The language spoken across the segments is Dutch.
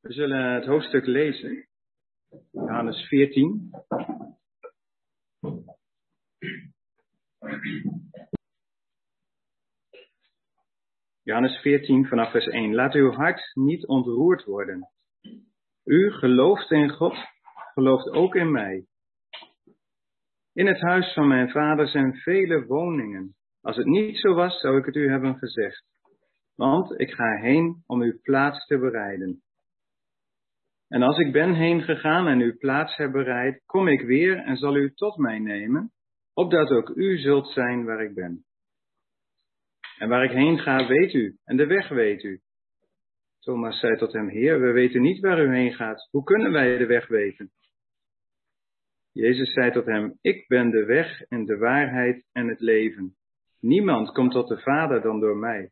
We zullen het hoofdstuk lezen. Johannes 14. Johannes 14 vanaf vers 1. Laat uw hart niet ontroerd worden. U gelooft in God, gelooft ook in mij. In het huis van mijn vader zijn vele woningen. Als het niet zo was, zou ik het u hebben gezegd. Want ik ga heen om uw plaats te bereiden. En als ik ben heen gegaan en uw plaats heb bereid, kom ik weer en zal u tot mij nemen, opdat ook u zult zijn waar ik ben. En waar ik heen ga, weet u, en de weg weet u. Thomas zei tot hem, Heer, we weten niet waar u heen gaat. Hoe kunnen wij de weg weten? Jezus zei tot hem, Ik ben de weg en de waarheid en het leven. Niemand komt tot de Vader dan door mij.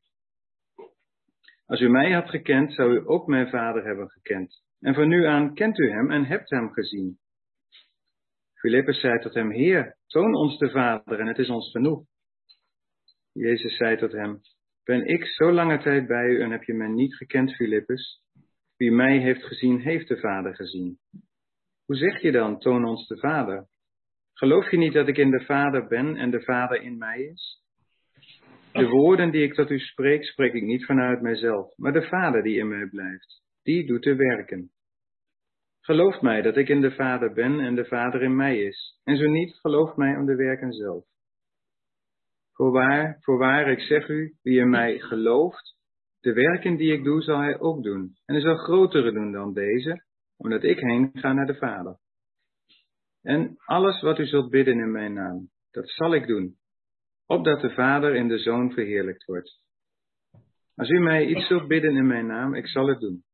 Als u mij had gekend, zou u ook mijn Vader hebben gekend. En van nu aan kent u hem en hebt hem gezien. Filippus zei tot hem, Heer, toon ons de Vader en het is ons genoeg. Jezus zei tot hem, ben ik zo lange tijd bij u en heb je mij niet gekend, Filippus? Wie mij heeft gezien, heeft de Vader gezien. Hoe zeg je dan, toon ons de Vader? Geloof je niet dat ik in de Vader ben en de Vader in mij is? De woorden die ik tot u spreek, spreek ik niet vanuit mijzelf, maar de Vader die in mij blijft, die doet de werken. Gelooft mij dat ik in de Vader ben en de Vader in mij is, en zo niet, gelooft mij om de werken zelf. Voorwaar, voorwaar, ik zeg u, wie in mij gelooft, de werken die ik doe, zal hij ook doen, en hij zal grotere doen dan deze, omdat ik heen ga naar de Vader. En alles wat u zult bidden in mijn naam, dat zal ik doen, opdat de Vader in de Zoon verheerlijkt wordt. Als u mij iets zult bidden in mijn naam, ik zal het doen.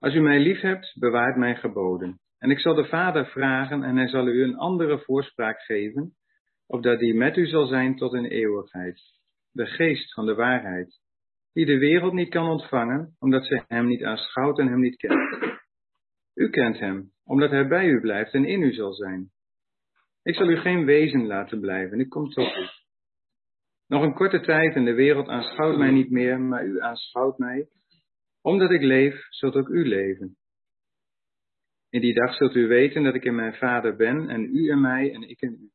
Als u mij lief hebt, bewaart mijn geboden. En ik zal de Vader vragen en hij zal u een andere voorspraak geven, opdat die met u zal zijn tot in eeuwigheid. De geest van de waarheid, die de wereld niet kan ontvangen, omdat ze hem niet aanschouwt en hem niet kent. U kent hem, omdat hij bij u blijft en in u zal zijn. Ik zal u geen wezen laten blijven, ik kom tot u. Nog een korte tijd en de wereld aanschouwt mij niet meer, maar u aanschouwt mij. Omdat ik leef, zult ook u leven. In die dag zult u weten dat ik in mijn Vader ben en u in mij en ik in u.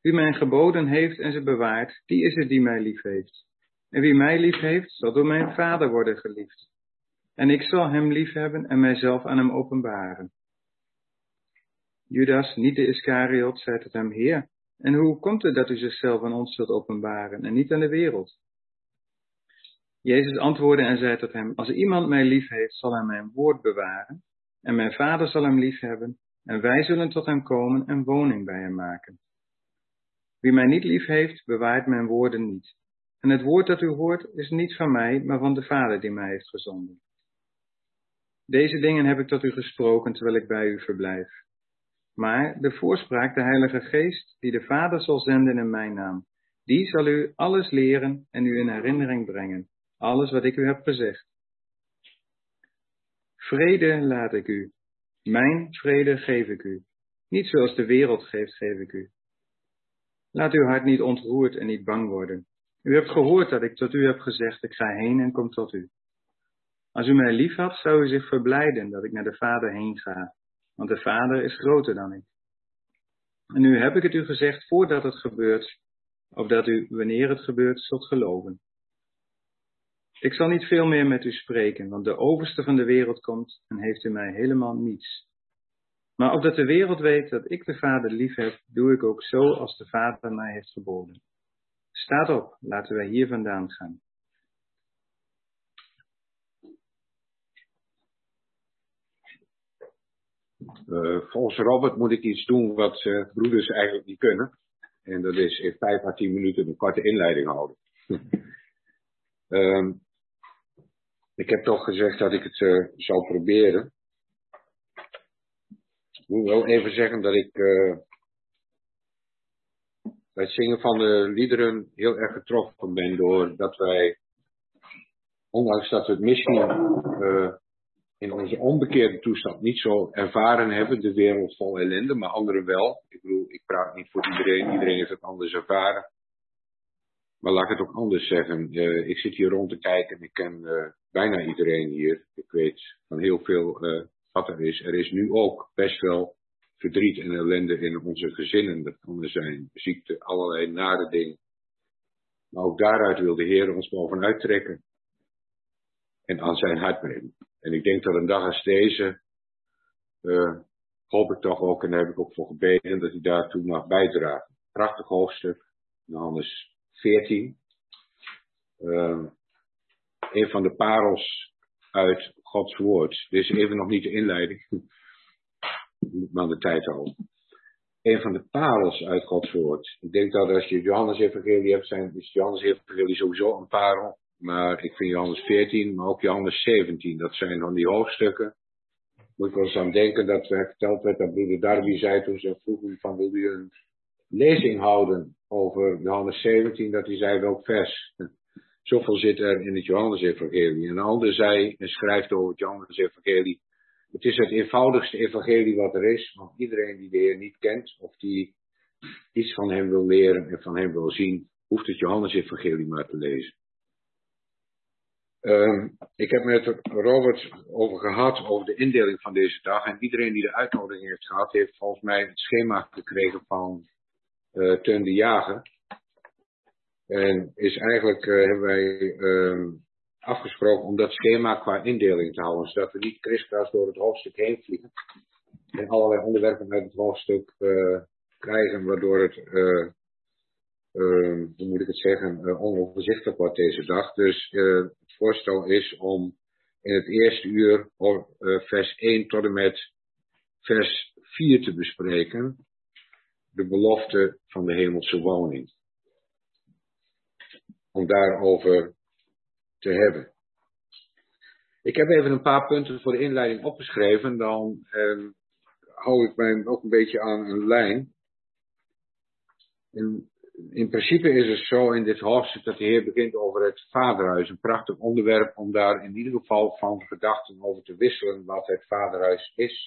Wie mijn geboden heeft en ze bewaart, die is het die mij lief heeft. En wie mij lief heeft, zal door mijn Vader worden geliefd. En ik zal hem lief hebben en mijzelf aan hem openbaren. Judas, niet de Iscariot, zei tot hem, Heer, en hoe komt het dat u zichzelf aan ons zult openbaren en niet aan de wereld? Jezus antwoordde en zei tot hem, als iemand mij lief heeft, zal hij mijn woord bewaren, en mijn vader zal hem lief hebben, en wij zullen tot hem komen en woning bij hem maken. Wie mij niet lief heeft, bewaart mijn woorden niet. En het woord dat u hoort is niet van mij, maar van de Vader die mij heeft gezonden. Deze dingen heb ik tot u gesproken terwijl ik bij u verblijf. Maar de voorspraak, de Heilige Geest, die de Vader zal zenden in mijn naam, die zal u alles leren en u in herinnering brengen, alles wat ik u heb gezegd. Vrede laat ik u, mijn vrede geef ik u. Niet zoals de wereld geeft, geef ik u. Laat uw hart niet ontroerd en niet bang worden. U hebt gehoord dat ik tot u heb gezegd, ik ga heen en kom tot u. Als u mij lief had, zou u zich verblijden dat ik naar de Vader heen ga, want de Vader is groter dan ik. En nu heb ik het u gezegd voordat het gebeurt, opdat u, wanneer het gebeurt, zult geloven. Ik zal niet veel meer met u spreken, want de overste van de wereld komt en heeft u mij helemaal niets. Maar opdat de wereld weet dat ik de Vader lief heb, doe ik ook zo als de Vader mij heeft geboden. Staat op, laten wij hier vandaan gaan. Uh, volgens Robert moet ik iets doen wat uh, broeders eigenlijk niet kunnen. En dat is in vijf à tien minuten een korte inleiding houden. um, ik heb toch gezegd dat ik het uh, zou proberen. Ik moet wel even zeggen dat ik bij het zingen van de liederen heel erg getroffen ben door dat wij, ondanks dat we het misschien in onze onbekeerde toestand niet zo ervaren hebben, de wereld vol ellende, maar anderen wel. Ik bedoel, ik praat niet voor iedereen, iedereen heeft het anders ervaren. Maar laat ik het ook anders zeggen. Uh, ik zit hier rond te kijken en ik ken uh, bijna iedereen hier. Ik weet van heel veel uh, wat er is. Er is nu ook best wel verdriet en ellende in onze gezinnen. Dat kan er zijn ziekte, allerlei nare dingen. Maar ook daaruit wil de Heer ons bovenuit trekken. En aan zijn hart brengen. En ik denk dat een dag als deze, hoop ik toch ook, en daar heb ik ook voor gebeden, dat hij daartoe mag bijdragen. Prachtig hoofdstuk, Johannes 14. Uh, een van de parels uit Gods woord. Dit is even nog niet de inleiding. maar de tijd al. Een van de parels uit Gods woord. Ik denk dat als je Johannes Evangelie hebt, zijn, is Johannes Evangelie sowieso een parel. Maar ik vind Johannes 14, maar ook Johannes 17. Dat zijn van die hoofdstukken. Moet ik wel eens aan denken dat er verteld werd dat broeder Darby zei toen ze vroegen van wil u een lezing houden over Johannes 17, dat hij zei welk vers. Zoveel zit er in het Johannes-evangelie. En een ander zei en schrijft over het Johannes-evangelie. Het is het eenvoudigste evangelie wat er is, want iedereen die de Heer niet kent of die iets van hem wil leren en van hem wil zien, hoeft het Johannes-evangelie maar te lezen. Um, ik heb met Robert over gehad, over de indeling van deze dag. En iedereen die de uitnodiging heeft gehad, heeft volgens mij het schema gekregen van uh, Teun de Jager. En is eigenlijk, uh, hebben wij uh, afgesproken om dat schema qua indeling te houden. Zodat we niet kriskras door het hoofdstuk heen vliegen. En allerlei onderwerpen uit het hoofdstuk uh, krijgen, waardoor het, hoe moet ik het zeggen, onoverzichtelijk wordt deze dag. Dus het voorstel is om in het eerste uur vers 1 tot en met vers 4 te bespreken de belofte van de hemelse woning. Om daarover te hebben. Ik heb even een paar punten voor de inleiding opgeschreven. Dan eh, hou ik mij ook een beetje aan een lijn. In, in principe is het zo in dit hoofdstuk dat de Heer begint over het vaderhuis. Een prachtig onderwerp om daar in ieder geval van gedachten over te wisselen wat het vaderhuis is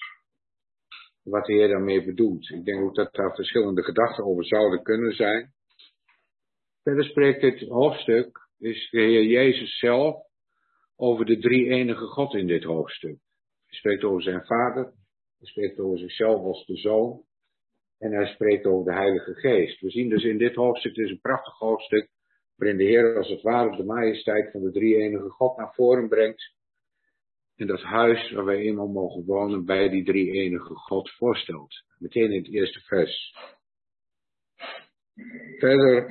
wat de Heer daarmee bedoelt. Ik denk ook dat daar verschillende gedachten over zouden kunnen zijn. Verder spreekt dit hoofdstuk, is de Heer Jezus zelf, over de drie enige God in dit hoofdstuk. Hij spreekt over zijn vader, hij spreekt over zichzelf als de zoon, en hij spreekt over de Heilige Geest. We zien dus in dit hoofdstuk, het is een prachtig hoofdstuk, waarin de Heer als het ware de majesteit van de drie enige God naar voren brengt en dat huis waar wij eenmaal mogen wonen bij die drie enige God voorstelt. Meteen in het eerste vers. Verder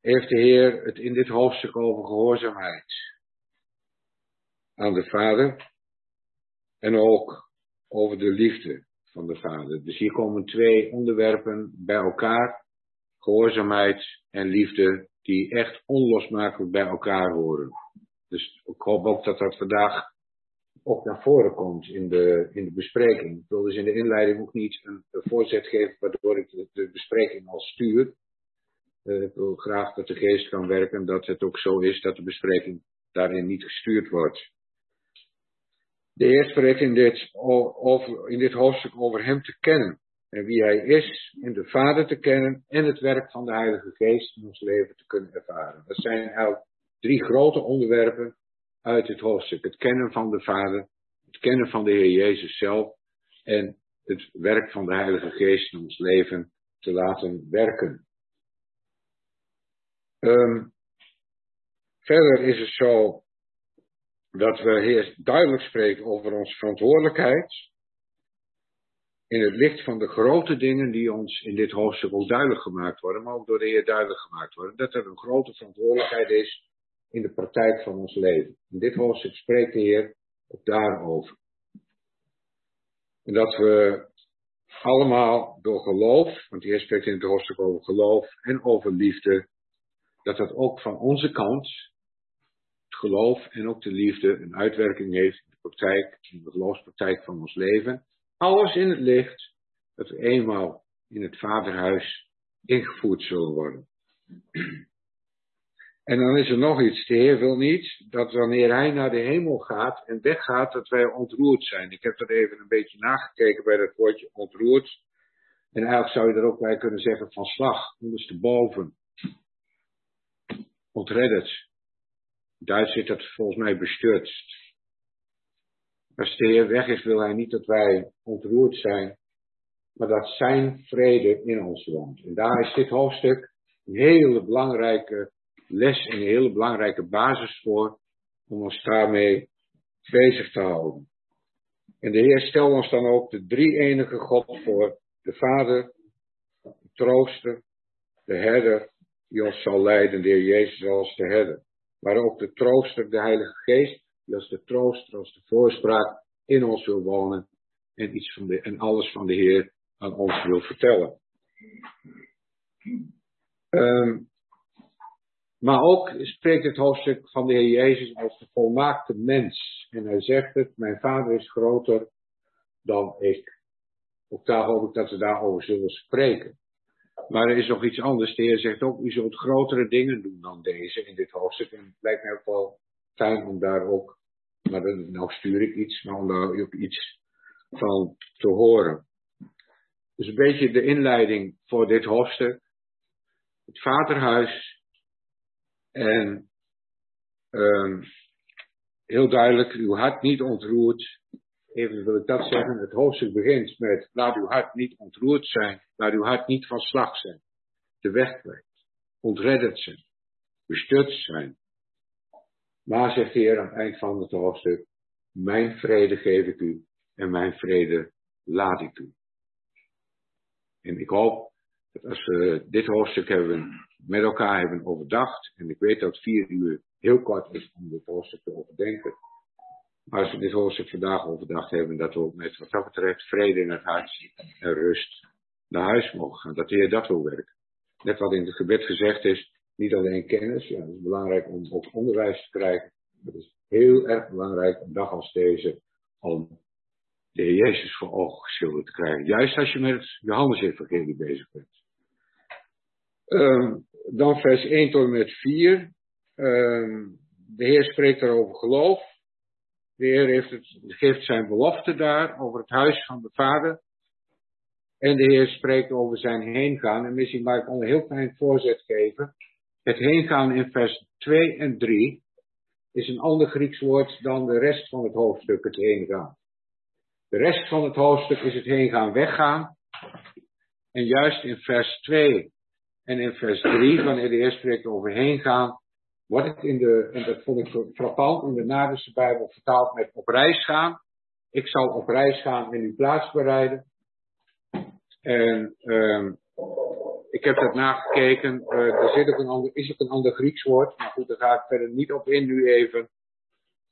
heeft de Heer het in dit hoofdstuk over gehoorzaamheid aan de Vader en ook over de liefde van de Vader. Dus hier komen twee onderwerpen bij elkaar, gehoorzaamheid en liefde, die echt onlosmakelijk bij elkaar horen. Dus ik hoop ook dat dat vandaag ook naar voren komt in de, in de bespreking. Ik wil dus in de inleiding ook niet een, voorzet geven waardoor ik de, bespreking al stuur. Uh, ik wil graag dat de geest kan werken, dat het ook zo is dat de bespreking daarin niet gestuurd wordt. De Heer spreekt in dit, over, in dit hoofdstuk over Hem te kennen. En wie Hij is, en de Vader te kennen en het werk van de Heilige Geest in ons leven te kunnen ervaren. Dat zijn eigenlijk drie grote onderwerpen uit het hoofdstuk. Het kennen van de Vader, het kennen van de Heer Jezus zelf en het werk van de Heilige Geest in ons leven te laten werken. Um, verder is het zo dat we Heer duidelijk spreken over onze verantwoordelijkheid. In het licht van de grote dingen die ons in dit hoofdstuk ook duidelijk gemaakt worden, maar ook door de Heer duidelijk gemaakt worden. Dat er een grote verantwoordelijkheid is in de praktijk van ons leven. In dit hoofdstuk spreekt de Heer ook daarover. En dat we allemaal door geloof, want de Heer spreekt in het hoofdstuk over geloof en over liefde, dat dat ook van onze kant, het geloof en ook de liefde, een uitwerking heeft in de praktijk, in de geloofspraktijk van ons leven. Alles in het licht dat we eenmaal in het Vaderhuis ingevoerd zullen worden. En dan is er nog iets. De Heer wil niet dat wanneer Hij naar de hemel gaat en weggaat, dat wij ontroerd zijn. Ik heb dat even een beetje nagekeken bij dat woordje ontroerd. En eigenlijk zou je er ook bij kunnen zeggen van slag, ondersteboven. ontredderd. Duits zit dat volgens mij bestürzt. Als de Heer weg is, wil hij niet dat wij ontroerd zijn, maar dat zijn vrede in ons woont. En daar is dit hoofdstuk een hele belangrijke les en een hele belangrijke basis voor om ons daarmee bezig te houden. En de Heer stelt ons dan ook de drie enige God voor, de Vader, de Trooster, de Herder, die ons zal leiden, de Heer Jezus als de Herder. Maar ook de Trooster, de Heilige Geest, die als de Trooster, als de voorspraak in ons wil wonen en, iets van de, en alles van de Heer aan ons wil vertellen. Um, maar ook spreekt het hoofdstuk van de Heer Jezus als de volmaakte mens. En hij zegt het, mijn vader is groter dan ik. Ook daar hoop ik dat we daarover zullen spreken. Maar er is nog iets anders. De Heer zegt ook, u zult grotere dingen doen dan deze in dit hoofdstuk. En het lijkt mij ook wel fijn om daar ook, maar dan, nou stuur ik iets, maar om daar ook iets van te horen. Dus een beetje de inleiding voor dit hoofdstuk. Het vaderhuis en um, heel duidelijk, uw hart niet ontroerd. Even wil ik dat zeggen. Het hoofdstuk begint met, laat uw hart niet ontroerd zijn. Laat uw hart niet van slag zijn. De weg kwijt. Ontredderd zijn. Bestutst zijn. Maar zegt de Heer aan het eind van het hoofdstuk, mijn vrede geef ik u en mijn vrede laat ik u. En ik hoop dat als we dit hoofdstuk hebben met elkaar hebben overdacht. En ik weet dat vier uur heel kort is om dit hoofdstuk te overdenken. Maar als we dit hoofdstuk vandaag overdacht hebben, dat we met wat dat betreft vrede in het hart en rust naar huis mogen gaan. Dat de Heer dat wil werken. Net wat in het gebed gezegd is, niet alleen kennis, ja, het is belangrijk om ook onderwijs te krijgen. Het is heel erg belangrijk, een dag als deze, om de Heer Jezus voor ogen geschilderd te krijgen. Juist als je met het Johannes-evangelie bezig bent. Um, dan vers 1 tot en met 4. Um, de Heer spreekt daar over geloof. De Heer heeft het, geeft zijn belofte daar over het huis van de Vader. En de Heer spreekt over zijn heengaan. En misschien mag ik al een heel klein voorzet geven. Het heengaan in vers 2 en 3 is een ander Grieks woord dan de rest van het hoofdstuk, het heengaan. De rest van het hoofdstuk is het heengaan, weggaan. En juist in vers 2 en in vers 3, wanneer de Heer spreekt over heen gaan, wordt het in de, en dat vond ik frappant, in de Naderse Bijbel vertaald met op reis gaan. Ik zal op reis gaan en uw plaats bereiden. En um, ik heb dat nagekeken. Uh, er zit ook een ander, is ook een ander Grieks woord. Maar goed, daar ga ik verder niet op in nu even.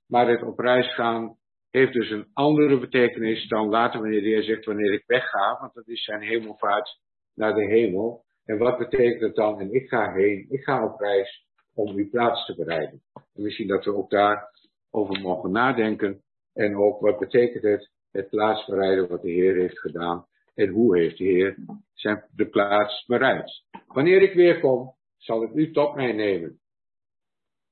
Maar het op reis gaan heeft dus een andere betekenis dan later wanneer de Heer zegt wanneer ik wegga. Want dat is zijn hemelvaart naar de hemel. En wat betekent het dan? En ik ga heen, ik ga op reis om uw plaats te bereiden. En misschien dat we ook daar over mogen nadenken. En ook wat betekent het, het plaatsbereiden wat de Heer heeft gedaan. En hoe heeft de Heer zijn, de plaats bereid. Wanneer ik weer kom, zal ik u tot mij nemen.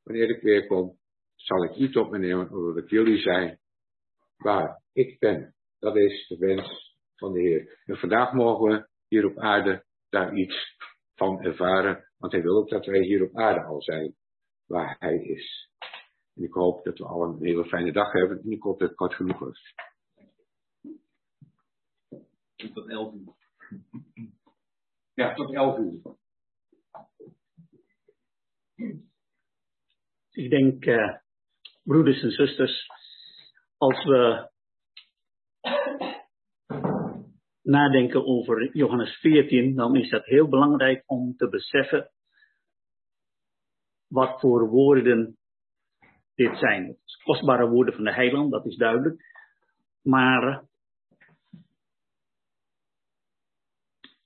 Wanneer ik weer kom, zal ik u tot mij nemen, omdat ik jullie zijn waar ik ben. Dat is de wens van de Heer. En vandaag mogen we hier op aarde daar iets van ervaren. Want hij wil ook dat wij hier op aarde al zijn waar hij is. En ik hoop dat we al een hele fijne dag hebben. En ik hoop dat het kort genoeg was. Tot 11 uur. Ja, tot 11 uur. Ik denk, uh, broeders en zusters, als we nadenken over Johannes 14, dan is dat heel belangrijk om te beseffen wat voor woorden dit zijn. Kostbare woorden van de heiland, dat is duidelijk. Maar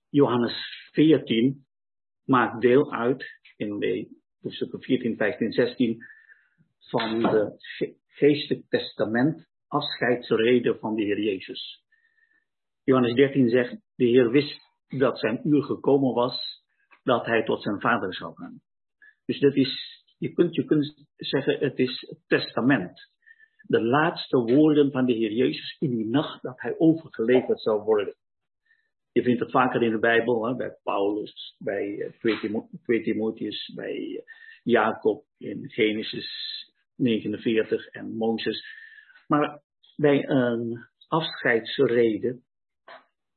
Johannes 14 maakt deel uit in de hoofdstukken 14, 15, 16 van de geestelijk testament afscheidsreden van de Heer Jezus. Johannes 13 zegt, de Heer wist dat zijn uur gekomen was, dat hij tot zijn vader zou gaan. Dus dat is, je kunt, je kunt zeggen, het is het testament. De laatste woorden van de Heer Jezus in die nacht dat hij overgeleverd zou worden. Je vindt het vaker in de Bijbel, hè, bij Paulus, bij 2 eh, Timotheus, bij eh, Jacob in Genesis 49 en Mozes. Maar bij een afscheidsrede,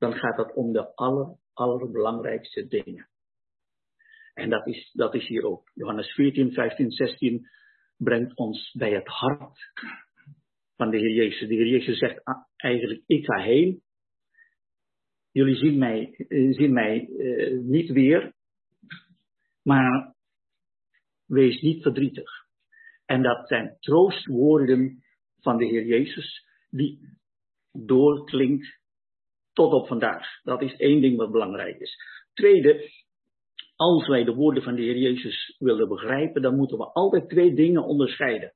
dan gaat het om de aller, allerbelangrijkste dingen. En dat is, dat is hier ook. Johannes 14, 15, 16 brengt ons bij het hart van de Heer Jezus. De Heer Jezus zegt eigenlijk, ik ga heen. Jullie zien mij, eh, zien mij uh, niet weer, maar wees niet verdrietig. En dat zijn troostwoorden van de Heer Jezus, die doorklinkt tot op vandaag. Dat is één ding wat belangrijk is. Tweede, als wij de woorden van de Heer Jezus willen begrijpen, dan moeten we altijd twee dingen onderscheiden.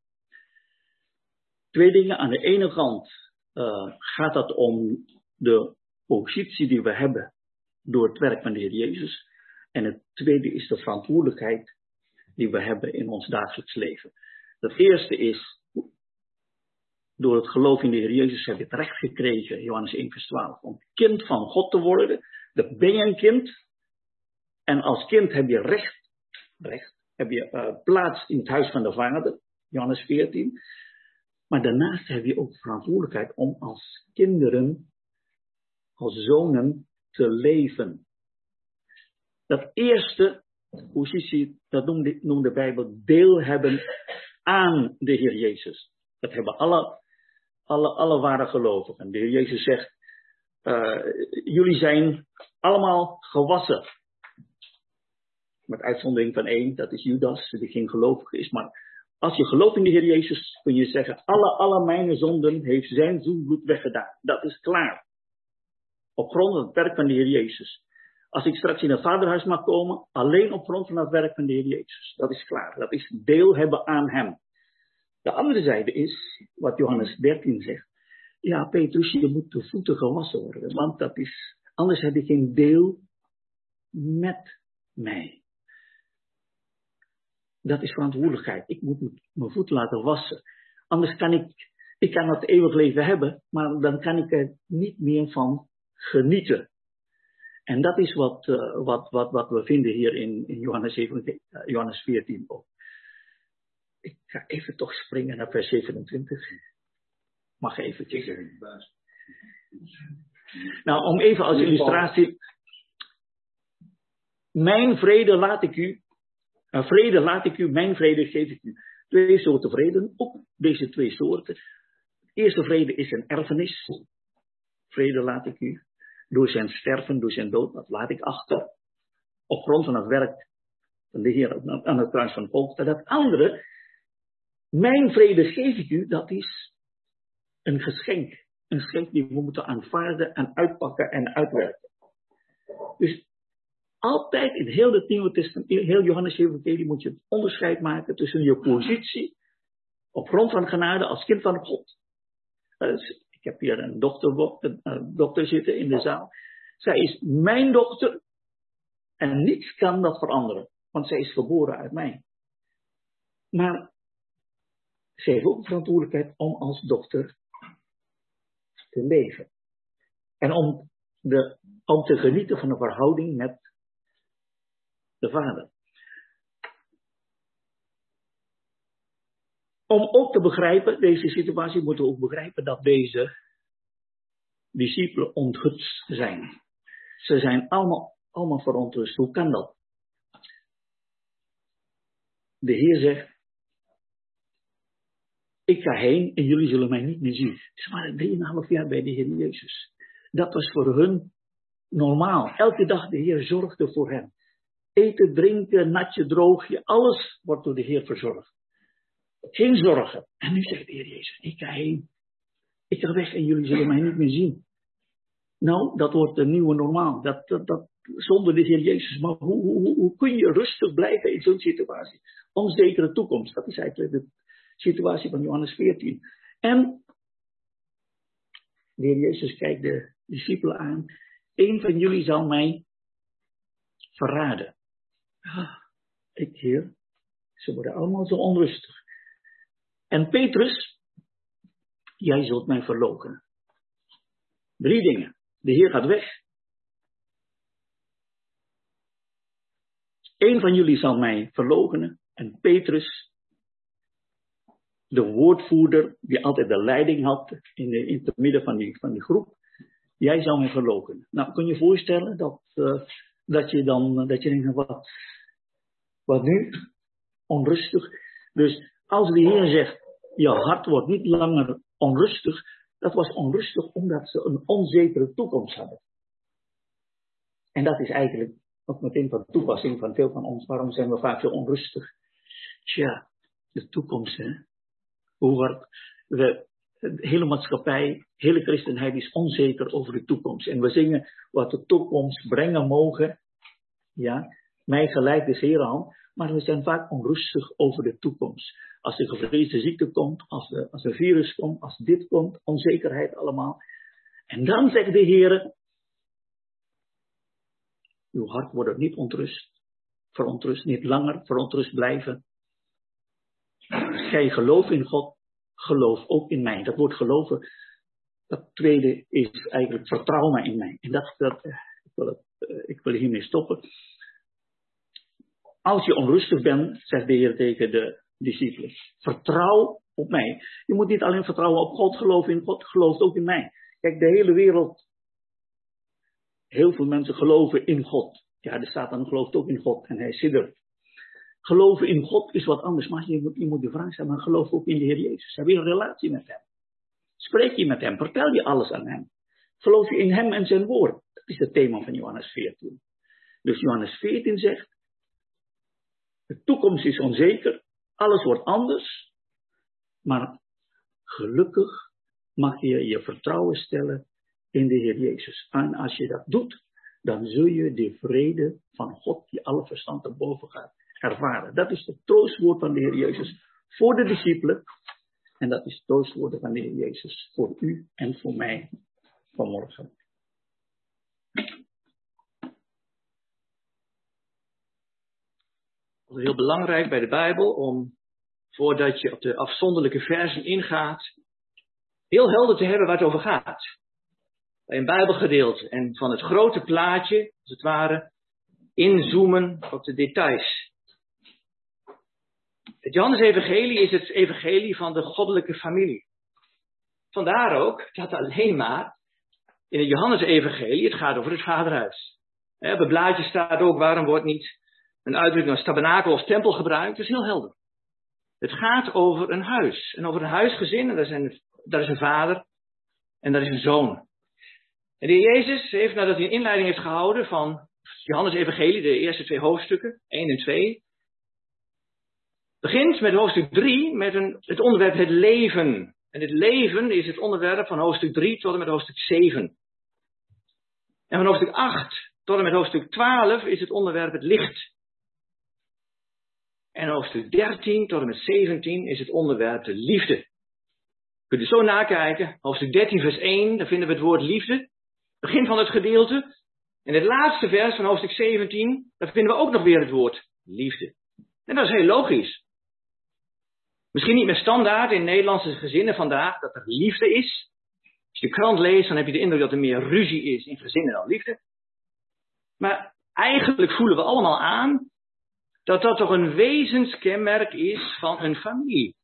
Twee dingen. Aan de ene kant uh, gaat het om de positie die we hebben door het werk van de Heer Jezus. En het tweede is de verantwoordelijkheid die we hebben in ons dagelijks leven. Het eerste is, door het geloof in de Heer Jezus heb je het recht gekregen, Johannes 1 vers 12, om kind van God te worden. Dan ben je een kind. En als kind heb je recht, recht heb je uh, plaats in het huis van de Vader, Johannes 14. Maar daarnaast heb je ook verantwoordelijkheid om als kinderen, als zonen te leven. Dat eerste positie, dat noemt de, de Bijbel deel hebben aan de Heer Jezus. Dat hebben alle, alle, alle ware gelovigen. De Heer Jezus zegt, uh, jullie zijn allemaal gewassen. Met uitzondering van één, dat is Judas, die geen gelovige is. Maar als je gelooft in de Heer Jezus, kun je zeggen, alle, alle mijn zonden heeft zijn zoenbloed weggedaan. Dat is klaar. Op grond van het werk van de Heer Jezus. Als ik straks in het vaderhuis mag komen, alleen op grond van het werk van de Heer Jezus. Dat is klaar. Dat is deel hebben aan Hem. De andere zijde is, wat Johannes 13 zegt. Ja, Petrus, je moet de voeten gewassen worden, want dat is, anders heb je geen deel met mij. Dat is verantwoordelijkheid. Ik moet mijn voeten laten wassen. Anders kan ik, ik kan het eeuwig leven hebben, maar dan kan ik er niet meer van genieten. En dat is wat, uh, wat, wat, wat we vinden hier in, in Johannes, 17, eh, Johannes 14 ook. Ik ga even toch springen naar vers 27. Mag even. Nou, om even als illustratie. Mijn vrede laat ik u. Uh, vrede laat ik u, mijn vrede geef ik u. Twee soorten vrede, ook deze twee soorten. De eerste vrede is een erfenis. Vrede laat ik u door zijn sterven, door zijn dood, dat laat ik achter. Op grond van het werk van de Heer aan het kruis van Golgotha. Dat andere, mijn vrede geef ik u, dat is een geschenk. Een geschenk die we moeten aanvaarden en uitpakken en uitwerken. Dus altijd in heel het Nieuwe Testament, heel Johannes Evangelie moet je het onderscheid maken tussen je positie op grond van genade als kind van God. Dus ik heb hier een een dochter zitten in de zaal. Zij is mijn dochter en niets kan dat veranderen, want zij is geboren uit mij. Maar zij heeft ook verantwoordelijkheid om als dochter te leven. En om, de, om te genieten van een verhouding met de vader. Om ook te begrijpen, deze situatie moeten we ook begrijpen dat deze discipelen onthutst zijn. Ze zijn allemaal, allemaal verontrust. Hoe kan dat? De Heer zegt, ik ga heen en jullie zullen mij niet meer zien. Ze waren drieënhalf jaar bij de Heer Jezus. Dat was voor hun normaal. Elke dag de Heer zorgde voor hen. Eten, drinken, natje, droogje, alles wordt door de Heer verzorgd. Geen zorgen. En nu zegt de Heer Jezus, ik ga heen. Ik ga weg en jullie zullen mij niet meer zien. Nou, dat wordt een nieuwe normaal. Dat, dat, zonder de Heer Jezus. Maar hoe, hoe, hoe kun je rustig blijven in zo'n situatie? Onzekere toekomst. Dat is eigenlijk de situatie van Johannes 14. En de Heer Jezus kijkt de discipelen aan. Een van jullie zal mij verraden. Ah, ik Heer, ze worden allemaal zo onrustig. En Petrus, jij zult mij verloken. Drie dingen. De Heer gaat weg. Eén van jullie zal mij verloochenen. En Petrus, de woordvoerder, die altijd de leiding had in, in het midden van die, van die groep, jij zou me verloken. Nou, kun je voorstellen dat, uh, dat je dan, dat je denkt, wat, wat nu? Onrustig. Dus als de Heer zegt, je hart wordt niet langer onrustig, dat was onrustig omdat ze een onzekere toekomst hadden. En dat is eigenlijk ook meteen van toepassing van veel van ons. Waarom zijn we vaak zo onrustig? Tja, de toekomst, hè. Hoe wordt de hele maatschappij, hele christenheid is onzeker over de toekomst. En we zingen wat de toekomst brengen mogen. Ja, mij gelijk de Heer aan. Maar we zijn vaak onrustig over de toekomst. Als er gevreesde ziekte komt, als er, als een virus komt, als dit komt, onzekerheid allemaal. En dan zegt de Heer, uw hart wordt niet ontrust, verontrust, niet langer verontrust blijven. Gij gelooft in God, geloof ook in mij. Dat woord geloven, dat tweede is eigenlijk vertrouwen in mij. En dat, dat ik, wil het, eh, ik wil hiermee stoppen. Als je onrustig bent, zegt de Heer tegen de discipelen, vertrouw op mij. Je moet niet alleen vertrouwen op God, geloven in God, geloof ook in mij. Kijk, de hele wereld, heel veel mensen geloven in God. Ja, de Satan gelooft ook in God en hij siddert. Geloven in God is wat anders, maar je moet, je de vraag stellen, maar geloof ook in de Heer Jezus. Heb je een relatie met hem? Spreek je met hem? Vertel je alles aan hem? Geloof je in hem en zijn woord? Dat is het thema van Johannes 14. Dus Johannes 14 zegt, de toekomst is onzeker, alles wordt anders, maar gelukkig mag je je vertrouwen stellen in de Heer Jezus. En als je dat doet, dan zul je de vrede van God, die alle verstand te boven gaat, ervaren. Dat is het troostwoord van de Heer Jezus voor de discipelen. En dat is het troostwoord van de Heer Jezus voor u en voor mij vanmorgen. Het is heel belangrijk bij de Bijbel om, voordat je op de afzonderlijke versen ingaat, heel helder te hebben waar het over gaat. Bij een Bijbelgedeelte en van het grote plaatje, als het ware, inzoomen op de details. Het Johannes-evangelie is het evangelie van de goddelijke familie. Vandaar ook dat alleen maar in het Johannes-evangelie het gaat over het vaderhuis. Op het blaadje staat ook waarom wordt niet een uitdrukking als tabernakel of tempel gebruikt, is heel helder. Het gaat over een huis. En over een huisgezin, en daar, zijn, daar is een vader en daar is een zoon. En de heer Jezus heeft, nadat hij een inleiding heeft gehouden van Johannes Evangelie, de eerste twee hoofdstukken, 1 en 2, begint met hoofdstuk 3 met een, het onderwerp het leven. En het leven is het onderwerp van hoofdstuk 3 tot en met hoofdstuk 7. En van hoofdstuk 8 tot en met hoofdstuk 12 is het onderwerp het licht. En hoofdstuk 13 tot en met 17 is het onderwerp de liefde. Kunt u zo nakijken. Hoofdstuk 13 vers 1, daar vinden we het woord liefde. Begin van het gedeelte. En het laatste vers van hoofdstuk 17, daar vinden we ook nog weer het woord liefde. En dat is heel logisch. Misschien niet meer standaard in Nederlandse gezinnen vandaag dat er liefde is. Als je de krant leest, dan heb je de indruk dat er meer ruzie is in gezinnen dan liefde. Maar eigenlijk voelen we allemaal aan dat dat toch een wezenskenmerk is van een familie.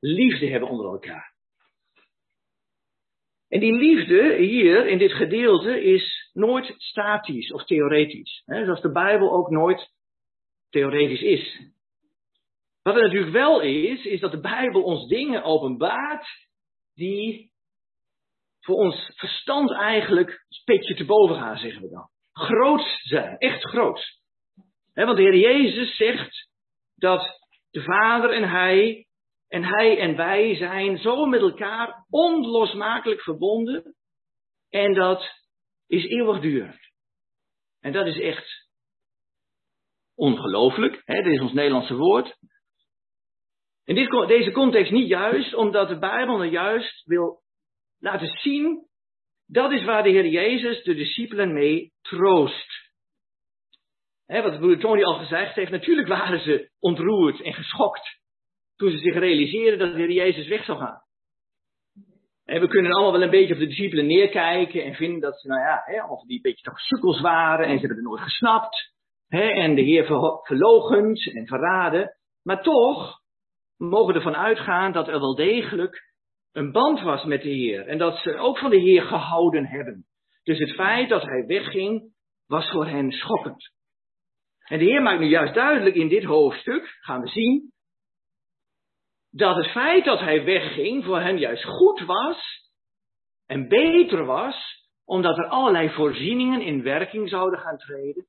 Liefde hebben onder elkaar. En die liefde hier in dit gedeelte is nooit statisch of theoretisch. Hè, zoals de Bijbel ook nooit theoretisch is. Wat er natuurlijk wel is, is dat de Bijbel ons dingen openbaart die voor ons verstand eigenlijk een beetje te boven gaan, zeggen we dan. Groot zijn, echt groot want de Heer Jezus zegt dat de Vader en Hij en Hij en wij zijn zo met elkaar onlosmakelijk verbonden. En dat is eeuwigdurend. En dat is echt ongelooflijk. Dit is ons Nederlandse woord. In dit, deze context niet juist, omdat de Bijbel nou juist wil laten zien. Dat is waar de Heer Jezus de discipelen mee troost. He, wat broeder Tony al gezegd heeft, natuurlijk waren ze ontroerd en geschokt toen ze zich realiseerden dat de Heer Jezus weg zou gaan. En we kunnen allemaal wel een beetje op de discipelen neerkijken en vinden dat ze, nou ja, of die een beetje toch sukkels waren en ze hebben het nooit gesnapt. En de Heer verlogend en verraden. Maar toch mogen ervan uitgaan dat er wel degelijk een band was met de Heer. En dat ze ook van de Heer gehouden hebben. Dus het feit dat hij wegging, was voor hen schokkend. En de Heer maakt nu juist duidelijk in dit hoofdstuk, gaan we zien, dat het feit dat hij wegging voor hen juist goed was en beter was, omdat er allerlei voorzieningen in werking zouden gaan treden,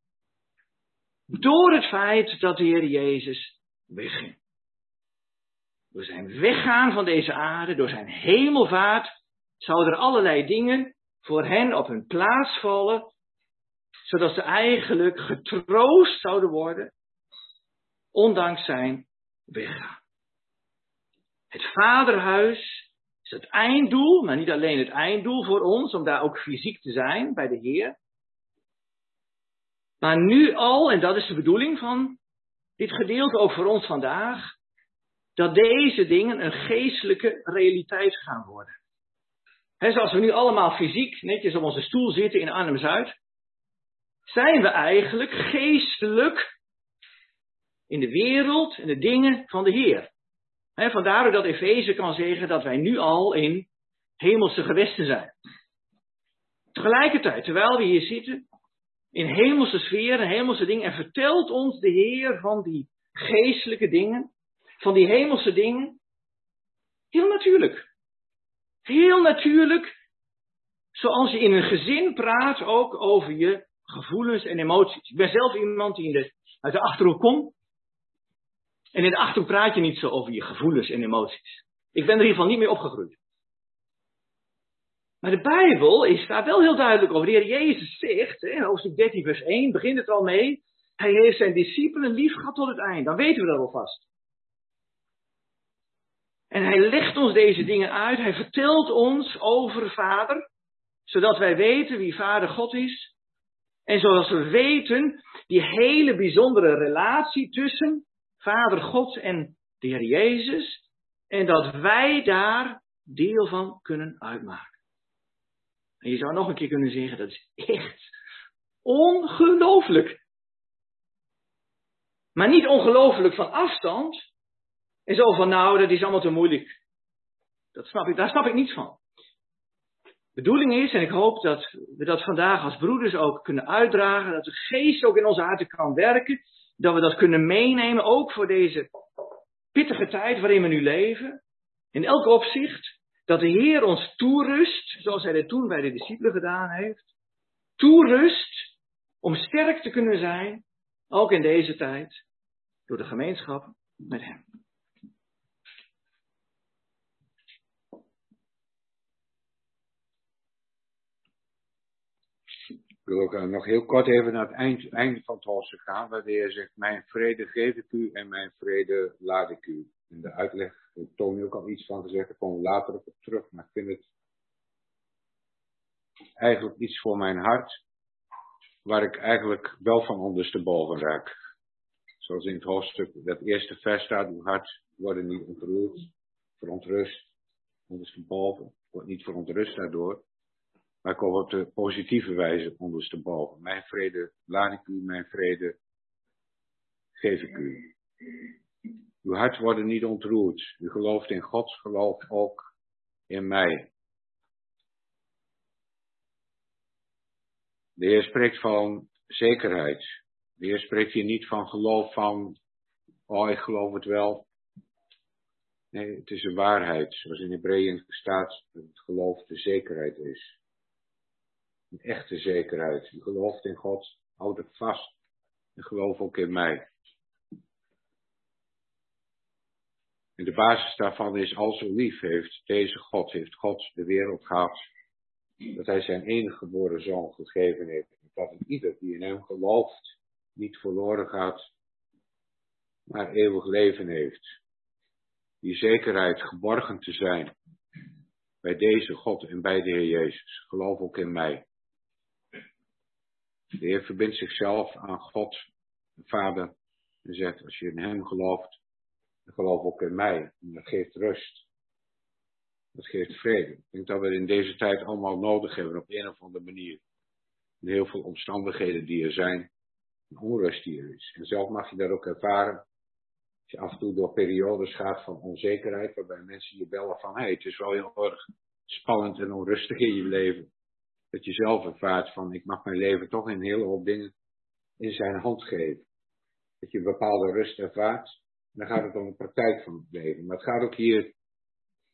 door het feit dat de Heer Jezus wegging. Door zijn weggaan van deze aarde, door zijn hemelvaart, zouden er allerlei dingen voor hen op hun plaats vallen, zodat ze eigenlijk getroost zouden worden, ondanks zijn weggaan. Het vaderhuis is het einddoel, maar niet alleen het einddoel voor ons, om daar ook fysiek te zijn bij de Heer. Maar nu al, en dat is de bedoeling van dit gedeelte ook voor ons vandaag, dat deze dingen een geestelijke realiteit gaan worden. Zoals we nu allemaal fysiek netjes op onze stoel zitten in Arnhem-Zuid, zijn we eigenlijk geestelijk in de wereld en de dingen van de Heer. He, vandaar dat Efeze kan zeggen dat wij nu al in hemelse gewesten zijn. Tegelijkertijd, terwijl we hier zitten, in hemelse sferen, hemelse dingen, en vertelt ons de Heer van die geestelijke dingen, van die hemelse dingen, heel natuurlijk. Heel natuurlijk, zoals je in een gezin praat ook over je gevoelens en emoties. Ik ben zelf iemand die in de, uit de achterhoek komt. En in de achterhoek praat je niet zo over je gevoelens en emoties. Ik ben er in ieder geval niet mee opgegroeid. Maar de Bijbel is daar wel heel duidelijk over. De Heer Jezus zegt, in hoofdstuk 13 vers 1, begint het al mee. Hij heeft zijn discipelen lief gehad tot het eind. Dan weten we dat alvast. En hij legt ons deze dingen uit. Hij vertelt ons over Vader. Zodat wij weten wie Vader God is. En zoals we weten, die hele bijzondere relatie tussen Vader God en de Heer Jezus. En dat wij daar deel van kunnen uitmaken. En je zou nog een keer kunnen zeggen, dat is echt ongelooflijk. Maar niet ongelooflijk van afstand. En zo van, nou, dat is allemaal te moeilijk. Dat snap ik, daar snap ik niets van. De bedoeling is, en ik hoop dat we dat vandaag als broeders ook kunnen uitdragen, dat de geest ook in onze harten kan werken, dat we dat kunnen meenemen, ook voor deze pittige tijd waarin we nu leven. In elk opzicht, dat de Heer ons toerust, zoals hij dat toen bij de discipelen gedaan heeft. Toerust om sterk te kunnen zijn, ook in deze tijd, door de gemeenschap met Hem. Wil ook eh, nog heel kort even naar het eind, einde van het hoofdstuk gaan, waar de Heer zegt, mijn vrede geef ik u en mijn vrede laat ik u. In de uitleg heeft Tony ook al iets van gezegd, daar komen we later op terug, maar ik vind het eigenlijk iets voor mijn hart, waar ik eigenlijk wel van ondersteboven raak. Zoals in het hoofdstuk, dat eerste vers staat, uw hart wordt niet ontroerd, verontrust, ondersteboven, wordt niet verontrust daardoor. Maar ik op de positieve wijze ondersteboven. Mijn vrede laat ik u, mijn vrede geef ik u. Uw hart wordt niet ontroerd. U gelooft in God, geloof ook in mij. De Heer spreekt van zekerheid. De Heer spreekt hier niet van geloof van, oh ik geloof het wel. Nee, het is een waarheid, zoals in Hebreeën staat, het geloof de zekerheid is. Een echte zekerheid. U gelooft in God, houd het vast en geloof ook in mij. En de basis daarvan is, al zo lief heeft deze God, heeft God de wereld gehad, dat hij zijn enige geboren zoon gegeven heeft. Dat ieder die in hem gelooft, niet verloren gaat, maar eeuwig leven heeft. Die zekerheid geborgen te zijn bij deze God en bij de Heer Jezus. Geloof ook in mij. De Heer verbindt zichzelf aan God, de Vader, en zegt, als je in Hem gelooft, dan geloof ook in mij. En dat geeft rust. Dat geeft vrede. Ik denk dat we in deze tijd allemaal nodig hebben op een of andere manier. Heel veel omstandigheden die er zijn, een onrust die er is. En zelf mag je dat ook ervaren. Als je af en toe door periodes gaat van onzekerheid, waarbij mensen je bellen van, hé, het is wel heel erg spannend en onrustig in je leven. Dat je zelf ervaart van, ik mag mijn leven toch in een hele hoop dingen in zijn hand geven. Dat je een bepaalde rust ervaart. En dan gaat het om de praktijk van het leven. Maar het gaat ook hier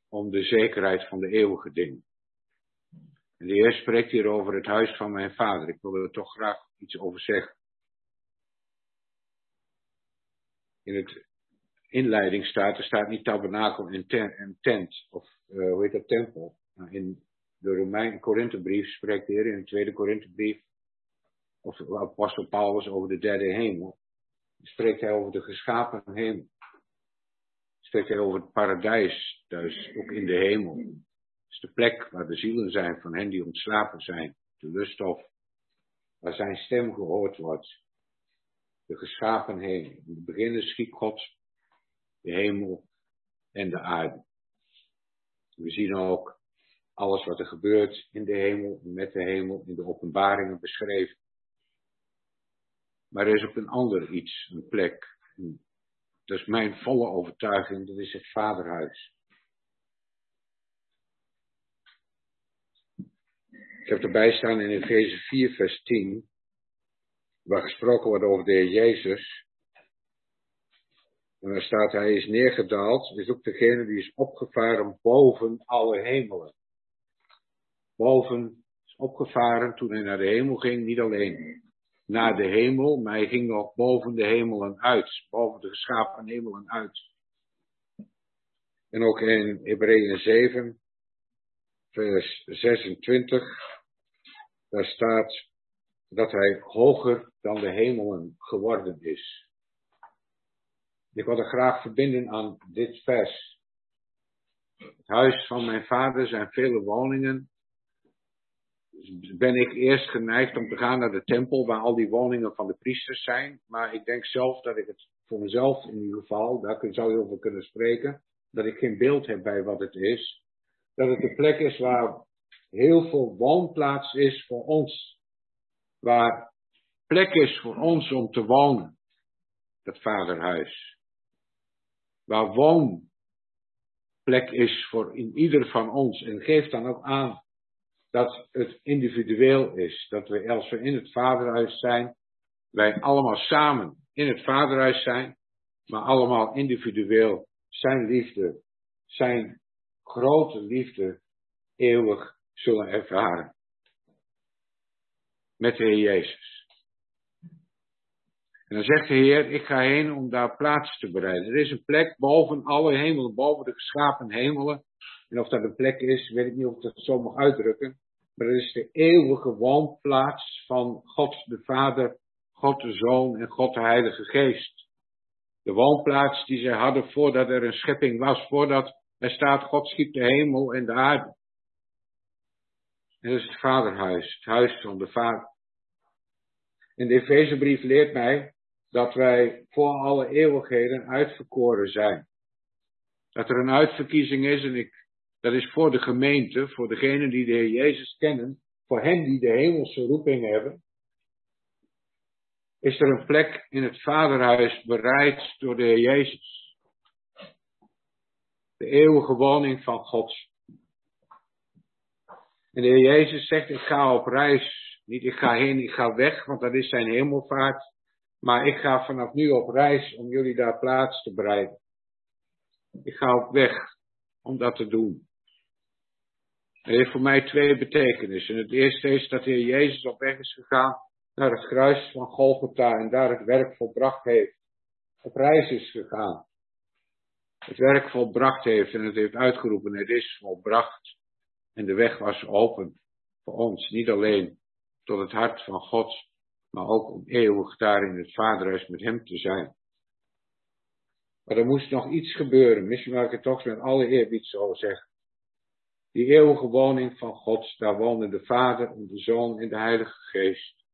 om de zekerheid van de eeuwige dingen. En de Heer spreekt hier over het huis van mijn vader. Ik wil er toch graag iets over zeggen. In het inleiding staat, er staat niet tabernakel en tent, tent of uh, hoe heet dat, tempel. Nou, in de Romein Korinthebrief spreekt de Heer in de tweede Korinthebrief, of apostel Paulus over de derde hemel. Spreekt hij over de geschapen hemel. Spreekt hij over het paradijs, dus ook in de hemel. Het is de plek waar de zielen zijn van hen die ontslapen zijn, de lusthof, waar zijn stem gehoord wordt. De geschapen hemel. In het begin schiep God de hemel en de aarde. We zien ook alles wat er gebeurt in de hemel met de hemel in de openbaringen beschreven. Maar er is ook een ander iets, een plek. Dat is mijn volle overtuiging, dat is het vaderhuis. Ik heb erbij staan in Efeze 4, vers 10, waar gesproken wordt over de Heer Jezus. En daar staat, hij is neergedaald, is ook degene die is opgevaren boven alle hemelen. Boven is opgevaren toen hij naar de hemel ging, niet alleen naar de hemel, maar hij ging nog boven de hemelen uit, boven de geschapen hemelen uit. En ook in Hebreeën 7, vers 26, daar staat dat hij hoger dan de hemelen geworden is. Ik wil graag verbinden aan dit vers. Het huis van mijn vader zijn vele woningen. Ben ik eerst geneigd om te gaan naar de tempel waar al die woningen van de priesters zijn. Maar ik denk zelf dat ik het voor mezelf in ieder geval, daar zou je over kunnen spreken, dat ik geen beeld heb bij wat het is. Dat het de plek is waar heel veel woonplaats is voor ons. Waar plek is voor ons om te wonen. Dat vaderhuis waar woonplek is voor in ieder van ons. En geeft dan ook aan dat het individueel is. Dat we, als we in het vaderhuis zijn, wij allemaal samen in het vaderhuis zijn, maar allemaal individueel zijn liefde, zijn grote liefde eeuwig zullen ervaren. Met de Heer Jezus. En dan zegt de Heer, ik ga heen om daar plaats te bereiden. Er is een plek boven alle hemelen, boven de geschapen hemelen. En of dat een plek is, weet ik niet of ik dat zo mag uitdrukken. Maar het is de eeuwige woonplaats van God de Vader, God de Zoon en God de Heilige Geest. De woonplaats die zij hadden voordat er een schepping was, voordat er staat, God schiep de hemel en de aarde. En dat is het vaderhuis, het huis van de Vader. En de Efezebrief leert mij dat wij voor alle eeuwigheden uitverkoren zijn. Dat er een uitverkiezing is en ik, dat is voor de gemeente, voor degenen die de Heer Jezus kennen, voor hen die de hemelse roeping hebben, is er een plek in het Vaderhuis bereid door de Heer Jezus. De eeuwige woning van God. En de Heer Jezus zegt, ik ga op reis. Niet ik ga heen, ik ga weg, want dat is zijn hemelvaart. Maar ik ga vanaf nu op reis om jullie daar plaats te bereiden. Ik ga op weg om dat te doen. Het heeft voor mij twee betekenissen. Het eerste is dat de Heer Jezus op weg is gegaan naar het kruis van Golgotha en daar het werk volbracht heeft. Op reis is gegaan. Het werk volbracht heeft en het heeft uitgeroepen, het is volbracht. En de weg was open voor ons, niet alleen tot het hart van God, maar ook om eeuwig daar in het vaderhuis met hem te zijn. Maar er moest nog iets gebeuren, misschien mag ik het toch met alle eerbied zo zeggen. Die eeuwige woning van God, daar woonden de Vader en de Zoon en de Heilige Geest.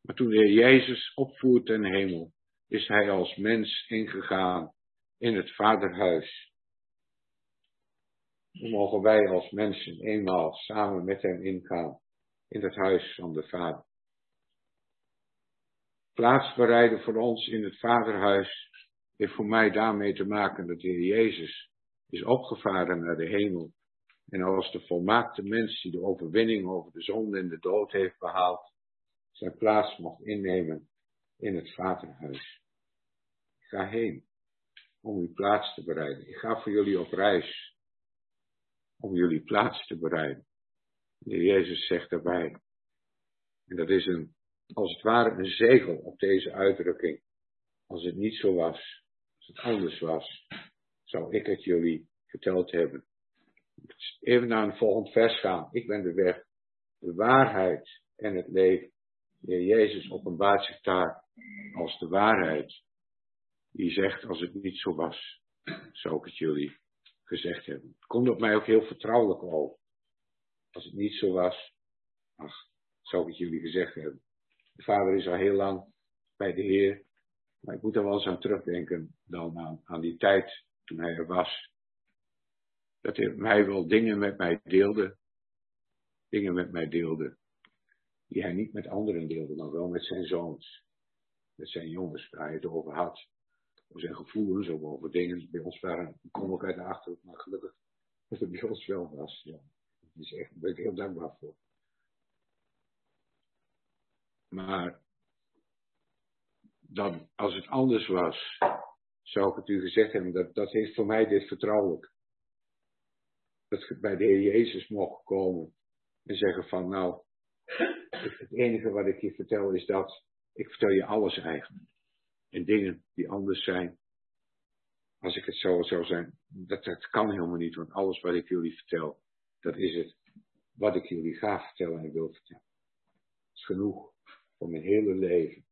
Maar toen de Heer Jezus opvoert ten hemel, is hij als mens ingegaan in het Vaderhuis. Hoe mogen wij als mensen eenmaal samen met hem ingaan in het huis van de Vader? plaats bereiden voor ons in het Vaderhuis heeft voor mij daarmee te maken dat de Heer Jezus is opgevaren naar de hemel. En als de volmaakte mens die de overwinning over de zonde en de dood heeft behaald, zijn plaats mocht innemen in het Vaderhuis. Ga heen om uw plaats te bereiden. Ik ga voor jullie op reis om jullie plaats te bereiden. De Jezus zegt daarbij. En dat is een, als het ware een zegel op deze uitdrukking. Als het niet zo was, als het anders was, zou ik het jullie verteld hebben. Even naar een volgend vers gaan. Ik ben de weg, de waarheid en het leven. De Heer Jezus openbaart zich daar als de waarheid. Die zegt, als het niet zo was, zou ik het jullie gezegd hebben. Het komt op mij ook heel vertrouwelijk over. Als het niet zo was, ach, zou ik het jullie gezegd hebben. De vader is al heel lang bij de Heer, maar ik moet er wel eens aan terugdenken dan aan, aan die tijd toen hij er was. Dat hij wel dingen met mij deelde, dingen met mij deelde, die hij niet met anderen deelde, maar wel met zijn zoons, met zijn jongens, waar hij het over had over zijn gevoelens, over dingen. Bij ons waren, kom ook uit de achterhoek, maar gelukkig dat het bij ons wel was. Ja. Is echt, daar ben ik heel dankbaar voor. Maar dan, als het anders was, zou ik het u gezegd hebben, dat, dat heeft voor mij dit vertrouwelijk. Dat ik bij de Heer Jezus mocht komen en zeggen van nou, het enige wat ik je vertel is dat, ik vertel je alles eigenlijk en dingen die anders zijn. Als ik het zo zou zijn, dat, dat kan helemaal niet, want alles wat ik jullie vertel, dat is het wat ik jullie ga vertellen en wil vertellen. Dat is genoeg voor mijn hele leven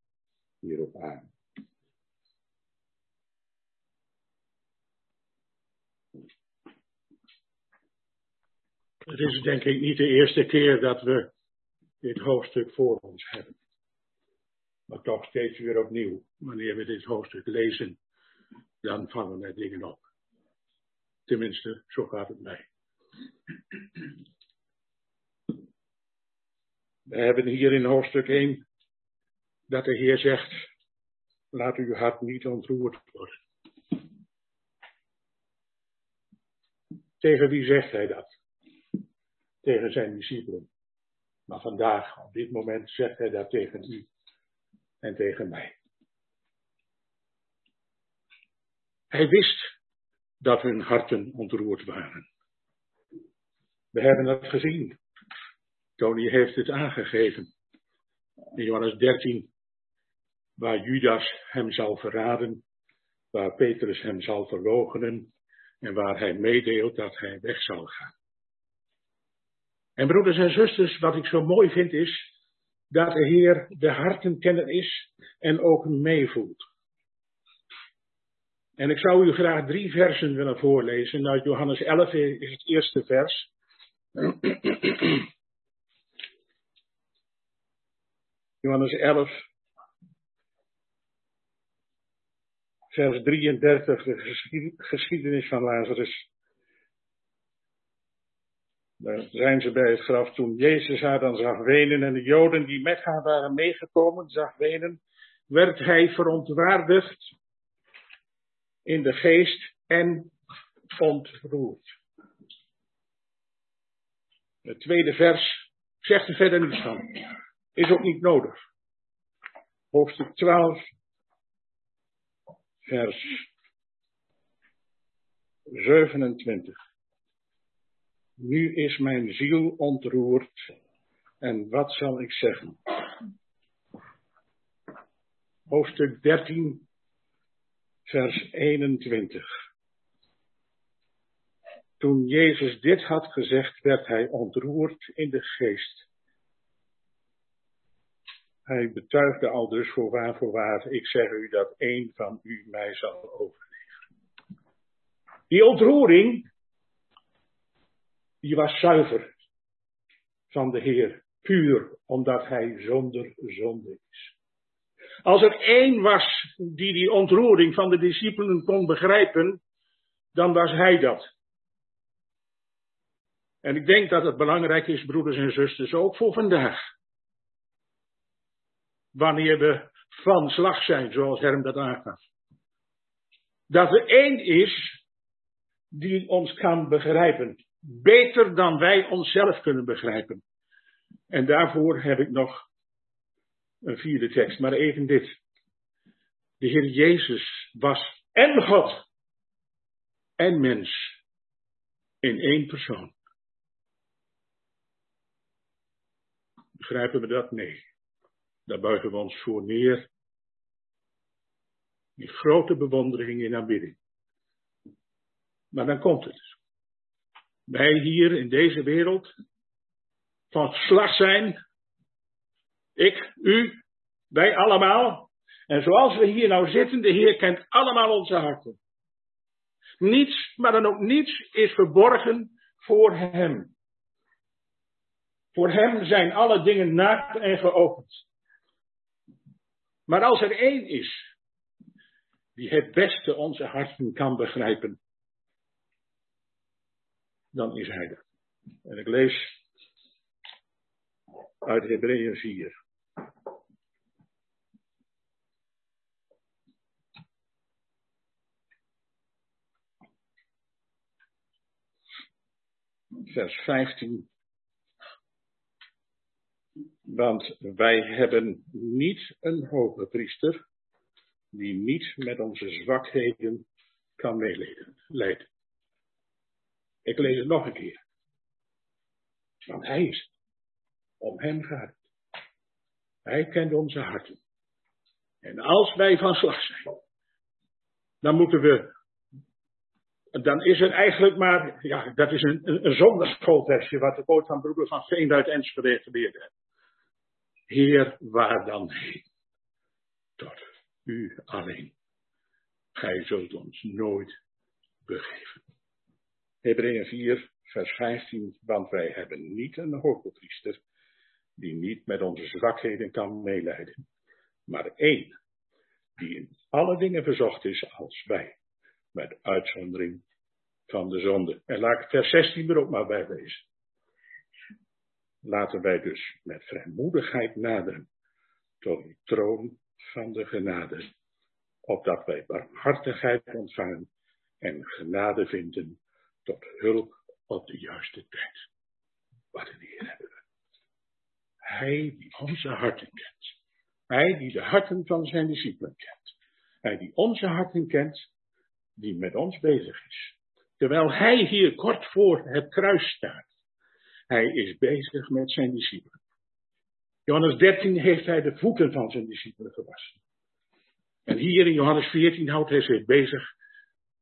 hier op aarde. Het is denk ik niet de eerste keer dat we dit hoofdstuk voor ons hebben. Maar toch steeds weer opnieuw, wanneer we dit hoofdstuk lezen, dan vallen er dingen op. Tenminste, zo gaat het mij. We hebben hier in hoofdstuk 1 dat de Heer zegt, laat uw hart niet ontroerd worden. Tegen wie zegt hij dat? Tegen zijn discipelen. Maar vandaag, op dit moment, zegt hij dat tegen u en tegen mij. Hij wist dat hun harten ontroerd waren. We hebben het gezien. Tony heeft het aangegeven. In Johannes 13, waar Judas hem zal verraden, waar Petrus hem zal verloochenen en waar hij meedeelt dat hij weg zal gaan. En broeders en zusters, wat ik zo mooi vind is dat de Heer de harten kennen is en ook meevoelt. En ik zou u graag drie versen willen voorlezen. Uit Johannes 11 is het eerste vers. Johannes 11, vers 33, de geschiedenis van Lazarus. Daar zijn ze bij het graf toen Jezus haar dan zag wenen en de Joden die met haar waren meegekomen zag wenen, werd hij verontwaardigd in de geest en ontroerd. Het tweede vers zegt er verder niets van. Is ook niet nodig. Hoofdstuk 12, vers 27. Nu is mijn ziel ontroerd. En wat zal ik zeggen? Hoofdstuk 13, vers 21. Toen Jezus dit had gezegd, werd hij ontroerd in de geest. Hij betuigde al dus voorwaar, voorwaar, ik zeg u dat één van u mij zal overleveren. Die ontroering die was zuiver van de Heer, puur omdat hij zonder zonde is. Als er één was die die ontroering van de discipelen kon begrijpen, dan was hij dat. En ik denk dat het belangrijk is, broeders en zusters, ook voor vandaag. Wanneer we van slag zijn, zoals Herm dat aangaf. dat er één is die ons kan begrijpen. Beter dan wij onszelf kunnen begrijpen. En daarvoor heb ik nog een vierde tekst, maar even dit. De Heer Jezus was en God en mens in één persoon. Begrijpen we dat? Nee. Daar buigen we ons voor neer. In grote bewondering in aanbidding. Maar dan komt het. Wij hier in deze wereld van slag zijn. Ik, u, wij allemaal. En zoals we hier nou zitten, de Heer kent allemaal onze harten. Niets, maar dan ook niets is verborgen voor Hem. Voor Hem zijn alle dingen naakt en geopend. Maar als er één is die het beste onze harten kan begrijpen, dan is Hij dat. En ik lees uit Hebreeën 4. Vers 15. Want wij hebben niet een hoge priester die niet met onze zwakheden kan meeleiden. Ik lees het nog een keer. Want hij is. Om hem gaat het. Hij kent onze harten. En als wij van slag zijn, dan moeten we. Dan is het eigenlijk maar. Ja, dat is een, een, een wat ik ooit van broeder van Veen uit Enschede geleerd heb. Heer, waar dan heen? Tot u alleen. Gij zult ons nooit begeven. Hebreeën 4, vers 15, want wij hebben niet een hoge priester die niet met onze zwakheden kan meeleiden, maar één die in alle dingen verzocht is als wij, met uitzondering van de zonde. En laat ik vers 16 er ook maar bij lezen. Laten wij dus met vrijmoedigheid naderen tot de troon van de genade, opdat wij barmhartigheid ontvangen en genade vinden tot hulp op de juiste tijd. Wat een Heer hebben we. Hij die onze harten kent. Hij die de harten van zijn discipelen kent. Hij die onze harten kent, die met ons bezig is. Terwijl hij hier kort voor het kruis staat. Hij is bezig met zijn discipelen. Johannes 13 heeft hij de voeten van zijn discipelen gewassen. En hier in Johannes 14 houdt hij zich bezig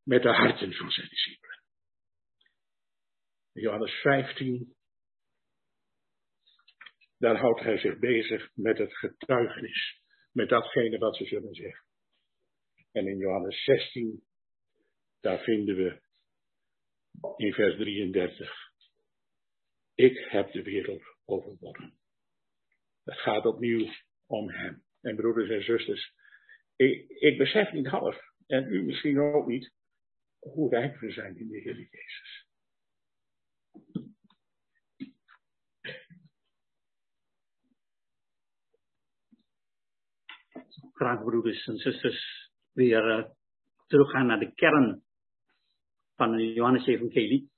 met de harten van zijn discipelen. Johannes 15, daar houdt hij zich bezig met het getuigenis, met datgene wat ze zullen zeggen. En in Johannes 16, daar vinden we in vers 33, ik heb de wereld overwonnen. Het gaat opnieuw om hem. En broeders en zusters, ik, ik besef niet half, en u misschien ook niet, hoe rijk we zijn in de Heer Jezus. Graag broeders en zusters weer uh, teruggaan naar de kern van de Johannes Evangelie.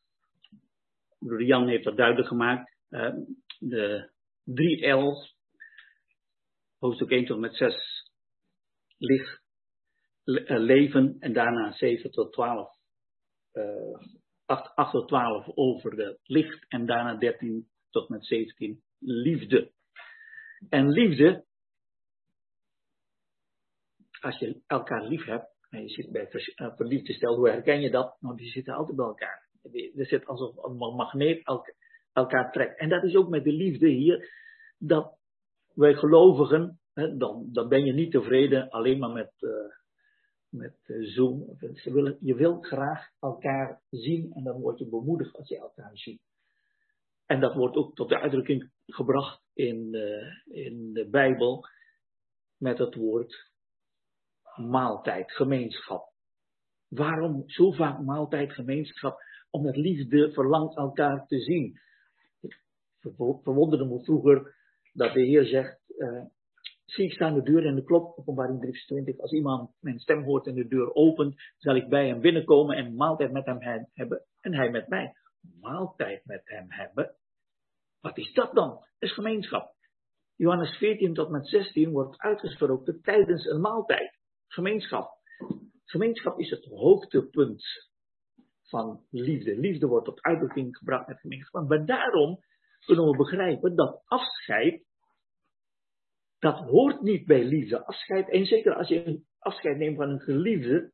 Broeder Jan heeft dat duidelijk gemaakt. Uh, de drie L's, hoofdstuk 1 tot met 6, licht, le uh, leven en daarna 7 tot 12, 8, 8 tot 12 over de licht en daarna 13 tot met 17 liefde. En liefde als je elkaar lief hebt, en je zit bij eh, verliefde stel, hoe herken je dat? Nou, die zitten altijd bij elkaar. Er zit alsof een magneet elkaar trekt. En dat is ook met de liefde hier, dat wij gelovigen, hè, dan, dan ben je niet tevreden alleen maar met, uh, met uh, Zoom. Ze willen, je wilt graag elkaar zien en dan word je bemoedigd als je elkaar ziet. En dat wordt ook tot de uitdrukking gebracht in, in de Bijbel met het woord maaltijd, gemeenschap. Waarom zo vaak maaltijd, gemeenschap? Omdat liefde verlangt elkaar te zien. Ik verwonderde me vroeger dat de Heer zegt, zie ik staan de deur en de klop, openbaring 320. Als iemand mijn stem hoort en de deur opent, zal ik bij hem binnenkomen en maaltijd met hem hebben en hij met mij. Maaltijd met hem hebben? Wat is dat dan? Dat is gemeenschap. Johannes 14 tot met 16 wordt uitgesproken tijdens een maaltijd. Gemeenschap. Gemeenschap is het hoogtepunt van liefde. Liefde wordt tot uitdrukking gebracht met gemeenschap. Maar daarom kunnen we begrijpen dat afscheid, dat hoort niet bij liefde. Afscheid, en zeker als je een afscheid neemt van een geliefde,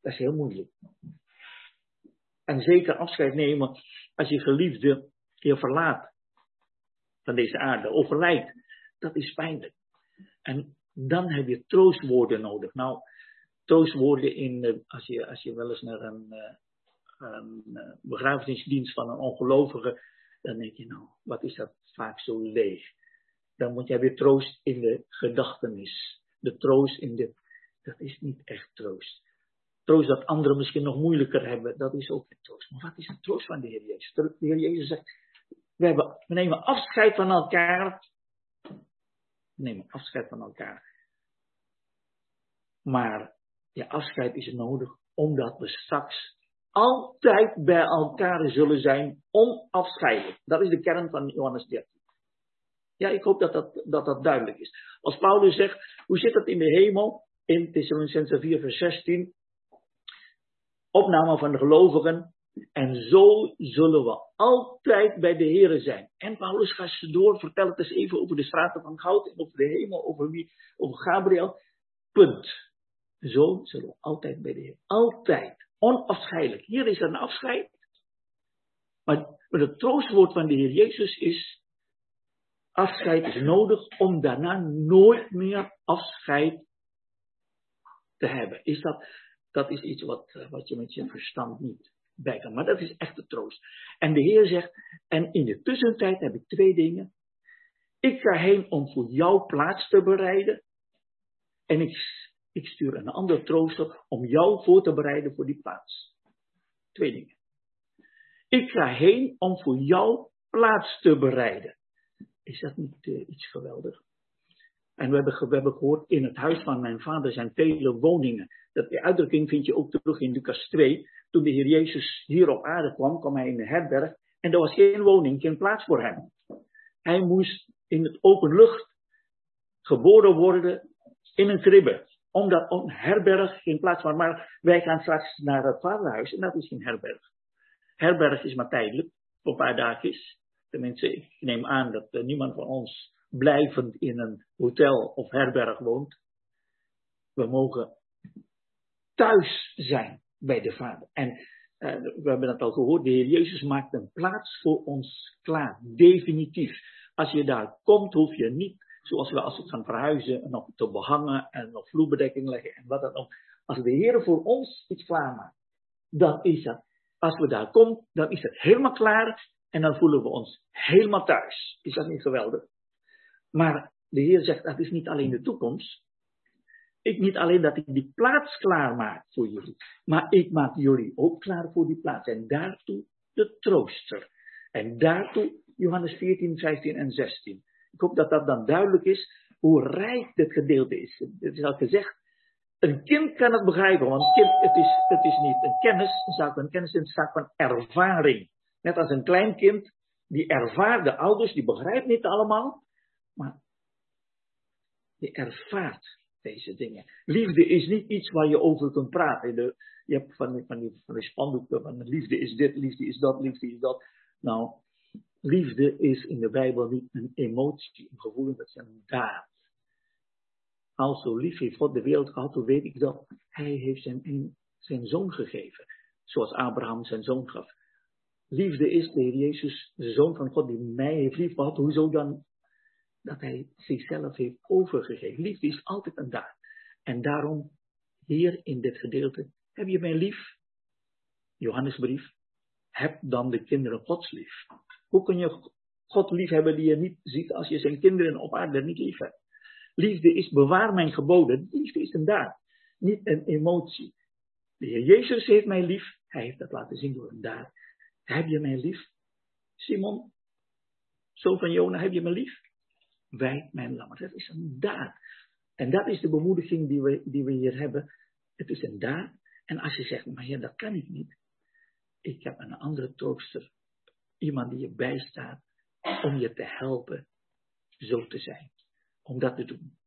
dat is heel moeilijk. En zeker afscheid nemen als je geliefde je verlaat van deze aarde, overlijdt. Dat is pijnlijk. En dan heb je troostwoorden nodig. Nou, troostwoorden in, als, je, als je wel eens naar een, eh, een eh, begrafenisdienst van een ongelovige, dan denk je nou, wat is dat vaak zo leeg. Dan moet je weer troost in de gedachtenis. De troost in de, dat is niet echt troost. Troost dat anderen misschien nog moeilijker hebben, dat is ook troost. Maar wat is de troost van de Heer Jezus? De Heer Jezus zegt, we, hebben, we nemen afscheid van elkaar. We nemen afscheid van elkaar. Maar ja, afscheid is nodig omdat we straks altijd bij elkaar zullen zijn onafscheidelijk. Dat is de kern van Johannes 13. Ja, ik hoop dat dat, dat, dat duidelijk is. Als Paulus zegt, hoe zit het in de hemel? In Thessalonicense 4 vers 16. Opname van de gelovigen. En zo zullen we altijd bij de Here zijn. En Paulus gaat ze door, vertel het eens even over de straten van goud en over de hemel, over wie, over Gabriel. Punt. Zo zullen we altijd bij de Heer. Altijd. Onafscheidelijk. Hier is er een afscheid. Maar het troostwoord van de Heer Jezus is, afscheid is nodig om daarna nooit meer afscheid te hebben. Is dat, dat is iets wat, eh, wat je met je verstand niet bij kan. Maar dat is echt de troost. En de Heer zegt, en in de tussentijd heb ik twee dingen. Ik ga heen om voor jou plaats te bereiden. En ik, ik stuur een ander trooster om jou voor te bereiden voor die plaats. Twee dingen. Ik ga heen om voor jou plaats te bereiden. Is dat niet uh, iets geweldigs? En we hebben, we hebben gehoord, in het huis van mijn vader zijn vele woningen. Dat, die uitdrukking vind je ook terug in Lucas 2. Toen de Heer Jezus hier op aarde kwam, kwam hij in de herberg. En er was geen woning, geen plaats voor hem. Hij moest in het open lucht geboren worden in een kribbe. Omdat een herberg geen plaats was. Maar wij gaan straks naar het vaderhuis en dat is geen herberg. Herberg is maar tijdelijk, voor een paar dagjes. Tenminste, ik neem aan dat uh, niemand van ons blijvend in een hotel of herberg woont. We mogen thuis zijn bij de Vader. En uh, we hebben dat al gehoord, de Heer Jezus maakt een plaats voor ons klaar, definitief. Als je daar komt, hoef je niet, zoals we als we gaan verhuizen, nog te behangen en nog vloerbedekking leggen en wat dan ook. Als de Heer voor ons iets klaarmaakt, dan is dat. Als we daar komen, dan is het helemaal klaar en dan voelen we ons helemaal thuis. Is dat niet geweldig? Maar de Heer zegt, dat is niet alleen de toekomst. Ik niet alleen dat ik die plaats klaar maak voor jullie, maar ik maak jullie ook klaar voor die plaats. En daartoe de trooster. En daartoe Johannes 14, 15 en 16. Ik hoop dat dat dan duidelijk is hoe rijk dit gedeelte is. Het is al gezegd, een kind kan het begrijpen, want kind, het, is, het is niet een kennis, een zaak van kennis, het is een zaak van ervaring. Net als een klein kind, die ervaart de ouders, die begrijpt niet allemaal, maar je ervaart deze dingen. Liefde is niet iets waar je over kunt praten. Je hebt van die, van, die, van die liefde is dit, liefde is dat, liefde is dat. Nou, liefde is in de Bijbel niet een emotie, een gevoel, dat is een daad. Als zo lief heeft God de wereld gehad, weet ik dat hij heeft zijn, zijn zoon gegeven. Zoals Abraham zijn zoon gaf. Liefde is de Heer Jezus, de zoon van God, die mij heeft lief gehad. Hoezo dan dat hij zichzelf heeft overgegeven. Liefde is altijd een daad. En daarom, hier in dit gedeelte, heb je mij lief? Johannesbrief. Heb dan de kinderen Gods lief. Hoe kun je God lief hebben die je niet ziet als je zijn kinderen op aarde niet lief hebt? Liefde is bewaar mijn geboden. Liefde is een daad, niet een emotie. De Heer Jezus heeft mij lief. Hij heeft dat laten zien door een daad. Heb je mij lief? Simon, zoon van Jona, heb je me lief? wijd mijn lammen. Dat is een daad. En dat is de bemoediging die we, die we hier hebben. Het is een daad. En als je zegt, maar ja, dat kan ik niet. Ik heb een andere trooster. Iemand die je bijstaat om je te helpen zo te zijn. Om dat te doen.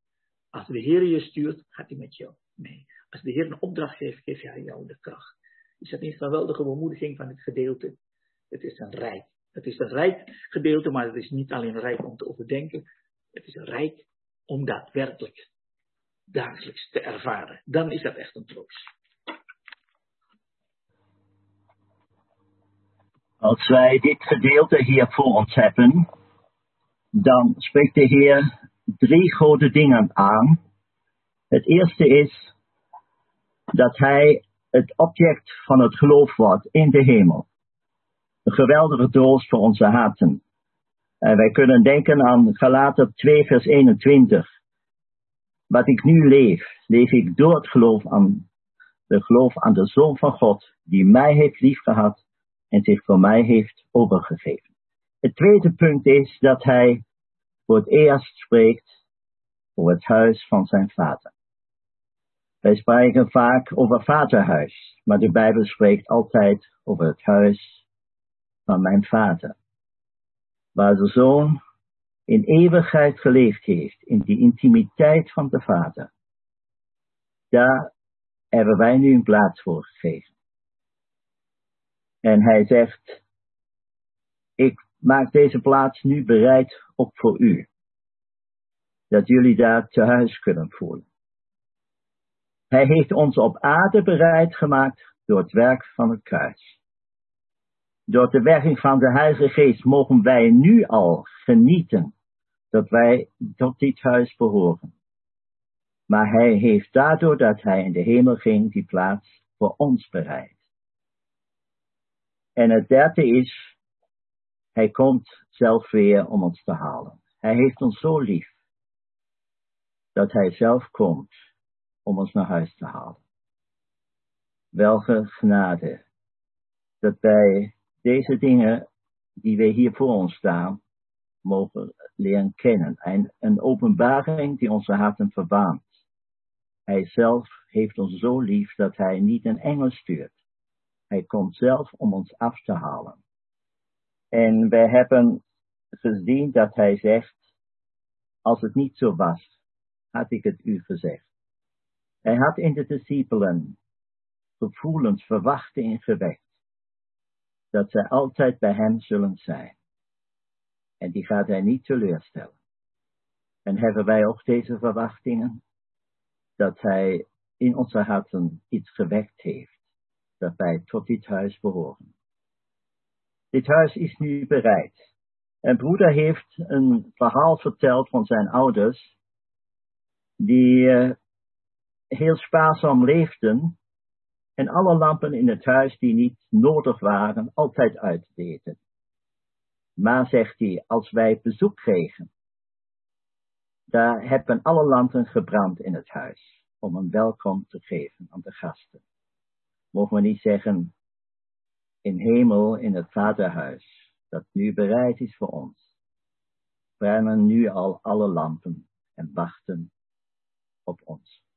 Als de Heer je stuurt, gaat hij met jou mee. Als de Heer een opdracht geeft, geeft hij jou de kracht. Is dat niet een geweldige bemoediging van het gedeelte? Het is een rijk. Het is een rijk gedeelte, maar het is niet alleen rijk om te overdenken. Het is rijk om daadwerkelijk dagelijks te ervaren. Dan is dat echt een troost. Als wij dit gedeelte hier voor ons hebben, dan spreekt de Heer drie grote dingen aan. Het eerste is dat Hij het object van het geloof wordt in de hemel. Een geweldige troost voor onze harten. En wij kunnen denken aan Galater 2 vers 21. Wat ik nu leef, leef ik door het geloof aan de geloof aan de Zoon van God, die mij heeft liefgehad en zich voor mij heeft overgegeven. Het tweede punt is dat hij voor het eerst spreekt over het huis van zijn vader. Wij spreken vaak over vaderhuis, maar de Bijbel spreekt altijd over het huis van mijn vader. Waar de zoon in eeuwigheid geleefd heeft, in die intimiteit van de vader. Daar hebben wij nu een plaats voor gegeven. En hij zegt, ik maak deze plaats nu bereid ook voor u. Dat jullie daar te huis kunnen voelen. Hij heeft ons op aarde bereid gemaakt door het werk van het kruis. Door de werking van de Heilige Geest mogen wij nu al genieten dat wij tot dit huis behoren. Maar hij heeft daardoor dat hij in de hemel ging die plaats voor ons bereid. En het derde is, hij komt zelf weer om ons te halen. Hij heeft ons zo lief dat hij zelf komt om ons naar huis te halen. Welke genade dat wij deze dingen die wij hier voor ons staan, mogen leren kennen. En een openbaring die onze harten verbaant. Hij zelf heeft ons zo lief dat hij niet een engel stuurt. Hij komt zelf om ons af te halen. En wij hebben gezien dat hij zegt, als het niet zo was, had ik het u gezegd. Hij had in de discipelen gevoelens, verwachtingen gewekt, dat zij altijd bij hem zullen zijn. En die gaat hij niet teleurstellen. En hebben wij ook deze verwachtingen? Dat hij in onze harten iets gewekt heeft. Dat wij tot dit huis behoren. Dit huis is nu bereid. En broeder heeft een verhaal verteld van zijn ouders. Die uh, heel spaarzaam leefden. En alle lampen in het huis die niet nodig waren, altijd uitdeden. Maar zegt hij, als wij bezoek kregen, daar hebben alle lampen gebrand in het huis, om een welkom te geven aan de gasten. Mogen we niet zeggen, in hemel, in het vaderhuis, dat nu bereid is voor ons, brennen nu al alle lampen en wachten op ons.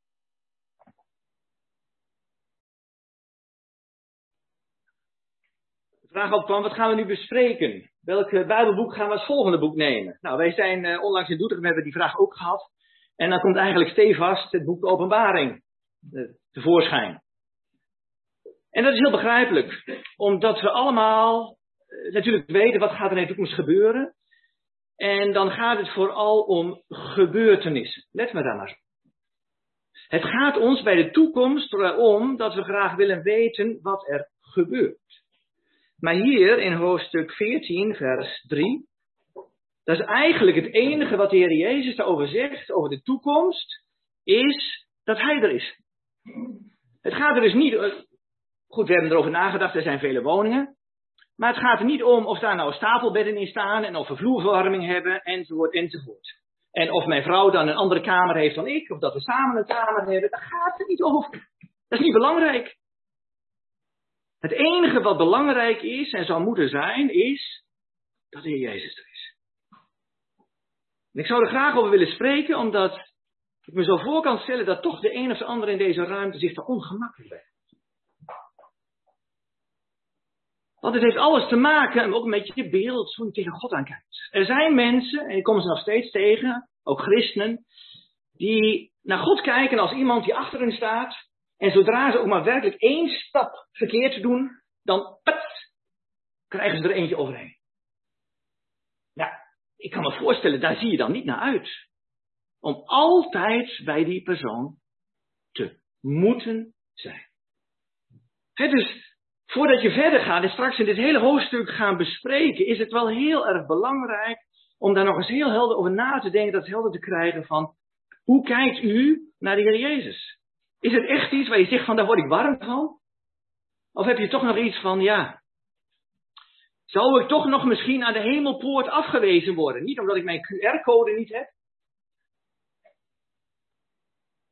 Vraag op kwam, wat gaan we nu bespreken? Welk Bijbelboek gaan we als volgende boek nemen? Nou, wij zijn uh, onlangs in Doetinchem, hebben die vraag ook gehad. En dan komt eigenlijk stevast het boek de Openbaring uh, tevoorschijn. En dat is heel begrijpelijk, omdat we allemaal natuurlijk weten wat gaat er in de toekomst gebeuren. En dan gaat het vooral om gebeurtenissen. Let me daar maar. Het gaat ons bij de toekomst om dat we graag willen weten wat er gebeurt. Maar hier in hoofdstuk 14, vers 3, dat is eigenlijk het enige wat de Heer Jezus daarover zegt, over de toekomst, is dat Hij er is. Het gaat er dus niet, eh, goed, we hebben erover nagedacht, er zijn vele woningen, maar het gaat er niet om of daar nou stapelbedden in staan en of we vloerverwarming hebben, enzovoort, enzovoort. En of mijn vrouw dan een andere kamer heeft dan ik, of dat we samen een kamer hebben, daar gaat het niet over. Dat is niet belangrijk. Het enige wat belangrijk is en zou moeten zijn, is dat de Heer Jezus er is. Ik zou er graag over willen spreken, omdat ik me zo voor kan stellen dat toch de een of de ander in deze ruimte zich er ongemakkelijk bij Want het heeft alles te maken, ook met je beeld, hoe je tegen God aankijkt. Er zijn mensen, en ik kom ze nog steeds tegen, ook christenen, die naar God kijken als iemand die achter hen staat. En zodra ze ook maar werkelijk één stap verkeerd doen, dan pet, krijgen ze er eentje overheen. Nou, ik kan me voorstellen, daar zie je dan niet naar uit. Om altijd bij die persoon te moeten zijn. Dus voordat je verder gaat en straks in dit hele hoofdstuk gaan bespreken, is het wel heel erg belangrijk om daar nog eens heel helder over na te denken, dat helder te krijgen van hoe kijkt u naar de Heer Jezus? Is het echt iets waar je zegt van daar word ik warm van? Of heb je toch nog iets van ja, zou ik toch nog misschien aan de hemelpoort afgewezen worden? Niet omdat ik mijn QR-code niet heb,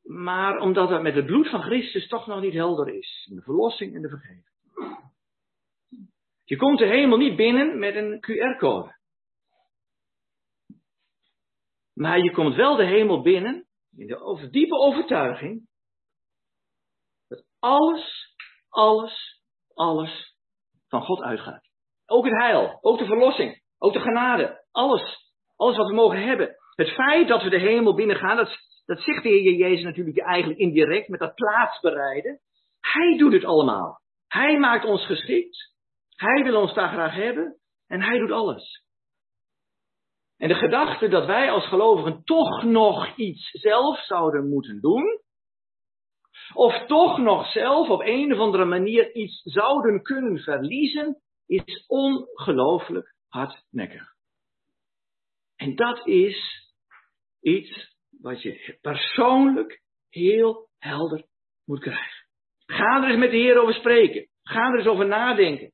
maar omdat het met het bloed van Christus toch nog niet helder is. De verlossing en de vergeving. Je komt de hemel niet binnen met een QR-code. Maar je komt wel de hemel binnen in de diepe overtuiging alles, alles, alles van God uitgaat. Ook het heil, ook de verlossing, ook de genade, alles. Alles wat we mogen hebben. Het feit dat we de hemel binnengaan, dat, dat zegt de Heer Jezus natuurlijk eigenlijk indirect met dat plaatsbereiden. Hij doet het allemaal. Hij maakt ons geschikt. Hij wil ons daar graag hebben. En hij doet alles. En de gedachte dat wij als gelovigen toch nog iets zelf zouden moeten doen, of toch nog zelf op een of andere manier iets zouden kunnen verliezen, is ongelooflijk hardnekkig. En dat is iets wat je persoonlijk heel helder moet krijgen. Ga er eens met de Heer over spreken. Ga er eens over nadenken.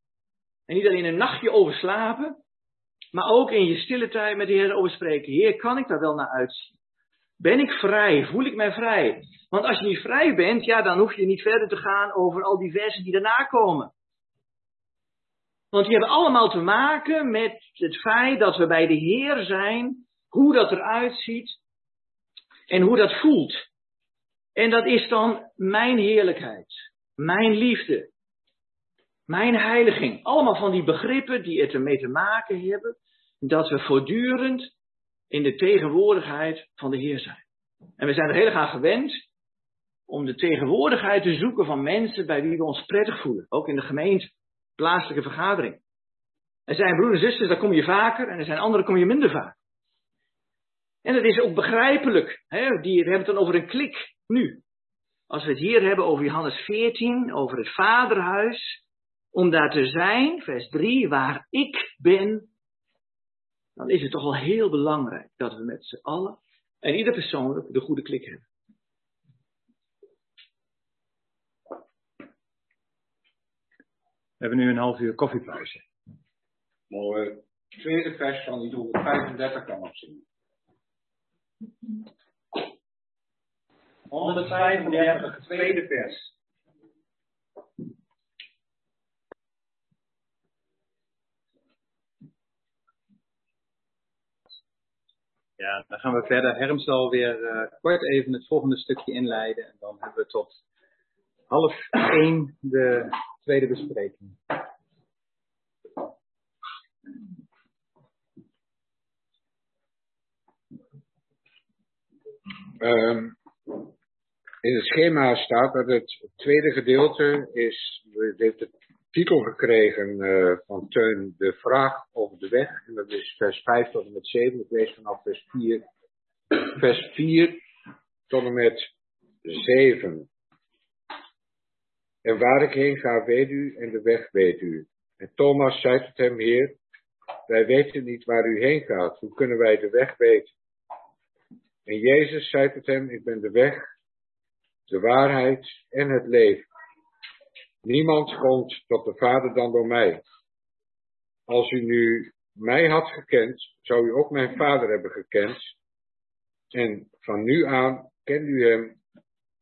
En niet alleen een nachtje over slapen, maar ook in je stille tijd met de Heer over spreken. Heer, kan ik daar wel naar uitzien? Ben ik vrij? Voel ik mij vrij? Want als je niet vrij bent, ja, dan hoef je niet verder te gaan over al die versen die daarna komen. Want die hebben allemaal te maken met het feit dat we bij de Heer zijn, hoe dat eruit ziet en hoe dat voelt. En dat is dan mijn heerlijkheid, mijn liefde, mijn heiliging. Allemaal van die begrippen die het ermee te maken hebben dat we voortdurend in de tegenwoordigheid van de Heer zijn. En we zijn er heel graag gewend om de tegenwoordigheid te zoeken van mensen bij wie we ons prettig voelen. Ook in de gemeente, plaatselijke vergadering. Er zijn broeders en zusters, daar kom je vaker en er zijn anderen, kom je minder vaak. En dat is ook begrijpelijk. Hè? Die, hebben het dan over een klik nu. Als we het hier hebben over Johannes 14, over het vaderhuis, om daar te zijn, vers 3, waar ik ben, dan is het toch wel heel belangrijk dat we met z'n allen en ieder persoonlijk de goede klik hebben. We hebben nu een half uur koffiepauze. Mooi. Tweede vers van die 135 kan opzien. 135, tweede vers. Ja, dan gaan we verder. Herm zal weer uh, kort even het volgende stukje inleiden. En dan hebben we tot half één de tweede bespreking. Um, in het schema staat dat het tweede gedeelte is, heeft de titel gekregen uh, van Teun de vraag over de weg. En dat is vers 5 tot en met 7. Ik lees vanaf vers 4, vers 4 tot en met 7. En waar ik heen ga, weet u, en de weg weet u. En Thomas zei tot hem, Heer, wij weten niet waar u heen gaat. Hoe kunnen wij de weg weten? En Jezus zei tot hem, ik ben de weg, de waarheid en het leven. Niemand komt tot de Vader dan door mij. Als u nu mij had gekend, zou u ook mijn Vader hebben gekend. En van nu aan kent u hem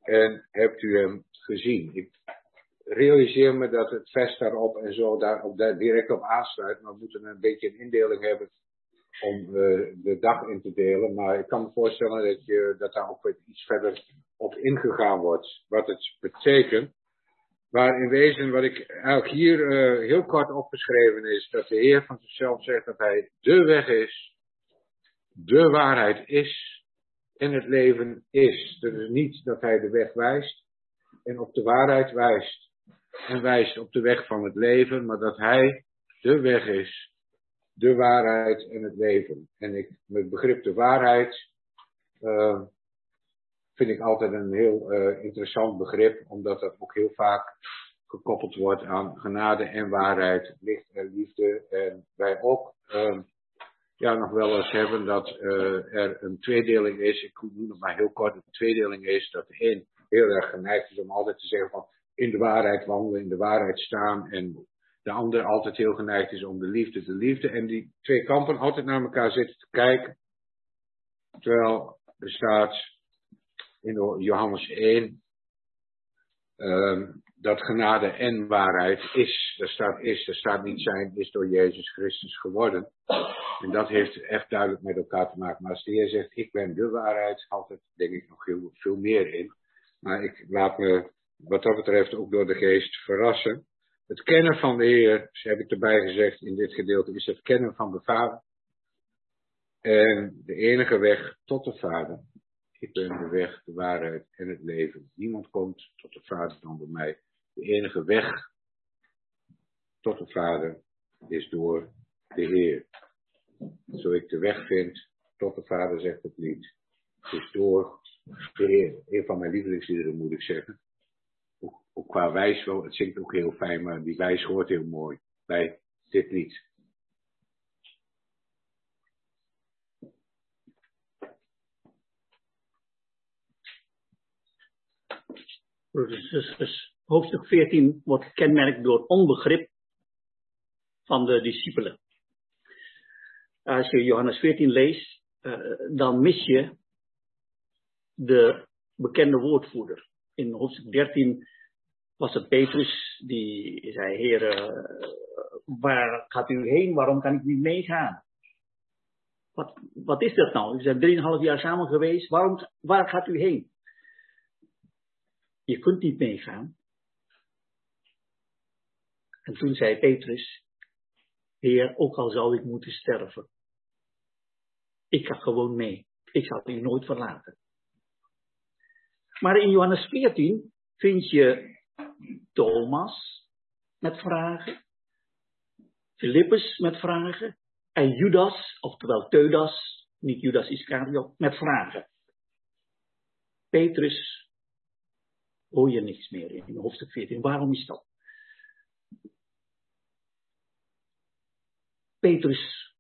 en hebt u hem gezien. Ik realiseer me dat het vers daarop en zo daar, daar direct op aansluit, maar we moeten een beetje een indeling hebben om eh, de dag in te delen. Maar ik kan me voorstellen dat, je, dat daar ook iets verder op ingegaan wordt. Wat het betekent. Maar in wezen, wat ik eigenlijk hier uh, heel kort opgeschreven is, dat de Heer van zichzelf zegt dat Hij de weg is, de waarheid is en het leven is. Dat is niet dat Hij de weg wijst en op de waarheid wijst en wijst op de weg van het leven, maar dat Hij de weg is, de waarheid en het leven. En ik, met begrip de waarheid uh, vind ik altijd een heel uh, interessant begrip, omdat dat ook heel vaak gekoppeld wordt aan genade en waarheid, licht en liefde. En wij ook uh, ja, nog wel eens hebben dat uh, er een tweedeling is. Ik noem het maar heel kort. Een tweedeling is dat de een heel erg geneigd is om altijd te zeggen van in de waarheid wandelen, in de waarheid staan. En de ander altijd heel geneigd is om de liefde, de liefde. En die twee kampen altijd naar elkaar zitten te kijken. Terwijl er staat in Johannes 1 uh, dat genade en waarheid is. Er staat is, er staat niet zijn, is door Jezus Christus geworden. En dat heeft echt duidelijk met elkaar te maken. Maar als de Heer zegt, ik ben de waarheid, het denk ik nog heel veel meer in. Maar ik laat me wat dat betreft ook door de geest verrassen. Het kennen van de Heer, ze heb ik erbij gezegd in dit gedeelte, is het kennen van de Vader. En de enige weg tot de Vader. Ik ben de weg, de waarheid en het leven. Niemand komt tot de Vader dan door mij. De enige weg tot de Vader is door de Heer. Zo ik de weg vind tot de Vader, zegt het lied, is door de Heer. Een van mijn lievelingsliederen moet ik zeggen ook qua wijs wel, het zingt ook heel fijn, maar die wijs hoort heel mooi bij dit lied. Dus, dus hoofdstuk 14 wordt gekenmerkt door onbegrip van de discipelen. Als je Johannes 14 leest, uh, dan mis je de bekende woordvoerder. In hoofdstuk 13 was het Petrus die zei, heer, uh, waar gaat u heen? Waarom kan ik niet meegaan? Wat, wat is dat nou? U zijn drieënhalf jaar samen geweest. Waarom, waar gaat u heen? Je kunt niet meegaan. En toen zei Petrus, Heer, ook al zou ik moeten sterven, ik ga gewoon mee. Ik zal u nooit verlaten. Maar in Johannes 14 vind je Thomas met vragen, Filippus met vragen en Judas, oftewel Teudas, niet Judas Iscariot, met vragen. Petrus hoor je niks meer in hoofdstuk 14. Waarom is dat? Petrus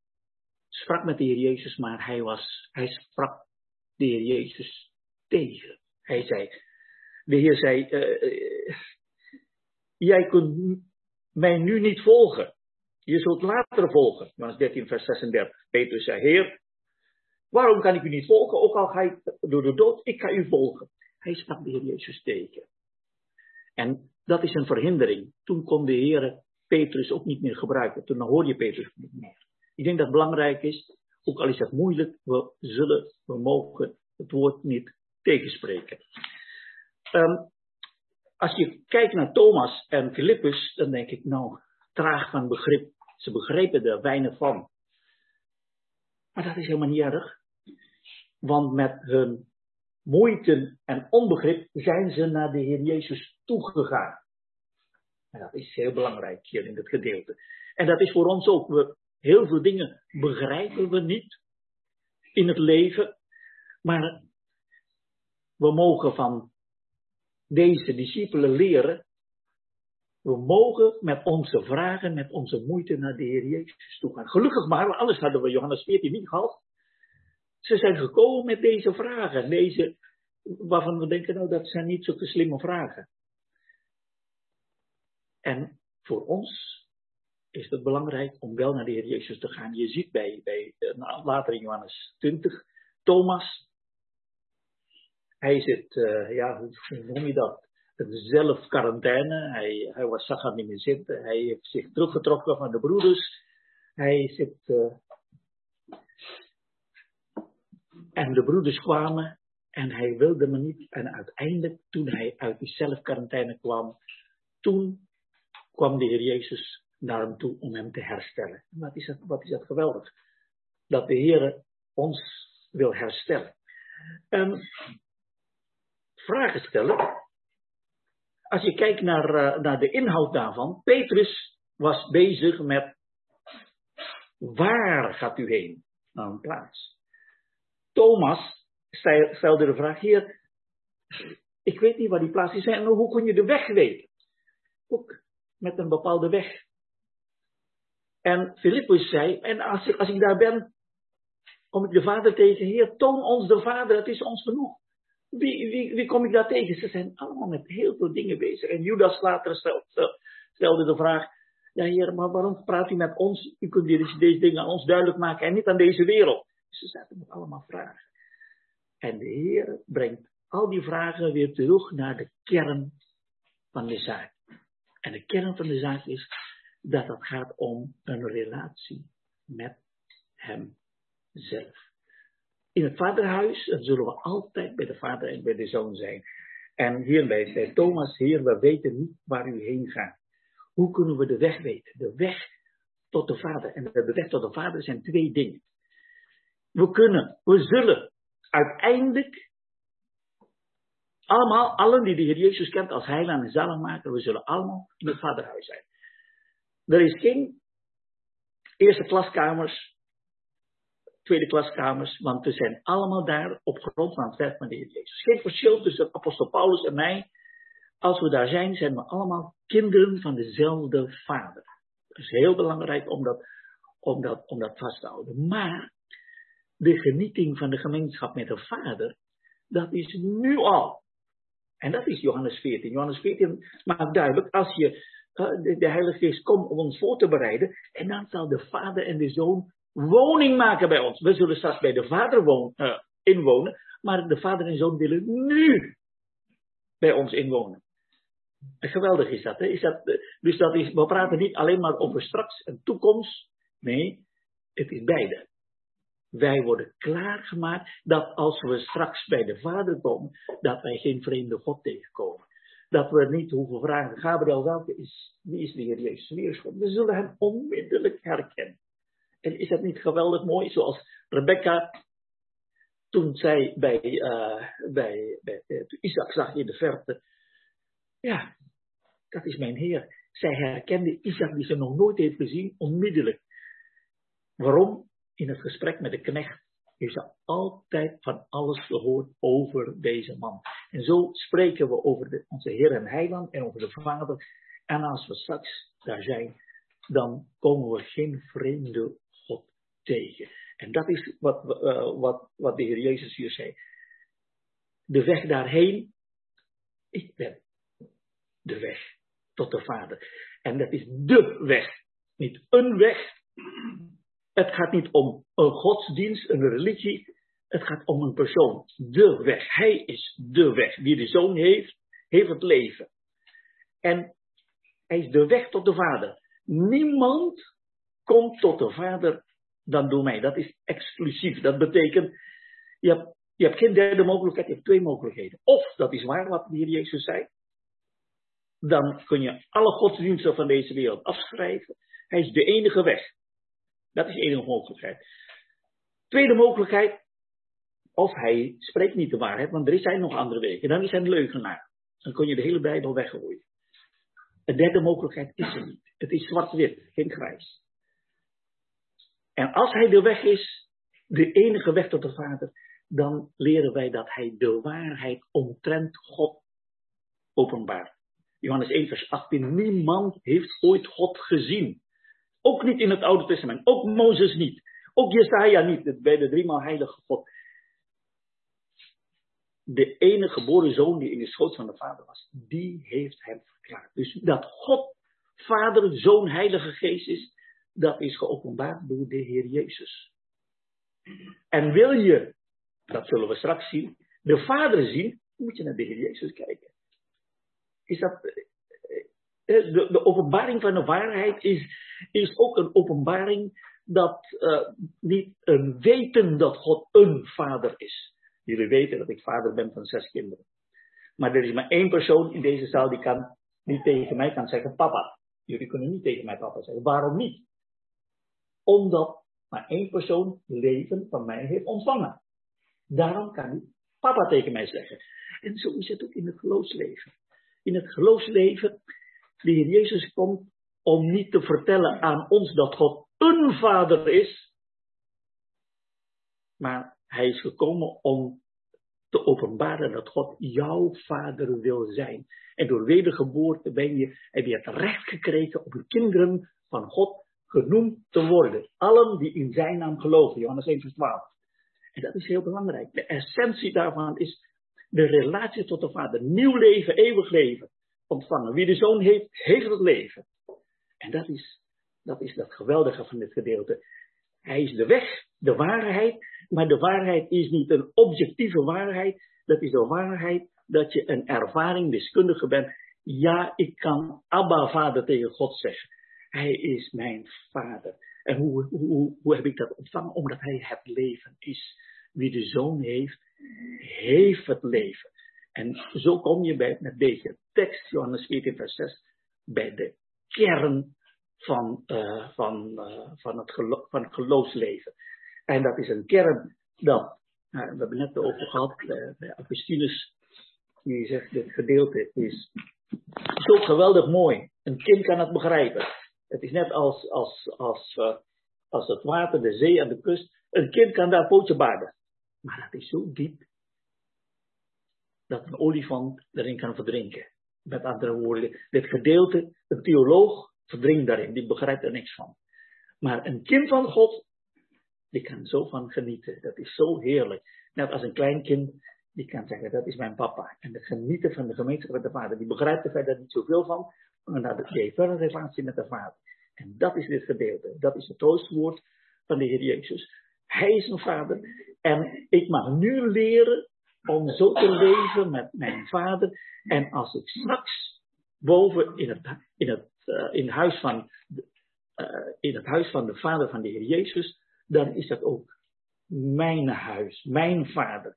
sprak met de Heer Jezus, maar hij, was, hij sprak de Heer Jezus tegen. Hij zei, de Heer zei, uh, jij kunt mij nu niet volgen. Je zult later volgen. Johannes 13, vers 36. Petrus zei, Heer, waarom kan ik u niet volgen? Ook al ga ik door de dood, ik ga u volgen. Hij sprak de Heer Jezus tegen. En dat is een verhindering. Toen kon de Heer Petrus ook niet meer gebruiken. Toen hoor je Petrus niet meer. Ik denk dat het belangrijk is, ook al is het moeilijk, we zullen, we mogen het woord niet tegenspreken. Um, als je kijkt naar Thomas en Filippus, dan denk ik, nou, traag van begrip. Ze begrepen er weinig van. Maar dat is helemaal niet erg. Want met hun moeite en onbegrip zijn ze naar de Heer Jezus toegegaan. En dat is heel belangrijk hier in dit gedeelte. En dat is voor ons ook. We, heel veel dingen begrijpen we niet in het leven. Maar we mogen van deze discipelen leren. We mogen met onze vragen, met onze moeite naar de Heer Jezus toe gaan. Gelukkig maar, anders hadden we Johannes 14 niet gehad. Ze zijn gekomen met deze vragen, deze, waarvan we denken, nou dat zijn niet zulke slimme vragen. En voor ons is het belangrijk om wel naar de Heer Jezus te gaan. Je ziet bij, bij eh, later in Johannes 20, Thomas, hij zit, uh, ja, hoe, noem je dat? Een zelfquarantaine. Hij, hij was, zitten. Hij heeft zich teruggetrokken van de broeders. Hij zit uh, En de broeders kwamen en hij wilde me niet. En uiteindelijk, toen hij uit die zelfquarantaine kwam, toen kwam de Heer Jezus naar hem toe om hem te herstellen. Wat is dat, wat is dat geweldig? Dat de Heer ons wil herstellen. Um, vragen stellen. Als je kijkt naar, uh, naar de inhoud daarvan. Petrus was bezig met waar gaat u heen? Naar een plaats. Thomas stelde de vraag, Heer, ik weet niet waar die plaats is en hoe kun je de weg weten? Ook met een bepaalde weg. En Filippus zei, en als ik, als ik daar ben, kom ik de vader tegen, Heer, toon ons de vader, het is ons genoeg. Wie, wie, wie kom ik daar tegen? Ze zijn allemaal met heel veel dingen bezig. En Judas later stelde de vraag, ja heer, maar waarom praat u met ons? U kunt deze, deze dingen aan ons duidelijk maken en niet aan deze wereld. Ze zaten met allemaal vragen. En de Heer brengt al die vragen weer terug naar de kern van de zaak. En de kern van de zaak is dat het gaat om een relatie met Hem zelf. In het vaderhuis zullen we altijd bij de vader en bij de zoon zijn. En hierbij zei Thomas, Heer, we weten niet waar u heen gaat. Hoe kunnen we de weg weten? De weg tot de vader. En de weg tot de vader zijn twee dingen. We kunnen, we zullen uiteindelijk allemaal, allen die de Heer Jezus kent als heiland en zaligmaker, we zullen allemaal in het vaderhuis zijn. Er is geen eerste klaskamers, tweede klaskamers, want we zijn allemaal daar op grond van het werk van de Heer Jezus. Geen verschil tussen apostel Paulus en mij. Als we daar zijn, zijn we allemaal kinderen van dezelfde vader. Het is heel belangrijk om dat, om dat, om dat vast te houden. Maar de genieting van de gemeenschap met de Vader, dat is nu al. En dat is Johannes 14. Johannes 14 maakt duidelijk, als je uh, de, Heilige Geest komt om ons voor te bereiden, en dan zal de Vader en de Zoon woning maken bij ons. We zullen straks bij de Vader woon, uh, inwonen, maar de Vader en Zoon willen nu bij ons inwonen. En geweldig is dat, hè? Is dat, dus dat is, we praten niet alleen maar over straks en toekomst. Nee, het is beide. Wij worden klaargemaakt dat als we straks bij de Vader komen, dat wij geen vreemde God tegenkomen. Dat we niet hoeven vragen, Gabriel, welke is, wie is de Heer Jezus Weerschot? We zullen hem onmiddellijk herkennen. En is dat niet geweldig mooi, zoals Rebecca toen zij bij, uh, bij, bij uh, Isaac zag in de verte, ja, dat is mijn Heer. Zij herkende Isaac die ze nog nooit heeft gezien, onmiddellijk. Waarom? In het gesprek met de knecht heeft ze altijd van alles gehoord over deze man. En zo spreken we over de, onze Heer en Heiland en over de Vader. En als we straks daar zijn, dan komen we geen vreemde God tegen. En dat is wat, uh, wat, wat de Heer Jezus hier zei. De weg daarheen, ik ben de weg tot de Vader. En dat is de weg. Niet een weg, het gaat niet om een godsdienst, een religie. Het gaat om een persoon. De weg. Hij is de weg. Wie de zoon heeft, heeft het leven. En hij is de weg tot de Vader. Niemand komt tot de Vader dan door mij. Dat is exclusief. Dat betekent, je hebt, je hebt geen derde mogelijkheid, je hebt twee mogelijkheden. Of, dat is waar wat de Heer Jezus zei, dan kun je alle godsdiensten van deze wereld afschrijven. Hij is de enige weg. Dat is één mogelijkheid. Tweede mogelijkheid, of hij spreekt niet de waarheid, want er zijn nog andere wegen. Dan is hij een leugenaar. Dan kun je de hele Bijbel weggooien. Een derde mogelijkheid is er niet. Het is zwart-wit, geen grijs. En als hij de weg is, de enige weg tot de Vader, dan leren wij dat hij de waarheid omtrent God openbaart. Johannes 1, vers 18. Niemand heeft ooit God gezien. Ook niet in het Oude Testament. Ook Mozes niet. Ook Jesaja niet. Bij de driemaal heilige God. De ene geboren zoon die in de schoot van de vader was. Die heeft hem verklaard. Dus dat God, vader, zoon, heilige geest is. Dat is geopenbaard door de Heer Jezus. En wil je, dat zullen we straks zien, de Vader zien, moet je naar de Heer Jezus kijken. Is dat, de, de, openbaring van de waarheid is, is ook een openbaring dat uh, niet een weten dat God een vader is. Jullie weten dat ik vader ben van zes kinderen. Maar er is maar één persoon in deze zaal die kan niet tegen mij kan zeggen papa. Jullie kunnen niet tegen mij papa zeggen. Waarom niet? Omdat maar één persoon leven van mij heeft ontvangen. Daarom kan hij papa tegen mij zeggen. En zo is het ook in het geloofsleven. In het geloofsleven, de Heer Jezus komt om niet te vertellen aan ons dat God een vader is, maar hij is gekomen om te openbaren dat God jouw vader wil zijn. En door wedergeboorte ben je, heb je het recht gekregen om kinderen van God genoemd te worden. Allen die in zijn naam geloven. Johannes 1 vers 12. En dat is heel belangrijk. De essentie daarvan is de relatie tot de Vader. Nieuw leven, eeuwig leven ontvangen. Wie de Zoon heeft, heeft het leven. En dat is dat, is dat geweldige van dit gedeelte. Hij is de weg, de waarheid, maar de waarheid is niet een objectieve waarheid. Dat is de waarheid dat je een ervaring deskundige bent. Ja, ik kan Abba Vader tegen God zeggen. Hij is mijn vader. En hoe, hoe, hoe heb ik dat ontvangen? Omdat hij het leven is. Wie de zoon heeft, heeft het leven. En zo kom je bij, met deze tekst, Johannes 14, vers 6, bij de kern van, uh, van, uh, van, het van geloofsleven. En dat is een kern dat, uh, we hebben net over gehad, bij Augustinus, die zegt, dit gedeelte is zo geweldig mooi. Een kind kan het begrijpen. Het is net als, als, als, uh, als het water, de zee en de kust. Een kind kan daar pootje baden. Maar dat is zo diep. Dat een olifant erin kan verdrinken. Met andere woorden, dit gedeelte, een theoloog verdrinkt daarin. Die begrijpt er niks van. Maar een kind van God, die kan zo van genieten. Dat is zo heerlijk. Net als een klein kind, die kan zeggen, dat is mijn papa. En het genieten van de gemeenschap met de vader. Die begrijpt er verder niet zoveel van. Maar dat heeft wel een relatie met de vader. En dat is dit gedeelte. Dat is het troostwoord van de Heer Jezus. Hij is een vader. En ik mag nu leren om zo te leven met mijn vader. En als ik straks boven in het, in het, uh, in huis, van, uh, in het huis van de vader van de Heer Jezus, dan is dat ook mijn huis, mijn vader.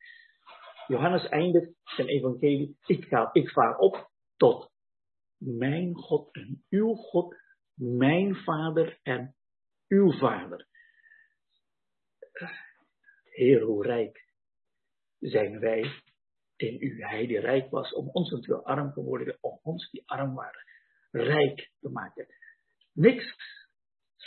Johannes eindigt zijn evangelie. Ik, ga, ik vaar op tot mijn God en uw God, mijn vader en uw vader. Heer, hoe rijk zijn wij in u. Hij die rijk was om ons natuurlijk arm te worden, om ons die arm waren, rijk te maken. Niks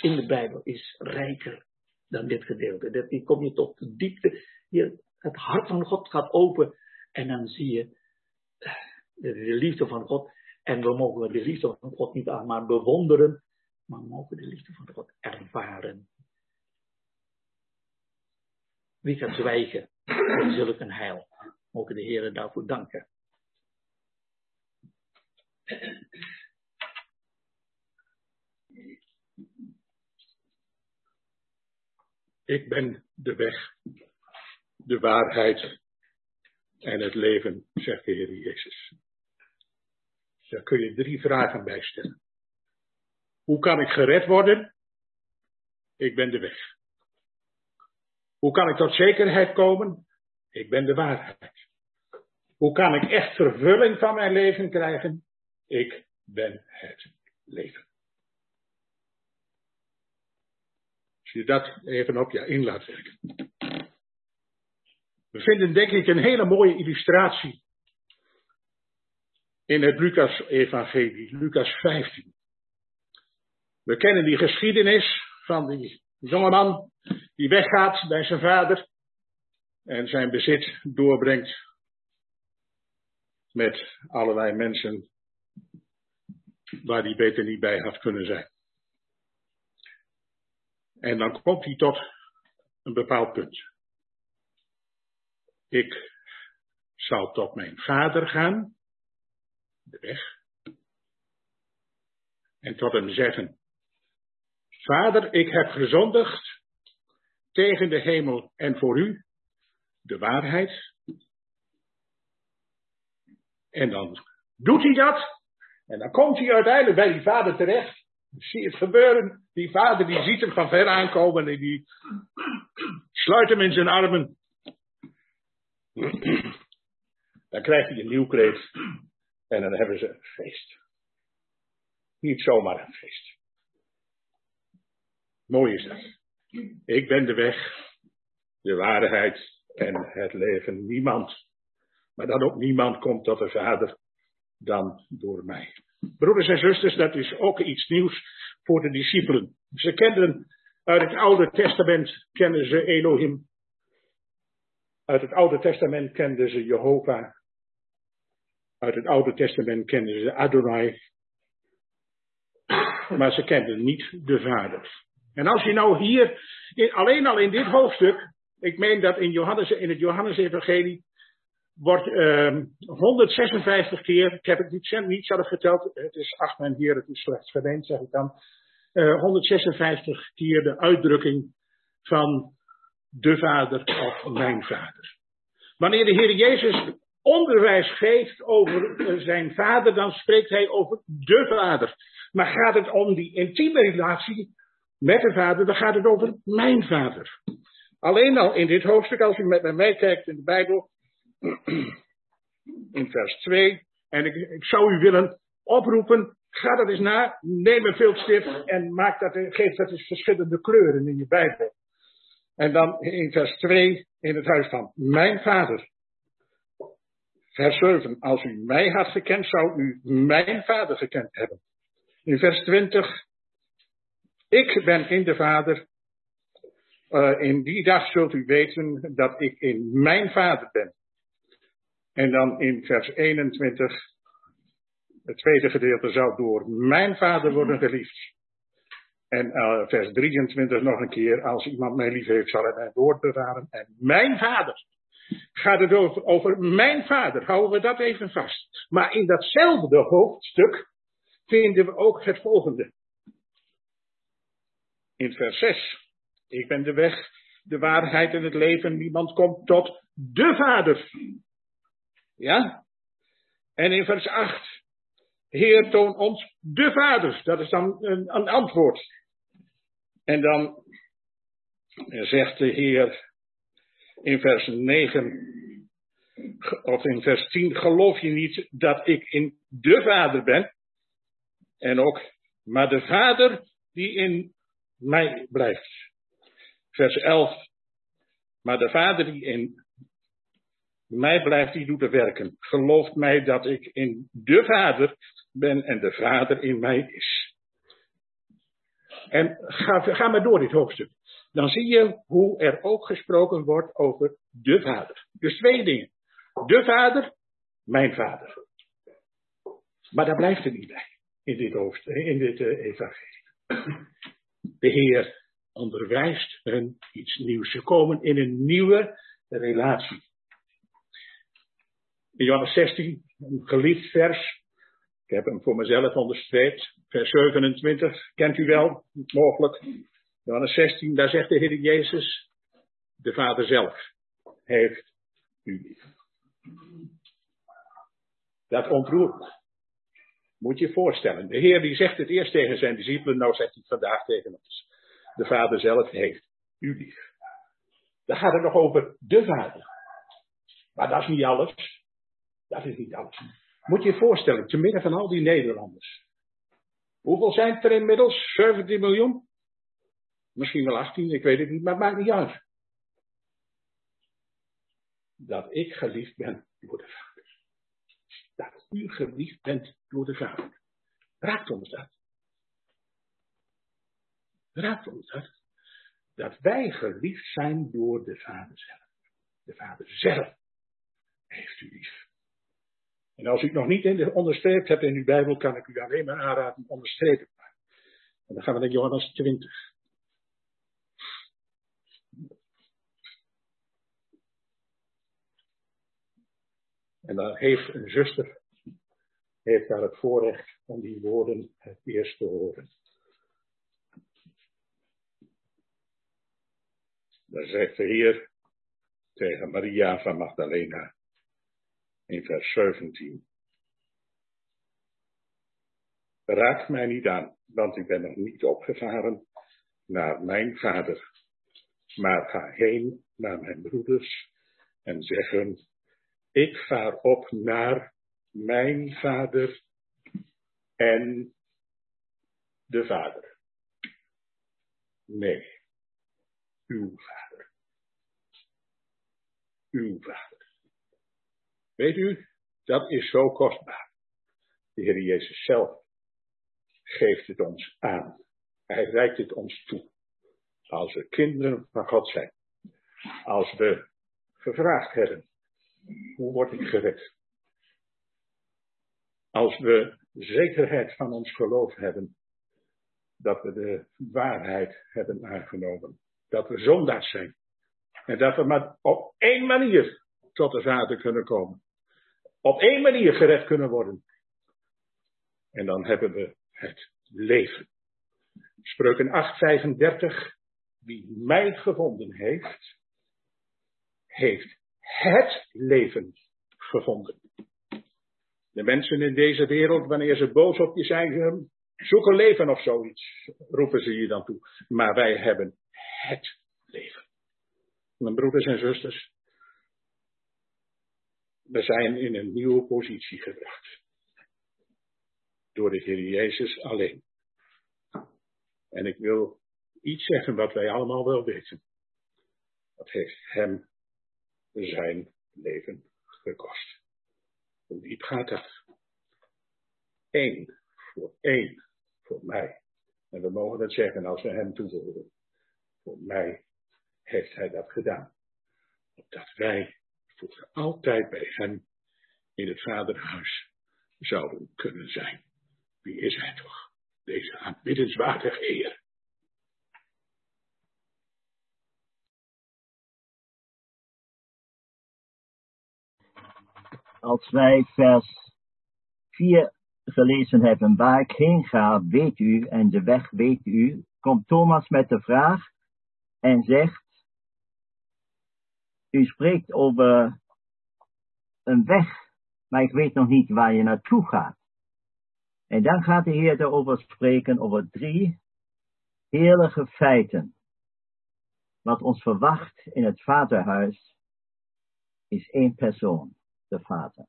in de Bijbel is rijker dan dit gedeelte. Dat, die kom je tot de diepte. Hier, het hart van God gaat open en dan zie je de, de liefde van God. En we mogen de liefde van God niet aan maar bewonderen, maar mogen de liefde van God ervaren. Wie kan zwijgen zulk een heil? Mogen de Heer daarvoor danken. Ik ben de weg, de waarheid en het leven, zegt de Heer Jezus. Daar kun je drie vragen bij stellen. Hoe kan ik gered worden? Ik ben de weg. Hoe kan ik tot zekerheid komen? Ik ben de waarheid. Hoe kan ik echt vervulling van mijn leven krijgen? Ik ben het leven. Als je dat even op je in laat werken. We vinden denk ik een hele mooie illustratie in het Lucas-evangelie, Lucas 15. We kennen die geschiedenis van die jongeman die weggaat bij zijn vader en zijn bezit doorbrengt met allerlei mensen waar hij beter niet bij had kunnen zijn. En dan komt hij tot een bepaald punt. Ik zal tot mijn vader gaan de weg. En tot hem zeggen, Vader, ik heb gezondigd tegen de hemel en voor u, de waarheid. En dan doet hij dat. En dan komt hij uiteindelijk bij die vader terecht. Zie het gebeuren. Die vader die ziet hem van ver aankomen en die sluit hem in zijn armen. Dan krijgt hij een nieuw kreet en dan hebben ze een feest. Niet zomaar een feest. Mooi is dat. Ik ben de weg, de waarheid en het leven. Niemand, maar dan ook niemand komt tot de Vader dan door mij. Broeders en zusters, dat is ook iets nieuws voor de discipelen. Ze kenden uit het Oude Testament kennen ze Elohim. Uit het Oude Testament kenden ze Jehovah. Uit het Oude Testament kenden ze Adonai. Maar ze kenden niet de Vader. En als je nou hier, alleen al in dit hoofdstuk, ik meen dat in, Johannes, in het Johannesevangelie wordt 156 ehm, keer, ik heb het niet, niet zelf geteld, het is acht mijn heer, het is slechts verleend, zeg ik dan. 156 eh, keer de uitdrukking van de Vader of mijn Vader. Wanneer de Heer Jezus onderwijs geeft over eh, zijn Vader, dan spreekt hij over de Vader. Maar gaat het om die intieme relatie met de Vader, dan gaat het over mijn Vader. Alleen al in dit hoofdstuk, als u met mij kijkt in de Bijbel, in vers 2. En ik, ik zou u willen oproepen, ga dat eens na, neem een viltstift en maak dat, geef dat eens verschillende kleuren in je Bijbel. En dan in vers 2, in het huis van mijn vader. Vers 7, als u mij had gekend, zou u mijn vader gekend hebben. In vers 20, ik ben in de vader. Uh, in die dag zult u weten dat ik in mijn vader ben en dan in vers 21, het tweede gedeelte zou door mijn vader worden geliefd. En uh, vers 23 nog een keer, als iemand mij lief heeft, zal hij mijn woord bewaren. En mijn vader. Gaat het over, over mijn vader, houden we dat even vast. Maar in datzelfde hoofdstuk vinden we ook het volgende. In vers 6. Ik ben de weg, de waarheid en het leven. Niemand komt tot de Vader ja? En in vers 8. Heer, toon ons de Vader. Dat is dan een, een antwoord. En dan zegt de Heer in vers 9 of in vers 10, geloof je niet dat ik in de Vader ben? En ook, maar de Vader die in mij blijft. Vers 11, maar de Vader die in mij blijft die doet werken. Gelooft mij dat ik in de Vader ben en de Vader in mij is. En ga, ga maar door dit hoofdstuk. Dan zie je hoe er ook gesproken wordt over de Vader. Dus twee dingen. De Vader, mijn Vader. Maar daar blijft het niet bij in dit, hoofdstuk, in dit uh, evangelie. De Heer onderwijst hun iets nieuws. Ze komen in een nieuwe relatie. In Johannes 16, een geliefd vers. Ik heb hem voor mezelf onderstreept. Vers 27, kent u wel, mogelijk. Johannes 16, daar zegt de Heer Jezus, de Vader zelf heeft u lief. Dat ontroert. Moet je je voorstellen. De Heer die zegt het eerst tegen zijn discipelen, nou zegt hij vandaag tegen ons. De Vader zelf heeft u lief. Dan gaat het nog over de Vader. Maar dat is niet alles. Dat is niet alles. Moet je je voorstellen, te midden van al die Nederlanders. Hoeveel zijn er inmiddels? 17 miljoen? Misschien wel 18, ik weet het niet, maar het maakt niet uit. Dat ik geliefd ben door de Vader. U geliefd bent door de Vader. Raakt ons dat? Raakt ons dat? Dat wij geliefd zijn door de Vader zelf. De Vader zelf heeft u lief. En als u het nog niet onderstreept hebt in uw Bijbel, kan ik u alleen maar aanraden, onderstrepen. En dan gaan we naar Johannes 20. En dan heeft een zuster, heeft daar het voorrecht om die woorden het eerst te horen. Dan zegt de Heer tegen Maria van Magdalena in vers 17. raak mij niet aan, want ik ben nog niet opgevaren naar mijn vader, maar ga heen naar mijn broeders en zeggen, ik vaar op naar mijn vader en de vader. Nee, uw vader. Uw vader. Weet u, dat is zo kostbaar. De Heer Jezus zelf geeft het ons aan. Hij reikt het ons toe. Als we kinderen van God zijn. Als we gevraagd hebben, hoe word ik gered? Als we zekerheid van ons geloof hebben, dat we de waarheid hebben aangenomen. Dat we zondaars zijn. En dat we maar op één manier tot de Vader kunnen komen. Op één manier gered kunnen worden. En dan hebben we het leven. Spreuken 8:35. Wie mij gevonden heeft, heeft het leven gevonden. De mensen in deze wereld, wanneer ze boos op je zijn, zoeken leven of zoiets, roepen ze je dan toe. Maar wij hebben het leven. Mijn broeders en zusters, we zijn in een nieuwe positie gebracht. Door de Heer Jezus alleen. En ik wil iets zeggen wat wij allemaal wel weten. Dat heeft hem zijn leven gekost. Diep gaat dat? Eén voor één voor mij. En we mogen het zeggen als we hem toevoegen. Voor mij heeft hij dat gedaan. Opdat wij voor altijd bij hem in het vaderhuis zouden kunnen zijn. Wie is hij toch? Deze aanbiddenswaardige Heer. Als wij vers 4 gelezen hebben, waar ik heen ga, weet u, en de weg weet u, komt Thomas met de vraag en zegt, u spreekt over een weg, maar ik weet nog niet waar je naartoe gaat. En dan gaat de Heer erover spreken over drie heerlijke feiten. Wat ons verwacht in het vaderhuis is één persoon, de Vader.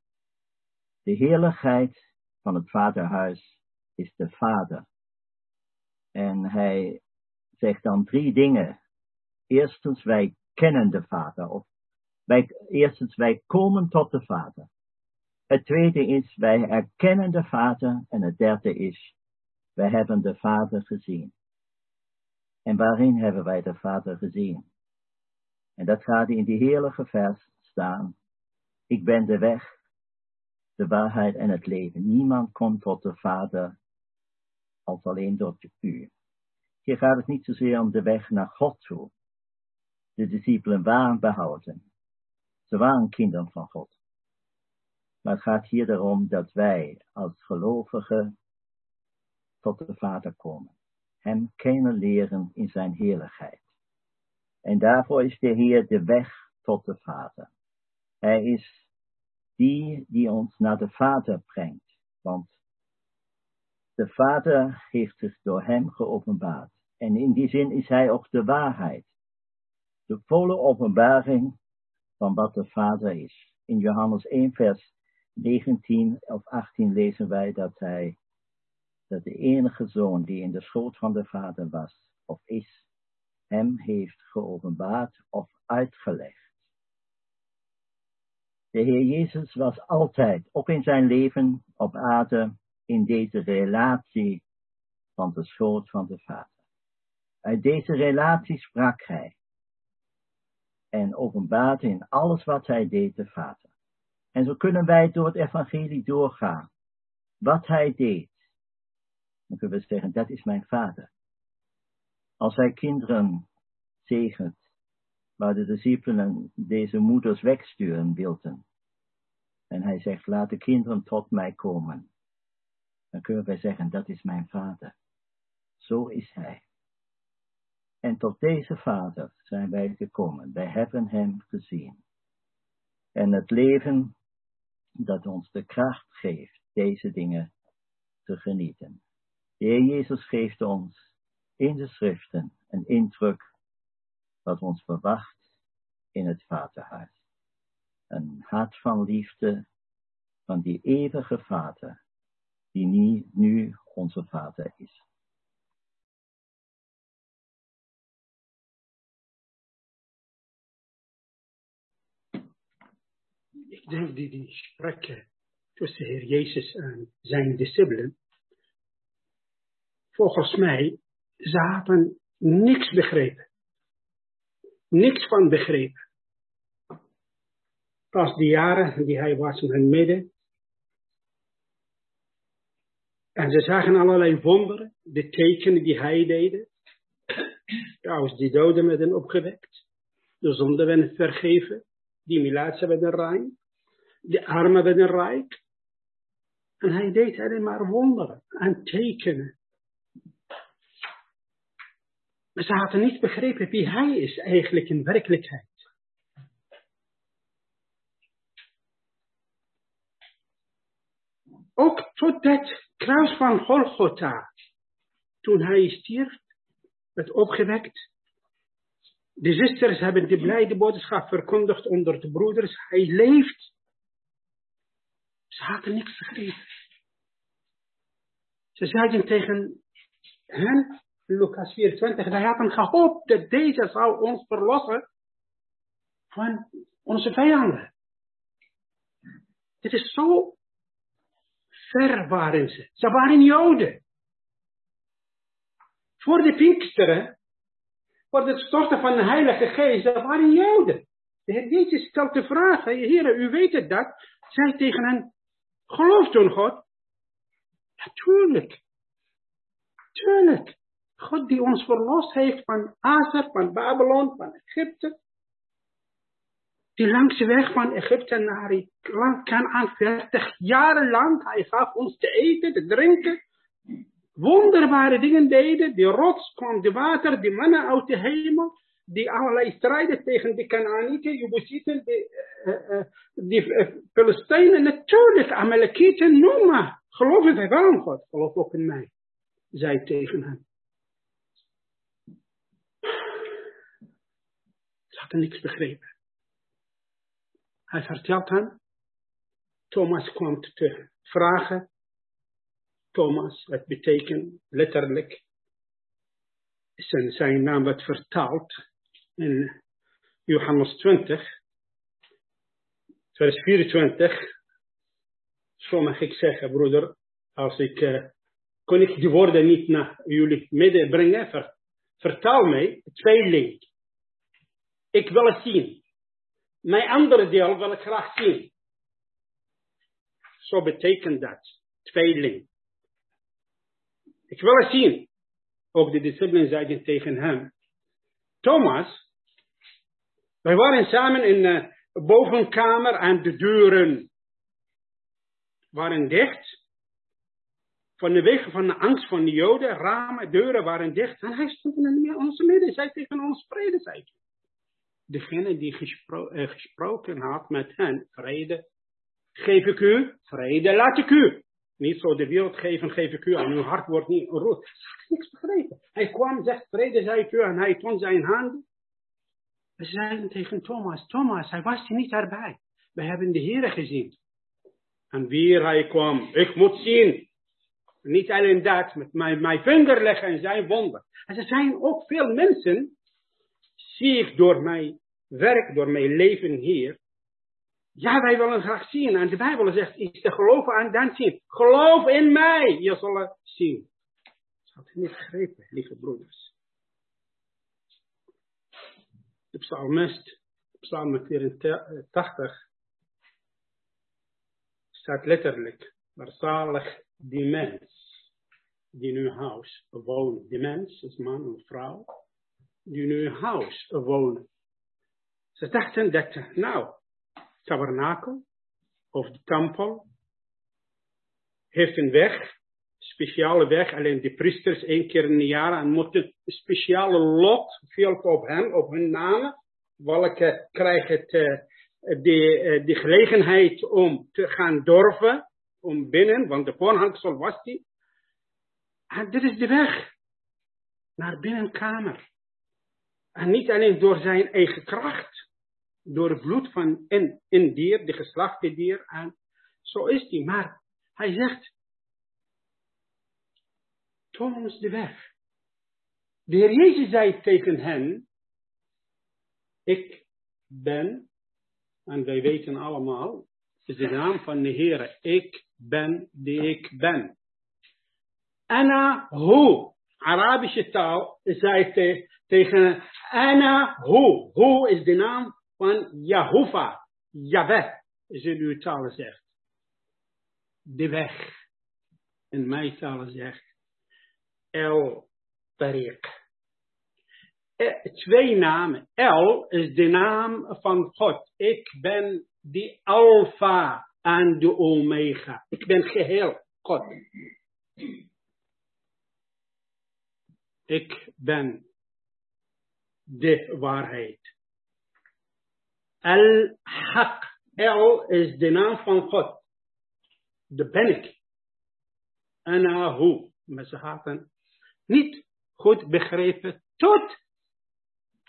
De heerlijkheid van het vaderhuis is de Vader. En hij zegt dan drie dingen. Eerstens, wij kennen de Vader. Of wij, eerstens, wij komen tot de Vader. Het tweede is, wij erkennen de Vader. En het derde is, wij hebben de Vader gezien. En waarin hebben wij de Vader gezien? En dat gaat in die heerlijke vers staan. Ik ben de weg, de waarheid en het leven. Niemand komt tot de Vader als alleen door u. Hier gaat het niet zozeer om de weg naar God toe. De discipelen waren behouden. Ze waren kinderen van God. Maar het gaat hier erom dat wij als gelovigen tot de Vader komen. Hem kennen leren in zijn heerlijkheid. En daarvoor is de Heer de weg tot de Vader. Hij is die die ons naar de Vader brengt. Want de Vader heeft zich door hem geopenbaard. En in die zin is hij ook de waarheid. De volle openbaring van wat de Vader is. In Johannes 1 vers 19 of 18 lezen wij dat hij, dat de enige zoon die in de schoot van de Vader was of is, hem heeft geopenbaard of uitgelegd. De Heer Jezus was altijd, ook in zijn leven op aarde, in deze relatie van de schoot van de Vader. Uit deze relatie sprak hij en openbaarde in alles wat hij deed de Vader. En zo kunnen wij door het evangelie doorgaan. Wat hij deed. Dan kunnen we zeggen, dat is mijn Vader. Als hij kinderen zegent, waar de discipelen deze moeders wegsturen wilden. En hij zegt, laat de kinderen tot mij komen. Dan kunnen wij zeggen, dat is mijn vader. Zo is hij. En tot deze vader zijn wij gekomen. Wij hebben hem gezien. En het leven dat ons de kracht geeft deze dingen te genieten. De Heer Jezus geeft ons in de schriften een indruk wat ons verwacht in het Vaderhuis. Een hart van liefde van die eeuwige Vader, die nu, nu onze Vader is. Ik denk die die gesprekken tussen Heer Jezus en zijn discipelen, volgens mij, ze hadden niks begrepen. Niks van begrepen. Pas die jaren die hij was in hun midden. En ze zagen allerlei wonderen, de tekenen die hij deed. Trouwens, die doden werden opgewekt. De zonden werden vergeven. Die milaatsen werden rein. De armen werden rijk. En hij deed alleen maar wonderen en tekenen. Maar ze hadden niet begrepen wie hij is eigenlijk in werkelijkheid. Ook tot dat kruis van Golgotha, toen hij stierf, werd opgewekt. De zusters hebben de blijde boodschap verkondigd onder de broeders. Hij leeft. Ze hadden niks begrepen. Ze zeiden tegen hen, Lucas 24, wij hadden gehoopt dat deze zou ons verlossen van onze vijanden. Dit is zo ver waren ze. Ze waren Joden. Voor de Pinksteren, voor het storten van de Heilige Geest, ze waren Joden. De Heer stelt de vraag, heren, u weet het dat. Zij tegen hen, gelooft in God? Natuurlijk. Tuurlijk. God die ons verlost heeft van Azer, van Babylon, van Egypte. Die langs de weg van Egypte naar het land Canaan 40 jaren lang. Hij gaf ons te eten, te drinken. Wonderbare dingen deden. Die rots kwam de water, die mannen uit de hemel. Die allerlei strijden tegen de Canaanieten, Jebusieten, die, uh, uh, die uh, Filistijnen. Natuurlijk, Amalekieten, noem maar. Wij wel in God? Geloof ook in mij. Zij tegen hem. Hadden niks begrepen. Hij vertelt hen. Thomas kwam te vragen. Thomas, het betekent letterlijk. Zijn, zijn naam werd vertaald in Johannes 20, vers 24. Zo mag ik zeggen, broeder, als ik, uh, kon ik die woorden niet naar jullie midden brengen, ver, vertaal mij, tweeling. Ik wil het zien. Mijn andere deel wil ik graag zien. Zo betekent dat. Tweeling. Ik wil het zien. Ook de discipelen zeiden tegen hem. Thomas, wij waren samen in de bovenkamer en de deuren waren dicht. Van de wegen van de angst van de joden, ramen, deuren waren dicht. En hij stond in onze midden, zei tegen ons vrede, zei degene die uh, gesproken had met hen, vrede geef ik u, vrede laat ik u. Niet zo de wereld geven, geef ik u, en uw hart wordt niet rood. Niks begrepen. Hij kwam, zegt, vrede zei ik u, en hij toont zijn handen. We zeiden tegen Thomas, Thomas, hij was niet erbij. We hebben de Heer gezien. En weer hij kwam, ik moet zien. Niet alleen dat, met mijn, mijn vinger leggen en zijn wonder. En er zijn ook veel mensen, zie ik door mij werk, door mijn leven hier. Ja, wij willen graag zien. En de Bijbel zegt, is te geloven aan dan zien. Geloof in mij, je zal zien. Dat had niet begrepen, lieve broeders. De psalmist, psalm 84, staat letterlijk, maar zalig die mens die nu huis woont. Die mens is man of vrouw, die nu huis woont. Ze dachten dat, nou, tabernakel of de tempel heeft een weg, speciale weg, alleen de priesters één keer in een jaar en moeten een speciale lot, veel op hen, op hun namen, welke krijgen uh, de, uh, de gelegenheid om te gaan dorven, om binnen, want de voorhangsel was die. En dit is de weg naar binnenkamer. En niet alleen door zijn eigen kracht, door het bloed van een, een dier, de geslachte dier. En zo is hij. Maar hij zegt, toon ons de weg. De Heer Jezus zei tegen hen, ik ben, en wij weten allemaal, is de naam van de Heer, ik ben die ik ben. Anna hu, Arabische taal, zei te, tegen Anna hu. Hu is de naam van Yahufa, Yahweh, in uw taal zegt. De weg. In mijn taal zegt El Tariq. Twee namen. El is de naam van God. Ik ben de Alpha en de Omega. Ik ben geheel God. Ik ben de waarheid. El-Haq. El is de naam van God. De ben ik. Anahu. Maar ze hadden niet goed begrepen tot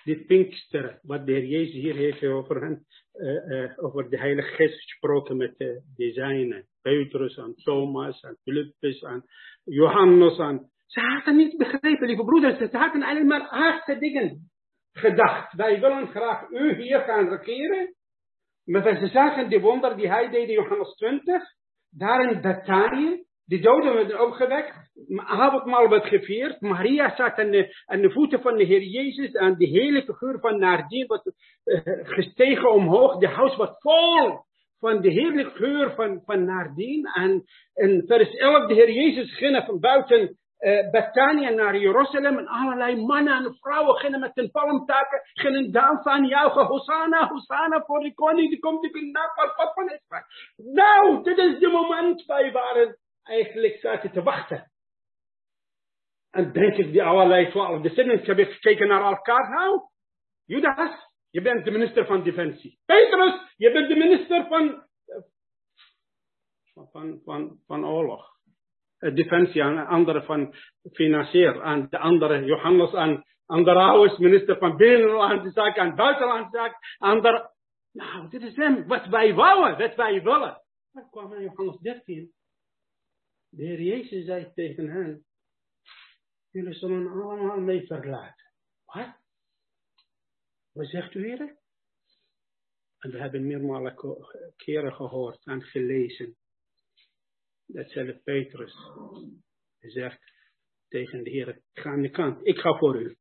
dit Pinkster, wat de Heer Jezus hier heeft over, hen, uh, uh, over de Heilige Geest gesproken met uh, de zijnen. Petrus en Thomas en Philippus en Johannes. En, ze hadden niet begrepen, lieve broeders. Ze hadden alleen maar aardse dingen gedacht. Wij willen graag u hier gaan regeren. Maar ze zagen de wonder die hij deed in Johannes 20. Daar in Betanië. De doden werden opgewekt. Avondmaal werd gevierd. Maria zat aan de, aan de voeten van de Heer Jezus. En de hele figuur van Nardien was uh, gestegen omhoog. De huis was vol van de heerlijke geur van, van Nardien. En in vers 11, de Heer Jezus ging van buiten uh, Bethania naar Jeruzalem. En allerlei mannen en vrouwen gingen met hun palmtakken. Gingen dansen en juichen. Hosanna, Hosanna voor de koning. Die komt in de van van Israël. Nou, dit is de moment. Wij waren eigenlijk zaten te wachten. En denk ik die allerlei twaalf descendants hebben gekeken naar elkaar. Nou, Judas, je bent de minister van Defensie. Petrus, je bent de minister van, van, van, van oorlog. Defensie en andere van financieel. En de andere, Johannes en Anderaus, minister van Binnenlandse Zaken en Buitenlandse Zaken. Andere, nou, dit is hem, wat wij wouden, wat wij willen. Dan kwam in Johannes 13. De Heer Jezus zei tegen hen, jullie zullen allemaal mee verlaten. Wat? Wat zegt u hier? En we hebben meermalen keren gehoord en gelezen. Dat zelf Petrus zegt tegen de Heer, ik ga aan de kant, ik ga voor u.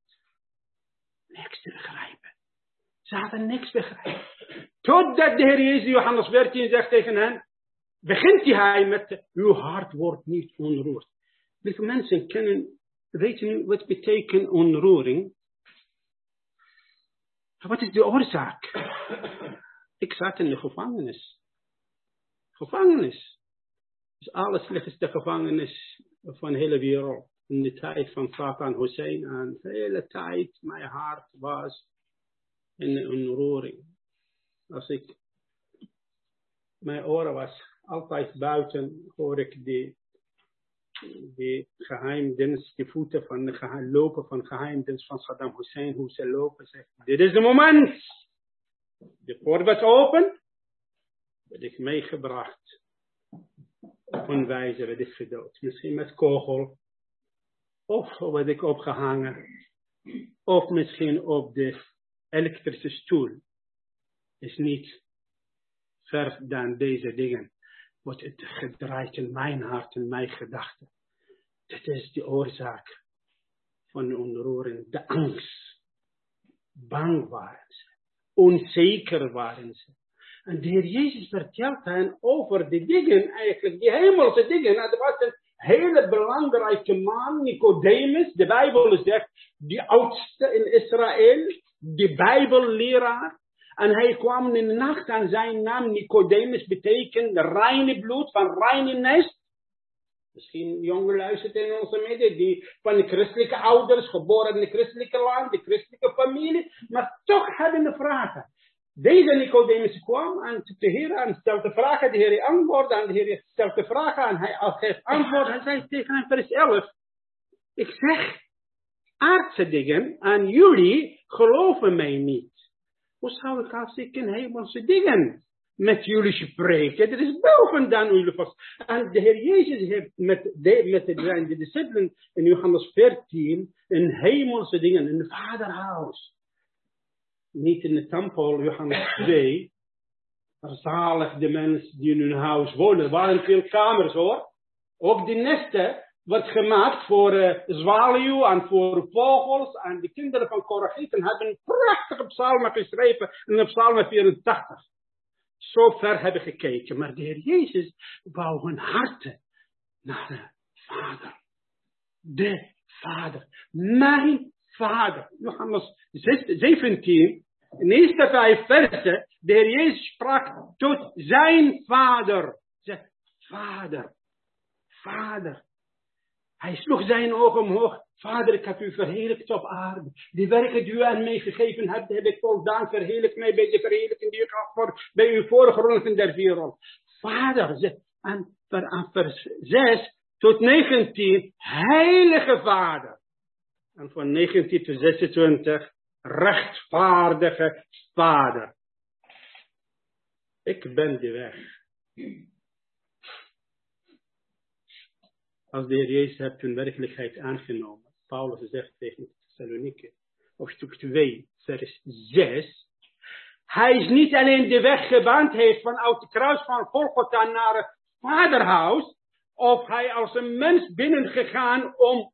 Niks te begrijpen. Ze hadden niks begrijpen. Totdat de Heer Jezus Johannes 14 zegt tegen hen, begint hij met, uw hart wordt niet onroerd. Lieve mensen kennen, weten u wat betekent onroering? Wat is de oorzaak? Ik zat in de gevangenis. Gevangenis. Dus alles ligt de gevangenis van de hele wereld. In de tijd van Satan Hussein en de hele tijd mijn hart was in onroering. Als ik, mijn oren was altijd buiten hoor ik die, die geheimdienst, die voeten van de geheim, lopen van geheimdienst van Saddam Hussein, hoe ze lopen, zegt, dit is het moment. De poort werd open, werd ik meegebracht. Op een wijze werd ik gedood. Misschien met kogel, of werd ik opgehangen, of misschien op de elektrische stoel. Is niet ver dan deze dingen wordt het gedraaid in mijn hart en mijn gedachten. Dit is de oorzaak van de onroering, de angst. Bang waren ze, onzeker waren ze. En de Heer Jezus vertelt hen over de dingen eigenlijk, die hemelse dingen. Nou, er was een hele belangrijke man, Nicodemus. De Bijbel zegt, die oudste in Israël, de Bijbelleraar. En hij kwam in de nacht aan zijn naam Nicodemus betekent reine bloed van reine nest. Misschien jongen luistert in onze midden, die van christelijke ouders, geboren in de christelijke land, de christelijke familie, maar toch hebben de vragen. Deze Nicodemus kwam en de Heer en stelt de vragen, de Heer antwoordde en de Heer stelt de vragen en hij geeft antwoord. Hij zei tegen hem vers 11, Ik zeg aardse dingen en jullie geloven mij niet. Hoe zou ik als ik in hemelse dingen met jullie spreken? Dat is boven dan jullie vast. En de Heer Jezus heeft met de, met de, de discipelen in Johannes 14 in hemelse dingen, in het vaderhuis. Niet in de tempel, Johannes 2. Zalig de mensen die in hun huis wonen. Er waren veel kamers hoor. Ook die nesten wordt gemaakt voor uh, zwaluw en voor vogels. En de kinderen van Korachieten hebben prachtige psalmen geschreven in psalm 84. Zo ver hebben gekeken. Maar de Heer Jezus wou hun harten naar de Vader. De Vader. Mijn Vader. Johannes 17, in de eerste vijf versen. De Heer Jezus sprak tot zijn Vader. Zeg, Vader. Vader. Hij sloeg zijn ogen omhoog. Vader, ik heb u verheerlijkt op aarde. Die werken die u aan mij gegeven hebt, heb ik voldaan. Verheerlijk mij bij de verheerlijking die ik voor, bij uw vorige der rol. Vader, en aan vers 6 tot 19, heilige Vader. En van 19 tot 26, rechtvaardige Vader. Ik ben de weg. Als de Heer Jezus hebt hun werkelijkheid aangenomen. Paulus zegt tegen Thessaloniken, hoofdstuk 2, vers 6. Hij is niet alleen de weg gebaand heeft vanuit de kruis van Golgotha naar het vaderhuis. Of hij als een mens binnengegaan om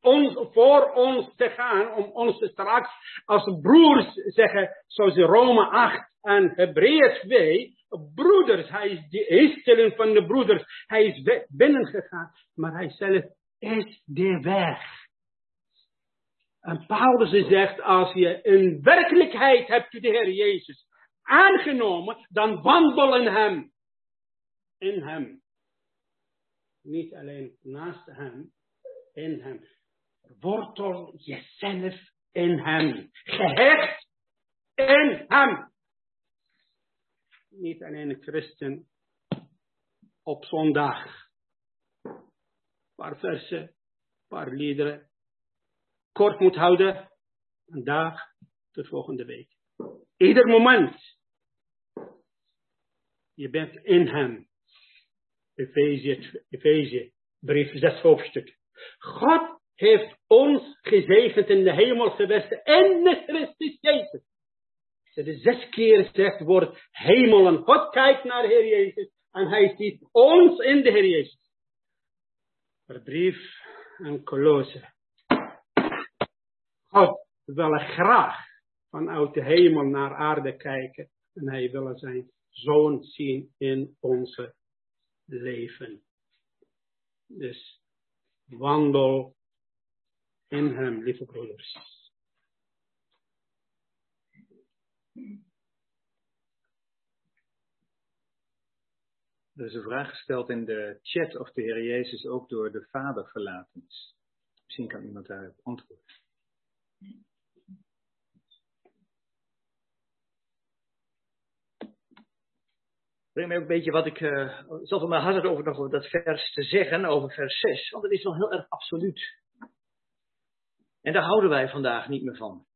ons, voor ons te gaan, om ons straks als broers zeggen, zoals Rome 8 en Hebreeën 2, broeders, hij is de eersteling van de broeders, hij is binnengegaan, maar hij zelf is de weg. En Paulus zegt, als je in werkelijkheid hebt de Heer Jezus aangenomen, dan wandel in hem. In hem. Niet alleen naast hem, in hem. Wortel jezelf in hem. Gehecht in hem. Niet alleen een christen op zondag. Paar versen, paar liederen. Kort moet houden. Een dag tot volgende week. Ieder moment. Je bent in hem. Efezië, brief 6 hoofdstuk. God heeft ons gezegend in de hemel gewesten en de Christus Jezus. De zes keer zegt woord hemel en God kijkt naar de Heer Jezus en hij ziet ons in de Heer Jezus. De brief aan Colosse. God wil graag vanuit de hemel naar aarde kijken en hij wil zijn zoon zien in onze leven. Dus wandel in hem, lieve broeders. Er is een vraag gesteld in de chat of de Heer Jezus ook door de Vader verlaten is. Misschien kan iemand daarop antwoorden. Breng mij ook een beetje wat ik uh, zelf in mijn hart over nog over dat vers te zeggen, over vers 6. Want het is wel heel erg absoluut. En daar houden wij vandaag niet meer van.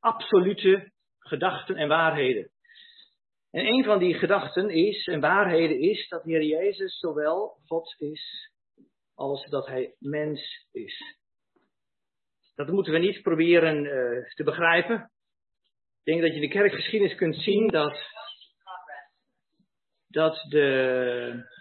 Absolute gedachten en waarheden. En een van die gedachten is, en waarheden is, dat Heer Jezus zowel God is, als dat Hij mens is. Dat moeten we niet proberen uh, te begrijpen. Ik denk dat je in de kerkgeschiedenis kunt zien dat, dat de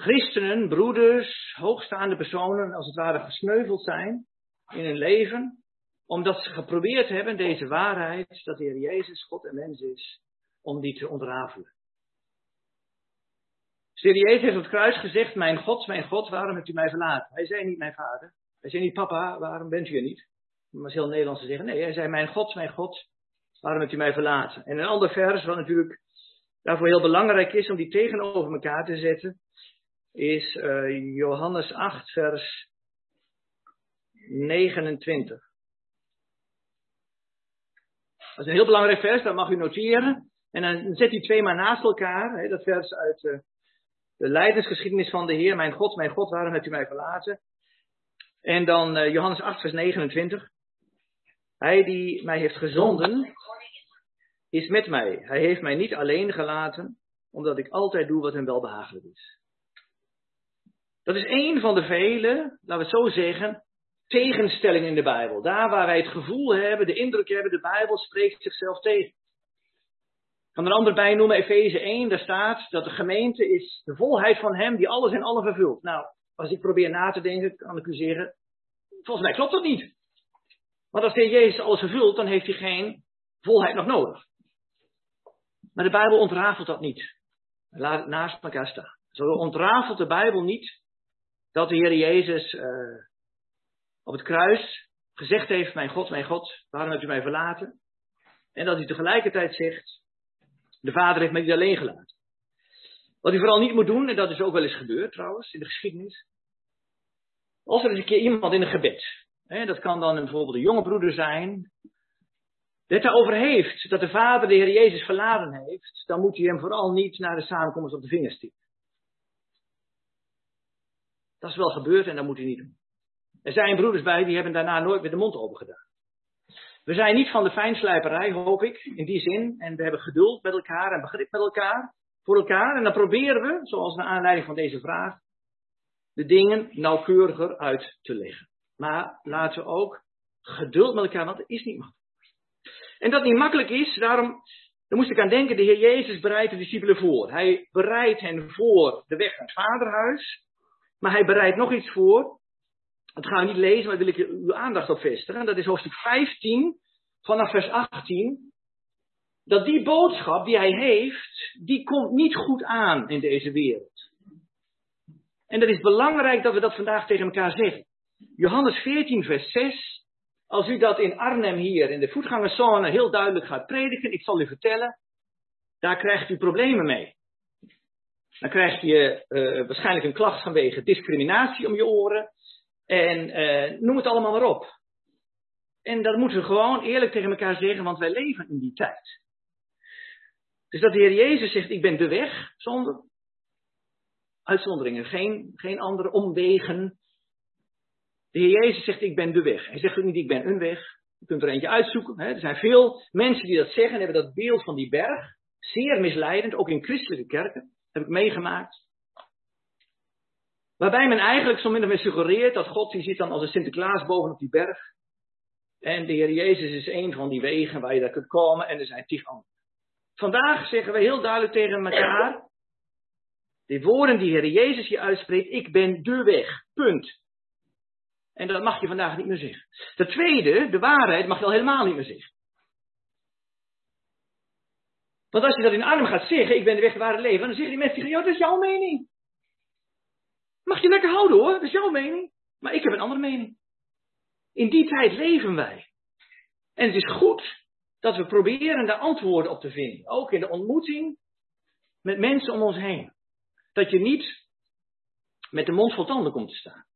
christenen, broeders, hoogstaande personen, als het ware gesneuveld zijn in hun leven, omdat ze geprobeerd hebben deze waarheid, dat de Heer Jezus God en mens is, om die te ontrafelen. Dus Jezus heeft op het kruis gezegd, mijn God, mijn God, waarom hebt u mij verlaten? Hij zei niet mijn vader. Hij zei niet papa, waarom bent u er niet? Maar heel Nederlands te zeggen. Nee, hij zei mijn God, mijn God, waarom hebt u mij verlaten? En een ander vers, wat natuurlijk daarvoor heel belangrijk is om die tegenover elkaar te zetten, is uh, Johannes 8, vers 29. Dat is een heel belangrijk vers, dat mag u noteren. En dan zet u twee maar naast elkaar, hè, dat vers uit uh, de lijdensgeschiedenis van de Heer. Mijn God, mijn God, waarom hebt u mij verlaten? En dan uh, Johannes 8, vers 29. Hij die mij heeft gezonden, is met mij. Hij heeft mij niet alleen gelaten, omdat ik altijd doe wat hem wel behagelijk is. Dat is een van de vele, laten we het zo zeggen, tegenstellingen in de Bijbel. Daar waar wij het gevoel hebben, de indruk hebben, de Bijbel spreekt zichzelf tegen. Ik kan er een ander bij noemen, Efeze 1, daar staat dat de gemeente is de volheid van hem die alles en alle vervult. Nou, als ik probeer na te denken, kan ik u zeggen, volgens mij klopt dat niet. Want als de Jezus alles vervult, dan heeft hij geen volheid nog nodig. Maar de Bijbel ontrafelt dat niet. Laat het naast elkaar staan. Zo ontrafelt de Bijbel niet dat de Heer Jezus uh, op het kruis gezegd heeft: Mijn God, mijn God, waarom hebt u mij verlaten? En dat hij tegelijkertijd zegt: De Vader heeft mij niet alleen gelaten. Wat u vooral niet moet doen, en dat is ook wel eens gebeurd trouwens in de geschiedenis. Als er eens een keer iemand in een gebed, hè, dat kan dan bijvoorbeeld een jonge broeder zijn, het daarover heeft dat de Vader de Heer Jezus verlaten heeft, dan moet hij hem vooral niet naar de samenkomst op de vingers stikken. Dat is wel gebeurd en dat moet hij niet doen. Er zijn broeders bij die hebben daarna nooit meer de mond open gedaan. We zijn niet van de fijnslijperij, hoop ik, in die zin. En we hebben geduld met elkaar en begrip met elkaar, voor elkaar. En dan proberen we, zoals naar aanleiding van deze vraag, de dingen nauwkeuriger uit te leggen. Maar laten we ook geduld met elkaar, want het is niet makkelijk. En dat niet makkelijk is, daarom moest ik aan denken, de Heer Jezus bereidt de discipelen voor. Hij bereidt hen voor de weg naar het vaderhuis. Maar hij bereidt nog iets voor. Dat gaan we niet lezen, maar daar wil ik uw aandacht op vestigen. Dat is hoofdstuk 15, vanaf vers 18. Dat die boodschap die hij heeft, die komt niet goed aan in deze wereld. En dat is belangrijk dat we dat vandaag tegen elkaar zeggen. Johannes 14, vers 6. Als u dat in Arnhem hier in de voetgangerzone heel duidelijk gaat prediken, ik zal u vertellen, daar krijgt u problemen mee. Dan krijg je uh, waarschijnlijk een klacht vanwege discriminatie om je oren. En uh, noem het allemaal maar op. En dat moeten we gewoon eerlijk tegen elkaar zeggen, want wij leven in die tijd. Dus dat de Heer Jezus zegt, ik ben de weg, zonder uitzonderingen, geen, geen andere omwegen. De Heer Jezus zegt, ik ben de weg. Hij zegt ook niet, ik ben een weg. Je kunt er eentje uitzoeken. Hè. Er zijn veel mensen die dat zeggen, hebben dat beeld van die berg. Zeer misleidend, ook in christelijke kerken. Heb ik meegemaakt. Waarbij men eigenlijk zo min of suggereert dat God die zit dan als een Sinterklaas bovenop die berg. En de Heer Jezus is een van die wegen waar je daar kunt komen en er zijn tig andere. Vandaag zeggen we heel duidelijk tegen elkaar. De woorden die Heer Jezus hier uitspreekt, ik ben de weg. Punt. En dat mag je vandaag niet meer zeggen. Ten tweede, de waarheid mag je al helemaal niet meer zeggen. Want als je dat in arm gaat zeggen, ik ben de weg, leven, dan zeggen die mensen dat is jouw mening. Mag je lekker houden hoor, dat is jouw mening. Maar ik heb een andere mening. In die tijd leven wij. En het is goed dat we proberen daar antwoorden op te vinden. Ook in de ontmoeting met mensen om ons heen. Dat je niet met de mond vol tanden komt te staan.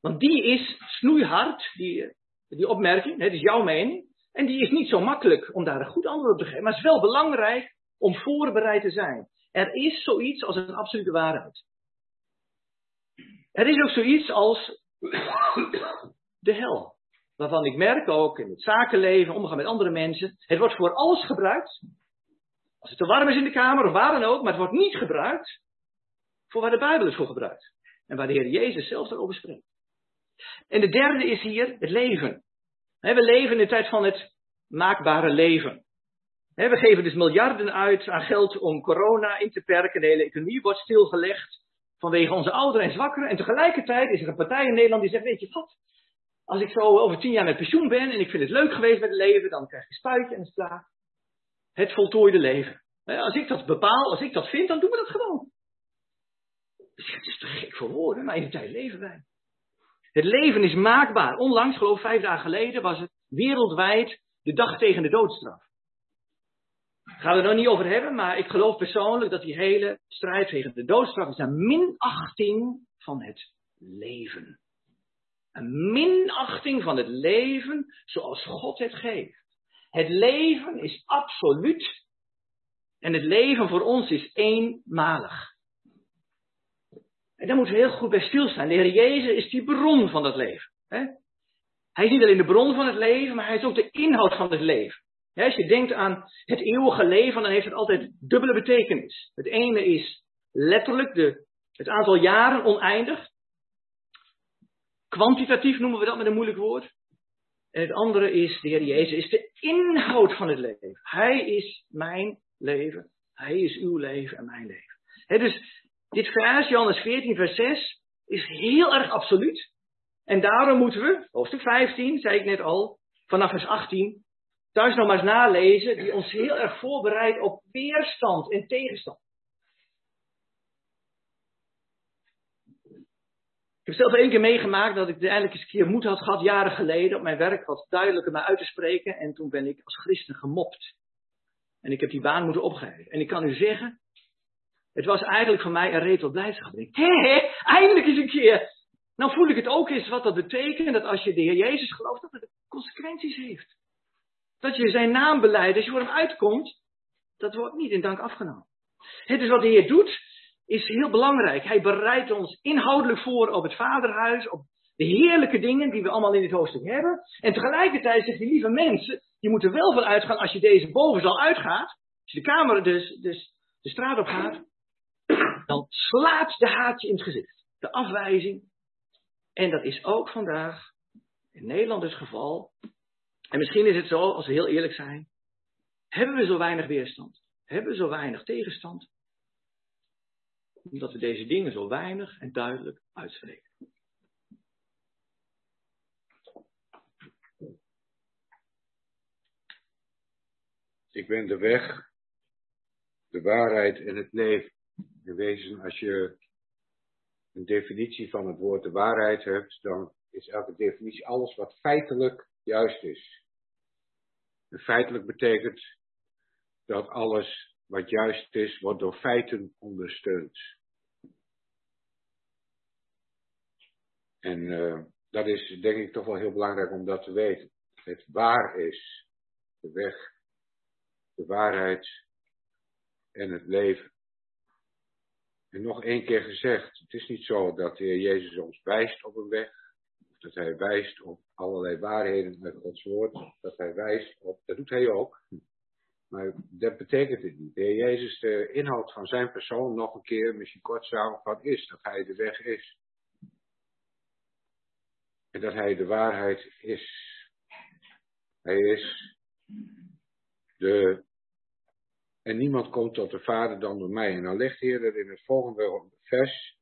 Want die is snoeihard, die, die opmerking, het is jouw mening. En die is niet zo makkelijk om daar een goed antwoord op te geven. Maar het is wel belangrijk om voorbereid te zijn. Er is zoiets als een absolute waarheid. Er is ook zoiets als de hel. Waarvan ik merk ook in het zakenleven, omgaan met andere mensen. Het wordt voor alles gebruikt. Als het te warm is in de kamer of waar dan ook. Maar het wordt niet gebruikt voor waar de Bijbel is voor gebruikt. En waar de Heer Jezus zelf over spreekt. En de derde is hier het leven. We leven in de tijd van het maakbare leven. We geven dus miljarden uit aan geld om corona in te perken. De hele economie wordt stilgelegd vanwege onze ouderen en zwakkeren. En tegelijkertijd is er een partij in Nederland die zegt, weet je wat, als ik zo over tien jaar met pensioen ben en ik vind het leuk geweest met het leven, dan krijg ik een spuitje en een slaag. Het voltooide leven. Als ik dat bepaal, als ik dat vind, dan doen we dat gewoon. Het is te gek voor woorden, maar in die tijd leven wij. Het leven is maakbaar. Onlangs, geloof vijf dagen geleden, was het wereldwijd de dag tegen de doodstraf. Ik ga er nog niet over hebben, maar ik geloof persoonlijk dat die hele strijd tegen de doodstraf is een minachting van het leven. Een minachting van het leven zoals God het geeft. Het leven is absoluut en het leven voor ons is eenmalig. En daar moeten we heel goed bij stilstaan. De Heer Jezus is die bron van dat leven. Hè? Hij is niet alleen de bron van het leven, maar hij is ook de inhoud van het leven. als je denkt aan het eeuwige leven, dan heeft het altijd dubbele betekenis. Het ene is letterlijk de, het aantal jaren oneindig. Kwantitatief noemen we dat met een moeilijk woord. En het andere is, de Heer Jezus is de inhoud van het leven. Hij is mijn leven. Hij is uw leven en mijn leven. dus dit vers, Johannes 14, vers 6, is heel erg absoluut. En daarom moeten we, hoofdstuk 15, zei ik net al, vanaf vers 18, thuis nog maar eens nalezen, die ons heel erg voorbereidt op weerstand en tegenstand. Ik heb zelf één keer meegemaakt dat ik eindelijk eens een keer moed had gehad, jaren geleden, op mijn werk wat duidelijker mij uit te spreken. En toen ben ik als christen gemopt. En ik heb die baan moeten opgeven. En ik kan u zeggen, het was eigenlijk voor mij een reet tot blijdschap. Hé, eindelijk eens een keer. Nou voel ik het ook eens wat dat betekent, dat als je de Heer Jezus gelooft, dat het consequenties heeft. Dat je zijn naam beleidt, als je voor hem uitkomt, dat wordt niet in dank afgenomen. Het is wat de Heer doet, is heel belangrijk. Hij bereidt ons inhoudelijk voor op het vaderhuis, op de heerlijke dingen die we allemaal in dit hoofdstuk hebben. En tegelijkertijd zegt hij, lieve mensen, je moet er wel van uitgaan als je deze bovenzaal uitgaat, als je de kamer, dus, dus de straat op gaat, dan slaat de haatje in het gezicht. De afwijzing. En dat is ook vandaag in Nederland het geval. En misschien is het zo, als we heel eerlijk zijn, hebben we zo weinig weerstand? Hebben we zo weinig tegenstand? Omdat we deze dingen zo weinig en duidelijk uitspreken. Ik ben de weg, de waarheid en het leven. In wezen, als je een definitie van het woord de waarheid hebt, dan is elke definitie alles wat feitelijk juist is. En feitelijk betekent dat alles wat juist is, wordt door feiten ondersteund. En uh, dat is denk ik toch wel heel belangrijk om dat te weten. Het waar is de weg, de waarheid en het leven. En nog één keer gezegd, het is niet zo dat de Heer Jezus ons wijst op een weg, of dat Hij wijst op allerlei waarheden uit Gods woord, dat Hij wijst op, dat doet Hij ook, maar dat betekent het niet. De Heer Jezus, de inhoud van zijn persoon, nog een keer, misschien kort samengevat, is dat Hij de weg is. En dat Hij de waarheid is. Hij is de en niemand komt tot de Vader dan door mij. En dan legt Heer er in het volgende vers,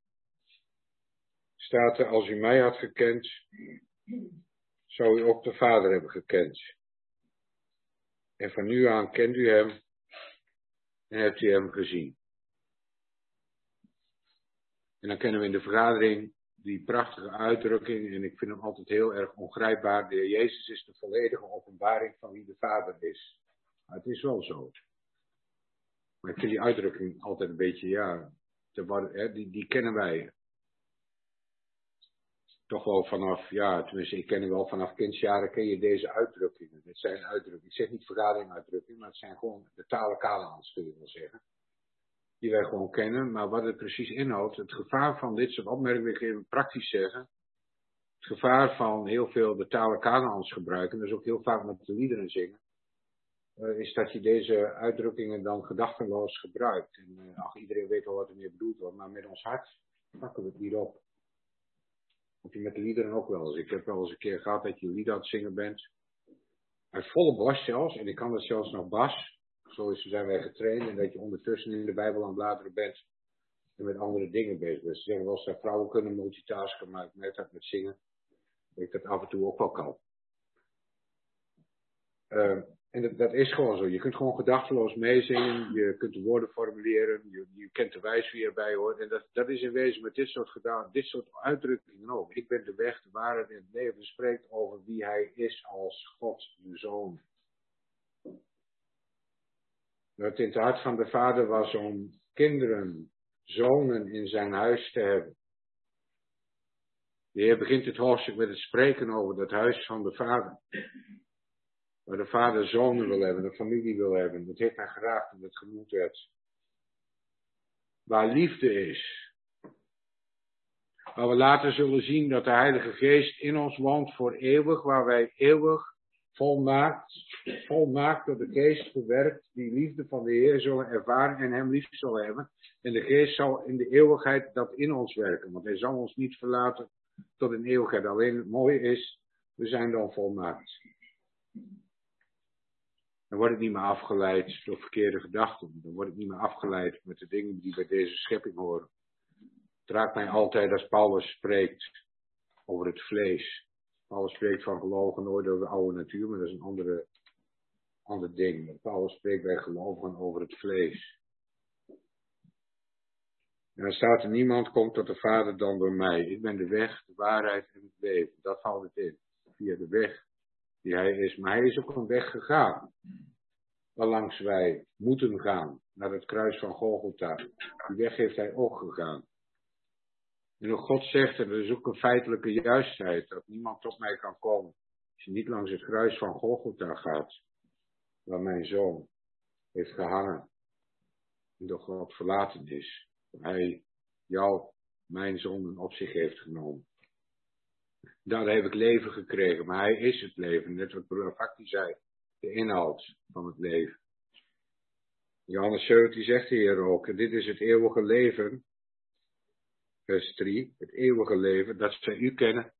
staat er, als u mij had gekend, zou u ook de Vader hebben gekend. En van nu aan kent u hem en hebt u hem gezien. En dan kennen we in de vergadering die prachtige uitdrukking, en ik vind hem altijd heel erg ongrijpbaar. De Jezus is de volledige openbaring van wie de Vader is. Maar het is wel zo. Maar ik vind die uitdrukking altijd een beetje, ja, die, die kennen wij. Toch wel vanaf, ja, tenminste, ik ken hem wel vanaf kindsjaren, ken je deze uitdrukkingen. Dit zijn uitdrukkingen, ik zeg niet vergaderinguitdrukkingen, maar het zijn gewoon de talen Kanaans, kun je wel zeggen. Die wij gewoon kennen, maar wat het precies inhoudt, het gevaar van dit soort opmerkingen, wil ik even praktisch zeggen. Het gevaar van heel veel de talen Kanaans gebruiken, dus ook heel vaak met de liederen zingen is dat je deze uitdrukkingen dan gedachtenloos gebruikt. En uh, ach, iedereen weet wel wat er meer bedoeld wordt, maar met ons hart pakken we het niet op. Of je met de liederen ook wel eens. Ik heb wel eens een keer gehad dat je lied aan het zingen bent. Uit volle borst zelfs, en ik kan dat zelfs nog bas. Zo zijn wij getraind. En dat je ondertussen in de Bijbel aan het bladeren bent. En met andere dingen bezig bent. Ze zeggen wel eens dat vrouwen kunnen multitasken, maar ik merk dat met zingen. Dat ik dat af en toe ook wel kan. Uh, en dat, dat, is gewoon zo. Je kunt gewoon gedachteloos meezingen. Je kunt de woorden formuleren. Je, je kent de wijs wie erbij hoort. En dat, dat is in wezen met dit soort, gedaan, dit soort uitdrukkingen ook. Ik ben de weg, de waarheid en het leven. spreekt over wie hij is als God, de Zoon. Dat in het hart van de Vader was om kinderen, zonen in zijn huis te hebben. De Heer begint het hoofdstuk met het spreken over dat huis van de Vader. Waar de vader zonen wil hebben, een familie wil hebben. Dat heeft hij geraakt toen het genoemd werd. Waar liefde is. Waar we later zullen zien dat de Heilige Geest in ons woont voor eeuwig, waar wij eeuwig volmaakt, volmaakt door de Geest gewerkt, die liefde van de Heer zullen ervaren en Hem lief zullen hebben. En de Geest zal in de eeuwigheid dat in ons werken, want Hij zal ons niet verlaten tot in eeuwigheid. Alleen het mooie is, we zijn dan volmaakt. Dan wordt het niet meer afgeleid door verkeerde gedachten. Dan wordt het niet meer afgeleid met de dingen die bij deze schepping horen. Het raakt mij altijd als Paulus spreekt over het vlees. Paulus spreekt van geloven nooit over de oude natuur, maar dat is een andere, ander ding. Paulus spreekt bij gelovigen over het vlees. En dan staat er, niemand komt tot de Vader dan door mij. Ik ben de weg, de waarheid en het leven. Dat valt het in. Via de weg die hij is. Maar hij is ook een weg gegaan. Waarlangs wij moeten gaan. Naar het kruis van Golgotha. Die weg heeft hij ook gegaan. En hoe God zegt, en er is ook een feitelijke juistheid, dat niemand tot mij kan komen. Als je niet langs het kruis van Golgotha gaat. Waar mijn zoon heeft gehangen. En door God verlaten is. Hij jou, mijn zonden op zich heeft genomen. Daar heb ik leven gekregen, maar hij is het leven. Net wat Fakti zei, de inhoud van het leven. Johannes 17 zegt hier ook, dit is het eeuwige leven. Vers 3, het eeuwige leven, dat zij u kennen.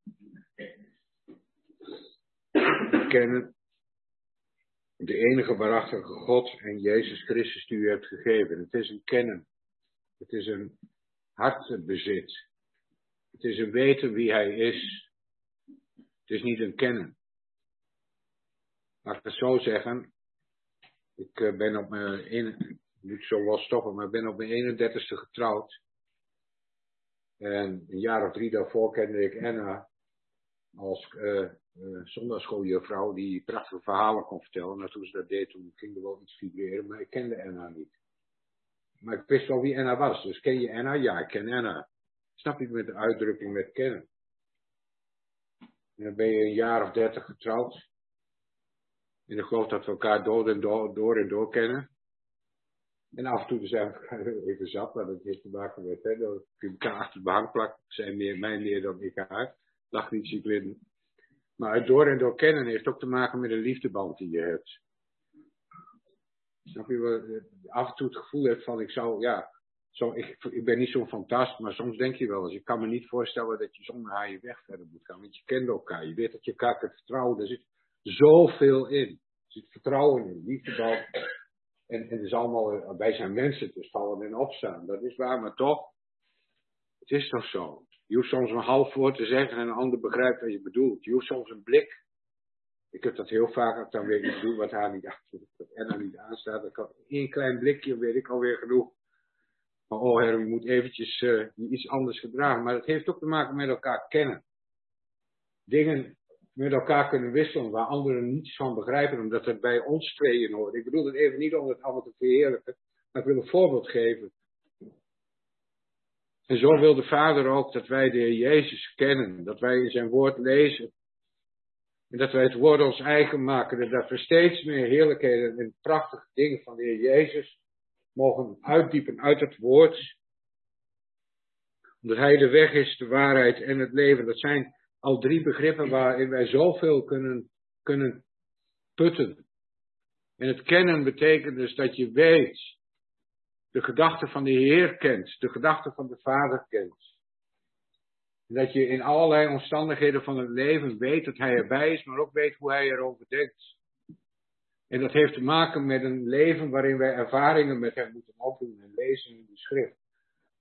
kennen de enige waarachtige God en Jezus Christus die u hebt gegeven. Het is een kennen. Het is een hartbezit. Het is een weten wie hij is. Is niet een kennen. Laat ik het zo zeggen. Ik eh, ben op mijn, moet zo wel stoppen, maar ben op mijn 31ste getrouwd. En een jaar of drie daarvoor kende ik Anna als uh, uh, zondagschooljuffrouw die prachtige verhalen kon vertellen. En toen ze dat deed, toen ging er wel iets vibreren, maar ik kende Anna niet. Maar ik wist wel wie Anna was. Dus ken je Anna? Ja, ik ken Anna. Snap je met de uitdrukking met kennen? En dan ben je een jaar of dertig getrouwd. En ik geloof dat we elkaar door en door, en door kennen. En af en toe zijn we even zat, maar dat heeft te maken met, hè, dat je elkaar achter het behang plakt. Zij meer, mij meer dan ik haar. Lach niet, Cyclin. Maar het door en door kennen heeft ook te maken met een liefdeband die je hebt. Snap je wat? Af en toe het gevoel hebt van, ik zou, ja, zo, ik, ik ben niet zo'n fantast, maar soms denk je wel eens, ik kan me niet voorstellen dat je zonder haar je weg verder moet gaan. Want je kent elkaar, je weet dat je elkaar kunt vertrouwen. Er zit zoveel in. Er zit vertrouwen in, liefdeband. En, en is allemaal, wij zijn mensen, dus vallen en opstaan. Dat is waar, maar toch, het is toch zo. Je hoeft soms een half woord te zeggen en een ander begrijpt wat je bedoelt. Je hoeft soms een blik. Ik heb dat heel vaak, ik dan weer iets doe wat haar niet achter, en dan niet aanstaat. Dan kan één klein blikje, weet ik alweer genoeg. Oh her, je moet eventjes uh, iets anders gedragen. Maar het heeft ook te maken met elkaar kennen. Dingen met elkaar kunnen wisselen waar anderen niets van begrijpen, omdat het bij ons tweeën hoort. Ik bedoel het even niet om het allemaal te verheerlijken, maar ik wil een voorbeeld geven. En zo wil de Vader ook dat wij de Heer Jezus kennen, dat wij zijn woord lezen. En dat wij het woord ons eigen maken, en dat we steeds meer heerlijkheden en prachtige dingen van de Heer Jezus mogen uitdiepen uit het woord. Omdat Hij de weg is, de waarheid en het leven. Dat zijn al drie begrippen waarin wij zoveel kunnen, kunnen putten. En het kennen betekent dus dat je weet, de gedachten van de Heer kent, de gedachten van de Vader kent. En dat je in allerlei omstandigheden van het leven weet dat Hij erbij is, maar ook weet hoe Hij erover denkt. En dat heeft te maken met een leven waarin wij ervaringen met Hem moeten opdoen en lezen in de schrift.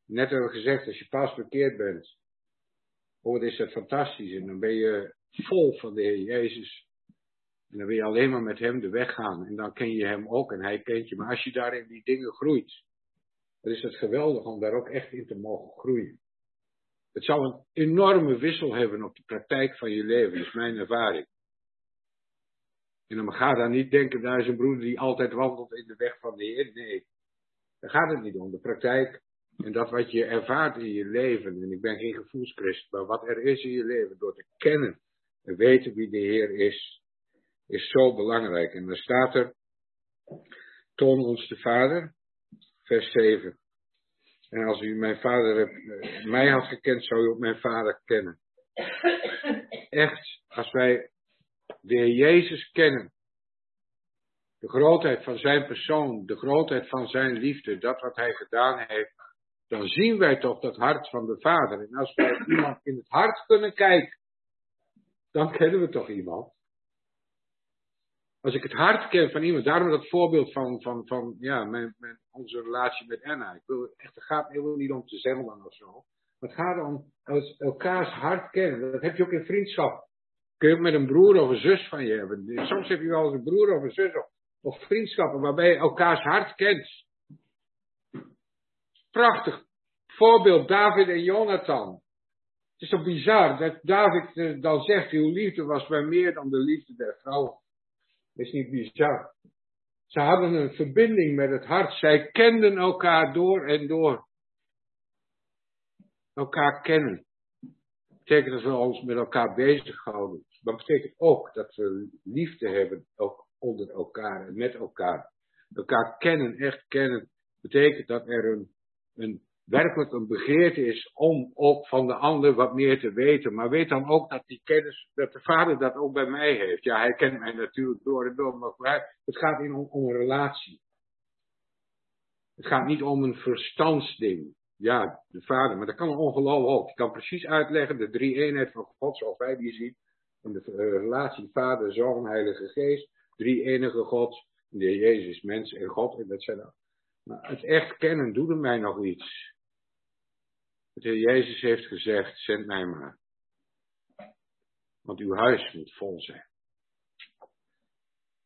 Net hebben we gezegd, als je pas bekeerd bent, oh wat is dat fantastisch. En dan ben je vol van de Heer Jezus. En dan wil je alleen maar met Hem de weg gaan. En dan ken je Hem ook en Hij kent je. Maar als je daarin die dingen groeit, dan is het geweldig om daar ook echt in te mogen groeien. Het zal een enorme wissel hebben op de praktijk van je leven, is mijn ervaring. En dan ga dan niet denken, daar is een broeder die altijd wandelt in de weg van de Heer. Nee, daar gaat het niet om. De praktijk en dat wat je ervaart in je leven, en ik ben geen gevoelschrist, maar wat er is in je leven, door te kennen en weten wie de Heer is, is zo belangrijk. En dan staat er, toon ons de Vader, vers 7. En als u mijn vader hebt, eh, mij had gekend, zou u ook mijn vader kennen. Echt, als wij de Heer Jezus kennen, de grootheid van zijn persoon, de grootheid van zijn liefde, dat wat hij gedaan heeft, dan zien wij toch dat hart van de Vader. En als wij iemand in het hart kunnen kijken, dan kennen we toch iemand. Als ik het hart ken van iemand, daarom dat voorbeeld van, van, van ja, mijn, onze relatie met Anna. Ik wil, echt, het gaat niet om te zenden of zo. Het gaat om elkaars hart kennen. Dat heb je ook in vriendschap. Kun je ook met een broer of een zus van je hebben. Soms heb je wel eens een broer of een zus of, of vriendschappen waarbij je elkaars hart kent. Prachtig voorbeeld, David en Jonathan. Het is zo bizar dat David eh, dan zegt, uw liefde was bij meer dan de liefde der vrouwen. Dat is niet bizar. Ze hadden een verbinding met het hart. Zij kenden elkaar door en door. Elkaar kennen. Dat betekent dat we ons met elkaar bezighouden. Dat betekent ook dat we liefde hebben, ook onder elkaar en met elkaar. Elkaar kennen, echt kennen, betekent dat er een, een werkelijk een begeerte is om ook van de ander wat meer te weten. Maar weet dan ook dat die kennis, dat de vader dat ook bij mij heeft. Ja, hij kent mij natuurlijk door en door, maar het gaat niet om, een relatie. Het gaat niet om een verstandsding. Ja, de vader, maar dat kan een ongeloof ook. Kan precies uitleggen de drie eenheid van God zoals wij die zien. In de eh, relatie Vader, Zoon, Heilige Geest. Drie enige God. De Jezus, mens en God. En dat zijn maar het echt kennen doet mij nog iets. De Heer Jezus heeft gezegd, zend mij maar. Want uw huis moet vol zijn.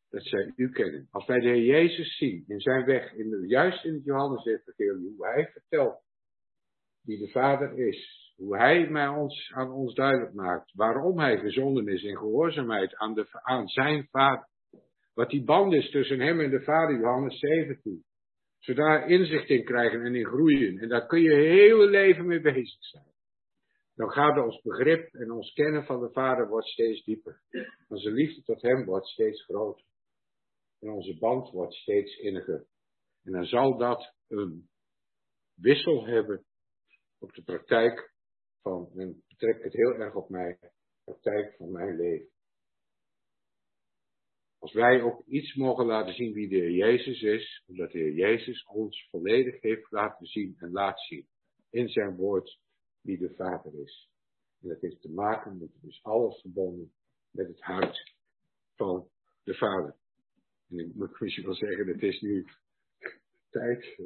Dat zij u kennen. Als wij de Heer Jezus zien in zijn weg, in juist in het Johannes-evangelie, hoe hij vertelt wie de Vader is, hoe hij mij ons, aan ons duidelijk maakt, waarom hij gezonden is in gehoorzaamheid aan, de, aan zijn Vader. Wat die band is tussen hem en de Vader, Johannes 17 ze daar inzicht in krijgen en in groeien. En daar kun je hele leven mee bezig zijn. Dan gaat ons begrip en ons kennen van de Vader wordt steeds dieper. Onze liefde tot Hem wordt steeds groter. En onze band wordt steeds inniger. En dan zal dat een wissel hebben op de praktijk van, en betrek het heel erg op mij, praktijk van mijn leven. Als wij ook iets mogen laten zien wie de Heer Jezus is, omdat de Heer Jezus ons volledig heeft laten zien en laat zien in zijn woord wie de Vader is. En dat heeft te maken met dus alles verbonden met het hart van de Vader. En ik moet misschien wel zeggen, het is nu tijd,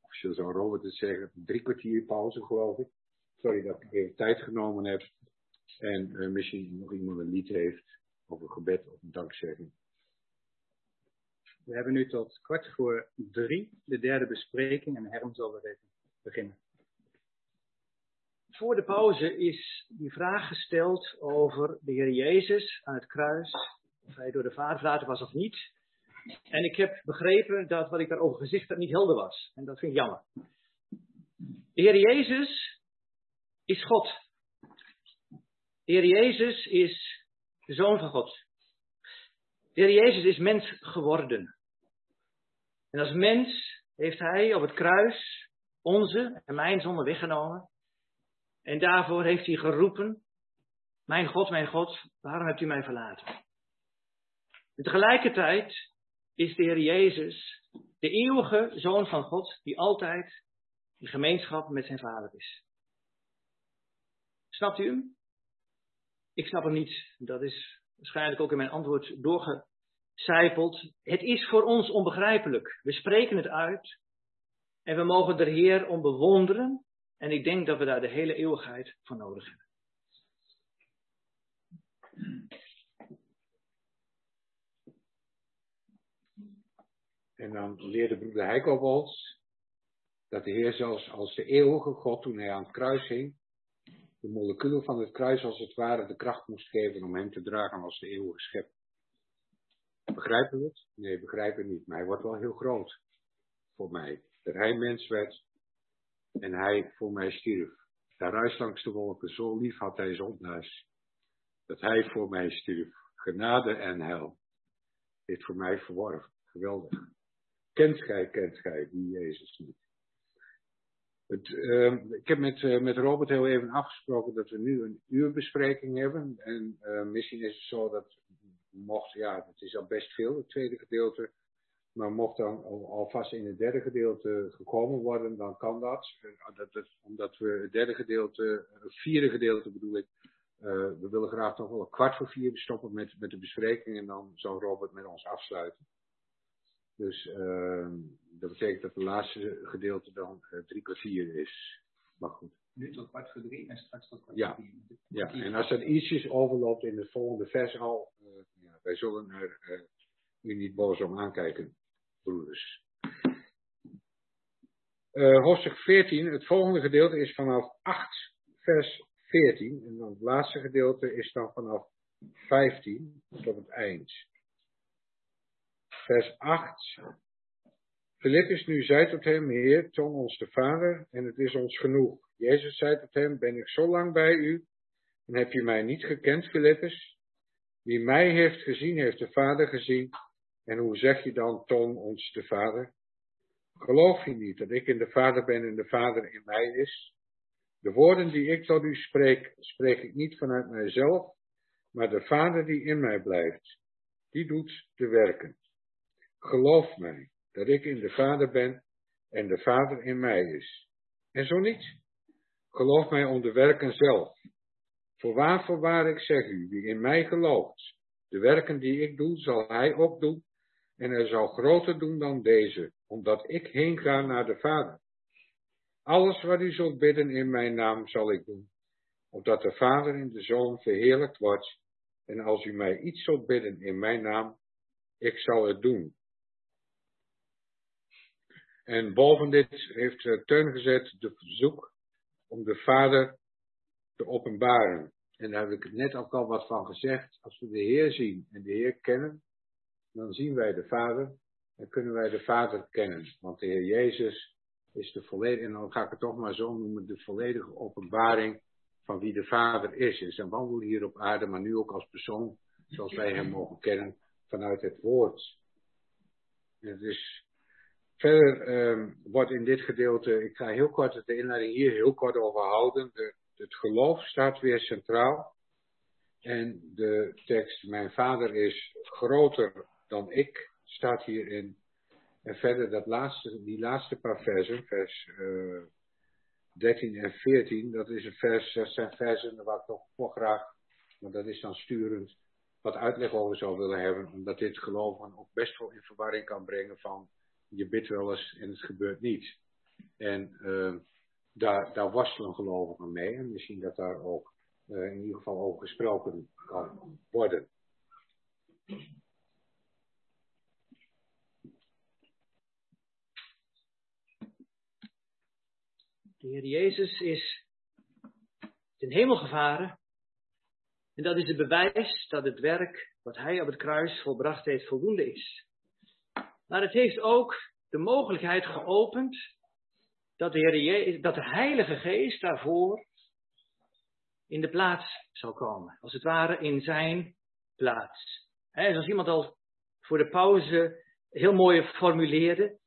als je zo Robert het zeggen, drie kwartier pauze geloof ik. Sorry dat ik even tijd genomen heb. En uh, misschien nog iemand een lied heeft, of een gebed of een dankzegging. We hebben nu tot kwart voor drie de derde bespreking en Herm zal er even beginnen. Voor de pauze is die vraag gesteld over de Heer Jezus aan het kruis, of hij door de Vader verlaten was of niet. En ik heb begrepen dat wat ik daarover gezegd heb niet helder was. En dat vind ik jammer. De Heer Jezus is God. De Heer Jezus is de Zoon van God. De Heer Jezus is mens geworden. En als mens heeft Hij op het kruis onze en mijn zonde weggenomen. En daarvoor heeft Hij geroepen, mijn God, mijn God, waarom hebt u mij verlaten? En tegelijkertijd is de Heer Jezus de eeuwige Zoon van God, die altijd in gemeenschap met zijn Vader is. Snapt u hem? Ik snap hem niet. Dat is waarschijnlijk ook in mijn antwoord doorgecijpeld. Het is voor ons onbegrijpelijk. We spreken het uit en we mogen de Heer om bewonderen. En ik denk dat we daar de hele eeuwigheid voor nodig hebben. En dan leerde broeder Heiko dat de Heer zelfs als de eeuwige God, toen hij aan het kruis hing, de moleculen van het kruis als het ware de kracht moest geven om hem te dragen als de eeuwige schep. Begrijpen we het? Nee, begrijpen we niet. Maar hij wordt wel heel groot voor mij. Dat hij mens werd en hij voor mij stierf. Daar ruis langs de wolken, zo lief had hij zondaars. Dat hij voor mij stierf. Genade en hel. Heeft voor mij verworven. Geweldig. Kent gij, kent gij die Jezus niet? Ehm, ik heb met, eh, met Robert heel even afgesproken dat we nu een uurbespreking hebben. En eh, misschien is het zo dat, mocht, ja, het is al best veel, het tweede gedeelte. Maar mocht dan al- alvast in het derde gedeelte gekomen worden, dan kan dat. Eh, dat, dat omdat we het derde gedeelte, het vierde gedeelte bedoel ik, we willen graag nog wel een kwart voor vier stoppen met, met de bespreking en dan zal Robert met ons afsluiten. Dus ehm, dat betekent dat het laatste gedeelte dan eh, drie kwartier is. Maar goed. Nu tot kwart voor drie en straks tot kwart Ja. voor vier. Ja, en als dat ietsjes overloopt in het volgende vers al, eh, ja, wij zullen er eh, u niet boos om aankijken, broeders. Hoofdstuk 14, het volgende gedeelte is vanaf 8 vers 14 en dan het laatste gedeelte is dan vanaf 15 tot het eind. Vers 8. Filippus nu zei tot hem, Heer, toon ons de Vader en het is ons genoeg. Jezus zei tot hem, ben ik zo lang bij u en heb je mij niet gekend, Filippus? Wie mij heeft gezien, heeft de Vader gezien. En hoe zeg je dan, toon ons de Vader? Geloof je niet dat ik in de Vader ben en de Vader in mij is? De woorden die ik tot u spreek, spreek ik niet vanuit mijzelf, maar de Vader die in mij blijft, die doet de werken. Geloof mij dat ik in de Vader ben en de Vader in mij is. En zo niet. Geloof mij om de werken zelf. Voorwaar, voorwaar, ik zeg u, wie in mij gelooft, de werken die ik doe, zal hij ook doen, en hij zal groter doen dan deze, omdat ik heen ga naar de Vader. Alles wat u zult bidden in mijn naam zal ik doen, opdat de Vader in de Zoon verheerlijkt wordt, en als u mij iets zult bidden in mijn naam, ik zal het doen. En boven dit heeft eh, Teun gezet de verzoek om de Vader te openbaren. En daar heb ik net ook al wat van gezegd. Als we de Heer zien en de Heer kennen, dan zien wij de Vader en kunnen wij de Vader kennen. Want de Heer Jezus is de volledige, en dan ga ik het toch maar zo noemen, de volledige openbaring van wie de Vader is. En zijn wandel hier op aarde, maar nu ook als persoon, zoals wij hem mogen kennen vanuit het woord. Het is Verder ehm, wordt in dit gedeelte, ik ga heel kort de inleiding hier heel kort over houden. De, het geloof staat weer centraal. En de tekst, mijn vader is groter dan ik, staat hierin. En verder dat laatste, die laatste paar versen, vers eh 13 en 14, dat, is een vers, dat zijn versen waar ik toch voor graag, maar dat is dan sturend, wat uitleg over zou willen hebben. Omdat dit geloven ook best wel in verwarring kan brengen van je bidt wel eens en het gebeurt niet. En uh, daar, daar worstelen gelovigen mee. En misschien dat daar ook uh, in ieder geval over gesproken kan worden. De Heer Jezus is ten hemel gevaren. En dat is het bewijs dat het werk wat Hij op het kruis volbracht heeft voldoende is. Maar het heeft ook de mogelijkheid geopend dat de, dat de Heilige Geest daarvoor in de plaats zou komen. Als het ware in zijn plaats. He, zoals iemand al voor de pauze heel mooi formuleerde.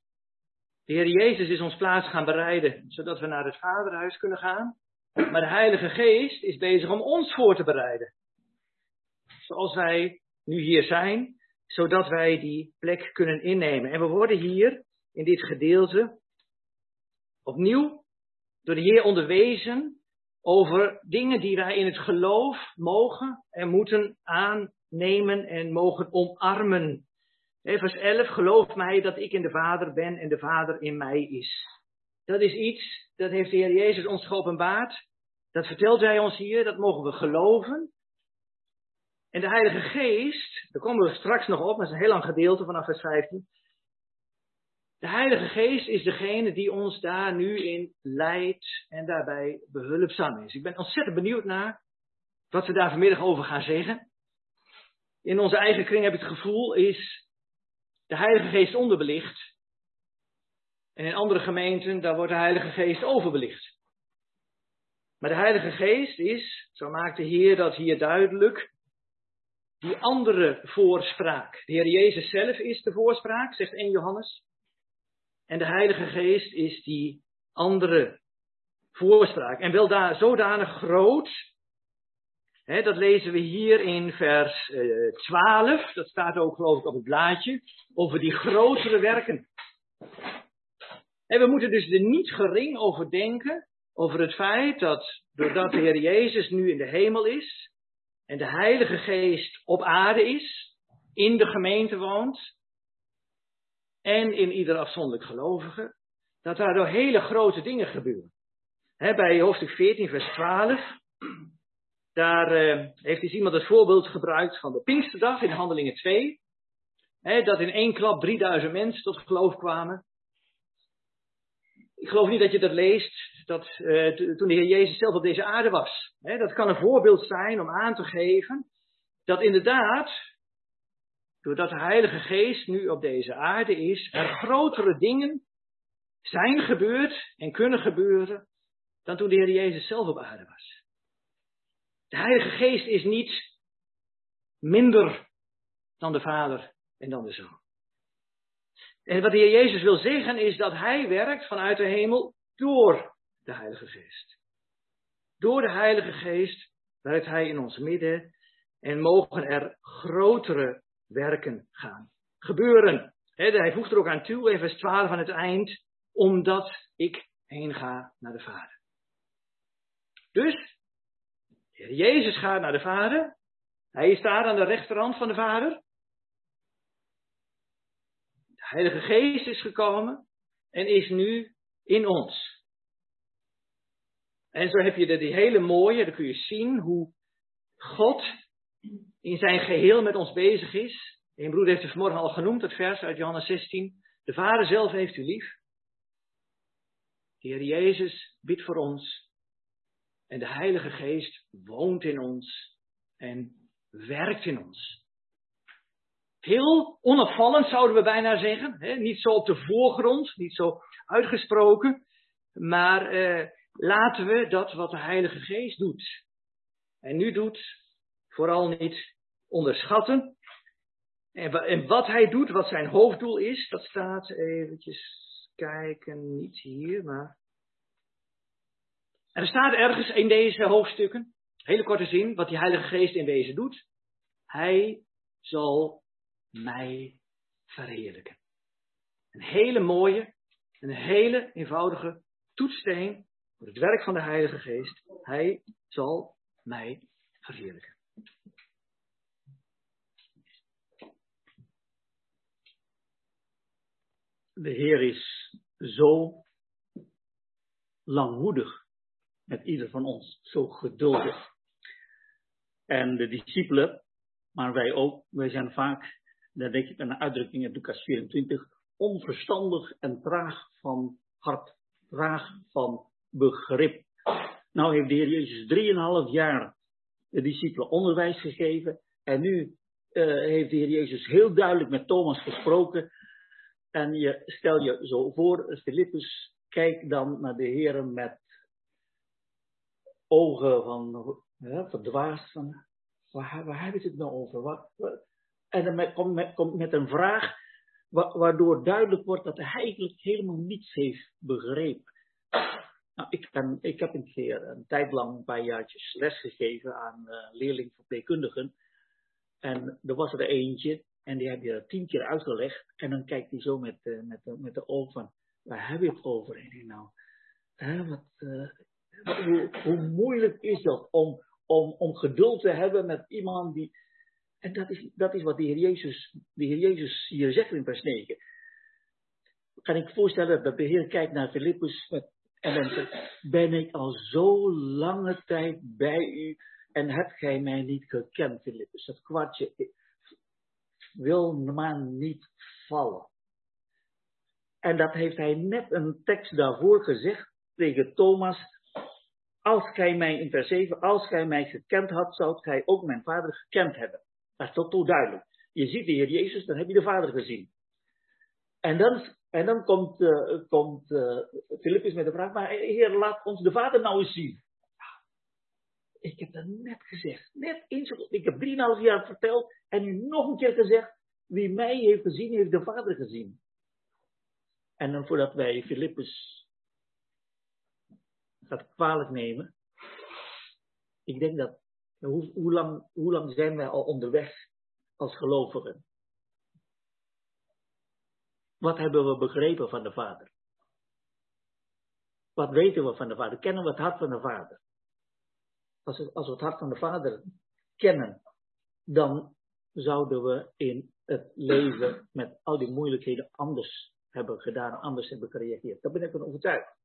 De Heer Jezus is ons plaats gaan bereiden, zodat we naar het Vaderhuis kunnen gaan. Maar de Heilige Geest is bezig om ons voor te bereiden. Zoals wij nu hier zijn, zodat wij die plek kunnen innemen. En we worden hier in dit gedeelte opnieuw door de Heer onderwezen over dingen die wij in het geloof mogen en moeten aannemen en mogen omarmen. Vers 11, geloof mij dat ik in de Vader ben en de Vader in mij is. Dat is iets, dat heeft de Heer Jezus ons geopenbaard. Dat vertelt Hij ons hier, dat mogen we geloven. En de Heilige Geest, daar komen we straks nog op, dat is een heel lang gedeelte vanaf vers 15. De Heilige Geest is degene die ons daar nu in leidt en daarbij behulpzaam is. Ik ben ontzettend benieuwd naar wat we daar vanmiddag over gaan zeggen. In onze eigen kring heb ik het gevoel, is de Heilige Geest onderbelicht. En in andere gemeenten, daar wordt de Heilige Geest overbelicht. Maar de Heilige Geest is, zo maakt de Heer dat hier duidelijk, die andere voorspraak. De Heer Jezus zelf is de voorspraak, zegt 1 Johannes. En de Heilige Geest is die andere voorspraak. En wel daar zodanig groot, dat lezen we hier in vers uh, 12, dat staat ook geloof ik op het blaadje, over die grotere werken. En we moeten dus er niet gering over denken, over het feit dat doordat de Heer Jezus nu in de hemel is en de Heilige Geest op aarde is, in de gemeente woont en in ieder afzonderlijk gelovige, dat daardoor hele grote dingen gebeuren. bij hoofdstuk 14, vers 12, daar uh, heeft dus iemand het voorbeeld gebruikt van de Pinksterdag in Handelingen 2. dat in één klap 3000 mensen tot geloof kwamen. Ik geloof niet dat je dat leest, dat uh, toen de Heer Jezus zelf op deze aarde was. dat kan een voorbeeld zijn om aan te geven dat inderdaad, doordat de Heilige Geest nu op deze aarde is, er grotere dingen zijn gebeurd en kunnen gebeuren dan toen de Heer Jezus zelf op aarde was. De Heilige Geest is niet minder dan de Vader en dan de Zoon. En wat de Heer Jezus wil zeggen is dat Hij werkt vanuit de hemel door de Heilige Geest. Door de Heilige Geest werkt Hij in ons midden en mogen er grotere werken gaan gebeuren. hij voegt er ook aan toe, in vers 12 aan het eind, omdat ik heen ga naar de Vader. Dus, Jezus gaat naar de Vader. Hij is daar aan de rechterhand van de Vader. De Heilige Geest is gekomen en is nu in ons. En zo heb je die hele mooie, dan kun je zien hoe God in zijn geheel met ons bezig is. Een broeder heeft het vanmorgen al genoemd, het vers uit Johannes 16. De Vader zelf heeft u lief. De Heer Jezus bidt voor ons. En de Heilige Geest woont in ons en werkt in ons. Heel onopvallend zouden we bijna zeggen. Hè? Niet zo op de voorgrond, niet zo uitgesproken. Maar eh, laten we dat wat de Heilige Geest doet. En nu doet, vooral niet onderschatten. En, wat hij doet, wat zijn hoofddoel is, dat staat eventjes kijken, niet hier, maar. Er staat ergens in deze hoofdstukken, hele korte zin, wat die Heilige Geest in wezen doet. Hij zal mij verheerlijken. Een hele mooie, een hele eenvoudige toetssteen het werk van de Heilige Geest. Hij zal mij verheerlijken. de Heer is zo langmoedig met ieder van ons, zo geduldig. En de discipelen, maar wij ook, wij zijn vaak, daar denk ik aan een uitdrukking in Lucas 24, onverstandig en traag van hart, traag van begrip. Nou heeft de Heer Jezus drieënhalf jaar de discipelen onderwijs gegeven en nu uh, heeft de Heer Jezus heel duidelijk met Thomas gesproken en je stel je zo voor, Filippus kijkt dan naar de heren met ogen van ja, verdwaasd van waar, waar hebben ze het nou over? En dan komt met, komt met een vraag waardoor duidelijk wordt dat hij eigenlijk helemaal niets heeft begrepen. Nou, ik, ben, ik heb een keer een tijd lang een paar jaartjes les gegeven aan uh, leerlingverpleegkundigen. En er was er eentje en die heb je tien keer uitgelegd. En dan kijkt hij zo met, met, de, met de oog van, waar heb je het over? En nou, hè, wat, hoe, hoe, moeilijk is dat om, om, om geduld te hebben met iemand die... En dat is, dat is wat de Heer Jezus, de Heer Jezus hier zegt in vers 9. Kan ik voorstellen dat de Heer kijkt naar Filippus met, en zegt, ben ik al zo lange tijd bij u en hebt gij mij niet gekend, Filippus? Dat kwartje wil man niet vallen. En dat heeft hij net een tekst daarvoor gezegd tegen Thomas. Als gij mij, in vers 7, als gij mij gekend had, zou gij ook mijn vader gekend hebben. Dat is tot duidelijk. Je ziet de Heer Jezus, dan heb je de vader gezien. En dan, en dan komt, uh, komt Philippus met de vraag, maar Heer, laat ons de vader nou eens zien. Ik heb dat net gezegd. Net eens. Ik heb drieënhalf jaar verteld. En nu nog een keer gezegd. Wie mij heeft gezien, heeft de Vader gezien. En dan voordat wij Filippus dat kwalijk nemen. Ik denk dat, hoe, hoe, lang, hoe lang zijn wij al onderweg als gelovigen? Wat hebben we begrepen van de Vader? Wat weten we van de Vader? Kennen we het hart van de Vader? Als we, het hart van de Vader kennen, dan zouden we in het leven met al die moeilijkheden anders hebben gedaan, anders hebben gereageerd. Daar ben ik van overtuigd.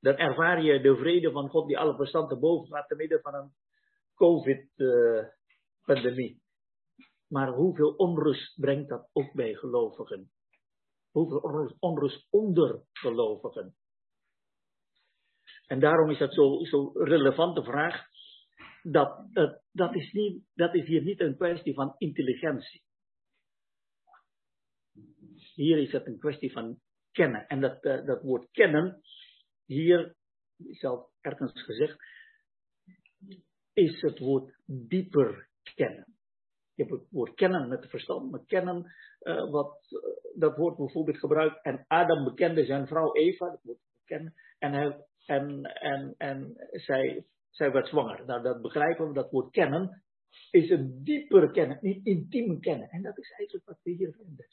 Dan ervaar je de vrede van God die alle verstand te boven gaat te midden van een COVID-pandemie. Maar hoeveel onrust brengt dat ook bij gelovigen? Hoeveel onrust onder gelovigen? En daarom is dat zo'n zo relevante vraag. Dat, dat, is niet, dat is hier niet een kwestie van intelligentie. Hier is het een kwestie van kennen. En dat, uh, dat woord kennen, hier, is al ergens gezegd, is het woord dieper kennen. Je hebt het woord kennen met verstand, maar kennen, uh, wat, uh, dat woord bijvoorbeeld gebruikt. En Adam bekende zijn vrouw Eva, dat woord kennen. En, hij, en, en, en zij, zij werd zwanger. Nou, dat begrijpen we, dat woord kennen is een dieper kennen, niet intiem kennen. En dat is eigenlijk wat we hier vinden.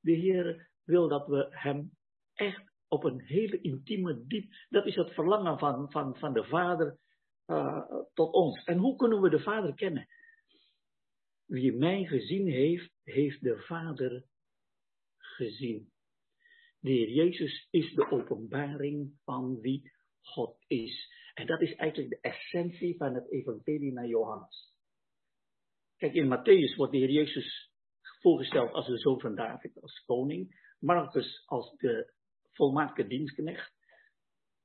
De Heer wil dat we Hem echt op een hele intieme diep, dat is het verlangen van, van, van de Vader uh, tot ons. En hoe kunnen we de Vader kennen? Wie mij gezien heeft, heeft de Vader gezien. De Heer Jezus is de openbaring van wie God is. En dat is eigenlijk de essentie van het evangelie naar Johannes. Kijk, in Matthäus wordt de Heer Jezus voorgesteld als de zoon van David, als koning. Marcus als de volmaakte dienstknecht.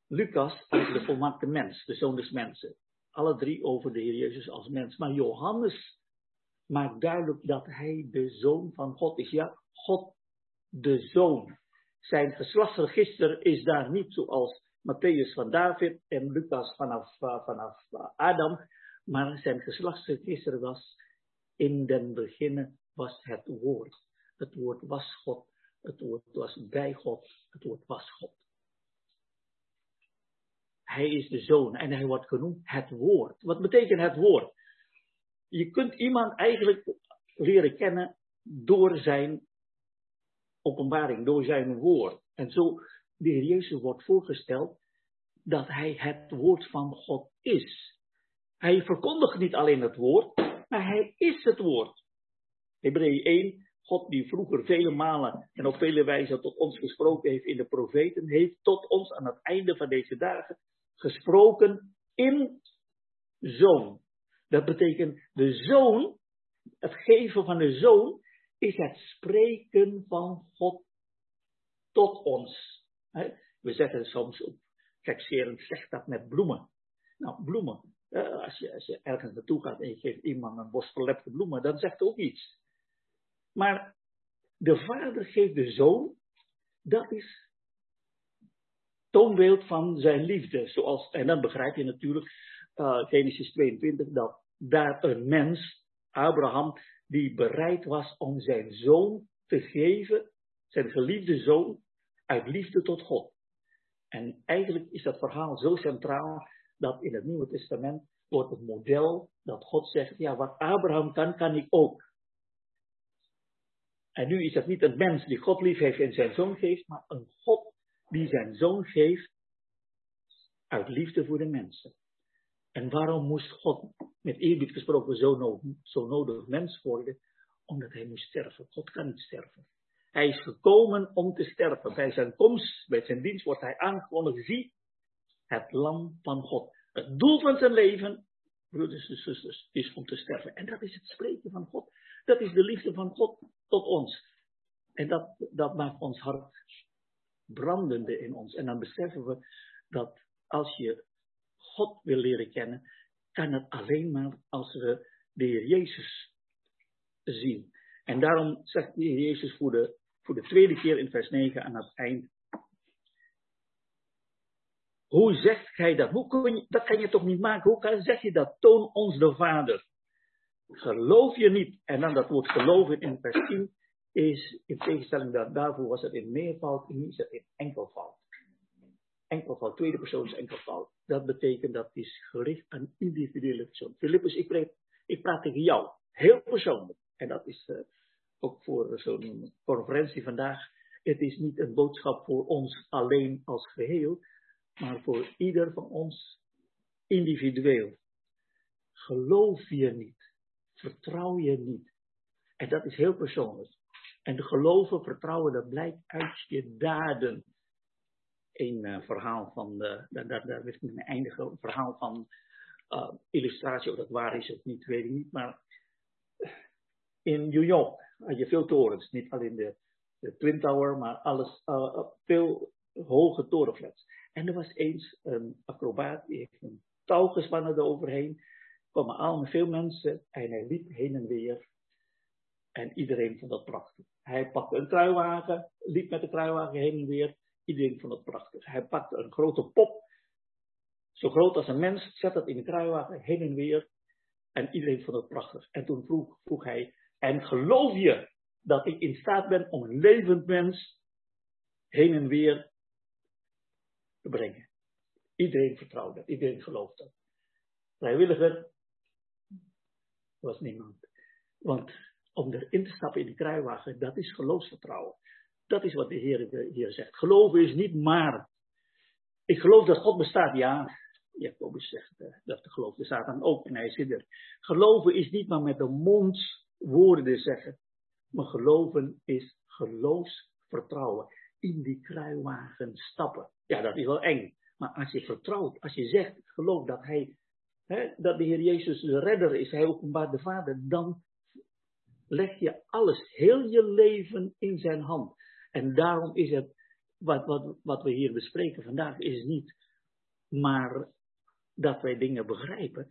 Lucas als de volmaakte mens, de zoon des mensen. Alle drie over de Heer Jezus als mens. Maar Johannes maakt duidelijk dat hij de zoon van God is. Ja, God de zoon. Zijn geslachtsregister is daar niet zoals Matthäus van David en Lucas vanaf, uh, vanaf uh, Adam. Maar zijn geslachtsregister was in den beginnen was het woord. Het woord was God. Het woord was bij God. Het woord was God. Hij is de zoon en hij wordt genoemd het woord. Wat betekent het woord? Je kunt iemand eigenlijk leren kennen door zijn openbaring, door zijn woord. En zo de Heer Jezus wordt voorgesteld dat hij het woord van God is. Hij verkondigt niet alleen het woord, maar hij is het woord. Hebreeën 1, God die vroeger vele malen en op vele wijzen tot ons gesproken heeft in de profeten, heeft tot ons aan het einde van deze dagen gesproken in zoon. Dat betekent de zoon, het geven van de zoon, is het spreken van God tot ons. We zetten soms op gekscherend zegt dat met bloemen. Nou, bloemen. Als je, als je ergens naartoe gaat en je geeft iemand een bos verlepte bloemen, dan zegt ook iets. Maar de vader geeft de zoon, dat is toonbeeld van zijn liefde. Zoals, en dan begrijp je natuurlijk, uh, Genesis 22, dat daar een mens, Abraham, die bereid was om zijn zoon te geven, zijn geliefde zoon, uit liefde tot God. En eigenlijk is dat verhaal zo centraal dat in het Nieuwe Testament wordt het model dat God zegt, ja, wat Abraham kan, kan ik ook. En nu is dat niet een mens die God lief heeft en zijn zoon geeft, maar een God die zijn zoon geeft uit liefde voor de mensen. En waarom moest God, met eerbied gesproken, zo nodig, zo nodig mens worden? Omdat hij moest sterven. God kan niet sterven. Hij is gekomen om te sterven. Bij zijn komst, bij zijn dienst wordt hij aangekondigd. Zie, het lam van God. Het doel van zijn leven, broeders en zusters, is om te sterven. En dat is het spreken van God. Dat is de liefde van God tot ons. En dat, dat maakt ons hart brandende in ons. En dan beseffen we dat als je God wil leren kennen, kan het alleen maar als we de Heer Jezus zien. En daarom zegt de Heer Jezus voor de, voor de tweede keer in vers 9 aan het eind. Hoe zegt gij dat? Hoe kun je, dat kan je toch niet maken? Hoe kan, zeg je dat? Toon ons de Vader. Geloof je niet? En dan dat woord geloven in vers 10 is in tegenstelling dat daarvoor was het in meervoud, nu is het in enkelvoud. enkelvoud, tweede persoon is enkelvoud. Dat betekent dat is gericht aan individuele persoon. Philippus, ik, praat, ik praat tegen jou, heel persoonlijk. En dat is uh, ook voor zo'n conferentie vandaag. Het is niet een boodschap voor ons alleen als geheel, maar voor ieder van ons individueel. Geloof je niet, vertrouw je niet. En dat is heel persoonlijk. En geloven, vertrouwen, dat blijkt uit je daden. Een uh, verhaal van, de, daar, daar, daar eindigen, een verhaal van uh, illustratie, of dat waar is het niet, weet ik niet. Maar in New York had je veel torens, niet alleen de, Twin Tower, maar alles, uh, veel hoge torenflats. En er was eens een acrobaat, die heeft een touw gespannen eroverheen. Er kwamen allemaal veel mensen en hij liep heen en weer. En iedereen vond dat prachtig. Hij pakte een kruiwagen, liep met de kruiwagen heen en weer. Iedereen vond dat prachtig. Hij pakte een grote pop, zo groot als een mens, zette dat in de kruiwagen heen en weer. En iedereen vond het prachtig. En toen vroeg, vroeg hij, en geloof je dat ik in staat ben om een levend mens heen en weer te brengen? Iedereen vertrouwt dat, iedereen gelooft dat. Vrijwilliger was niemand. Want om erin te stappen in de kruiwagen, dat is geloofsvertrouwen. Dat is wat de Heer hier zegt. Geloven is niet maar. Ik geloof dat God bestaat, ja. Jacobus zegt uh, dat de geloof de Satan ook en hij zit er. Geloven is niet maar met de mond woorden zeggen. Maar geloven is geloofsvertrouwen. In die kruiwagen stappen. Ja, dat is wel eng. Maar als je vertrouwt, als je zegt, geloof dat hij, hè, dat de Heer Jezus de redder is, hij openbaart de Vader, dan leg je alles, heel je leven in zijn hand. En daarom is het, wat, wat, wat we hier bespreken vandaag, is niet maar dat wij dingen begrijpen,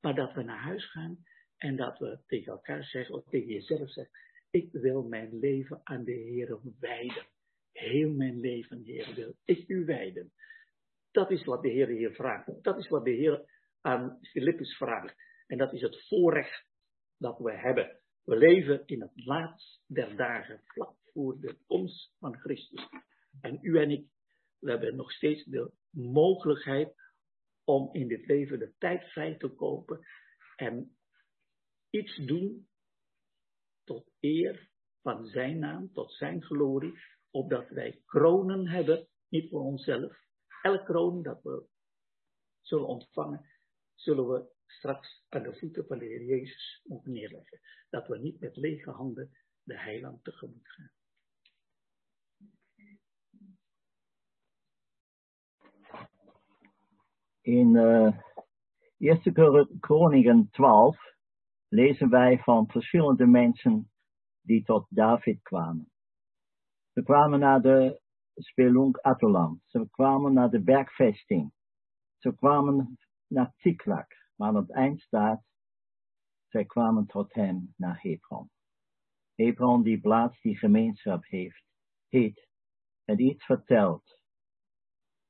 maar dat we naar huis gaan en dat we tegen elkaar zeggen, of tegen jezelf zeggen, ik wil mijn leven aan de Heer wijden. Heel mijn leven, Heer, wil ik u wijden. Dat is wat de Heer hier vraagt. Dat is wat de Heer aan Filippus vraagt. En dat is het voorrecht dat we hebben. We leven in het laatst der dagen, vlak voor de komst van Christus. En u en ik, we hebben nog steeds de mogelijkheid om in dit leven de tijd vrij te kopen en iets doen tot eer van zijn naam, tot zijn glorie, opdat wij kronen hebben, niet voor onszelf. Elk kroon dat we zullen ontvangen, zullen we straks aan de voeten van de Heer Jezus moeten neerleggen. Dat we niet met lege handen de heiland tegemoet gaan. In uh, 1 Kroniken 12 lezen wij van verschillende mensen die tot David kwamen. Ze kwamen naar de Spelunk Atolam. Ze kwamen naar de bergvesting. Ze kwamen naar Tiklak. Maar aan het eind staat, zij kwamen tot hem naar Hebron. Hebron die plaats die gemeenschap heeft, heet en iets vertelt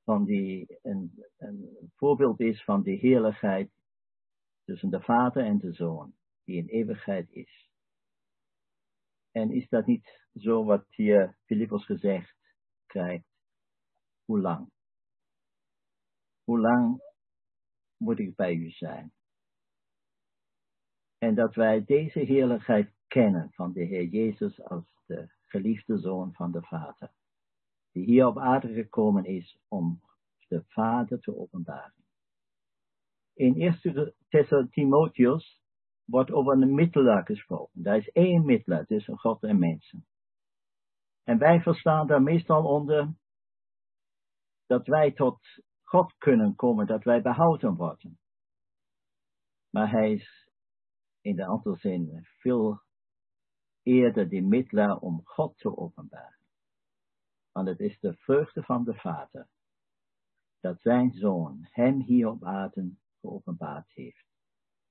van die, een, een voorbeeld is van die heerlijkheid tussen de vader en de zoon, die in eeuwigheid is. En is dat niet zo wat hier Filippos gezegd krijgt? Hoe lang? Hoe lang moet ik bij u zijn. En dat wij deze heerlijkheid kennen van de Heer Jezus als de geliefde Zoon van de Vader, die hier op aarde gekomen is om de Vader te openbaren. In 1 Timotheus wordt over een middelaar gesproken. Daar is één middelaar tussen God en mensen. En wij verstaan daar meestal onder dat wij tot God kunnen komen, dat wij behouden worden. Maar hij is in de andere zin veel eerder die middelaar om God te openbaren. Want het is de vreugde van de Vader dat zijn zoon hem hier op aarde geopenbaard heeft.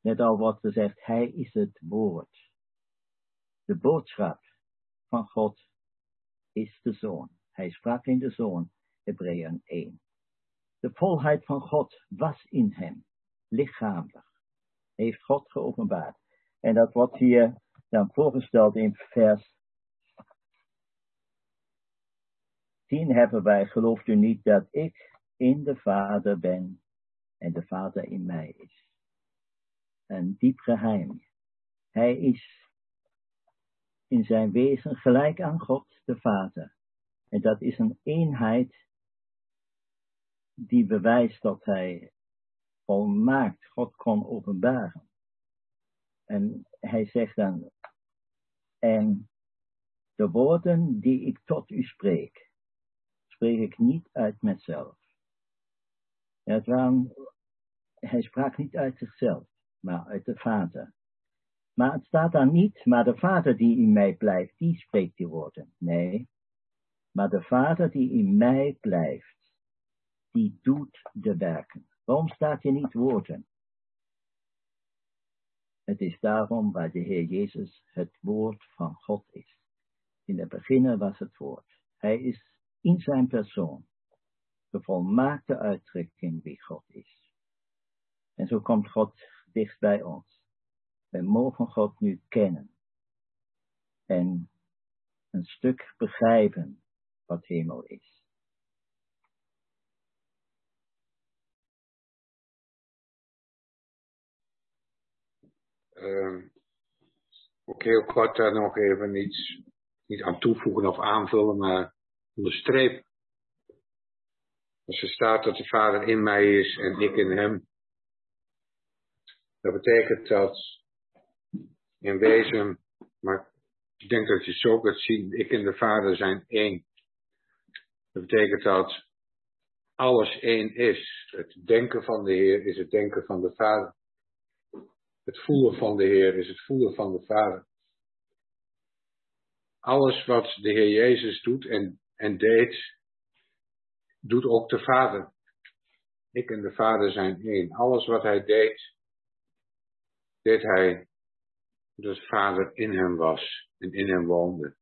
Net al wordt gezegd, hij is het woord. De boodschap van God is de zoon. Hij sprak in de zoon, Hebreeën 1. De volheid van God was in hem, lichamelijk. Heeft God geopenbaard. En dat wordt hier dan voorgesteld in vers 10 hebben wij, gelooft u niet dat ik in de Vader ben en de Vader in mij is. Een diep geheim. Hij is in zijn wezen gelijk aan God de Vader. En dat is een eenheid die bewijst dat hij volmaakt God kon openbaren. En hij zegt dan, en de woorden die ik tot u spreek, spreek ik niet uit mezelf. Het waren, hij sprak niet uit zichzelf, maar uit de Vader. Maar het staat daar niet, maar de Vader die in mij blijft, die spreekt die woorden. Nee, maar de Vader die in mij blijft, die doet de werken. Waarom staat hier niet woorden? Het is daarom waar de Heer Jezus het woord van God is. In het begin was het woord. Hij is in zijn persoon de volmaakte uitdrukking wie God is. En zo komt God dicht bij ons. Wij mogen God nu kennen en een stuk begrijpen wat hemel is. Uh, ook heel kort daar nog even iets, niet aan toevoegen of aanvullen, maar onderstrepen. Als er staat dat de Vader in mij is en ik in hem, dat betekent dat in wezen, maar ik denk dat je zo kunt zien, ik en de Vader zijn één. Dat betekent dat alles één is. Het denken van de Heer is het denken van de Vader. Het voelen van de Heer is het voelen van de Vader. Alles wat de Heer Jezus doet en, en deed, doet ook de Vader. Ik en de Vader zijn één. Alles wat hij deed, deed hij dat Vader in hem was en in hem woonde.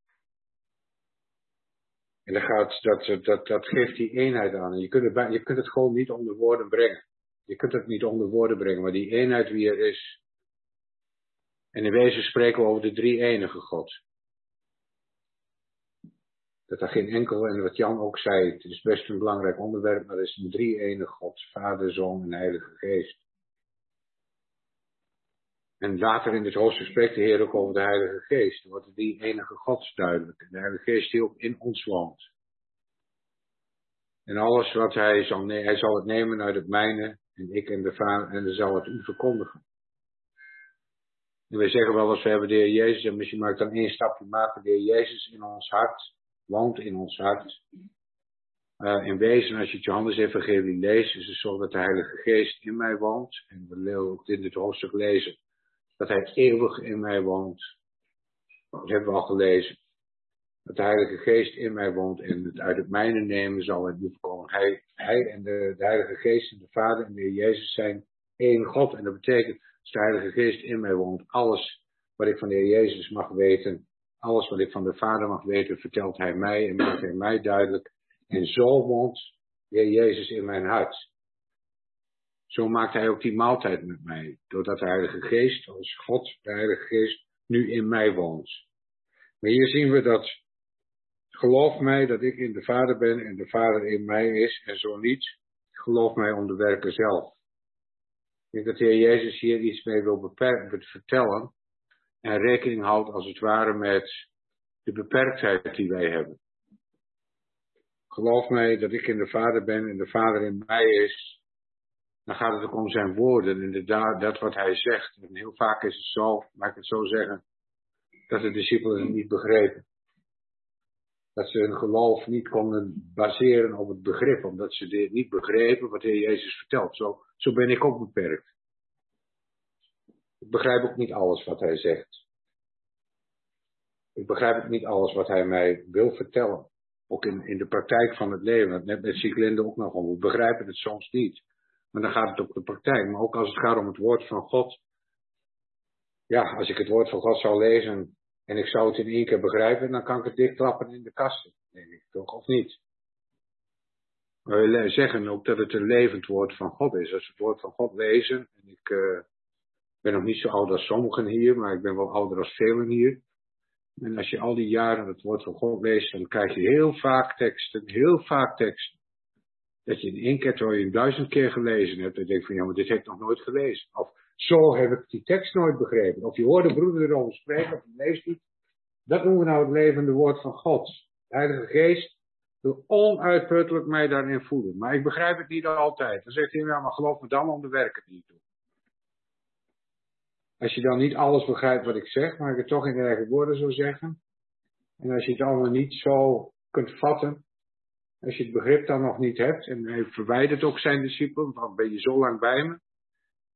En dat, gaat, dat, dat, dat geeft die eenheid aan. Je kunt, het, je kunt het gewoon niet onder woorden brengen. Je kunt het niet onder woorden brengen, maar die eenheid wie er is. En in wezen spreken we over de drie enige God. Dat er geen enkel, en wat Jan ook zei, het is best een belangrijk onderwerp, maar er is een drie enige God, Vader, Zoon en Heilige Geest. En later in dit hoofdstuk spreekt de Heer ook over de Heilige Geest. Dan wordt die enige God duidelijk. De Heilige Geest die ook in ons woont. En alles wat hij zal hij zal het nemen uit het mijne. En ik en de Vader, en zal het u verkondigen. Wij zeggen wel eens, we hebben de Heer Jezus, en misschien ik dan één stapje maken. De Heer Jezus in ons hart, woont in ons hart. Uh, in wezen, als je het Johannes Evangelie leest, is het zo dat de Heilige Geest in mij woont. En we willen ook in dit hoofdstuk lezen dat hij eeuwig in mij woont. Dat hebben we al gelezen. Dat de Heilige Geest in mij woont en het uit het mijne nemen zal het niet komen. Hij, hij en de, de, Heilige Geest en de Vader en de Heer Jezus zijn één God. En dat betekent, als de Heilige Geest in mij woont, alles wat ik van de Heer Jezus mag weten, alles wat ik van de Vader mag weten, vertelt Hij mij en maakt Hij mij duidelijk. En zo woont de Heer Jezus in mijn hart. Zo maakt hij ook die maaltijd met mij, doordat de Heilige Geest, als God, de Heilige Geest, nu in mij woont. Maar hier zien we dat, geloof mij dat ik in de Vader ben en de Vader in mij is, en zo niet, geloof mij om de werken zelf. Ik denk dat de Heer Jezus hier iets mee wil vertellen en rekening houdt als het ware met de beperktheid die wij hebben. Geloof mij dat ik in de Vader ben en de Vader in mij is, dan gaat het ook om zijn woorden. Inderdaad, dat wat hij zegt. En heel vaak is het zo, laat ik het zo zeggen, dat de discipelen het niet begrepen. Dat ze hun geloof niet konden baseren op het begrip, omdat ze niet begrepen wat de Heer Jezus vertelt. Zo, zo ben ik ook beperkt. Ik begrijp ook niet alles wat hij zegt. Ik begrijp ook niet alles wat hij mij wil vertellen. Ook in, in de praktijk van het leven. Net met Sieglinde ook nog. We begrijpen het soms niet. Maar dan gaat het op de praktijk. Maar ook als het gaat om het woord van God. Ja, als ik het woord van God zou lezen en ik zou het in één keer begrijpen, dan kan ik het dichtklappen in de kasten. Denk ik toch, of niet? Maar we zeggen ook dat het een levend woord van God is. Als we het woord van God lezen, en ik uh, ben nog niet zo oud als sommigen hier, maar ik ben wel ouder als velen hier. En als je al die jaren het woord van God leest, dan krijg je heel vaak teksten, heel vaak teksten Dat je in één keer, terwijl je duizend keer gelezen hebt, en denkt van ja, maar dit heb ik nog nooit gelezen. Of zo heb ik die tekst nooit begrepen. Of je hoort de broeder erover spreken, of je leest niet. Dat noemen we nou het levende woord van God. De Heilige Geest wil onuitputtelijk mij daarin voeden. Maar ik begrijp het niet altijd. Dan zegt hij, ja, maar geloof me dan om de werken die ik doe. Als je dan niet alles begrijpt wat ik zeg, maar ik het toch in eigen woorden zou zeggen. En als je het allemaal niet zo kunt vatten. Als je het begrip dan nog niet hebt. En hij verwijdert ook zijn discipelen. Van ben je zo lang bij me?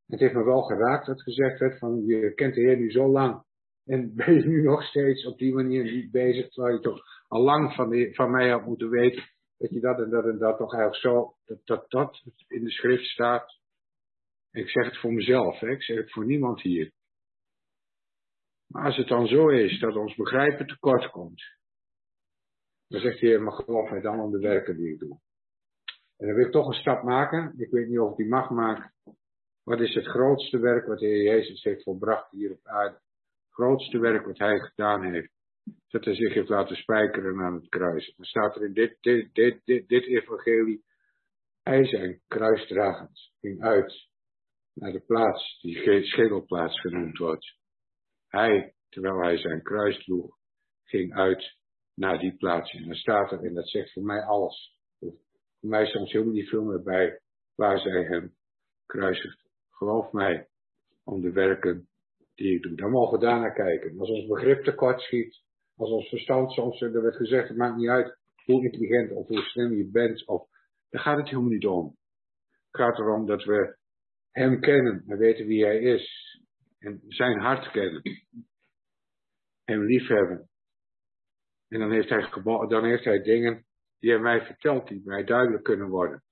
Het heeft me wel geraakt dat gezegd werd van je kent de Heer nu zo lang. En ben je nu nog steeds op die manier niet bezig, terwijl je toch al lang van, de, van mij had moeten weten dat je dat en dat en dat toch eigenlijk zo, dat dat, dat in de schrift staat. ik zeg het voor mezelf, hè? ik zeg het voor niemand hier. Maar als het dan zo is dat ons begrijpen tekort komt, dan zegt hij, maar geloof mij dan om de werken die ik doe. En dan wil ik toch een stap maken. Ik weet niet of ik die mag maken. Wat is het grootste werk wat de Heer Jezus heeft volbracht hier op aarde? Het grootste werk wat hij gedaan heeft. Dat hij zich heeft laten spijkeren aan het kruis. Dan staat er in dit, dit, dit, dit, evangelie. Hij zijn kruisdragend ging uit naar de plaats die schedelplaats genoemd wordt. Hij, terwijl hij zijn kruis droeg, ging uit naar die plaats. En dan staat er, en dat zegt voor mij alles. Voor mij soms helemaal niet veel meer bij waar zij hem kruisigt. Geloof mij om de werken die ik doe. Dan mogen we daarnaar kijken. Als ons begrip tekort schiet, als ons verstand soms, er werd gezegd, het maakt niet uit hoe intelligent of hoe slim je bent, of, daar gaat het helemaal niet om. Het gaat erom dat we hem kennen en weten wie hij is. En zijn hart kennen. Hem liefhebben. En dan heeft, hij dan heeft hij dingen die hij mij vertelt, die mij duidelijk kunnen worden.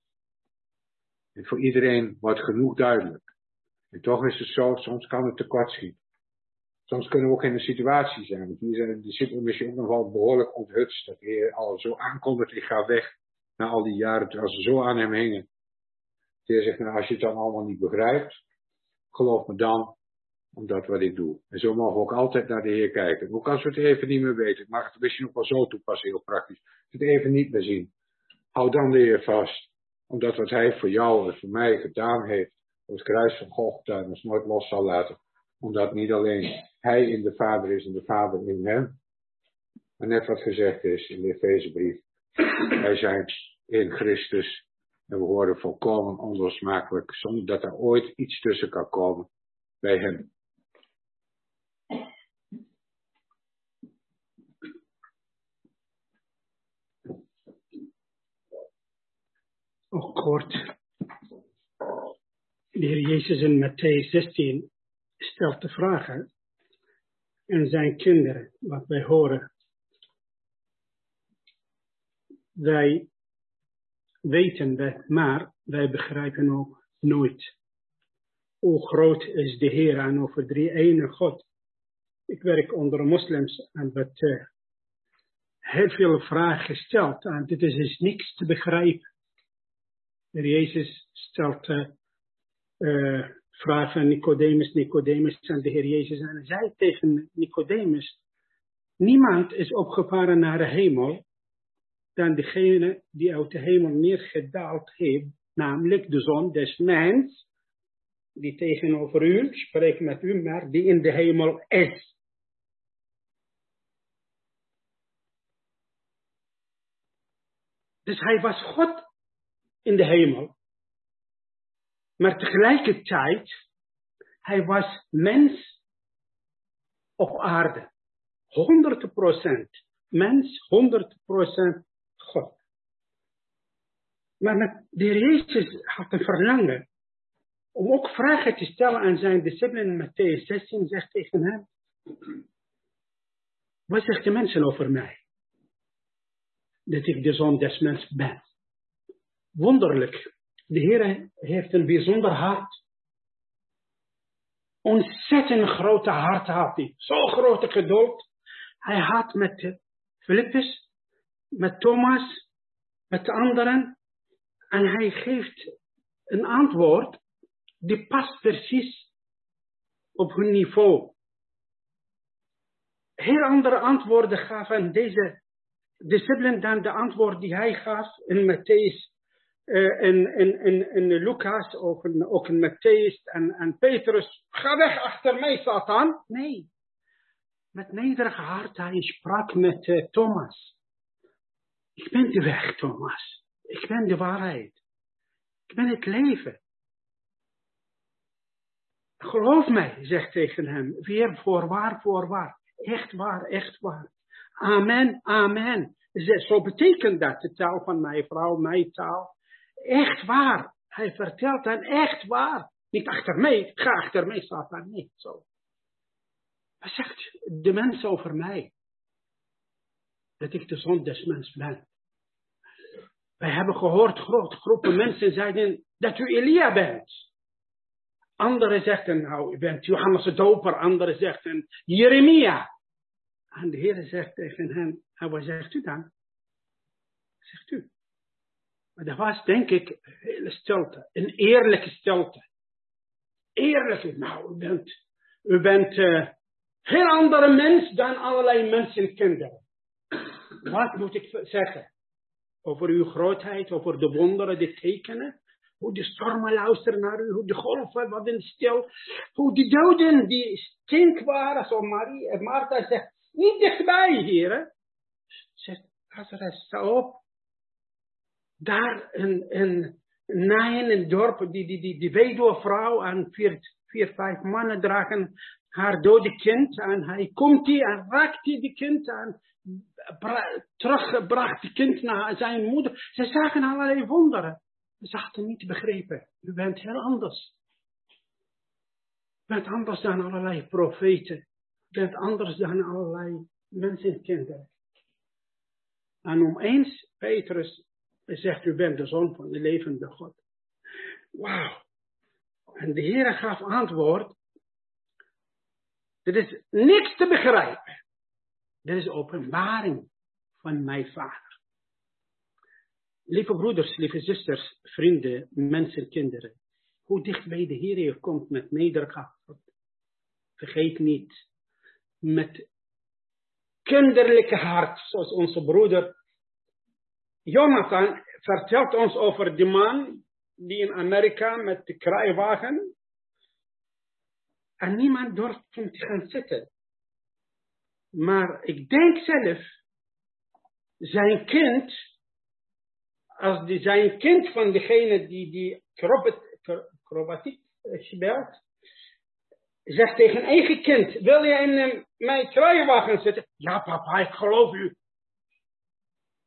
En voor iedereen wordt genoeg duidelijk. En toch is het zo, soms kan het tekort schieten. Soms kunnen we ook in een situatie zijn. Want hier zijn de discipelen misschien ook nog wel behoorlijk onthutst. Dat de Heer al zo aankondigt, ik ga weg. Na al die jaren, terwijl ze zo aan hem hingen. De zegt, nou, als je het dan allemaal niet begrijpt, geloof me dan, omdat wat ik doe. En zo mogen we ook altijd naar de Heer kijken. Ook als we het even niet meer weten. Ik mag het misschien ook wel zo toepassen, heel praktisch. Het even niet meer zien. Hou dan de Heer vast. Omdat wat Hij voor jou en voor mij gedaan heeft, het kruis van Golgotha ons nooit los zal laten. Omdat niet alleen Hij in de Vader is en de Vader in Hem. Maar net wat gezegd is in de Efezebrief. Wij zijn in Christus en we worden volkomen onlosmakelijk, zonder dat er ooit iets tussen kan komen bij Hem. ook kort. De Heer Jezus in Matthäus 16 stelt de vragen en zijn kinderen, wat wij horen. Wij weten dat, maar wij begrijpen ook nooit. Hoe groot is de Heer en over drie ene God? Ik werk onder moslims en werd uh, heel veel vragen gesteld en dit is dus niks te begrijpen. De Jezus stelt uh, uh, vragen aan Nicodemus, Nicodemus en de Heer Jezus. En hij zei tegen Nicodemus, niemand is opgevaren naar de hemel dan degene die uit de hemel neergedaald heeft, namelijk de zon des mens, die tegenover u spreekt met u, maar die in de hemel is. Dus hij was God in de hemel. Maar tegelijkertijd, hij was mens op aarde. 100% mens, 100% God. Maar de Jezus had een verlangen om ook vragen te stellen aan zijn discipelen. Matthäus 16 zegt tegen hem, wat zegt de mensen over mij? Dat ik de zoon des mens ben wonderlijk. De Heer heeft een bijzonder hart. Ontzettend grote hart had hij. Zo grote geduld. Hij had met Philippus, met Thomas, met de anderen. En hij geeft een antwoord die past precies op hun niveau. Heel andere antwoorden gaven deze discipelen dan de antwoord die hij gaf in Matthäus uh, in, in, in, in Lucas, ook ook in Matthäus en, en Petrus. Ga weg achter mij, Satan. Nee. Met nederige hart, hij sprak met uh, Thomas. Ik ben de weg, Thomas. Ik ben de waarheid. Ik ben het leven. Geloof mij, zegt tegen hem, weer voorwaar, voorwaar. Echt waar, echt waar. Amen, amen. Zo betekent dat, de taal van mijn vrouw, mijn taal. Echt waar. Hij vertelt dan echt waar. Niet achter mij, ga achter mij, daar niet zo. Wat zegt de mens over mij? Dat ik de zon des mens ben. Wij hebben gehoord, grote groepen mensen zeiden dat u Elia bent. Anderen zeggen, nou, u bent Johannes de Doper. Anderen zeggen, Jeremia. En de Heer zegt tegen hen, en wat zegt u dan? Zegt u. Maar dat was denk ik hele stilte. Een eerlijke stilte. Eerlijke, nou, u bent, u bent heel andere mens dan allerlei mensenkinderen. Wat moet ik zeggen? Over uw grootheid, over de wonderen, de tekenen. Hoe de stormen luisteren naar u, hoe de golven worden stil. Hoe de doden die stink waren, zoals Marie, en Martha zegt, niet dichtbij, heren. Zegt Lazarus, sta op. Daar een, een naaien, een dorp, die, die, die, die weduwe vrouw en vier, vier, vijf mannen dragen haar dode kind. En hij komt die en raakt die, kind en teruggebracht die kind naar zijn moeder. Ze zagen allerlei wonderen. Ze hadden niet begrepen. U bent heel anders. U bent anders dan allerlei profeten. U bent anders dan allerlei mensenkinderen. En omeens, Petrus zegt, u bent de zoon van de levende God. Wauw. En de Heer gaf antwoord. Er is niks te begrijpen. Dit is openbaring van mijn vader. Lieve broeders, lieve zusters, vrienden, mensen, kinderen. Hoe dicht bij de Heer je komt met nederigheid. Vergeet niet, met kinderlijke hart, zoals onze broeder Jonathan vertelt ons over de man die in Amerika met de kruiwagen en niemand durft om te gaan zitten. Maar ik denk zelf, zijn kind, als die, zijn kind van degene die die acrobatiek speelt, zegt tegen eigen kind, wil je in mijn kruiwagen zitten? Ja papa, ik geloof u.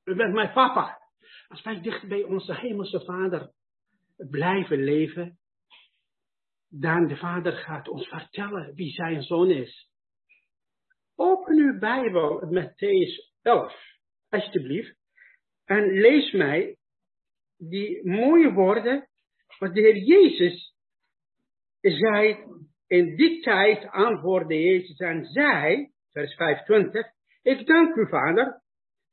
U bent mijn papa. Als wij dicht bij onze hemelse vader blijven leven, dan de vader gaat ons vertellen wie zijn zoon is. Open uw Bijbel, Matthäus 11, alsjeblieft. En lees mij die mooie woorden, wat de Heer Jezus zei, in die tijd antwoordde Jezus en zei, vers 25, ik dank u Vader,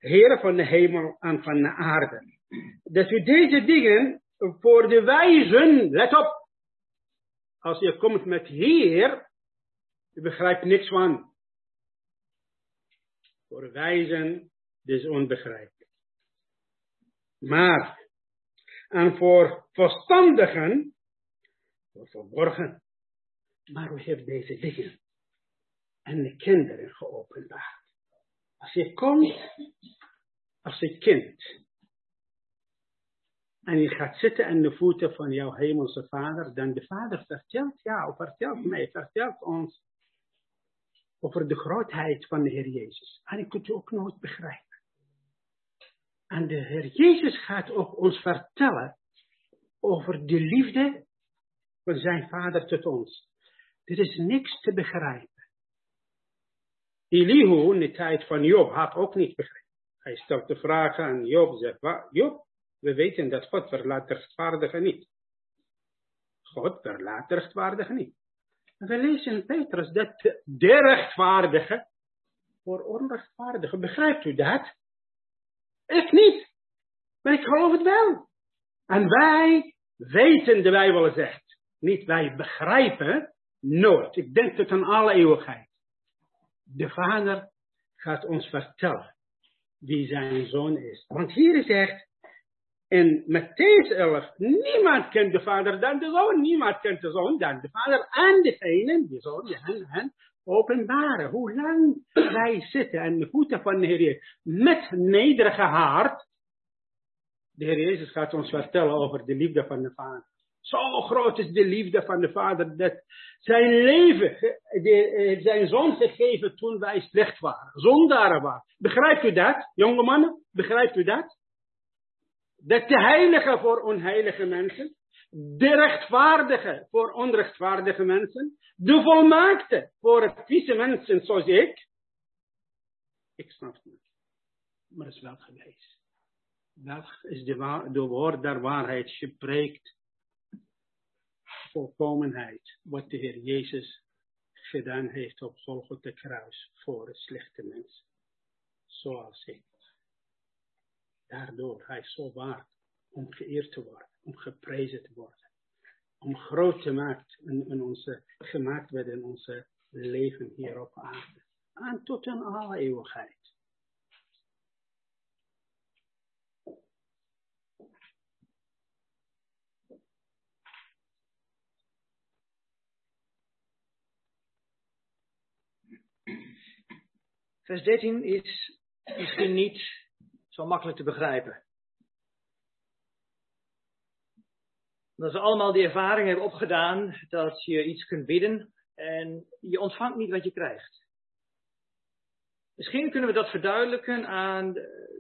Heer van de hemel en van de aarde, dat u deze dingen voor de wijzen, let op, als je komt met Heer, u begrijpt niks van. Voor wijzen, is onbegrijpelijk. Maar, en voor verstandigen, voor verborgen. Maar u heeft deze dingen en de kinderen geopenbaard. Als je komt als een kind en je gaat zitten aan de voeten van jouw hemelse vader, dan de vader vertelt jou, vertelt mij, vertelt ons over de grootheid van de Heer Jezus. En ik kunt je ook nooit begrijpen. En de Heer Jezus gaat ook ons vertellen over de liefde van zijn vader tot ons. Er is niks te begrijpen. Elihu in de tijd van Job had ook niet begrepen. Hij stelt de vragen en Job zegt? Job, we weten dat God verlaat rechtvaardigen niet. God verlaat rechtvaardigen niet. We lezen in Petrus dat de rechtvaardige voor onrechtvaardige. Begrijpt u dat? Ik niet. Maar ik geloof het wel. En wij weten, de Bijbel zegt. Niet wij begrijpen, nooit. Ik denk het aan alle eeuwigheid. De Vader gaat ons vertellen wie zijn zoon is. Want hier zegt in Matthäus 11, niemand kent de Vader dan de Zoon, niemand kent de Zoon dan de Vader en degene die je hen, hen openbaren. Hoe lang wij zitten aan de voeten van de Heer Jezus, met nederige hart. De Heer Jezus gaat ons vertellen over de liefde van de Vader. Zo groot is de liefde van de Vader dat zijn leven, de, zijn zoon gegeven toen wij slecht waren, zondaren waren. Begrijpt u dat, jonge mannen? Begrijpt u dat? Dat de heilige voor onheilige mensen, de rechtvaardige voor onrechtvaardige mensen, de volmaakte voor vieze mensen zoals ik. Ik snap het niet. Maar het is wel geweest. Dat is de, de woord der waarheid spreekt. Volkomenheid. Wat de Heer Jezus gedaan heeft op Golgotha kruis voor het slechte mens. Zoals ik. Daardoor, hij zo waard om geëerd te worden, om geprezen te worden. Om groot te maken in, onze, gemaakt werden in onze leven hier op aarde. En tot in alle eeuwigheid. Vers 13 is misschien niet zo makkelijk te begrijpen. Dat we allemaal die ervaring hebben opgedaan dat je iets kunt bidden en je ontvangt niet wat je krijgt. Misschien kunnen we dat verduidelijken aan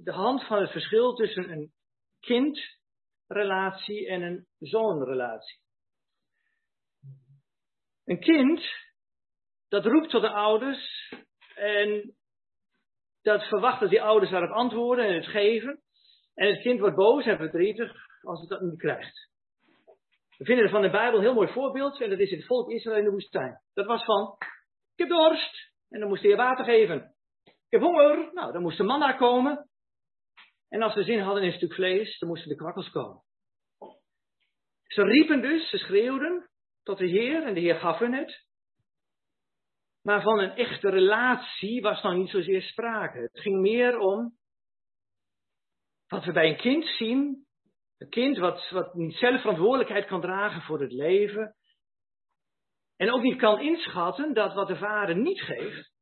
de hand van het verschil tussen een kindrelatie en een zoonrelatie. Een kind, dat roept tot de ouders en dat verwacht dat die ouders daarop antwoorden en het geven. En het kind wordt boos en verdrietig als het dat niet krijgt. We vinden er van de Bijbel een heel mooi voorbeeld en dat is het volk Israël in de woestijn. Dat was van, ik heb dorst en dan moest hij water geven. Ik heb honger, nou dan moest de manna komen. En als ze zin hadden in een stuk vlees, dan moesten de kwakkels komen. Ze riepen dus, ze schreeuwden tot de Heer en de Heer gaf hun het. Maar van een echte relatie was nog niet zozeer sprake. Het ging meer om wat we bij een kind zien. Een kind wat, wat niet zelf verantwoordelijkheid kan dragen voor het leven. En ook niet kan inschatten dat wat de vader niet geeft.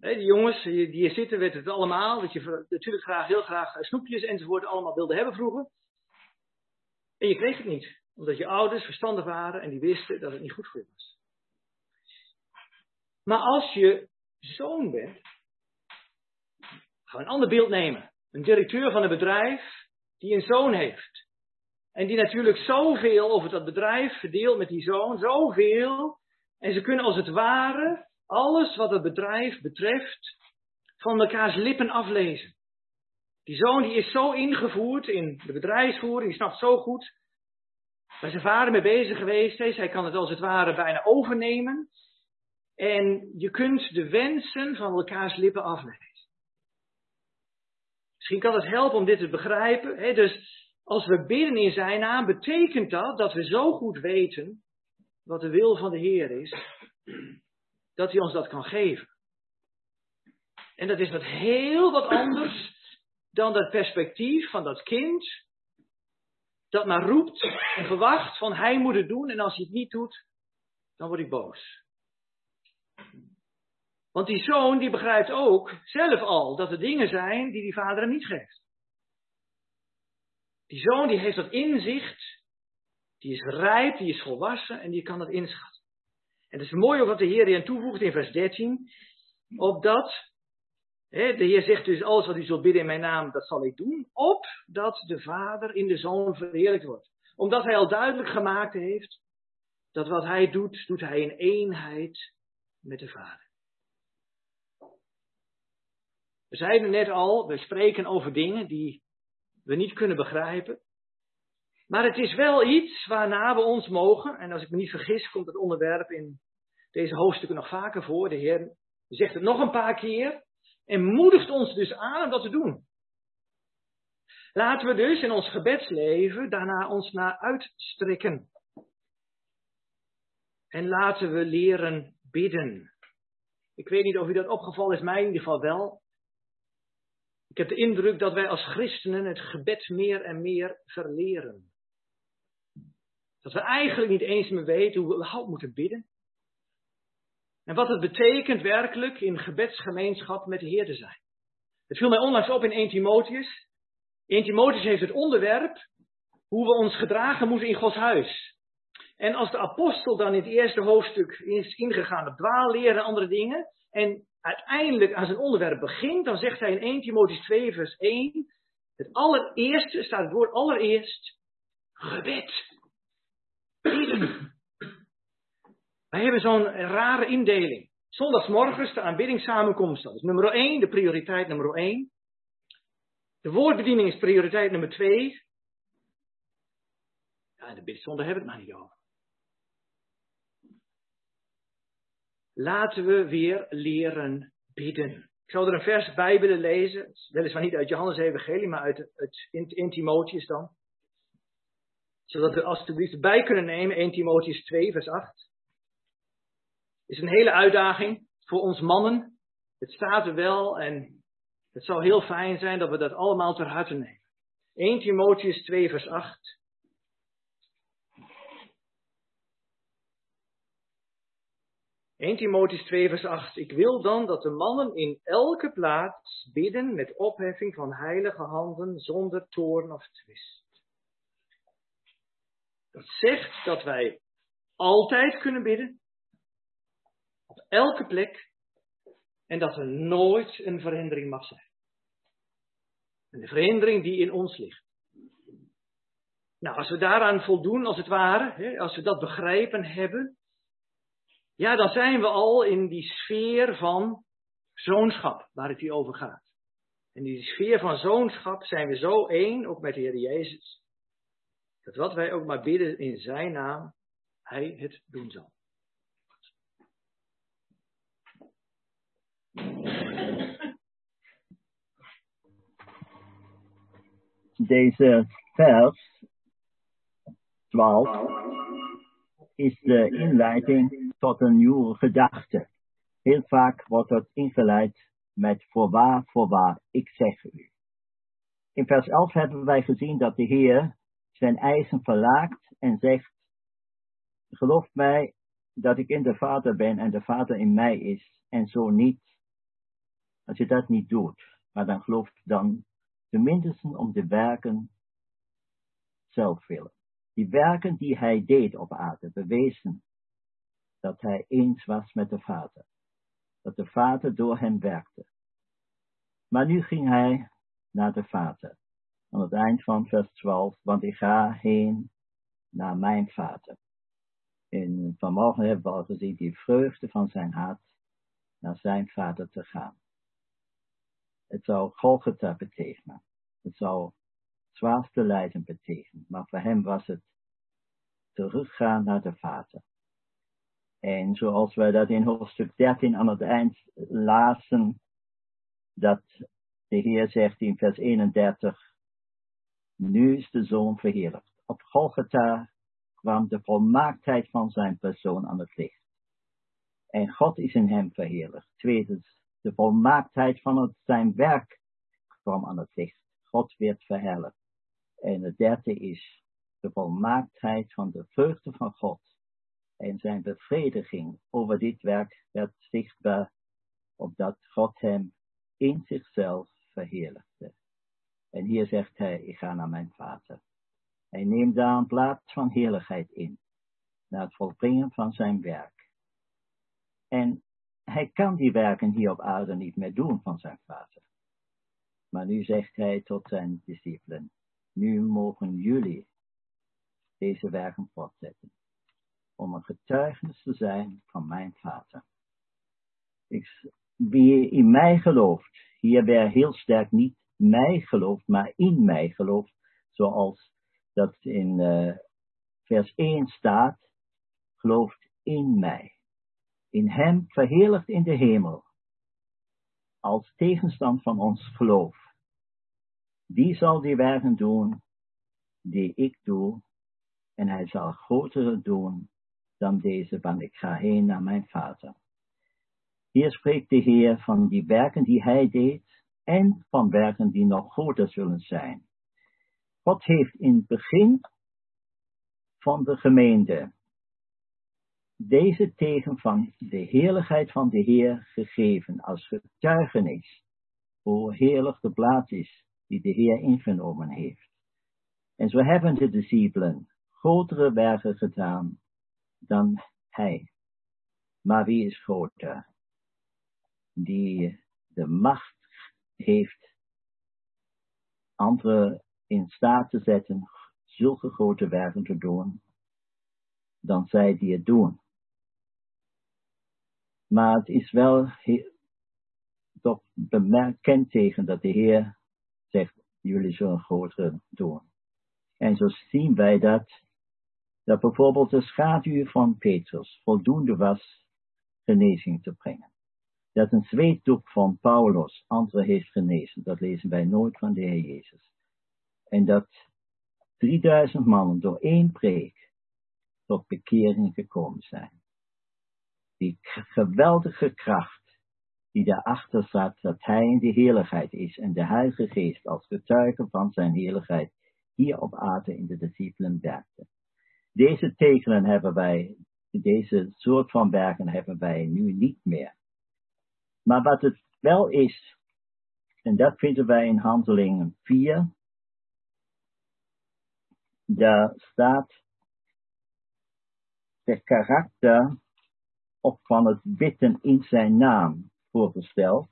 Die jongens die hier zitten weten het allemaal. Dat je natuurlijk graag, heel graag snoepjes enzovoort allemaal wilde hebben vroeger. En je kreeg het niet. Omdat je ouders verstandig waren en die wisten dat het niet goed voor je was. Maar als je zoon bent, gaan we een ander beeld nemen. Een directeur van een bedrijf die een zoon heeft. En die natuurlijk zoveel over dat bedrijf verdeelt met die zoon, zoveel. En ze kunnen als het ware alles wat het bedrijf betreft van elkaars lippen aflezen. Die zoon die is zo ingevoerd in de bedrijfsvoering, die snapt zo goed waar zijn vader mee bezig geweest is. Hij kan het als het ware bijna overnemen. En je kunt de wensen van elkaars lippen aflezen. Misschien kan het helpen om dit te begrijpen. Hè? Dus als we bidden in zijn naam, betekent dat dat we zo goed weten wat de wil van de Heer is, dat hij ons dat kan geven. En dat is wat heel wat anders dan dat perspectief van dat kind dat maar roept en verwacht van hij moet het doen en als hij het niet doet, dan word ik boos. Want die zoon die begrijpt ook zelf al dat er dingen zijn die die vader hem niet geeft. Die zoon die heeft dat inzicht, die is rijp, die is volwassen en die kan dat inschatten. En het is mooi ook wat de Heer hier toevoegt in vers 13, opdat, hè, de Heer zegt dus alles wat u zult bidden in mijn naam, dat zal ik doen, opdat de vader in de zoon verheerlijkt wordt. Omdat hij al duidelijk gemaakt heeft dat wat hij doet, doet hij in eenheid met de Vader. We zeiden net al, we spreken over dingen die we niet kunnen begrijpen. Maar het is wel iets waarna we ons mogen, en als ik me niet vergis, komt het onderwerp in deze hoofdstukken nog vaker voor. De Heer zegt het nog een paar keer en moedigt ons dus aan om dat te doen. Laten we dus in ons gebedsleven daarna ons naar uitstrekken. En laten we leren bidden. Ik weet niet of u dat opgevallen is, mij in ieder geval wel. Ik heb de indruk dat wij als christenen het gebed meer en meer verleren. Dat we eigenlijk niet eens meer weten hoe we überhaupt moeten bidden. En wat het betekent werkelijk in gebedsgemeenschap met de Heer te zijn. Het viel mij onlangs op in 1 Timotheus. 1 Timotheus heeft het onderwerp hoe we ons gedragen moeten in Gods huis. En als de apostel dan in het eerste hoofdstuk is ingegaan op dwaalleren en andere dingen, en uiteindelijk aan zijn onderwerp begint, dan zegt hij in 1 Timotheus 2 vers 1, het allereerste staat het woord allereerst, gebed. Wij hebben zo'n rare indeling. Zondagsmorgens de aanbiddingssamenkomst. Dat is nummer 1, de prioriteit nummer 1. De woordbediening is prioriteit nummer 2. Ja, de bidzonde hebben het maar niet over. Laten we weer leren bidden. Ik zou er een vers bij willen lezen. Weliswaar niet uit Johannes Evangelie, maar uit het, in, Timotheus dan. Zodat we alsjeblieft bij kunnen nemen 1 Timotheus 2, vers 8 is een hele uitdaging voor ons mannen. Het staat er wel en het zou heel fijn zijn dat we dat allemaal ter harte nemen. 1 Timotheus 2 vers 8. ...1 Timotheus 2 vers 8. Ik wil dan dat de mannen in elke plaats bidden met opheffing van heilige handen zonder toorn of twist. Dat zegt dat wij altijd kunnen bidden, op elke plek. En dat er nooit een verhindering mag zijn. Een verhindering die in ons ligt. Nou, als we daaraan voldoen, als het ware, hè, als we dat begrijpen hebben, ja, dan zijn we al in die sfeer van zoonschap, waar het hier over gaat. In die sfeer van zoonschap zijn we zo één, ook met de Heer Jezus, dat wat wij ook maar bidden in Zijn naam, Hij het doen zal. Deze vers 12 is de inleiding tot een nieuwe gedachte. Heel vaak wordt het ingeleid met voorwaar, voorwaar, ik zeg u. In vers 11 hebben wij gezien dat de Heer zijn eisen verlaagt en zegt, geloof mij dat ik in de Vader ben en de Vader in mij is en zo niet als je dat niet doet, maar dan gelooft dan tenminste om de werken zelf willen. Die werken die hij deed op aarde bewezen dat hij eens was met de Vader. Dat de Vader door hem werkte. Maar nu ging hij naar de Vader. Aan het eind van vers 12, want ik ga heen naar mijn Vader. En vanmorgen hebben we al gezien die vreugde van zijn hart naar zijn Vader te gaan. Het zou Golgotha betekenen. Het zou zwaarste lijden betekenen. Maar voor hem was het teruggaan naar de Vader. En zoals wij dat in hoofdstuk 13 aan het eind lazen, dat de Heer zegt in vers 31, nu is de Zoon verheerlijkt. Op Golgotha kwam de volmaaktheid van zijn persoon aan het licht. En God is in hem verheerlijkt. Tweedens, de volmaaktheid van het, zijn werk kwam aan het licht. God werd verheerlijkt. En het derde is de volmaaktheid van de vreugde van God. En zijn bevrediging over dit werk werd zichtbaar, opdat God hem in zichzelf verheerlijkte. En hier zegt hij, ik ga naar mijn vader. Hij neemt daar een plaats van heerlijkheid in, naar het volbrengen van zijn werk. En hij kan die werken hier op aarde niet meer doen van zijn vader. Maar nu zegt hij tot zijn discipelen, nu mogen jullie deze werken voortzetten, om een getuigenis te zijn van mijn vader. Ik, wie in mij gelooft, hier weer heel sterk niet mij gelooft, maar in mij gelooft, zoals dat in uh, vers 1 staat, gelooft in mij in hem verheerlijkt in de hemel, als tegenstand van ons geloof. Die zal die werken doen die ik doe, en hij zal grotere doen dan deze, want ik ga heen naar mijn vader. Hier spreekt de Heer van die werken die hij deed, en van werken die nog groter zullen zijn. God heeft in het begin van de gemeente deze teken van de heerlijkheid van de Heer gegeven als getuigenis hoe heerlijk de plaats is die de Heer ingenomen heeft. En zo hebben de discipelen grotere werken gedaan dan hij. Maar wie is groter? Die de macht heeft anderen in staat te zetten zulke grote werken te doen, dan zij die het doen. Maar het is wel toch bemerkend tegen dat de Heer zegt, jullie zullen grotere doen. En zo zien wij dat, dat bijvoorbeeld de schaduw van Petrus voldoende was genezing te brengen. Dat een zweetdoek van Paulus anderen heeft genezen, dat lezen wij nooit van de Heer Jezus. En dat 3000 mannen door één preek tot bekering gekomen zijn. Die geweldige kracht die daarachter staat dat hij in de heerlijkheid is en de Heilige Geest als getuige van zijn heerlijkheid hier op aarde in de discipelen werkte. Deze tekenen hebben wij, deze soort van werken hebben wij nu niet meer. Maar wat het wel is, en dat vinden wij in Handelingen 4, daar staat de karakter op van het bidden in zijn naam voorgesteld.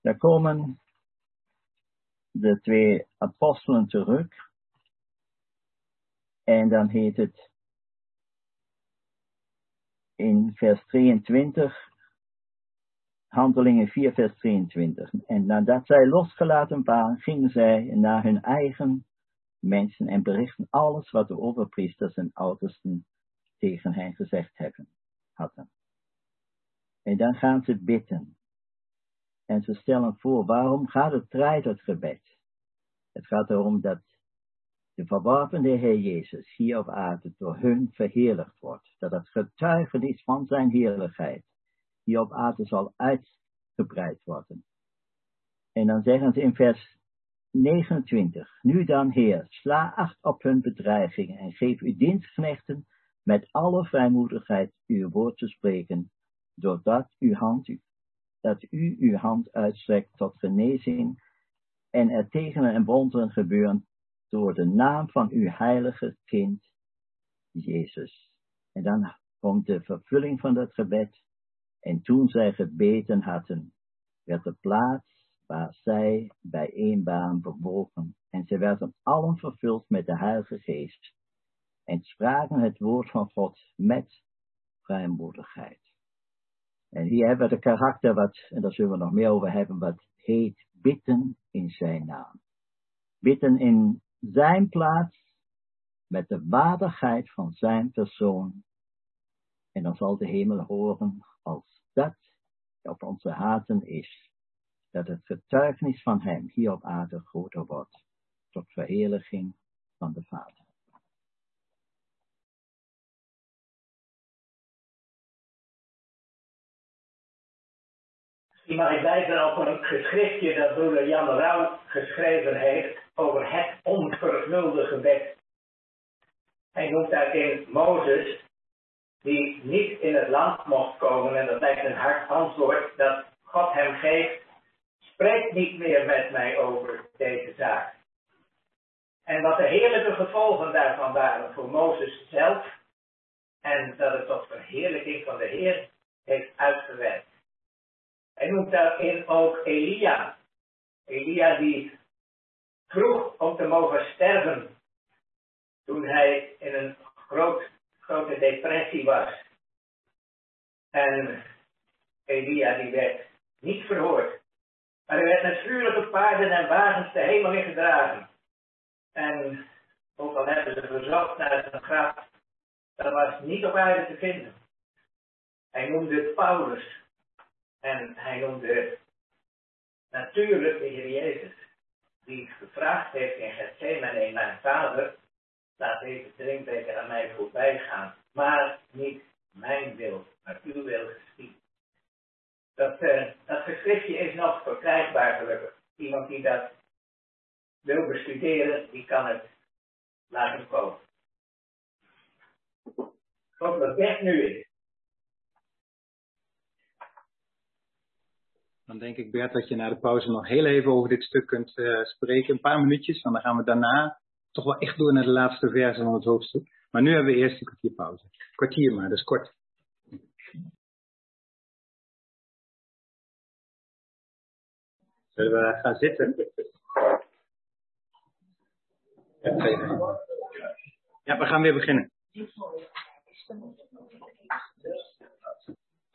Daar komen de twee apostelen terug. En dan heet het in vers 23, Handelingen 4, vers 23. En nadat zij losgelaten waren, gingen zij naar hun eigen mensen en berichten alles wat de overpriesters en oudersten tegen hen gezegd hebben, hadden. En dan gaan ze bidden. En ze stellen voor, waarom gaat het draait het gebed? Het gaat erom dat de verworpene Heer Jezus hier op aarde door hun verheerlijkt wordt. Dat het getuigenis van zijn heerlijkheid hier op aarde zal uitgebreid worden. En dan zeggen ze in vers 29. Nu dan, Heer, sla acht op hun bedreigingen en geef uw dienstknechten met alle vrijmoedigheid uw woord te spreken doordat uw hand, dat u uw hand uitstrekt tot genezing en er tegen en wonderen gebeuren door de naam van uw heilige kind, Jezus. En dan komt de vervulling van dat gebed. En toen zij gebeten hadden, werd de plaats waar zij bijeen waren bewogen. En zij werden allen vervuld met de Heilige Geest. En spraken het woord van God met vrijmoedigheid. En hier hebben we de karakter wat, en daar zullen we nog meer over hebben, wat heet bidden in zijn naam. Bidden in zijn plaats, met de waardigheid van zijn persoon. En dan zal de hemel horen als dat op onze harten is, dat het getuigenis van hem hier op aarde groter wordt, tot verheerlijking van de Vader. Mag ik wijzen op een geschriftje dat broeder Jan Rauw geschreven heeft over het onvervulde gebed. Hij noemt daarin Mozes, die niet in het land mocht komen, en dat lijkt een hard antwoord dat God hem geeft, spreek niet meer met mij over deze zaak. En wat de heerlijke gevolgen daarvan waren voor Mozes zelf, en dat het tot verheerlijking van de Heer heeft uitgewerkt. Hij noemt daarin ook Elia. Elia die vroeg om te mogen sterven. Toen hij in een groot, grote depressie was. En Elia die werd niet verhoord. Maar hij werd met vuurlijke paarden en wagens de hemel in gedragen. En ook al hebben ze verzocht naar zijn graf, dat was niet op aarde te vinden. Hij noemde Paulus. En hij noemde natuurlijk de Heer Jezus, die gevraagd heeft in Gethsemane, mijn vader, laat deze drinkbeker aan mij voorbij gaan, maar niet mijn wil, maar uw wil geschieden. Dat, uh, dat geschriftje is nog verkrijgbaar gelukkig. Iemand die dat wil bestuderen, die kan het laten komen. Tot dat Bert nu is. Dan denk ik, Bert, dat je na de pauze nog heel even over dit stuk kunt uh, spreken. Een paar minuutjes, want dan gaan we daarna toch wel echt door naar de laatste verse van het hoofdstuk. Maar nu hebben we eerst een kwartier pauze. Kwartier maar, is kort. Zullen we gaan zitten? Ja, we gaan weer beginnen.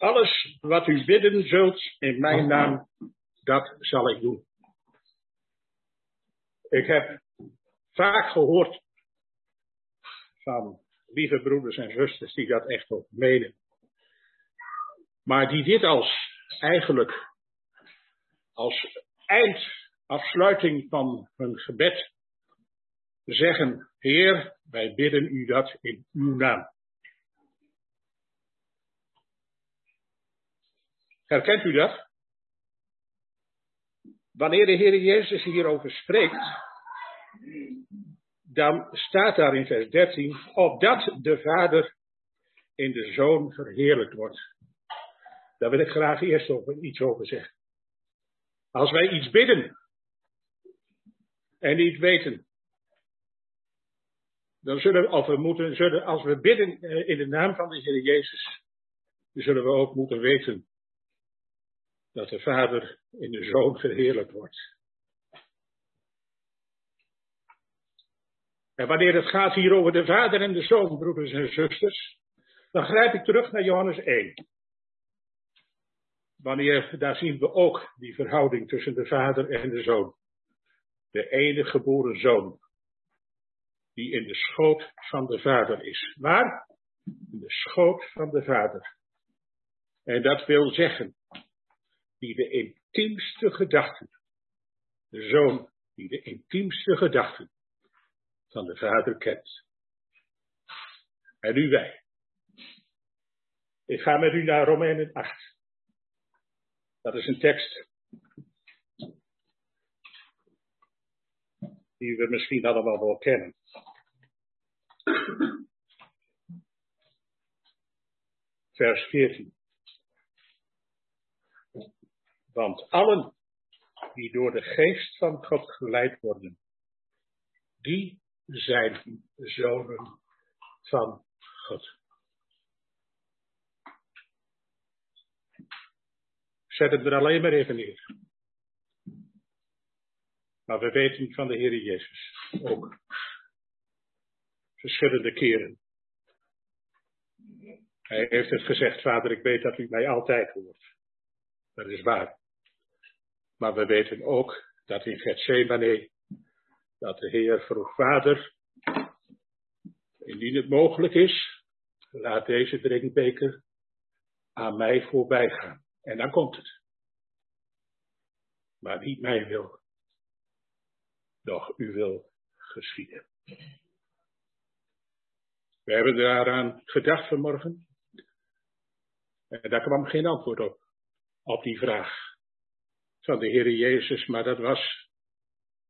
Alles wat u bidden zult in mijn naam, dat zal ik doen. Ik heb vaak gehoord van lieve broeders en zusters die dat echt ook menen. Maar die dit als eigenlijk als eindafsluiting van hun gebed zeggen, Heer, wij bidden u dat in uw naam. Herkent u dat? Wanneer de Heer Jezus hierover spreekt, dan staat daar in vers 13, opdat de Vader in de Zoon verheerlijkt wordt. Daar wil ik graag eerst over, iets over zeggen. Als wij iets bidden en niet weten, dan zullen we, of we moeten, zullen, als we bidden eh, in de naam van de Heer Jezus, dan zullen we ook moeten weten dat de Vader in de Zoon verheerlijkt wordt. En wanneer het gaat hier over de Vader en de Zoon, broeders en zusters, dan grijp ik terug naar Johannes 1. Wanneer, daar zien we ook die verhouding tussen de Vader en de Zoon. De enige geboren Zoon, die in de schoot van de Vader is. Waar? In de schoot van de Vader. En dat wil zeggen, die de intiemste gedachten, de Zoon die de intiemste gedachten van de Vader kent. En nu wij. Ik ga met u naar Romeinen 8. Dat is een tekst die we misschien allemaal wel kennen. Vers 14. Want allen die door de geest van God geleid worden, die zijn zonen van God. Zet het er alleen maar even neer. Maar we weten van de Heer Jezus ook verschillende keren. Hij heeft het gezegd, vader, ik weet dat u mij altijd hoort. Dat is waar. Maar we weten ook dat in Gethsemane dat de Heer vroeg, Vader, indien het mogelijk is, laat deze drinkbeker aan mij voorbij gaan. En dan komt het. Maar niet mijn wil, doch u wil geschieden. We hebben daaraan gedacht vanmorgen. En daar kwam geen antwoord op, op die vraag van de Heer Jezus, maar dat was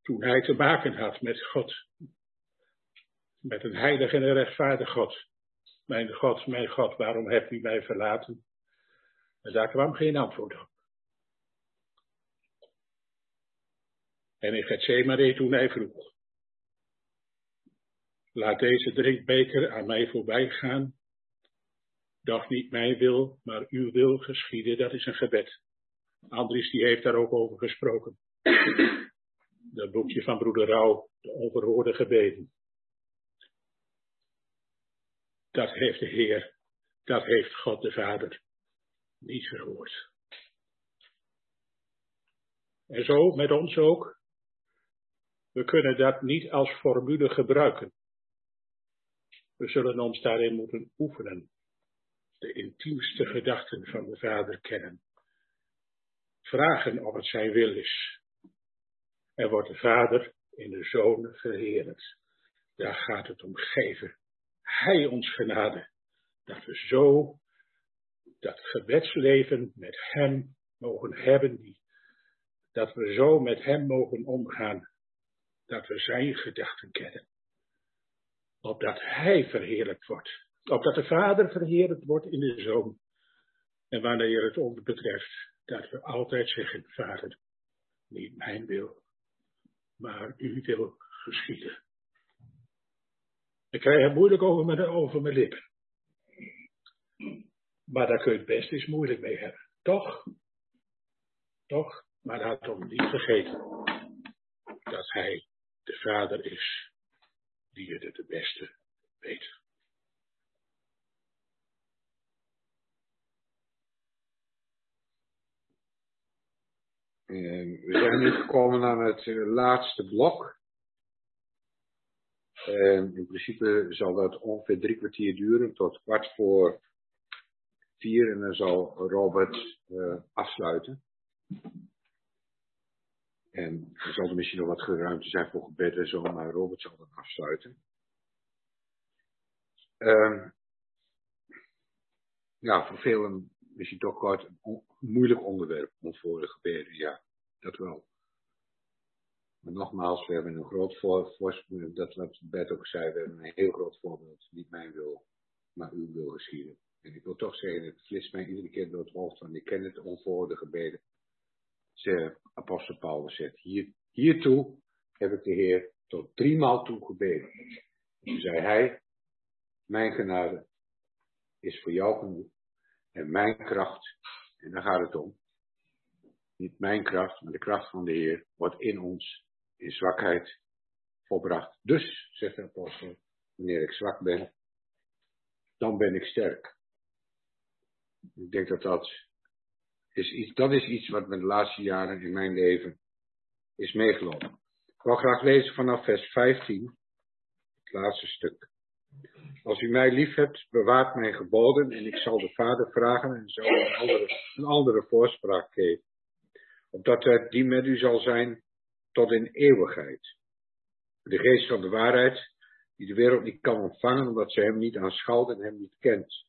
toen hij te maken had met God. Met een heilige en een rechtvaardig God. Mijn God, mijn God, waarom hebt u mij verlaten? En daar kwam geen antwoord op. En in Gethsemane toen hij vroeg. Laat deze drinkbeker aan mij voorbij gaan. Doch niet mijn wil, maar uw wil geschieden. Dat is een gebed. Andries die heeft daar ook over gesproken dat boekje van broeder Rauw, de onverhoorde gebeden. Dat heeft de Heer, dat heeft God de Vader niet verhoord. En zo met ons ook. We kunnen dat niet als formule gebruiken. We zullen ons daarin moeten oefenen. De intiemste gedachten van de Vader kennen. Vragen of het zijn wil is. Er wordt de Vader in de Zoon verheerlijkt. Daar gaat het om geven. Hij ons genade. Dat we zo dat gebedsleven met Hem mogen hebben, dat we zo met Hem mogen omgaan, dat we Zijn gedachten kennen. Opdat Hij verheerlijkt wordt. Opdat de Vader verheerlijkt wordt in de Zoon. En wanneer het ons betreft, dat we altijd zeggen, Vader, niet mijn wil, maar uw wil geschieden. Ik krijg het moeilijk over mijn, over mijn lippen. Maar daar kun je het best eens moeilijk mee hebben. Toch? Toch? Maar laat ons niet vergeten dat hij de vader is die het het beste weet. We zijn nu gekomen aan het eh, laatste blok. En in principe zal dat ongeveer drie kwartier duren, tot kwart voor vier. En dan zal Robert uh, afsluiten. En er zal er misschien nog wat ruimte zijn voor gebed en zo, maar Robert zal dan afsluiten. Uh, ja, voor velen misschien toch kort een moeilijk onderwerp om voor de gebeden, ja, dat wel. Maar nogmaals, we hebben een groot voorbeeld, dat wat Bert ook zei, we hebben een heel groot voorbeeld. Niet mijn wil, maar uw wil geschieden. En ik wil toch zeggen, het flitst mij iedere keer door het hoofd, want ik ken het onverhoorde gebeden. Ze, apostel Paulus zegt, hier, hiertoe heb ik de Heer tot driemaal toe gebeden. toen zei hij, mijn genade is voor jou genoeg en mijn kracht, en daar gaat het om, niet mijn kracht, maar de kracht van de Heer wordt in ons in zwakheid volbracht. Dus, zegt de apostel, wanneer ik zwak ben, dan ben ik sterk. Ik denk dat dat is iets, dat is iets wat me de laatste jaren in mijn leven is meegelopen. Ik wil graag lezen vanaf vers 15, het laatste stuk. Als u mij lief hebt, bewaart mijn geboden en ik zal de Vader vragen en zal een andere, een andere voorspraak geven. Opdat het die met u zal zijn tot in eeuwigheid. De geest van de waarheid, die de wereld niet kan ontvangen omdat ze hem niet aanschouwt en hem niet kent.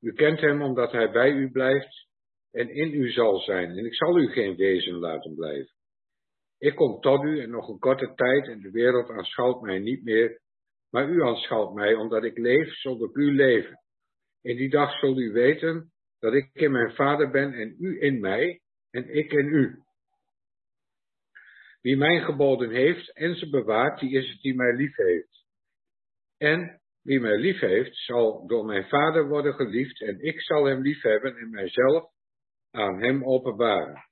U kent hem omdat hij bij u blijft en in u zal zijn, en ik zal u geen wezen laten blijven. Ik kom tot u en nog een korte tijd en de wereld aanschouwt mij niet meer, maar u aanschouwt mij omdat ik leef zonder u leven. In die dag zult u weten dat ik in mijn vader ben en u in mij en ik in u. Wie mijn geboden heeft en ze bewaart, die is het die mij lief heeft. En wie mij lief heeft, zal door mijn vader worden geliefd en ik zal hem lief hebben en mijzelf aan hem openbaren.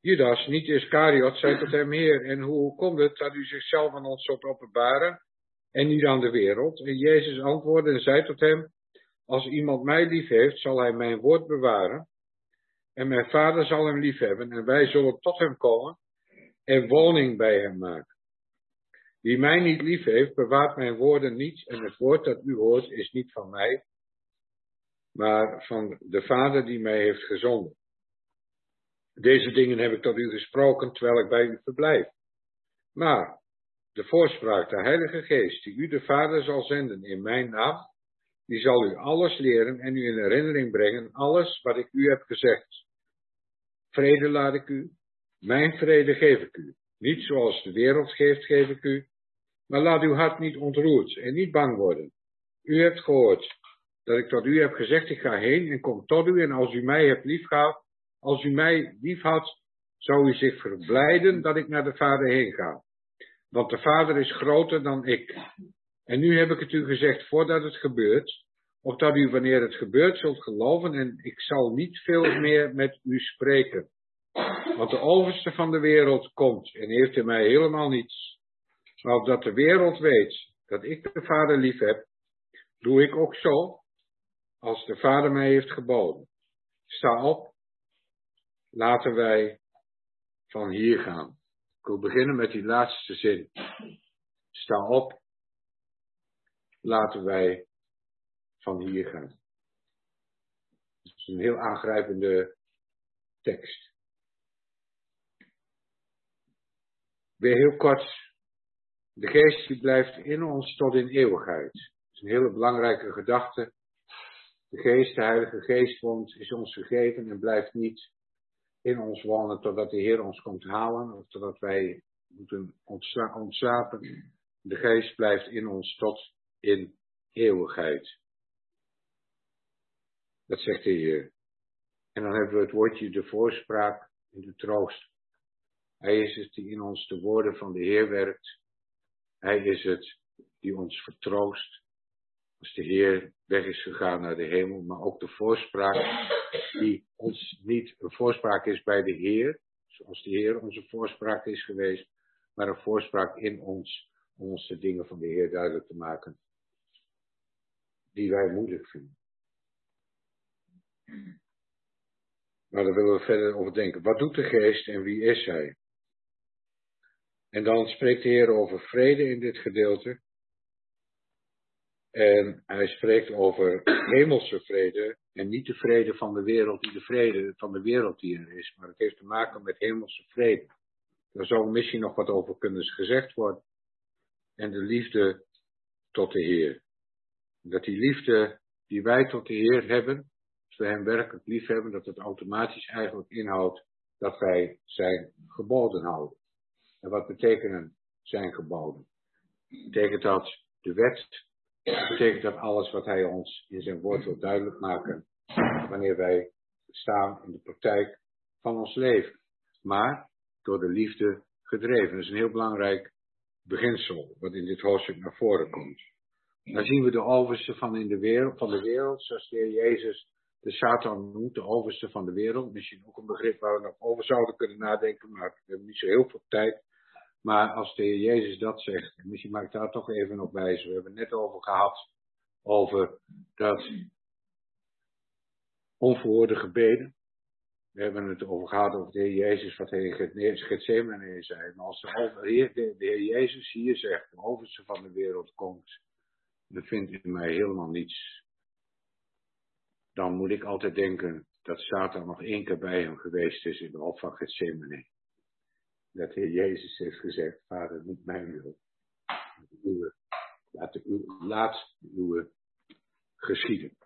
Judas, niet Iscariot, zei tot hem, Heer, en hoe komt het dat u zichzelf aan ons zult openbaren en niet aan de wereld? En Jezus antwoordde en zei tot hem, als iemand mij lief heeft, zal hij mijn woord bewaren en mijn vader zal hem lief hebben en wij zullen tot hem komen en woning bij hem maken. Wie mij niet lief heeft, bewaart mijn woorden niet en het woord dat u hoort is niet van mij, maar van de Vader die mij heeft gezonden. Deze dingen heb ik tot u gesproken terwijl ik bij u verblijf. Maar de voorspraak, de Heilige Geest, die u de Vader zal zenden in mijn naam, die zal u alles leren en u in herinnering brengen, alles wat ik u heb gezegd. Vrede laat ik u, mijn vrede geef ik u. Niet zoals de wereld geeft, geef ik u, maar laat uw hart niet ontroerd en niet bang worden. U hebt gehoord dat ik tot u heb gezegd, ik ga heen en kom tot u en als u mij hebt liefgehad, als u mij liefhad, zou u zich verblijden dat ik naar de Vader heen ga. Want de Vader is groter dan ik. En nu heb ik het u gezegd voordat het gebeurt, opdat u wanneer het gebeurt zult geloven en ik zal niet veel meer met u spreken. Want de overste van de wereld komt en heeft in mij helemaal niets. Maar opdat de wereld weet dat ik de Vader lief heb, doe ik ook zo als de Vader mij heeft geboden. Sta op, laten wij van hier gaan. Ik wil beginnen met die laatste zin. Sta op, laten wij van hier gaan. Het is een heel aangrijpende tekst. Weer heel kort. De geest die blijft in ons tot in eeuwigheid. Dat is een hele belangrijke gedachte De geest, de Heilige Geest is ons gegeven en blijft niet in ons wonen totdat de Heer ons komt halen of totdat wij moeten ontslapen. De geest blijft in ons tot in eeuwigheid. Dat zegt de Heer. En dan hebben we het woordje de voorspraak en de troost. Hij is het die in ons de woorden van de Heer werkt. Hij is het die ons vertroost. Als de Heer weg is gegaan naar de hemel, maar ook de voorspraak die ons niet een voorspraak is bij de Heer, zoals de Heer onze voorspraak is geweest, maar een voorspraak in ons om ons de dingen van de Heer duidelijk te maken, die wij moeilijk vinden. Maar daar willen we verder over denken. Wat doet de geest en wie is hij? En dan spreekt de Heer over vrede in dit gedeelte. En hij spreekt over hemelse vrede en niet de vrede van de wereld, die de vrede van de wereld die er is, maar het heeft te maken met hemelse vrede. Daar zou misschien nog wat over kunnen gezegd worden. En de liefde tot de Heer. Dat die liefde die wij tot de Heer hebben, we Hem werkelijk lief hebben, dat het automatisch eigenlijk inhoudt dat wij Zijn geboden houden. En wat betekenen Zijn geboden? Betekent dat de wet betekent dat alles wat hij ons in zijn woord wil duidelijk maken, wanneer wij staan in de praktijk van ons leven. Maar door de liefde gedreven. Dat is een heel belangrijk beginsel wat in dit hoofdstuk naar voren komt. Dan zien we de overste van, in de wereld, van de wereld, zoals de Heer Jezus de Satan noemt, de overste van de wereld. Misschien ook een begrip waar we nog over zouden kunnen nadenken, maar we hebben niet zo heel veel tijd. Maar als de Heer Jezus dat zegt, en misschien mag ik daar toch even op wijzen. We hebben het net over gehad, over dat onverhoorde gebeden. We hebben het over gehad over de Heer Jezus, wat hij in Gethsemane zei. Maar als de, Heer, de, Heer Jezus hier zegt, de overste van de wereld komt, bevindt in mij helemaal niets. Dan moet ik altijd denken dat Satan nog één keer bij hem geweest is in de hof van Gethsemane dat Heer Jezus heeft gezegd, Vader, niet mijn wil, laat, de uwe, laat uwe geschieden.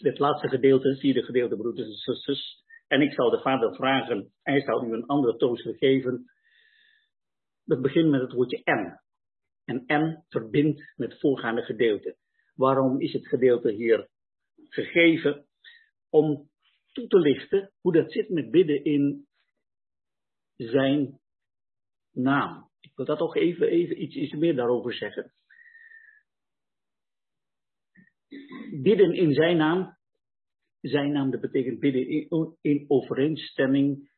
Dit laatste gedeelte, vierde gedeelte, broeders en zusters. En ik zal de Vader vragen, hij zal u een andere toon geven. Dat begint met het woordje en en en verbindt met het voorgaande gedeelte. Waarom is het gedeelte hier gegeven? Om toe te lichten hoe dat zit met bidden in zijn naam. Ik wil dat toch even, even iets, iets meer daarover zeggen. Bidden in zijn naam. Zijn naam, betekent bidden in, in overeenstemming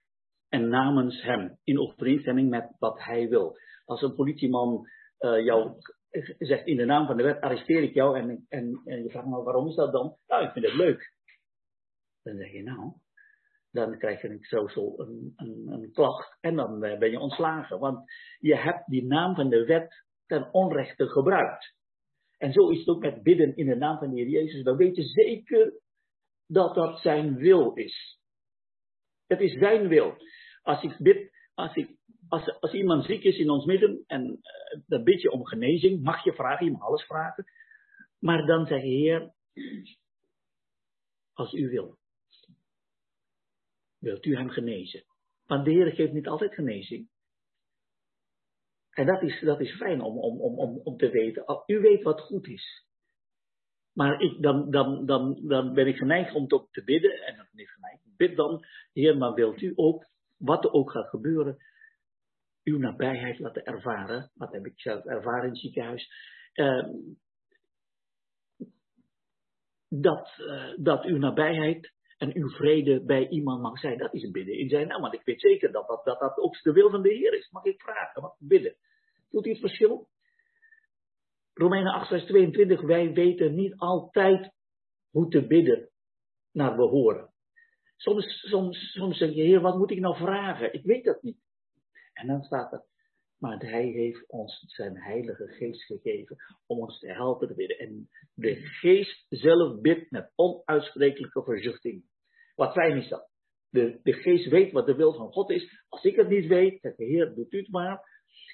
en namens hem. In overeenstemming met wat hij wil. Als een politieman uh, jou zegt in de naam van de wet arresteer ik jou en, en, je vraagt me waarom is dat dan? Nou, ik vind het leuk. Dan zeg je nou, dan krijg je een, zo, een, een, een klacht en dan uh, ben je ontslagen. Want je hebt die naam van de wet ten onrechte gebruikt. En zo is het ook met bidden in de naam van de Heer Jezus. We weten zeker dat dat zijn wil is. Het is zijn wil. Als ik bid, als ik als, als iemand ziek is in ons midden en uh, dan bid je om genezing, mag je vragen, je mag alles vragen. Maar dan zeg je, Heer, als u wil, wilt u hem genezen. Want de Heer geeft niet altijd genezing. En dat is, dat is fijn om, om, om, om te weten. U weet wat goed is. Maar ik, dan, dan, dan, dan ben ik geneigd om toch te bidden. En dan ben ik geneigd. Bid dan, Heer, maar wilt u ook, wat er ook gaat gebeuren, uw nabijheid laten ervaren. Dat heb ik zelf ervaren in het ziekenhuis. Uh, dat, uh, dat uw nabijheid en uw vrede bij iemand mag zijn. Dat is bidden in zijn naam. Want ik weet zeker dat dat, dat, dat ook de wil van de Heer is. Mag ik vragen, wat bidden? Voelt u het verschil? Romeinen 8, vers 22. Wij weten niet altijd hoe te bidden naar we horen. Soms, soms, soms zeg je, Heer, wat moet ik nou vragen? Ik weet dat niet. En dan staat er, maar hij heeft ons zijn heilige geest gegeven om ons te helpen te bidden. En de geest zelf bidt met onuitsprekelijke verzuchting. Wat fijn is dat. De, de geest weet wat de wil van God is. Als ik het niet weet, zegt de Heer, doet u het maar.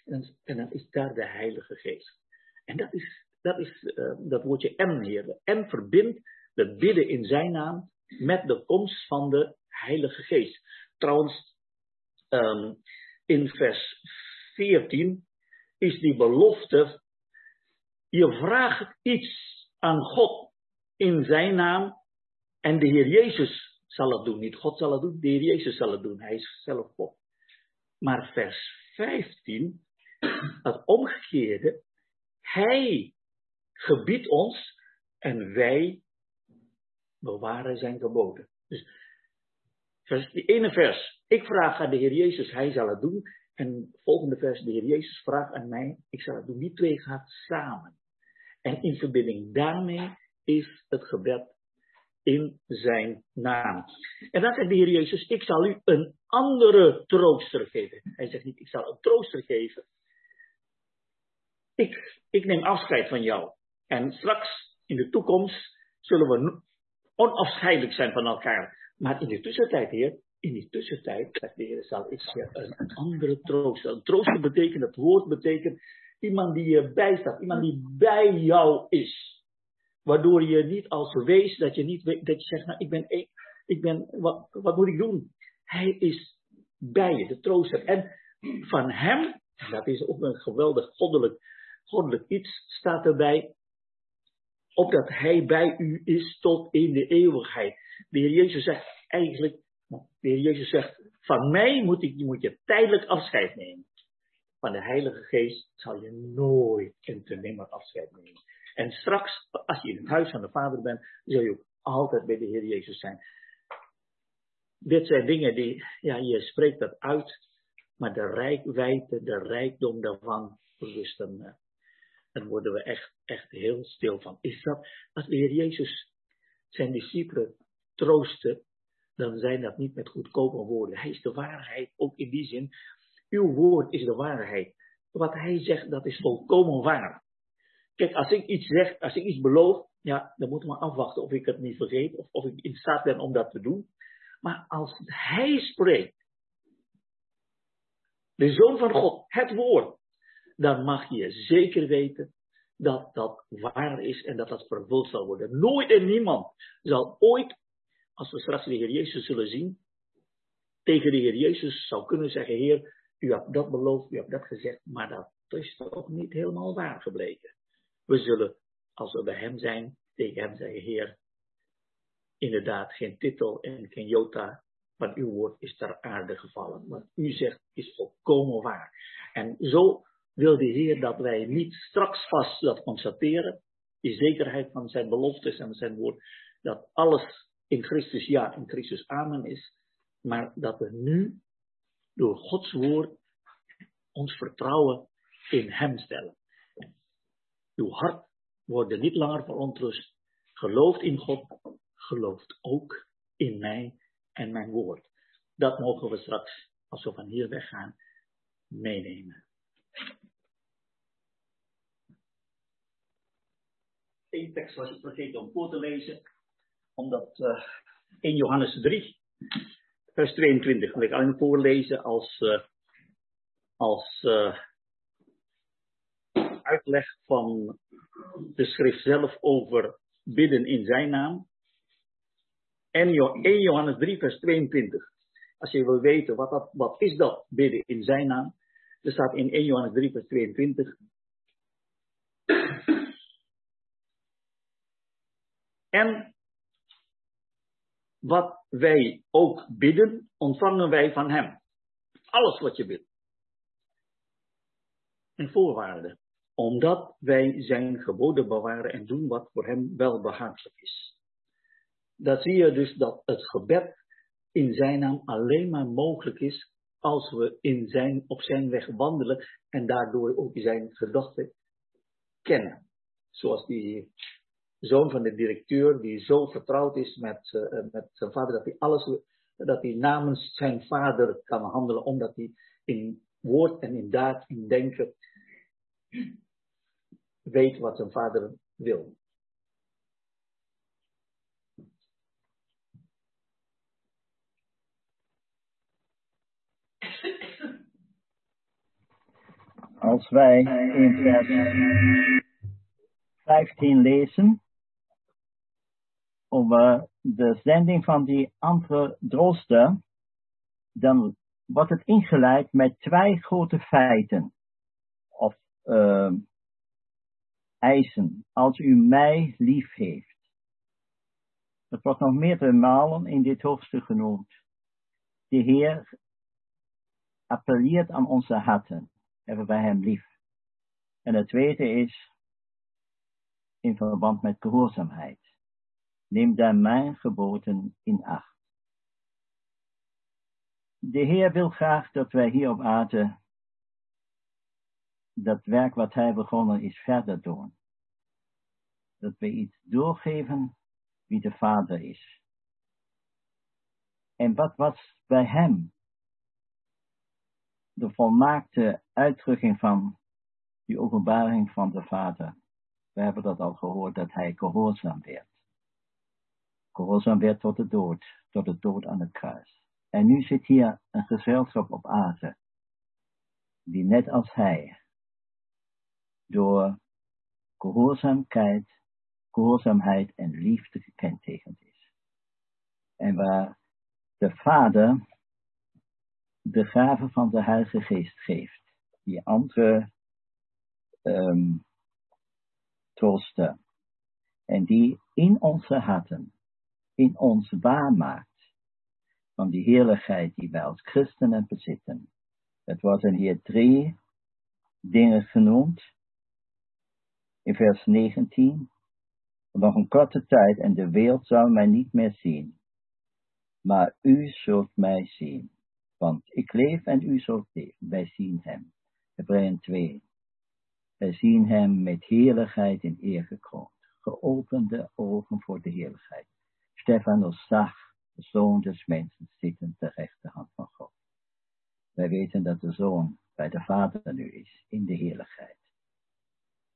En, en dan is daar de Heilige Geest. En dat is dat, is, uh, dat woordje M hier. M verbindt het bidden in zijn naam met de komst van de Heilige Geest. Trouwens, um, in vers 14 is die belofte, je vraagt iets aan God in zijn naam en de Heer Jezus zal het doen. Niet God zal het doen, de Heer Jezus zal het doen. Hij is zelf God. Maar vers 15, het omgekeerde, Hij gebiedt ons en wij bewaren zijn geboden. Dus vers, die ene vers, ik vraag aan de Heer Jezus, Hij zal het doen. En volgende vers, de Heer Jezus vraagt aan mij, ik zal het doen. Die twee gaat samen. En in verbinding daarmee is het gebed in zijn naam. En dan zegt de Heer Jezus, ik zal u een andere trooster geven. Hij zegt niet, ik zal een trooster geven. Ik, ik neem afscheid van jou. En straks, in de toekomst, zullen we onafscheidelijk zijn van elkaar. Maar in de tussentijd, Heer, in die tussentijd, zegt de Heer, zal ik je een andere trooster. Een trooster betekent, het woord betekent, iemand die je bijstaat, iemand die bij jou is. Waardoor je niet als wees, dat je niet dat je zegt, nou ik ben, ik ben wat, wat moet ik doen? Hij is bij je, de trooster. En van hem, dat is ook een geweldig goddelijk, goddelijk iets, staat erbij, opdat hij bij u is tot in de eeuwigheid. De Heer Jezus zegt eigenlijk, de Heer Jezus zegt, van mij moet, ik, moet je tijdelijk afscheid nemen. Van de Heilige Geest zal je nooit en te nimmer afscheid nemen. En straks, als je in het huis van de Vader bent, zul je ook altijd bij de Heer Jezus zijn. Dit zijn dingen die, ja, je spreekt dat uit, maar de rijkwijde, de rijkdom daarvan, dus dan, dan worden we echt, echt heel stil van. Is dat, als de Heer Jezus zijn discipelen troostte, dan zijn dat niet met goedkope woorden. Hij is de waarheid, ook in die zin. Uw woord is de waarheid. Wat hij zegt, dat is volkomen waar. Kijk, als ik iets zeg, als ik iets beloof, ja, dan moeten we afwachten of ik het niet vergeet, of of ik in staat ben om dat te doen. Maar als hij spreekt, de Zoon van God, het woord, dan mag je zeker weten dat dat waar is en dat dat vervuld zal worden. Nooit en niemand zal ooit, als we straks de Heer Jezus zullen zien, tegen de Heer Jezus zou kunnen zeggen, Heer, u hebt dat beloofd, u hebt dat gezegd, maar dat is toch niet helemaal waar gebleken. We zullen, als we bij Hem zijn, tegen Hem zeggen, Heer, inderdaad geen titel en geen jota van uw woord is ter aarde gevallen. Wat u zegt is volkomen waar. En zo wil de Heer dat wij niet straks vast dat constateren, die zekerheid van zijn beloftes en zijn woord, dat alles in Christus ja, in Christus amen is, maar dat we nu door Gods woord ons vertrouwen in Hem stellen. Uw hart wordt niet langer verontrust. Gelooft in God, gelooft ook in mij en mijn woord. Dat mogen we straks, als we van hier weggaan, meenemen. Eén tekst was ik vergeten om voor te lezen, omdat uh, in Johannes 3, vers 22, wil ik alleen voorlezen als, uh, als uh, uitleg van de schrift zelf over bidden in zijn naam. En 1 Johannes 3, vers 22. Als je wil weten wat, dat, wat is dat bidden in zijn naam, er staat in 1 Johannes 3, vers 22. En wat wij ook bidden, ontvangen wij van Hem. Alles wat je bidt. En voorwaarden omdat wij zijn geboden bewaren en doen wat voor hem wel behagelijk is. Dat zie je dus dat het gebed in zijn naam alleen maar mogelijk is als we in zijn, op zijn weg wandelen en daardoor ook zijn gedachten kennen. Zoals die zoon van de directeur die zo vertrouwd is met, eh, eh, met zijn vader dat hij alles, dat hij namens zijn vader kan handelen, omdat hij in woord en in daad, in denken weet wat zijn vader wil. Als wij in vers 15 lezen, over de zending van die andere drooster, dan wordt het ingeleid met twee grote feiten of uh, eisen. Als u mij lief heeft. Dat wordt nog meerdere malen in dit hoofdstuk genoemd. De Heer appelleert aan onze harten. Hebben wij hem lief. En het tweede is in verband met gehoorzaamheid. Neem dan mijn geboden in acht. De Heer wil graag dat wij hier op aarde dat werk wat Hij begonnen is verder doen. Dat we iets doorgeven wie de Vader is. En wat was bij Hem de volmaakte uitdrukking van die openbaring van de Vader? We hebben dat al gehoord, dat Hij gehoorzaam werd. Gehoorzaam werd tot de dood, tot de dood aan het kruis. En nu zit hier een gezelschap op aarde, die net als hij, door gehoorzaamheid, gehoorzaamheid en liefde gekentekend is. En waar de Vader de gave van de Heilige Geest geeft, die andere um, troosten, en die in onze harten, in ons waarmaakt van die heerlijkheid die wij als christenen bezitten. Het worden hier drie dingen genoemd. In vers 19. Nog een korte tijd en de wereld zal mij niet meer zien. Maar u zult mij zien. Want ik leef en u zult leven. Wij zien hem. Hebreeën 2. Wij zien hem met heerlijkheid in eer gekroond. Geopende ogen voor de heerlijkheid. Stefanus zag de Zoon des mensen zitten ter rechterhand van God. Wij weten dat de Zoon bij de Vader nu is, in de heerlijkheid.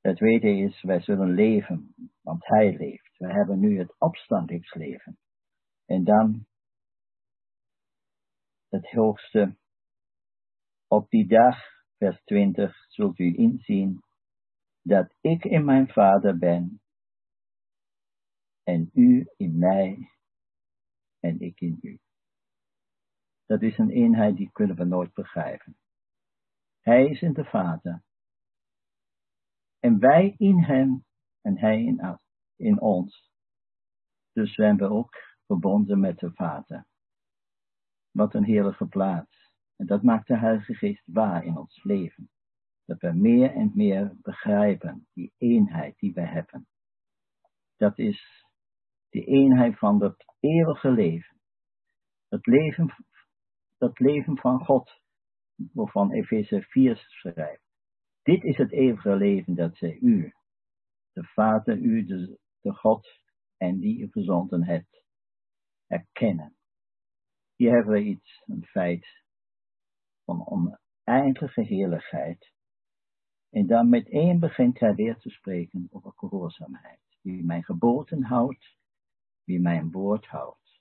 Het tweede is, wij zullen leven, want Hij leeft. Wij hebben nu het opstandingsleven. En dan het hoogste. Op die dag, vers 20, zult u inzien dat ik in mijn Vader ben en u in mij en ik in u. Dat is een eenheid die kunnen we nooit begrijpen. Hij is in de Vader. En wij in hem en hij in, in ons. Dus zijn we ook verbonden met de Vader. Wat een heerlijke plaats. En dat maakt de Heilige Geest waar in ons leven. Dat we meer en meer begrijpen die eenheid die we hebben. Dat is de eenheid van het eeuwige leven. Het leven, dat leven van God, waarvan Efeze 4 schrijft. Dit is het eeuwige leven dat zij u, de Vader, u, de, de God en die u verzonden hebt, erkennen. Hier hebben we iets, een feit van oneindige heerlijkheid. En dan meteen begint hij weer te spreken over gehoorzaamheid. Die mijn geboden houdt wie mijn woord houdt.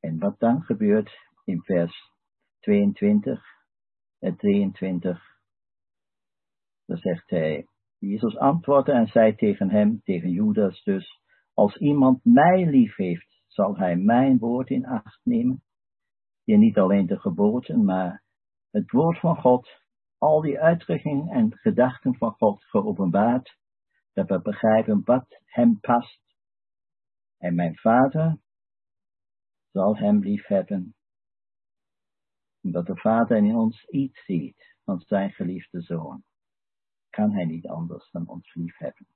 En wat dan gebeurt in vers 22 en 23, dan zegt hij, Jezus antwoordde en zei tegen hem, tegen Judas dus, als iemand mij lief heeft, zal hij mijn woord in acht nemen. Hier niet alleen de geboden, maar het woord van God, al die uitdrukkingen en gedachten van God geopenbaard, dat we begrijpen wat hem past en mijn vader zal hem lief hebben, omdat de vader in ons iets ziet van zijn geliefde zoon, kan hij niet anders dan ons lief hebben.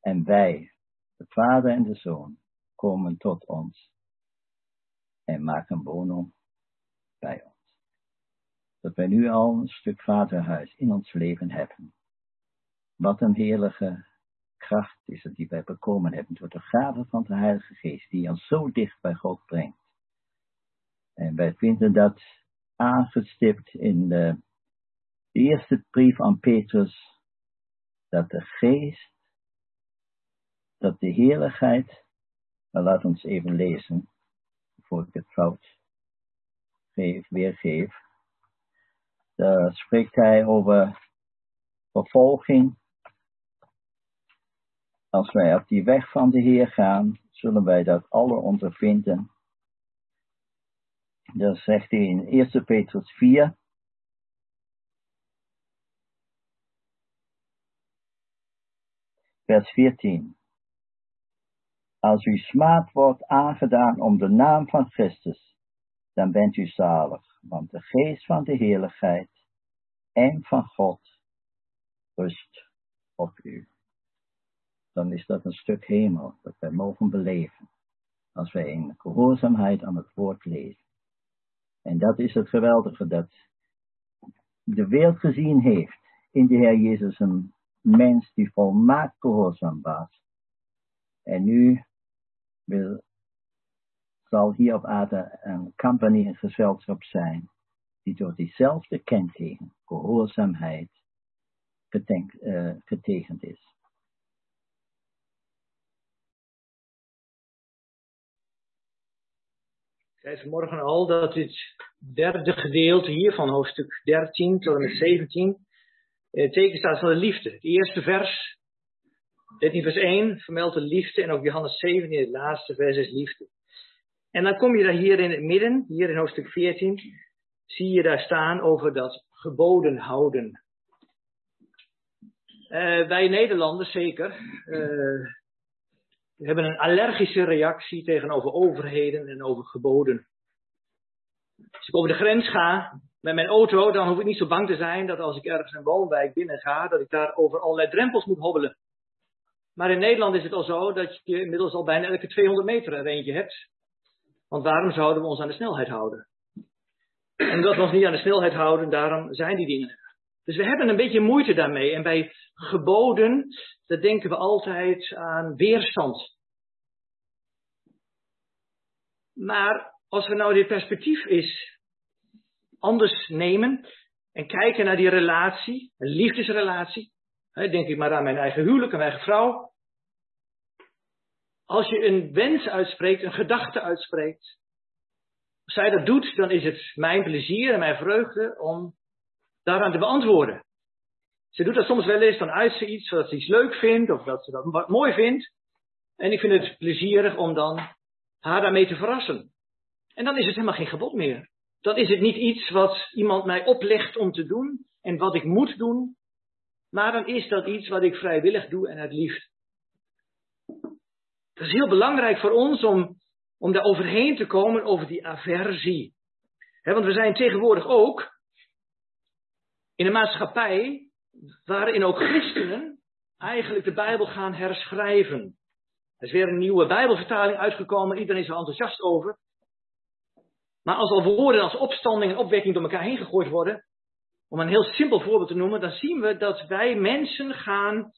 En wij, de vader en de zoon, komen tot ons en maken woning bij ons. Dat wij nu al een stuk vaderhuis in ons leven hebben. Wat een heerlijke kracht is het die wij bekomen hebben door de gave van de Heilige Geest, die ons zo dicht bij God brengt. En wij vinden dat aangestipt in de, eerste brief aan Petrus, dat de Geest, dat de heerlijkheid, maar laat ons even lezen, voor ik het fout geef, weergeef. Daar spreekt hij over vervolging. Als wij op die weg van de Heer gaan, zullen wij dat alle ondervinden. Dat zegt hij in 1 Petrus 4. Vers 14. Als u smaad wordt aangedaan om de naam van Christus, dan bent u zalig, want de geest van de heerlijkheid en van God rust op u. Dan is dat een stuk hemel dat wij mogen beleven, als wij in gehoorzaamheid aan het woord lezen. En dat is het geweldige dat de wereld gezien heeft in de Heer Jezus een mens die volmaakt gehoorzaam was. En nu zal hier op aarde een compagnie, een gezelschap zijn, die door diezelfde kenteken, gehoorzaamheid, uh, getekend is. Zei vanmorgen al dat dit derde gedeelte hier van hoofdstuk 13 tot en met 17 het teken staat van de liefde. Het eerste vers 13 vers 1 vermeldt de liefde en ook Johannes 17, het laatste vers is liefde. En dan kom je daar hier in het midden, hier in hoofdstuk 14, zie je daar staan over dat geboden houden. Uh, wij Nederlanders zeker uh, hebben een allergische reactie tegenover overheden en over geboden. Als ik over de grens ga met mijn auto, dan hoef ik niet zo bang te zijn dat als ik ergens een woonwijk binnen ga, dat ik daar over allerlei drempels moet hobbelen. Maar in Nederland is het al zo dat je inmiddels al bijna elke 200 meter er eentje hebt. Want waarom zouden we ons aan de snelheid houden? En omdat we ons niet aan de snelheid houden, daarom zijn die dingen. Dus we hebben een beetje moeite daarmee. En bij geboden, dan denken we altijd aan weerstand. Maar als we nou dit perspectief is anders nemen en kijken naar die relatie, een liefdesrelatie, denk ik maar aan mijn eigen huwelijk, aan mijn eigen vrouw, als je een wens uitspreekt, een gedachte uitspreekt, als zij dat doet, dan is het mijn plezier en mijn vreugde om daaraan te beantwoorden. Ze doet dat soms wel eens, dan uit ze iets zodat ze iets leuk vindt of dat ze dat mooi vindt. En ik vind het plezierig om dan haar daarmee te verrassen. En dan is het helemaal geen gebod meer. Dan is het niet iets wat iemand mij oplegt om te doen en wat ik moet doen. Maar dan is dat iets wat ik vrijwillig doe en het liefst. Het is heel belangrijk voor ons om, om daar overheen te komen over die aversie. want we zijn tegenwoordig ook in een maatschappij waarin ook christenen eigenlijk de Bijbel gaan herschrijven. Er is weer een nieuwe Bijbelvertaling uitgekomen, iedereen is er enthousiast over. Maar als al woorden als opstanding en opwekking door elkaar heen gegooid worden, om een heel simpel voorbeeld te noemen, dan zien we dat wij mensen gaan,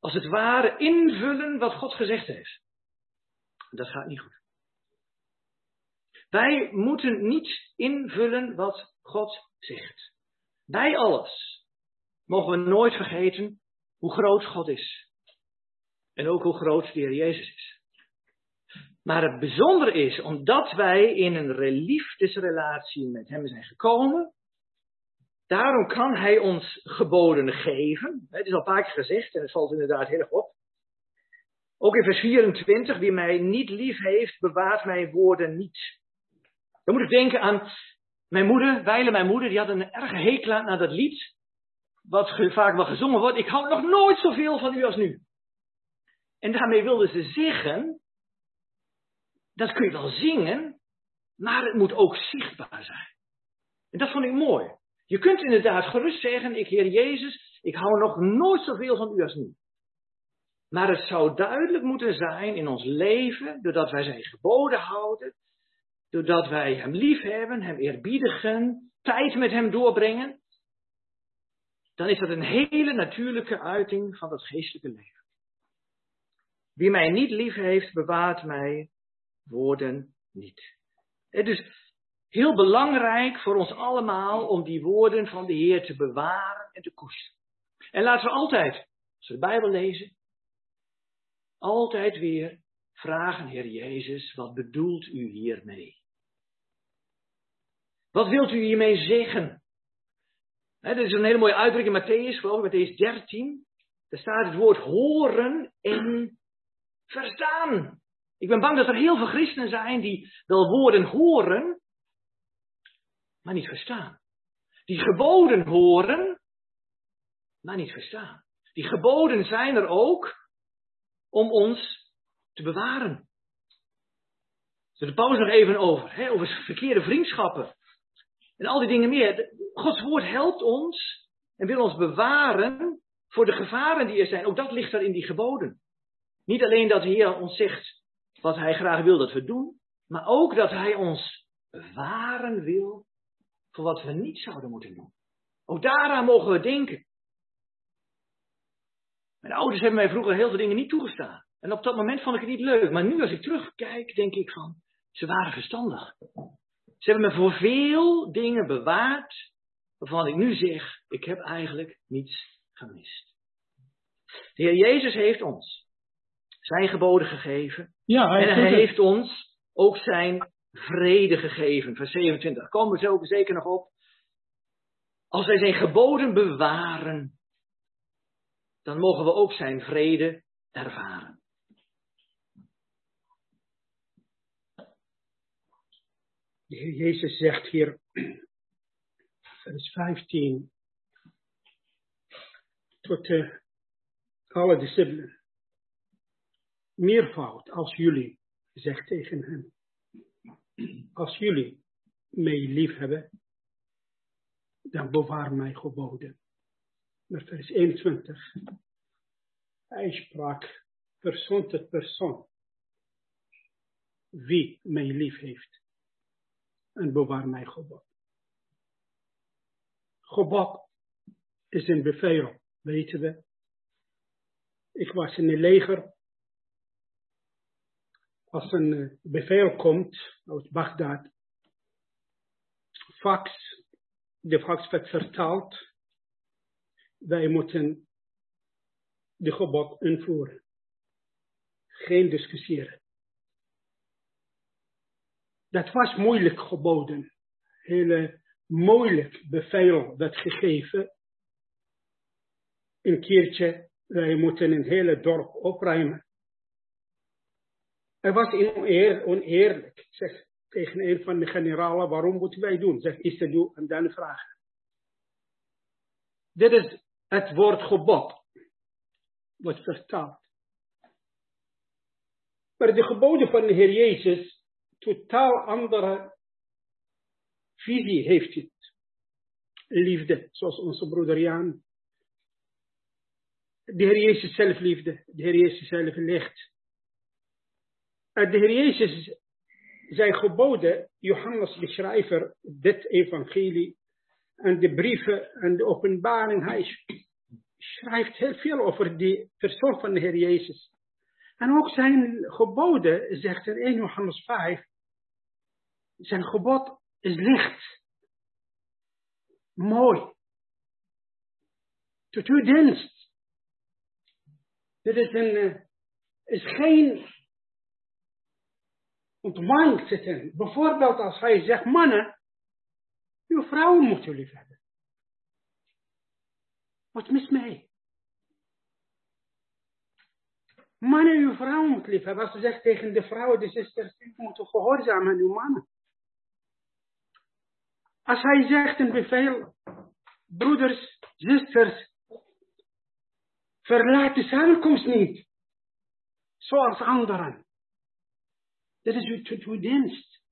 als het ware, invullen wat God gezegd heeft. Dat gaat niet goed. Wij moeten niet invullen wat God zegt. Bij alles mogen we nooit vergeten hoe groot God is. En ook hoe groot de Heer Jezus is. Maar het bijzondere is, omdat wij in een liefdesrelatie met Hem zijn gekomen, daarom kan Hij ons geboden geven. Het is al een paar keer gezegd en het valt inderdaad heel erg op. Ook in vers 24, wie mij niet lief heeft, bewaart mijn woorden niet. Dan moet ik denken aan mijn moeder, wijlen mijn moeder, die had een erge hekel aan dat lied, wat vaak wel gezongen wordt, ik hou nog nooit zoveel van u als nu. En daarmee wilde ze zeggen, dat kun je wel zingen, maar het moet ook zichtbaar zijn. En dat vond ik mooi. Je kunt inderdaad gerust zeggen, ik Heer Jezus, ik hou nog nooit zoveel van u als nu. Maar het zou duidelijk moeten zijn in ons leven, doordat wij zijn geboden houden, doordat wij Hem lief hebben, Hem eerbiedigen, tijd met Hem doorbrengen, dan is dat een hele natuurlijke uiting van dat geestelijke leven. Wie mij niet lief heeft, bewaart mij woorden niet. Het is heel belangrijk voor ons allemaal om die woorden van de Heer te bewaren en te koesteren. En laten we altijd, als we de Bijbel lezen, altijd weer vragen, Heer Jezus, wat bedoelt u hiermee? Wat wilt u hiermee zeggen? Hè, dit is een hele mooie uitdrukking in Matthäus, geloof ik, Matthäus 13. Daar staat het woord horen en verstaan. Ik ben bang dat er heel veel christenen zijn die wel woorden horen, maar niet verstaan. Die geboden horen, maar niet verstaan. Die geboden zijn er ook om ons te bewaren. Dus Paulus nog even over, over verkeerde vriendschappen. En al die dingen meer. Gods woord helpt ons en wil ons bewaren voor de gevaren die er zijn. Ook dat ligt er in die geboden. Niet alleen dat de Heer ons zegt wat Hij graag wil dat we doen, maar ook dat Hij ons bewaren wil voor wat we niet zouden moeten doen. Ook daaraan mogen we denken. Mijn ouders hebben mij vroeger heel veel dingen niet toegestaan. En op dat moment vond ik het niet leuk. Maar nu als ik terugkijk, denk ik van, ze waren verstandig. Ze hebben me voor veel dingen bewaard, waarvan ik nu zeg, ik heb eigenlijk niets gemist. De Heer Jezus heeft ons zijn geboden gegeven. Ja, hij en hij het. heeft ons ook zijn vrede gegeven. Vers 27, daar komen we zo zeker nog op. Als wij zijn geboden bewaren, dan mogen we ook zijn vrede ervaren. Jezus zegt hier, vers 15, tot de, alle discipelen. Meervoud als jullie, zegt tegen hem. Als jullie mij lief hebben, dan bewaar mij geboden. Maar vers 21. Hij sprak persoon tot persoon. Wie mij lief heeft en bewaar mij gebod. Gebod is een bevel, weten we. Ik was in het leger. Als een eh, bevel komt uit Bagdad, fax, de fax werd vertaald. Wij moeten de gebod invoeren. Geen discussiëren. Dat was moeilijk geboden. Hele moeilijk bevel werd gegeven. Een keertje, wij moeten een hele dorp opruimen. Hij was oneer, oneerlijk. Ik zeg tegen een van de generalen, waarom moeten wij doen? Zeg, is en dan vragen. Dit is het woord gebod. Wordt vertaald. Maar de geboden van de Heer Jezus totaal andere visie heeft het. Liefde, zoals onze broeder Jan. De Heer Jezus zelf liefde, de Heer Jezus zelf licht. En de Heer Jezus, zijn geboden, Johannes de schrijver, dit evangelie, en de brieven en de openbaring, hij schrijft heel veel over die persoon van de Heer Jezus. En ook zijn geboden, zegt in 1 Johannes 5, zijn gebod is licht. Mooi. Tot uw dienst. Dit is, een, uh, is geen ontwang zitten. Bijvoorbeeld als hij zegt, mannen, uw vrouwen moeten jullie hebben. Wat mis mee? Mannen, uw vrouwen moeten lief hebben. Als ze zegt tegen de vrouwen, de zusters, u moet gehoorzamen aan uw mannen. Als hij zegt een bevel, broeders, zusters, verlaat de samenkomst niet, zoals anderen. Dit is uw, uw dienst.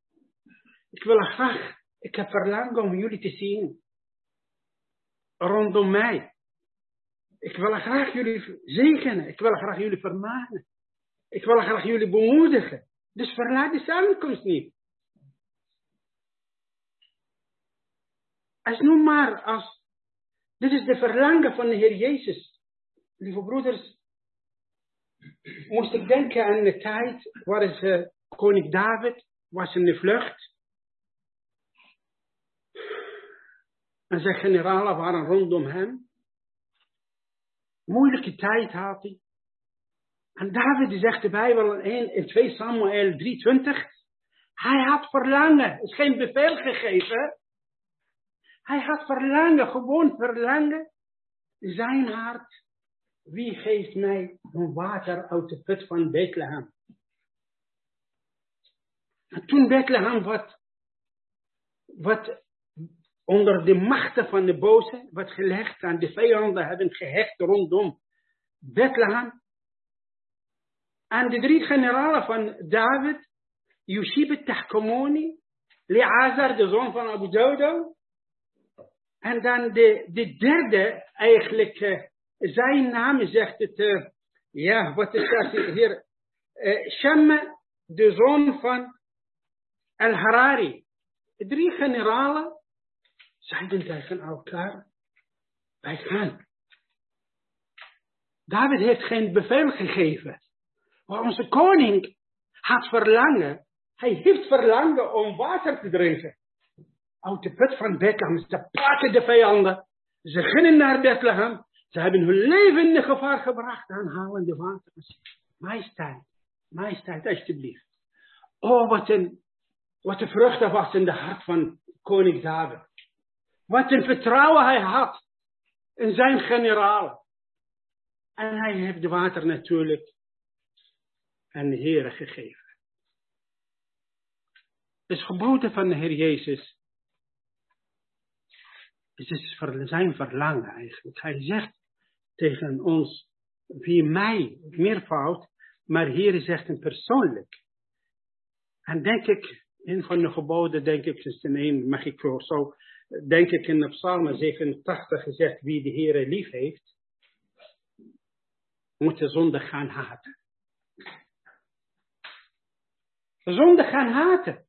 Ik wil graag, ik heb verlangen om jullie te zien, rondom mij. Ik wil graag jullie zegenen, ik wil graag jullie vermanen. Ik wil graag jullie bemoedigen. Dus verlaat de samenkomst niet. Als nu maar als, dit is de verlangen van de Heer Jezus. Lieve broeders, moest ik denken aan de tijd waar is, uh, koning David was in de vlucht. En zijn generalen waren rondom hem. Moeilijke tijd had hij. En David zegt de Bijbel in, in 2 Samuel 3:20. Hij had verlangen, is geen bevel gegeven. Hij had verlangen, gewoon verlangen. Zijn hart. Wie geeft mij een water uit de put van Bethlehem? En toen Bethlehem wat, wat onder de machten van de boze, wat gelegd aan de vijanden hebben gehecht rondom Bethlehem. En de drie generalen van David, Yushib Tahkomoni, Leazar, de zoon van Abu Dodo. En dan de, de derde, eigenlijk, uh, zijn naam zegt het, uh, ja, wat is dat hier? Uh, Shem, de zoon van Al-Harari. Drie generalen zeiden tegen elkaar, wij gaan. David heeft geen bevel gegeven. Maar onze koning had verlangen. Hij heeft verlangen om water te drinken. Uit de put van Bethlehem. Ze pakken de vijanden. Ze gingen naar Bethlehem. Ze hebben hun leven in gevaar gebracht en halen de water. Majesteit, majesteit, alsjeblieft. Oh, wat een, wat een vrucht was in de hart van koning David. Wat een vertrouwen hij had in zijn generalen. En hij heeft de water natuurlijk aan de Heer gegeven. Het is geboden van de Heer Jezus. Het is zijn verlangen eigenlijk. Hij zegt tegen ons, wie mij meervoud, maar hier zegt een persoonlijk. En denk ik, een van de geboden, denk ik, is in één, mag ik zo, denk ik in de Psalm 87 gezegd, wie de Heer lief heeft, moet de zonde gaan haten. De zonde gaan haten.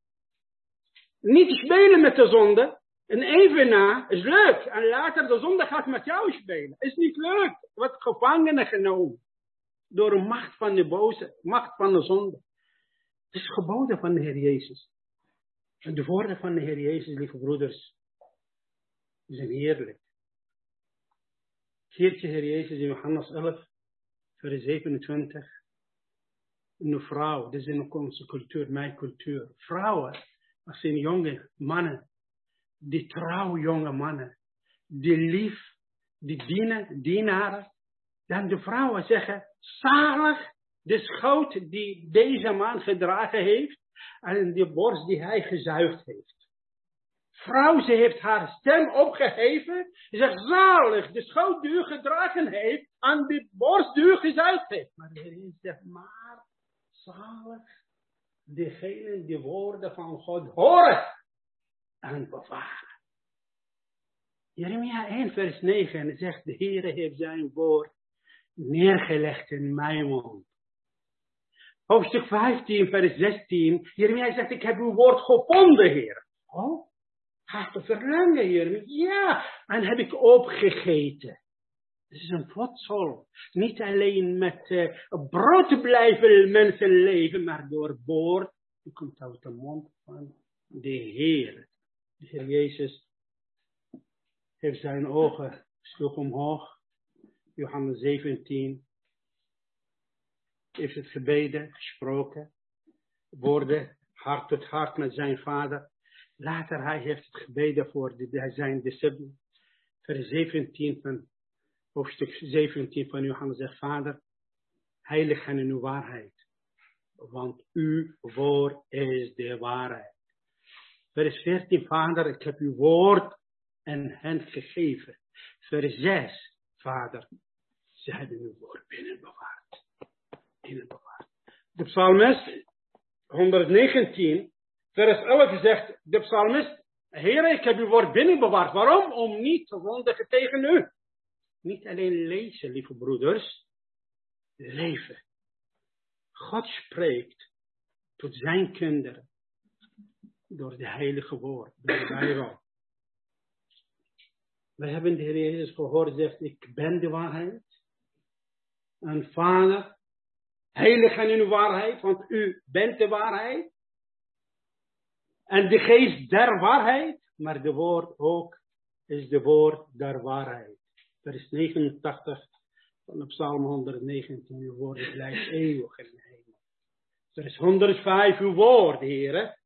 Niet spelen met de zonde. En even na is leuk. En later de zonde gaat met jou spelen. Is niet leuk. Wordt gevangenen genomen. Door de macht van de boze. Macht van de zonde. Het is geboden van de Heer Jezus. En de woorden van de Heer Jezus, lieve broeders, zijn heerlijk. Keertje Heer Jezus in Johannes 11, vers 27. Een vrouw, dit is in onze cultuur, mijn cultuur. Vrouwen, dat zijn jonge mannen. Die trouw jonge mannen. Die lief, die dienen, dienaren. Dan de vrouwen zeggen, zalig de schoot die deze man gedragen heeft. En de borst die hij gezuigd heeft. Vrouw, ze heeft haar stem opgeheven. Ze zegt, zalig, de schoot die u gedragen heeft, aan de borst die u gezuigd heeft. Maar Heer zegt, maar zalig degene die woorden van God horen en bewaren. Jeremia 1 vers 9 zegt, de Heer heeft zijn woord neergelegd in mijn mond. Hoofdstuk 15 vers 16, Jeremia zegt, ik heb uw woord gevonden, Heer. Oh, Gaat te verlangen, Heer. Ja, en heb ik opgegeten. Het is een voedsel. Niet alleen met uh, brood blijven mensen leven, maar door woord. Die komt uit de mond van de Heer. De Heer Jezus heeft zijn ogen sloeg omhoog. Johannes 17. Heeft het gebeden, gesproken. Woorden hart tot hart met zijn vader. Later hij heeft het gebeden voor zijn discipelen. Vers 17 van hoofdstuk 17 van Johannes zegt, Vader, heilig hen in uw waarheid. Want uw woord is de waarheid. Vers 14, Vader, ik heb uw woord en hen gegeven. Vers 6, Vader, ze hebben uw woord binnenbewaard. Binnenbewaard. De psalmist 119 vers 11 zegt de psalmist, Heer, ik heb uw woord binnenbewaard. Waarom? Om niet te zondigen tegen u. Niet alleen lezen, lieve broeders, leven. God spreekt tot zijn kinderen door de heilige woord, door de Bijbel. We hebben de Heer Jezus gehoord, zegt, ik ben de waarheid. En Vader, heilig en uw waarheid, want u bent de waarheid. En de geest der waarheid, maar de woord ook is de woord der waarheid. Vers 89 van de Psalm 119, uw woord blijft eeuwig in de hemel. Vers 105, uw woord, heren,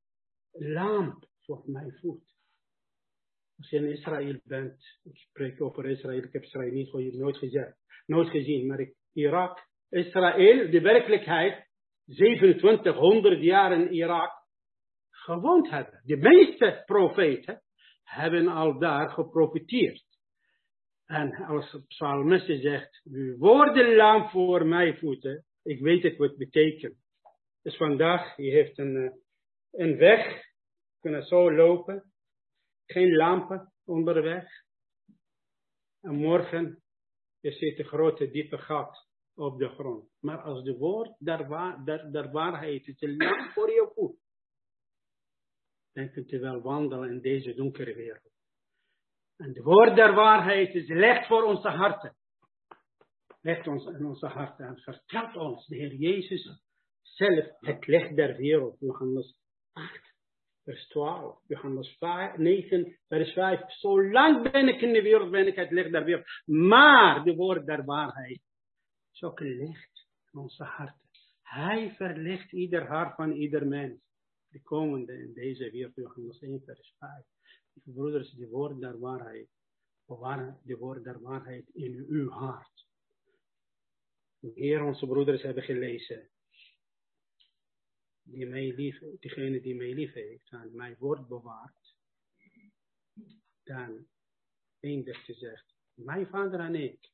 lamp voor mijn voet. Als je in Israël bent, ik spreek over Israël, ik heb Israël niet, nooit gezegd, nooit gezien, maar ik, Irak, Israël, de werkelijkheid, 2700 jaar in Irak gewoond hebben. De meeste profeten hebben al daar geprofiteerd. En als de psalmist zegt, uw woorden lam voor mijn voeten, ik weet het wat het betekent. Dus vandaag, je heeft een, eh, een weg, kunnen zo lopen, geen lampen onderweg. En morgen, je ziet een grote diepe gat op de grond. Maar als de woord der, wa der, der waarheid is een lamp voor je voet, dan kunt u wel wandelen in deze donkere wereld. En de woord der waarheid is licht voor onze harten. Legt ons in onze harten en vertelt ons, de Heer Jezus zelf, het licht der wereld. Johannes 8, vers 12. Johannes 5, 9, vers 5. Zolang ben ik in de wereld, ben ik het licht der wereld. Maar de woord der waarheid is ook licht in onze harten. Hij verlicht ieder hart van ieder mens. De komende in deze wereld, Johannes 1, vers 5. Broeders, de woord der waarheid. Bewaar de woord der waarheid in uw hart. Heer, onze broeders hebben gelezen. Die mij lief, diegene die mij lief heeft en mijn woord bewaart. Dan eindigt gezegd, mijn vader en ik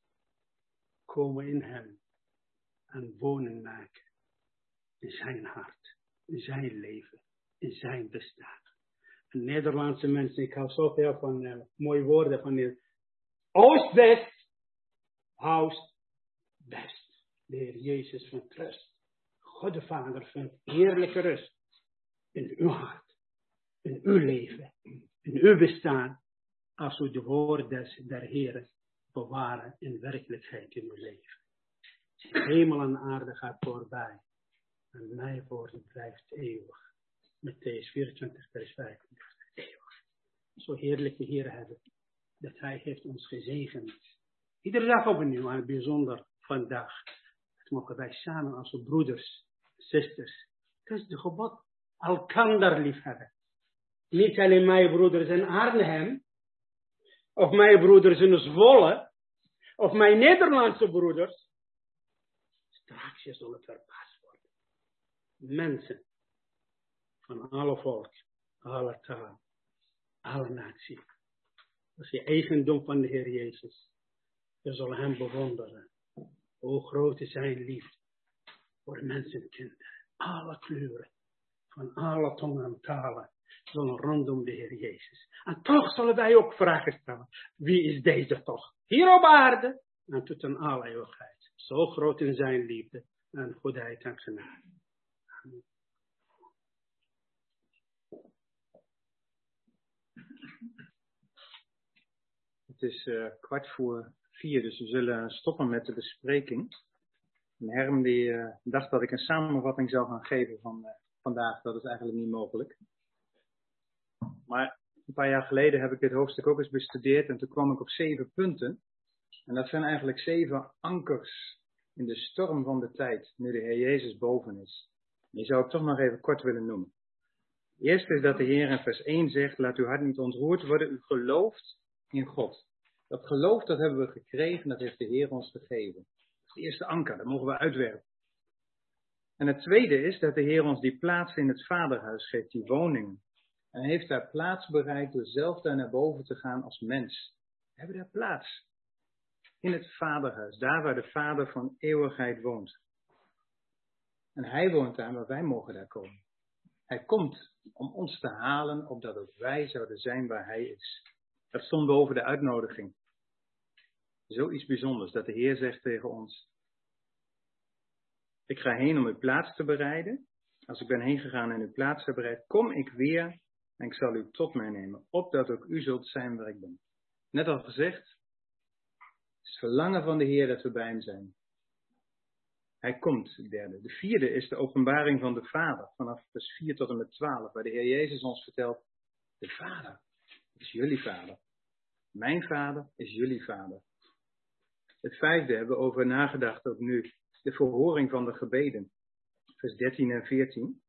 komen in hem en wonen maken in zijn hart, in zijn leven, in zijn bestaan. Nederlandse mensen, ik hou zoveel van uh, mooie woorden van de Oost-West, Oost, West. De Heer Jezus van trust. God de Vader vindt heerlijke rust in uw hart, in uw leven, in uw bestaan, als u de woorden der Heer bewaren in werkelijkheid in uw leven. Hemel en aarde gaat voorbij en mijn woord blijft eeuwig. Matthäus 24, vers 5. Eeuwig. Zo heerlijke Heer hebben, dat Hij heeft ons gezegend. Iedere dag opnieuw, en bijzonder vandaag. Dat mogen wij samen als broeders, zusters. Het is de gebod. Lief hebben. Niet alleen mijn broeders in Arnhem, of mijn broeders in Zwolle, of mijn Nederlandse broeders. Straks zullen verbaasd worden. Mensen van alle volk, alle taal, alle natie. Dat is je eigendom van de Heer Jezus. Je zal hem bewonderen. Hoe groot is zijn liefde voor mensen en kinderen. Alle kleuren, van alle tongen en talen, zullen rondom de Heer Jezus. En toch zullen wij ook vragen stellen. Wie is deze toch? Hier op aarde en tot in alle eeuwigheid. Zo groot in zijn liefde en goedheid en genade. Het is uh, kwart voor vier, dus we zullen stoppen met de bespreking. En Herm die uh, dacht dat ik een samenvatting zou gaan geven van uh, vandaag. Dat is eigenlijk niet mogelijk. Maar een paar jaar geleden heb ik dit hoofdstuk ook eens bestudeerd en toen kwam ik op zeven punten. En dat zijn eigenlijk zeven ankers in de storm van de tijd, nu de Heer Jezus boven is. Die zou ik toch nog even kort willen noemen. Eerst is dat de Heer in vers 1 zegt, laat uw hart niet ontroerd worden, u gelooft in God. Dat geloof, dat hebben we gekregen, dat heeft de Heer ons gegeven. De eerste anker, dat mogen we uitwerpen. En het tweede is dat de Heer ons die plaats in het vaderhuis geeft, die woningen. En hij heeft daar plaats bereikt door zelf daar naar boven te gaan als mens. We hebben daar plaats. In het vaderhuis, daar waar de vader van eeuwigheid woont. En hij woont daar, maar wij mogen daar komen. Hij komt om ons te halen, opdat ook wij zouden zijn waar hij is. Dat stond boven de uitnodiging. Zoiets bijzonders dat de Heer zegt tegen ons. Ik ga heen om uw plaats te bereiden. Als ik ben heen gegaan en uw plaats heb bereid, kom ik weer en ik zal u tot mij nemen, opdat ook u zult zijn waar ik ben. Net al gezegd, het is verlangen van de Heer dat we bij hem zijn. Hij komt, de derde. De vierde is de openbaring van de Vader, vanaf vers 4 tot en met 12, waar de Heer Jezus ons vertelt, de Vader is jullie Vader. Mijn Vader is jullie Vader. Het vijfde hebben we over nagedacht ook nu, de verhoring van de gebeden, vers 13 en 14.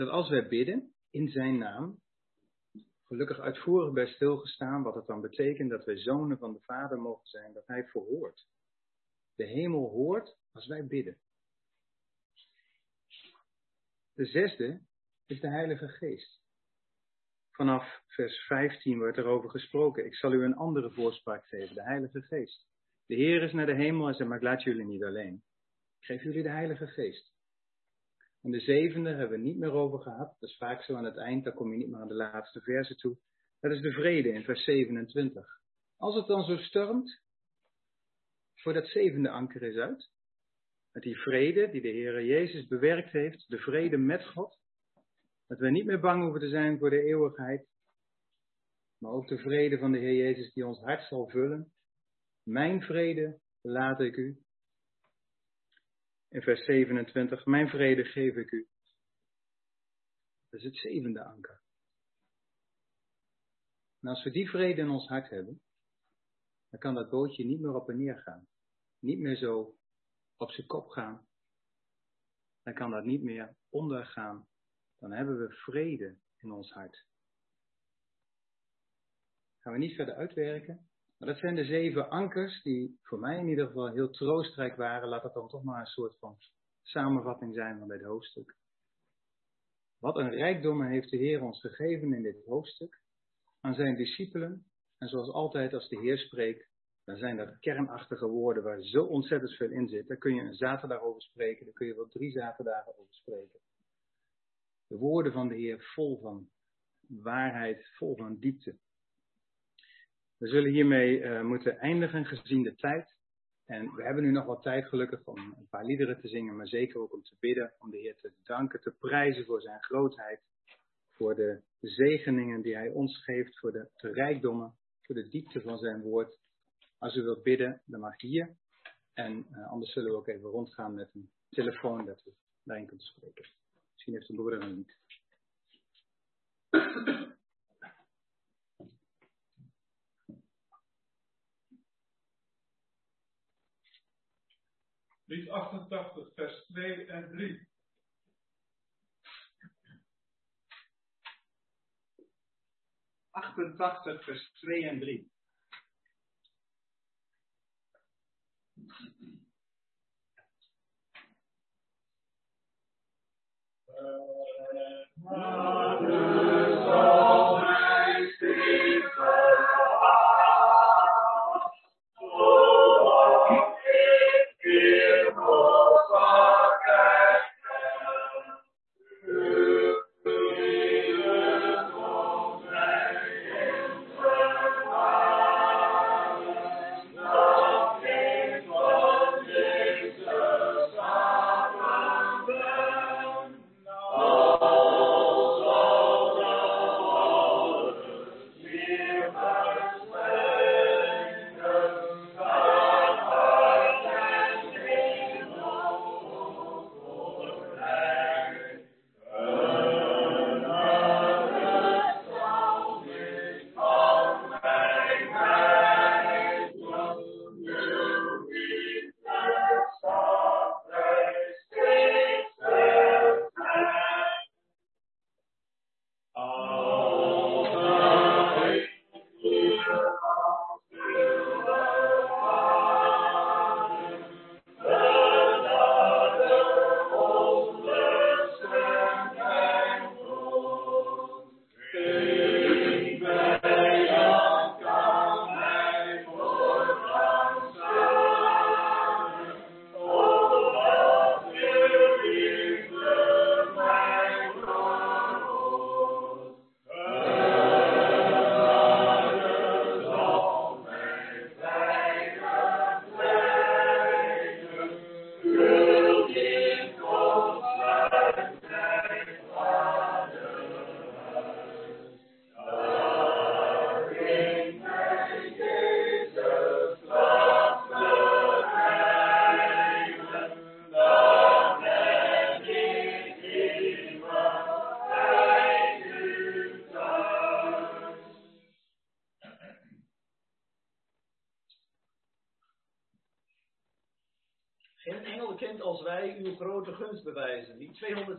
dat als wij bidden in zijn naam, gelukkig uitvoerig bij stilgestaan, wat het dan betekent dat wij zonen van de Vader mogen zijn, dat hij verhoort. De hemel hoort als wij bidden. De zesde is de Heilige Geest. Vanaf vers 15 wordt er over gesproken. Ik zal u een andere voorspraak geven, de Heilige Geest. De Heer is naar de hemel en zegt, maar ik laat jullie niet alleen. Ik geef jullie de Heilige Geest. En de zevende hebben we niet meer over gehad. Dat is vaak zo aan het eind, dan kom je niet meer aan de laatste verse toe. Dat is de vrede in vers 27. Als het dan zo stormt, voor dat zevende anker is uit, met die vrede die de Heer Jezus bewerkt heeft, de vrede met God, dat we niet meer bang hoeven te zijn voor de eeuwigheid, maar ook de vrede van de Heer Jezus die ons hart zal vullen. Mijn vrede laat ik u. In vers 27, mijn vrede geef ik u. Dat is het zevende anker. En als we die vrede in ons hart hebben, dan kan dat bootje niet meer op en neer gaan. Niet meer zo op zijn kop gaan. Dan kan dat niet meer ondergaan. Dan hebben we vrede in ons hart. Gaan we niet verder uitwerken. Maar dat zijn de zeven ankers die voor mij in ieder geval heel troostrijk waren. Laat dat dan toch maar een soort van samenvatting zijn van dit hoofdstuk. Wat een rijkdommen heeft de Heer ons gegeven in dit hoofdstuk aan zijn discipelen. En zoals altijd als de Heer spreekt, dan zijn dat kernachtige woorden waar zo ontzettend veel in zit. Daar kun je een zaterdag over spreken, daar kun je wel drie zaterdagen over spreken. De woorden van de Heer vol van waarheid, vol van diepte. We zullen hiermee uh, moeten eindigen gezien de tijd. En we hebben nu nog wat tijd gelukkig om een paar liederen te zingen, maar zeker ook om te bidden, om de Heer te danken, te prijzen voor zijn grootheid, voor de zegeningen die hij ons geeft, voor de, rijkdommen, voor de diepte van zijn woord. Als u wilt bidden, dan mag hier. En uh, anders zullen we ook even rondgaan met een telefoon dat u daarin kunt spreken. Misschien heeft de broeder een lied. Lied 88, vers 2 en 3. Achtentachtig, vers 2 en 3. Geen engel kent als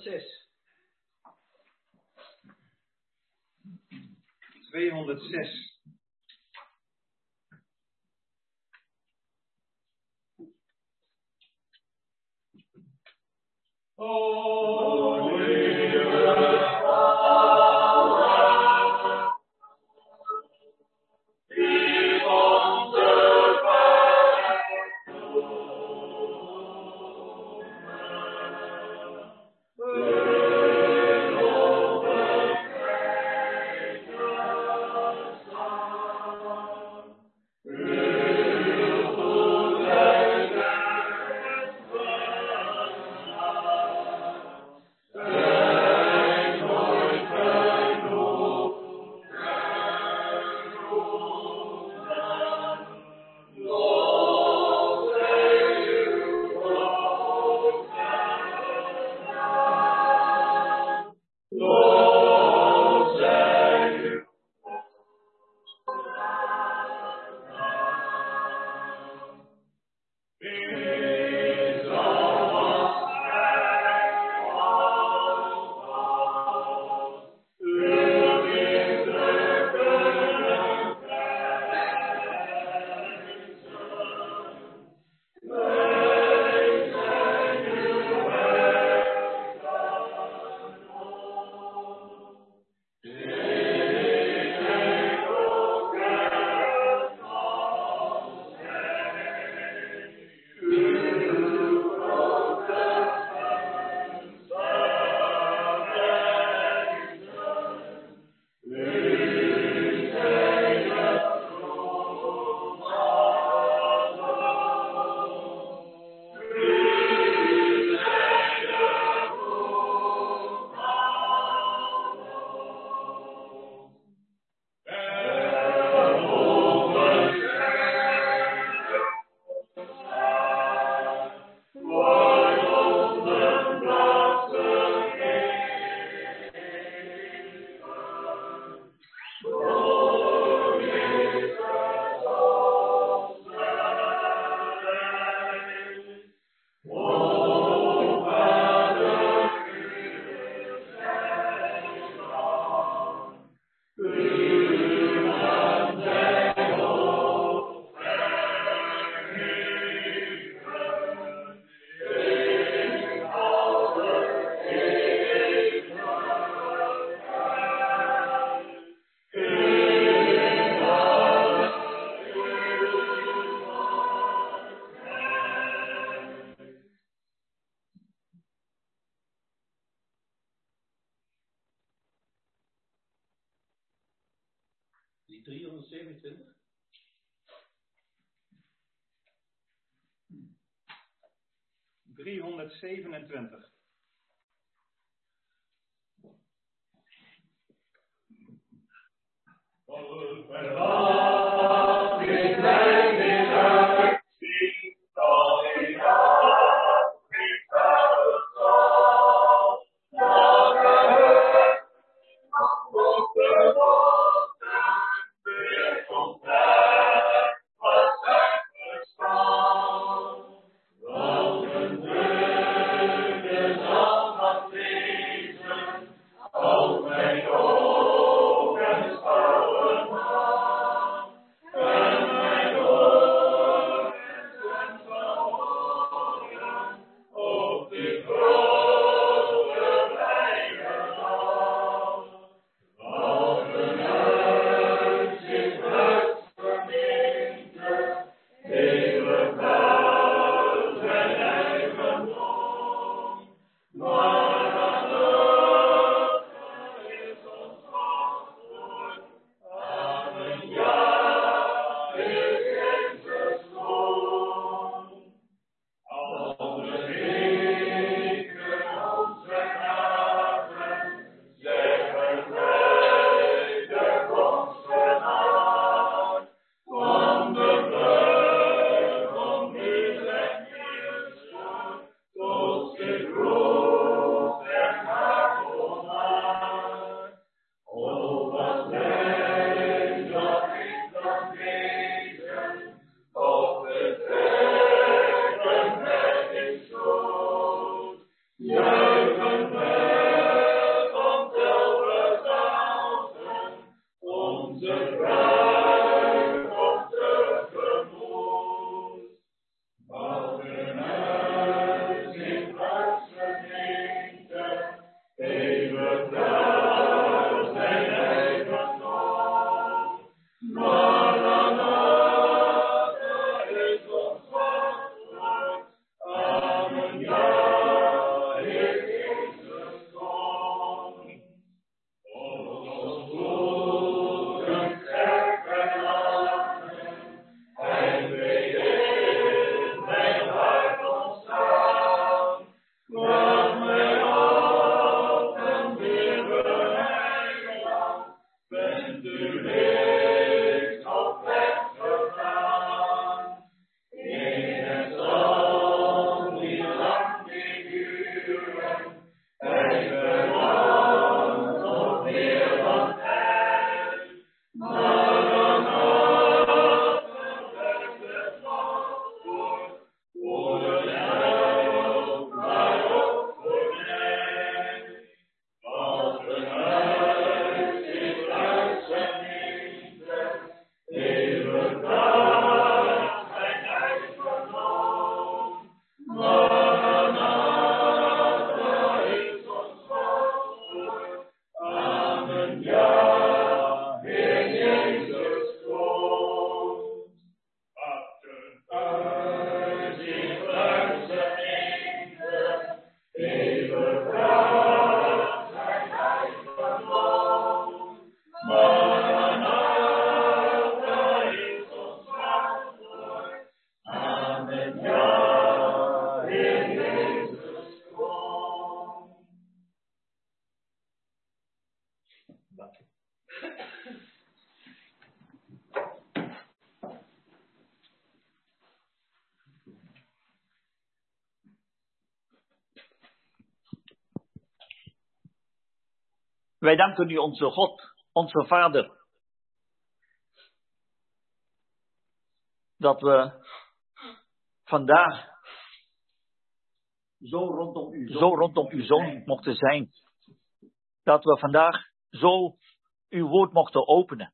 206. 206. 27. Wij danken u, onze God, onze Vader, dat we vandaag zo rondom uw zo rondom uw zoon mochten zijn. Dat we vandaag zo uw woord mochten openen.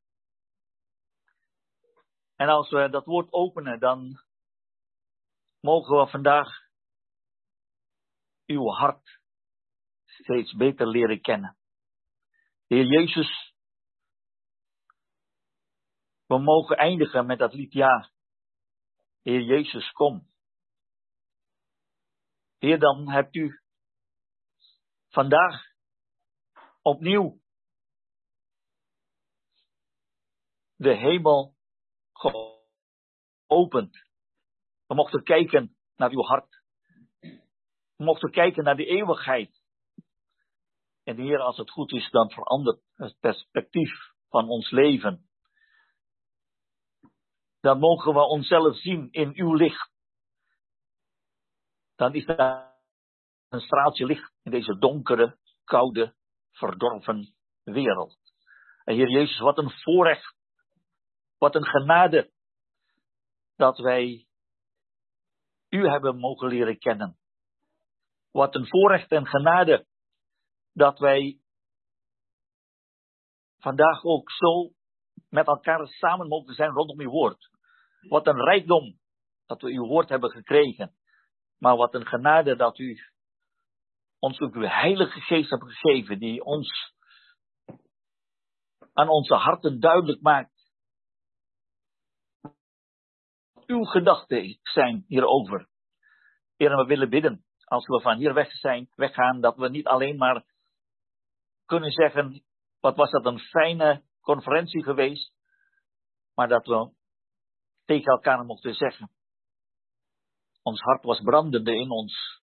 En als we dat woord openen, dan mogen we vandaag uw hart steeds beter leren kennen. Heer Jezus, we mogen eindigen met dat lied ja. Heer Jezus, kom. Heer, dan hebt u vandaag opnieuw de hemel geopend. We mochten kijken naar uw hart. We mochten kijken naar de eeuwigheid. En Heer, als het goed is, dan verandert het perspectief van ons leven. Dan mogen we onszelf zien in uw licht. Dan is er een straaltje licht in deze donkere, koude, verdorven wereld. En Heer Jezus, wat een voorrecht, wat een genade dat wij u hebben mogen leren kennen. Wat een voorrecht en genade dat wij vandaag ook zo met elkaar samen mogen zijn rondom uw woord. Wat een rijkdom dat we uw woord hebben gekregen. Maar wat een genade dat u ons ook uw heilige geest hebt gegeven, die ons aan onze harten duidelijk maakt. Uw gedachten zijn hierover. Heer, we willen bidden, als we van hier weg zijn, weggaan, dat we niet alleen maar kunnen zeggen, wat was dat een fijne conferentie geweest, maar dat we tegen elkaar mochten zeggen. Ons hart was brandende in ons.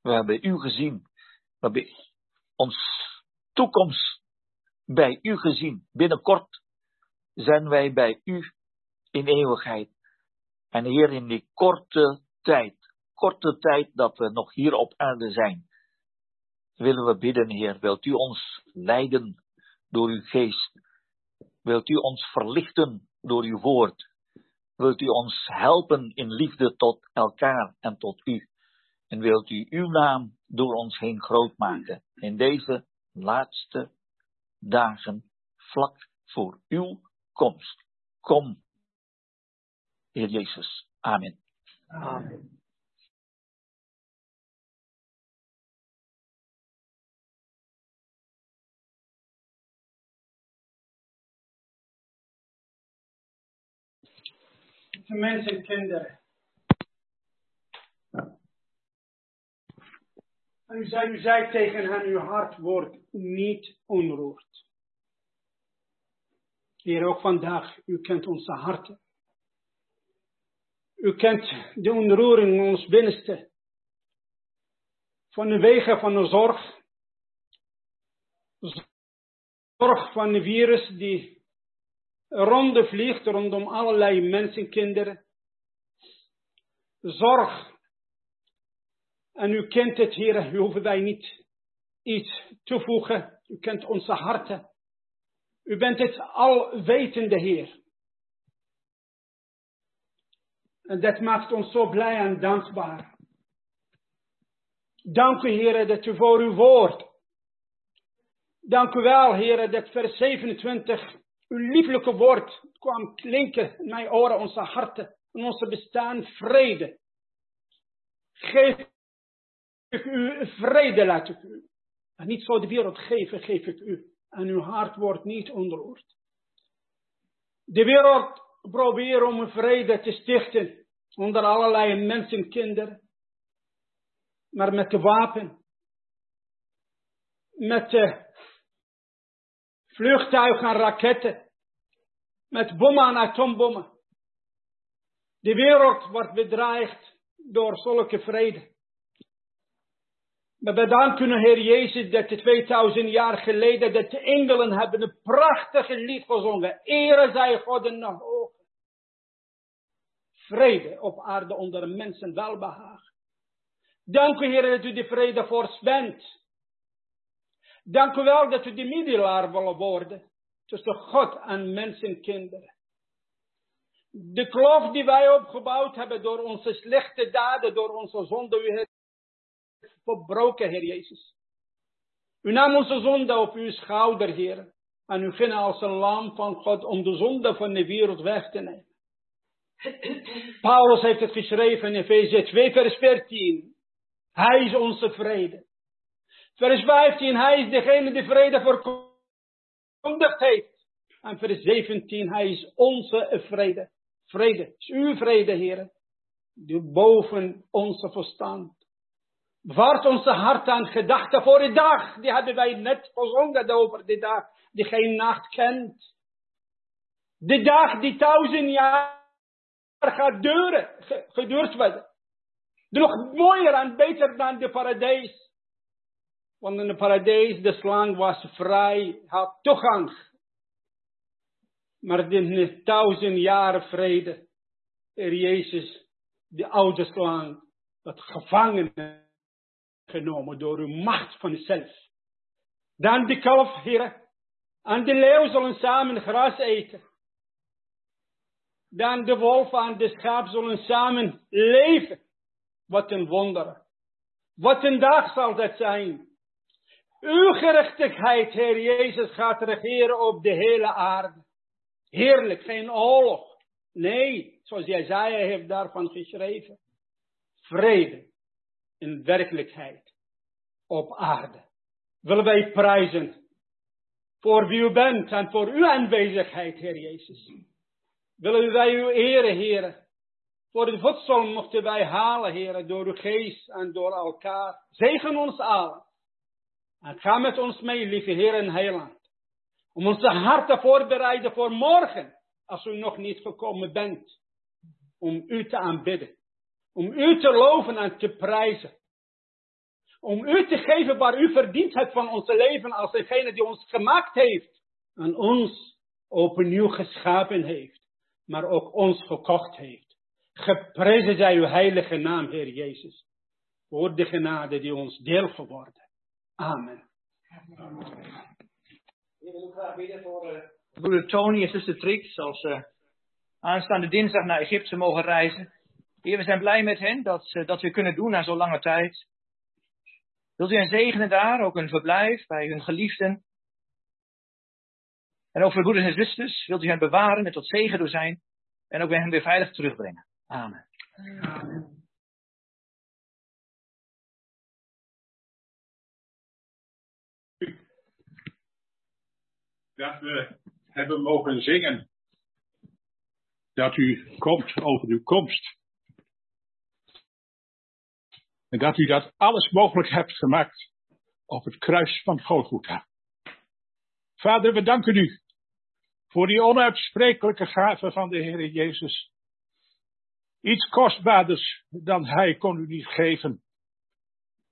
We hebben u gezien. We hebben ons toekomst bij u gezien. Binnenkort zijn wij bij u in eeuwigheid. En Heer, in die korte tijd, korte tijd dat we nog hier op aarde zijn, willen we bidden, Heer. Wilt u ons leiden door uw geest? Wilt u ons verlichten door uw woord? Wilt u ons helpen in liefde tot elkaar en tot u? En wilt u uw naam door ons heen groot maken in deze laatste dagen vlak voor uw komst. Kom, Heer Jezus. Amen. Amen. Mensen en kinderen. En u zei, u zei tegen hen, uw hart wordt niet onroerd. Heer, ook vandaag, u kent onze harten. U kent de onroering in ons binnenste. Van de wegen van de zorg. Zorg van de virus die ronde vliegt rondom allerlei mensenkinderen. Zorg. En u kent het, Heer, u hoeven wij niet iets toevoegen. U kent onze harten. U bent het alwetende Heer. En dat maakt ons zo blij en dankbaar. Dank u, Heer, dat u voor uw woord. Dank u wel, Heer, dat vers 27, uw lieflijke woord kwam klinken in mijn oren, onze harten, en onze bestaan, vrede. Geef ik u vrede, laat ik u. En niet zo de wereld geven, geef ik u. En uw hart wordt niet ontroerd. De wereld probeert om vrede te stichten onder allerlei mensenkinderen. Maar met de wapen. Met de vliegtuigen en raketten. Met bommen en atoombommen. De wereld wordt bedreigd door zulke vrede. We bedanken u, Heer Jezus, dat 2000 jaar geleden dat de engelen hebben een prachtige lied gezongen. Ere zij God de hoogte. Vrede op aarde onder mensen welbehagen. Dank u, Heer, dat u de vrede voor bent. Dank u wel dat u de middelaar willen worden tussen God en mensenkinderen. De kloof die wij opgebouwd hebben door onze slechte daden, door onze zonde, u heeft verbroken, Heer Jezus. U nam onze zonde op uw schouder, Heer. En u ging als een lam van God om de zonde van de wereld weg te nemen. Paulus heeft het geschreven in Efeze 2, vers 14. Hij is onze vrede. Vers 15, hij is degene die vrede verkondigd heeft. En vers 17, hij is onze vrede. Vrede, is uw vrede, Heer. Die boven onze verstand. Bewaart onze hart aan gedachten voor de dag. Die hebben wij net gezongen over de dag die geen nacht kent. De dag die duizend jaar gaat duren, geduurd worden. Nog mooier en beter dan de paradijs. Want in de paradijs, de slang was vrij, had toegang. Maar in duizend jaren vrede, er Jezus, de oude slang, dat gevangen genomen door uw macht van zelf. Dan de kalf, heren, en de leeuw zullen samen gras eten. Dan de wolf en de schaap zullen samen leven. Wat een wonder. Wat een dag zal dat zijn. Uw gerechtigheid, Heer Jezus, gaat regeren op de hele aarde. Heerlijk, geen oorlog. Nee, zoals Jezaja heeft daarvan geschreven. Vrede in werkelijkheid op aarde. Willen wij prijzen voor wie u bent en voor uw aanwezigheid, Heer Jezus. Willen wij uw ere, Heer. Voor het voedsel mochten wij halen, Heer, door uw geest en door elkaar. Zegen ons allen. En ga met ons mee, lieve Heer en Heiland. Om onze harten voorbereiden voor morgen, als u nog niet gekomen bent. Om u te aanbidden. Om u te loven en te prijzen. Om u te geven waar u verdient hebt van ons leven als degene die ons gemaakt heeft. En ons opnieuw geschapen heeft. Maar ook ons gekocht heeft. Geprezen zij uw heilige naam, Heer Jezus. Voor de genade die ons deel geworden. Amen. Ik wil graag bidden voor uh, broeder Tony en zuster Trix. Als ze uh, aanstaande dinsdag naar Egypte mogen reizen. Heer, we zijn blij met hen dat, uh, dat we kunnen doen na zo'n lange tijd. Wilt u hen zegenen daar, ook een verblijf bij hun geliefden? En ook voor broeders en zusters, wilt u hen bewaren en tot zegen door zijn en ook bij hen weer veilig terugbrengen. Amen. Amen. Dat we hebben mogen zingen dat u komt over uw komst. En dat u dat alles mogelijk hebt gemaakt op het kruis van Golgotha. Vader, we danken u voor die onuitsprekelijke gave van de Heer Jezus. Iets kostbaarders dan Hij kon u niet geven.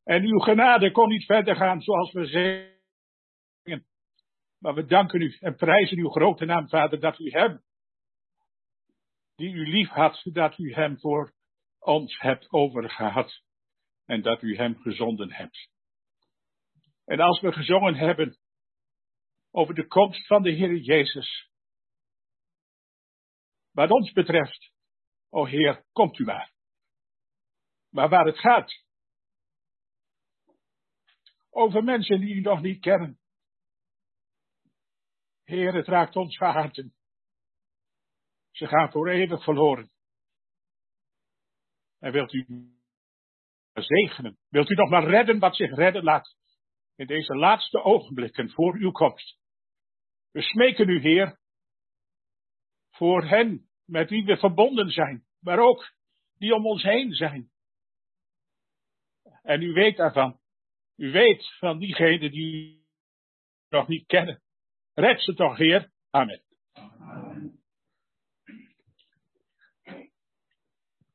En uw genade kon niet verder gaan zoals we zeggen. Maar we danken u en prijzen uw grote naam, Vader, dat u Hem, die u lief had, dat u Hem voor ons hebt overgehad. En dat u Hem gezonden hebt. En als we gezongen hebben over de komst van de Heer Jezus. Wat ons betreft, o Heer, komt u maar. Maar waar het gaat, over mensen die u nog niet kennen. Heer, het raakt ons harten. Ze gaan voor eeuwig verloren. En wilt u zegenen? Wilt u nog maar redden wat zich redden laat? In deze laatste ogenblikken voor uw komst. We smeken u, Heer, voor hen met wie we verbonden zijn, maar ook die om ons heen zijn. En u weet daarvan. U weet van diegenen die u nog niet kennen. Red ze toch, Heer. Amen.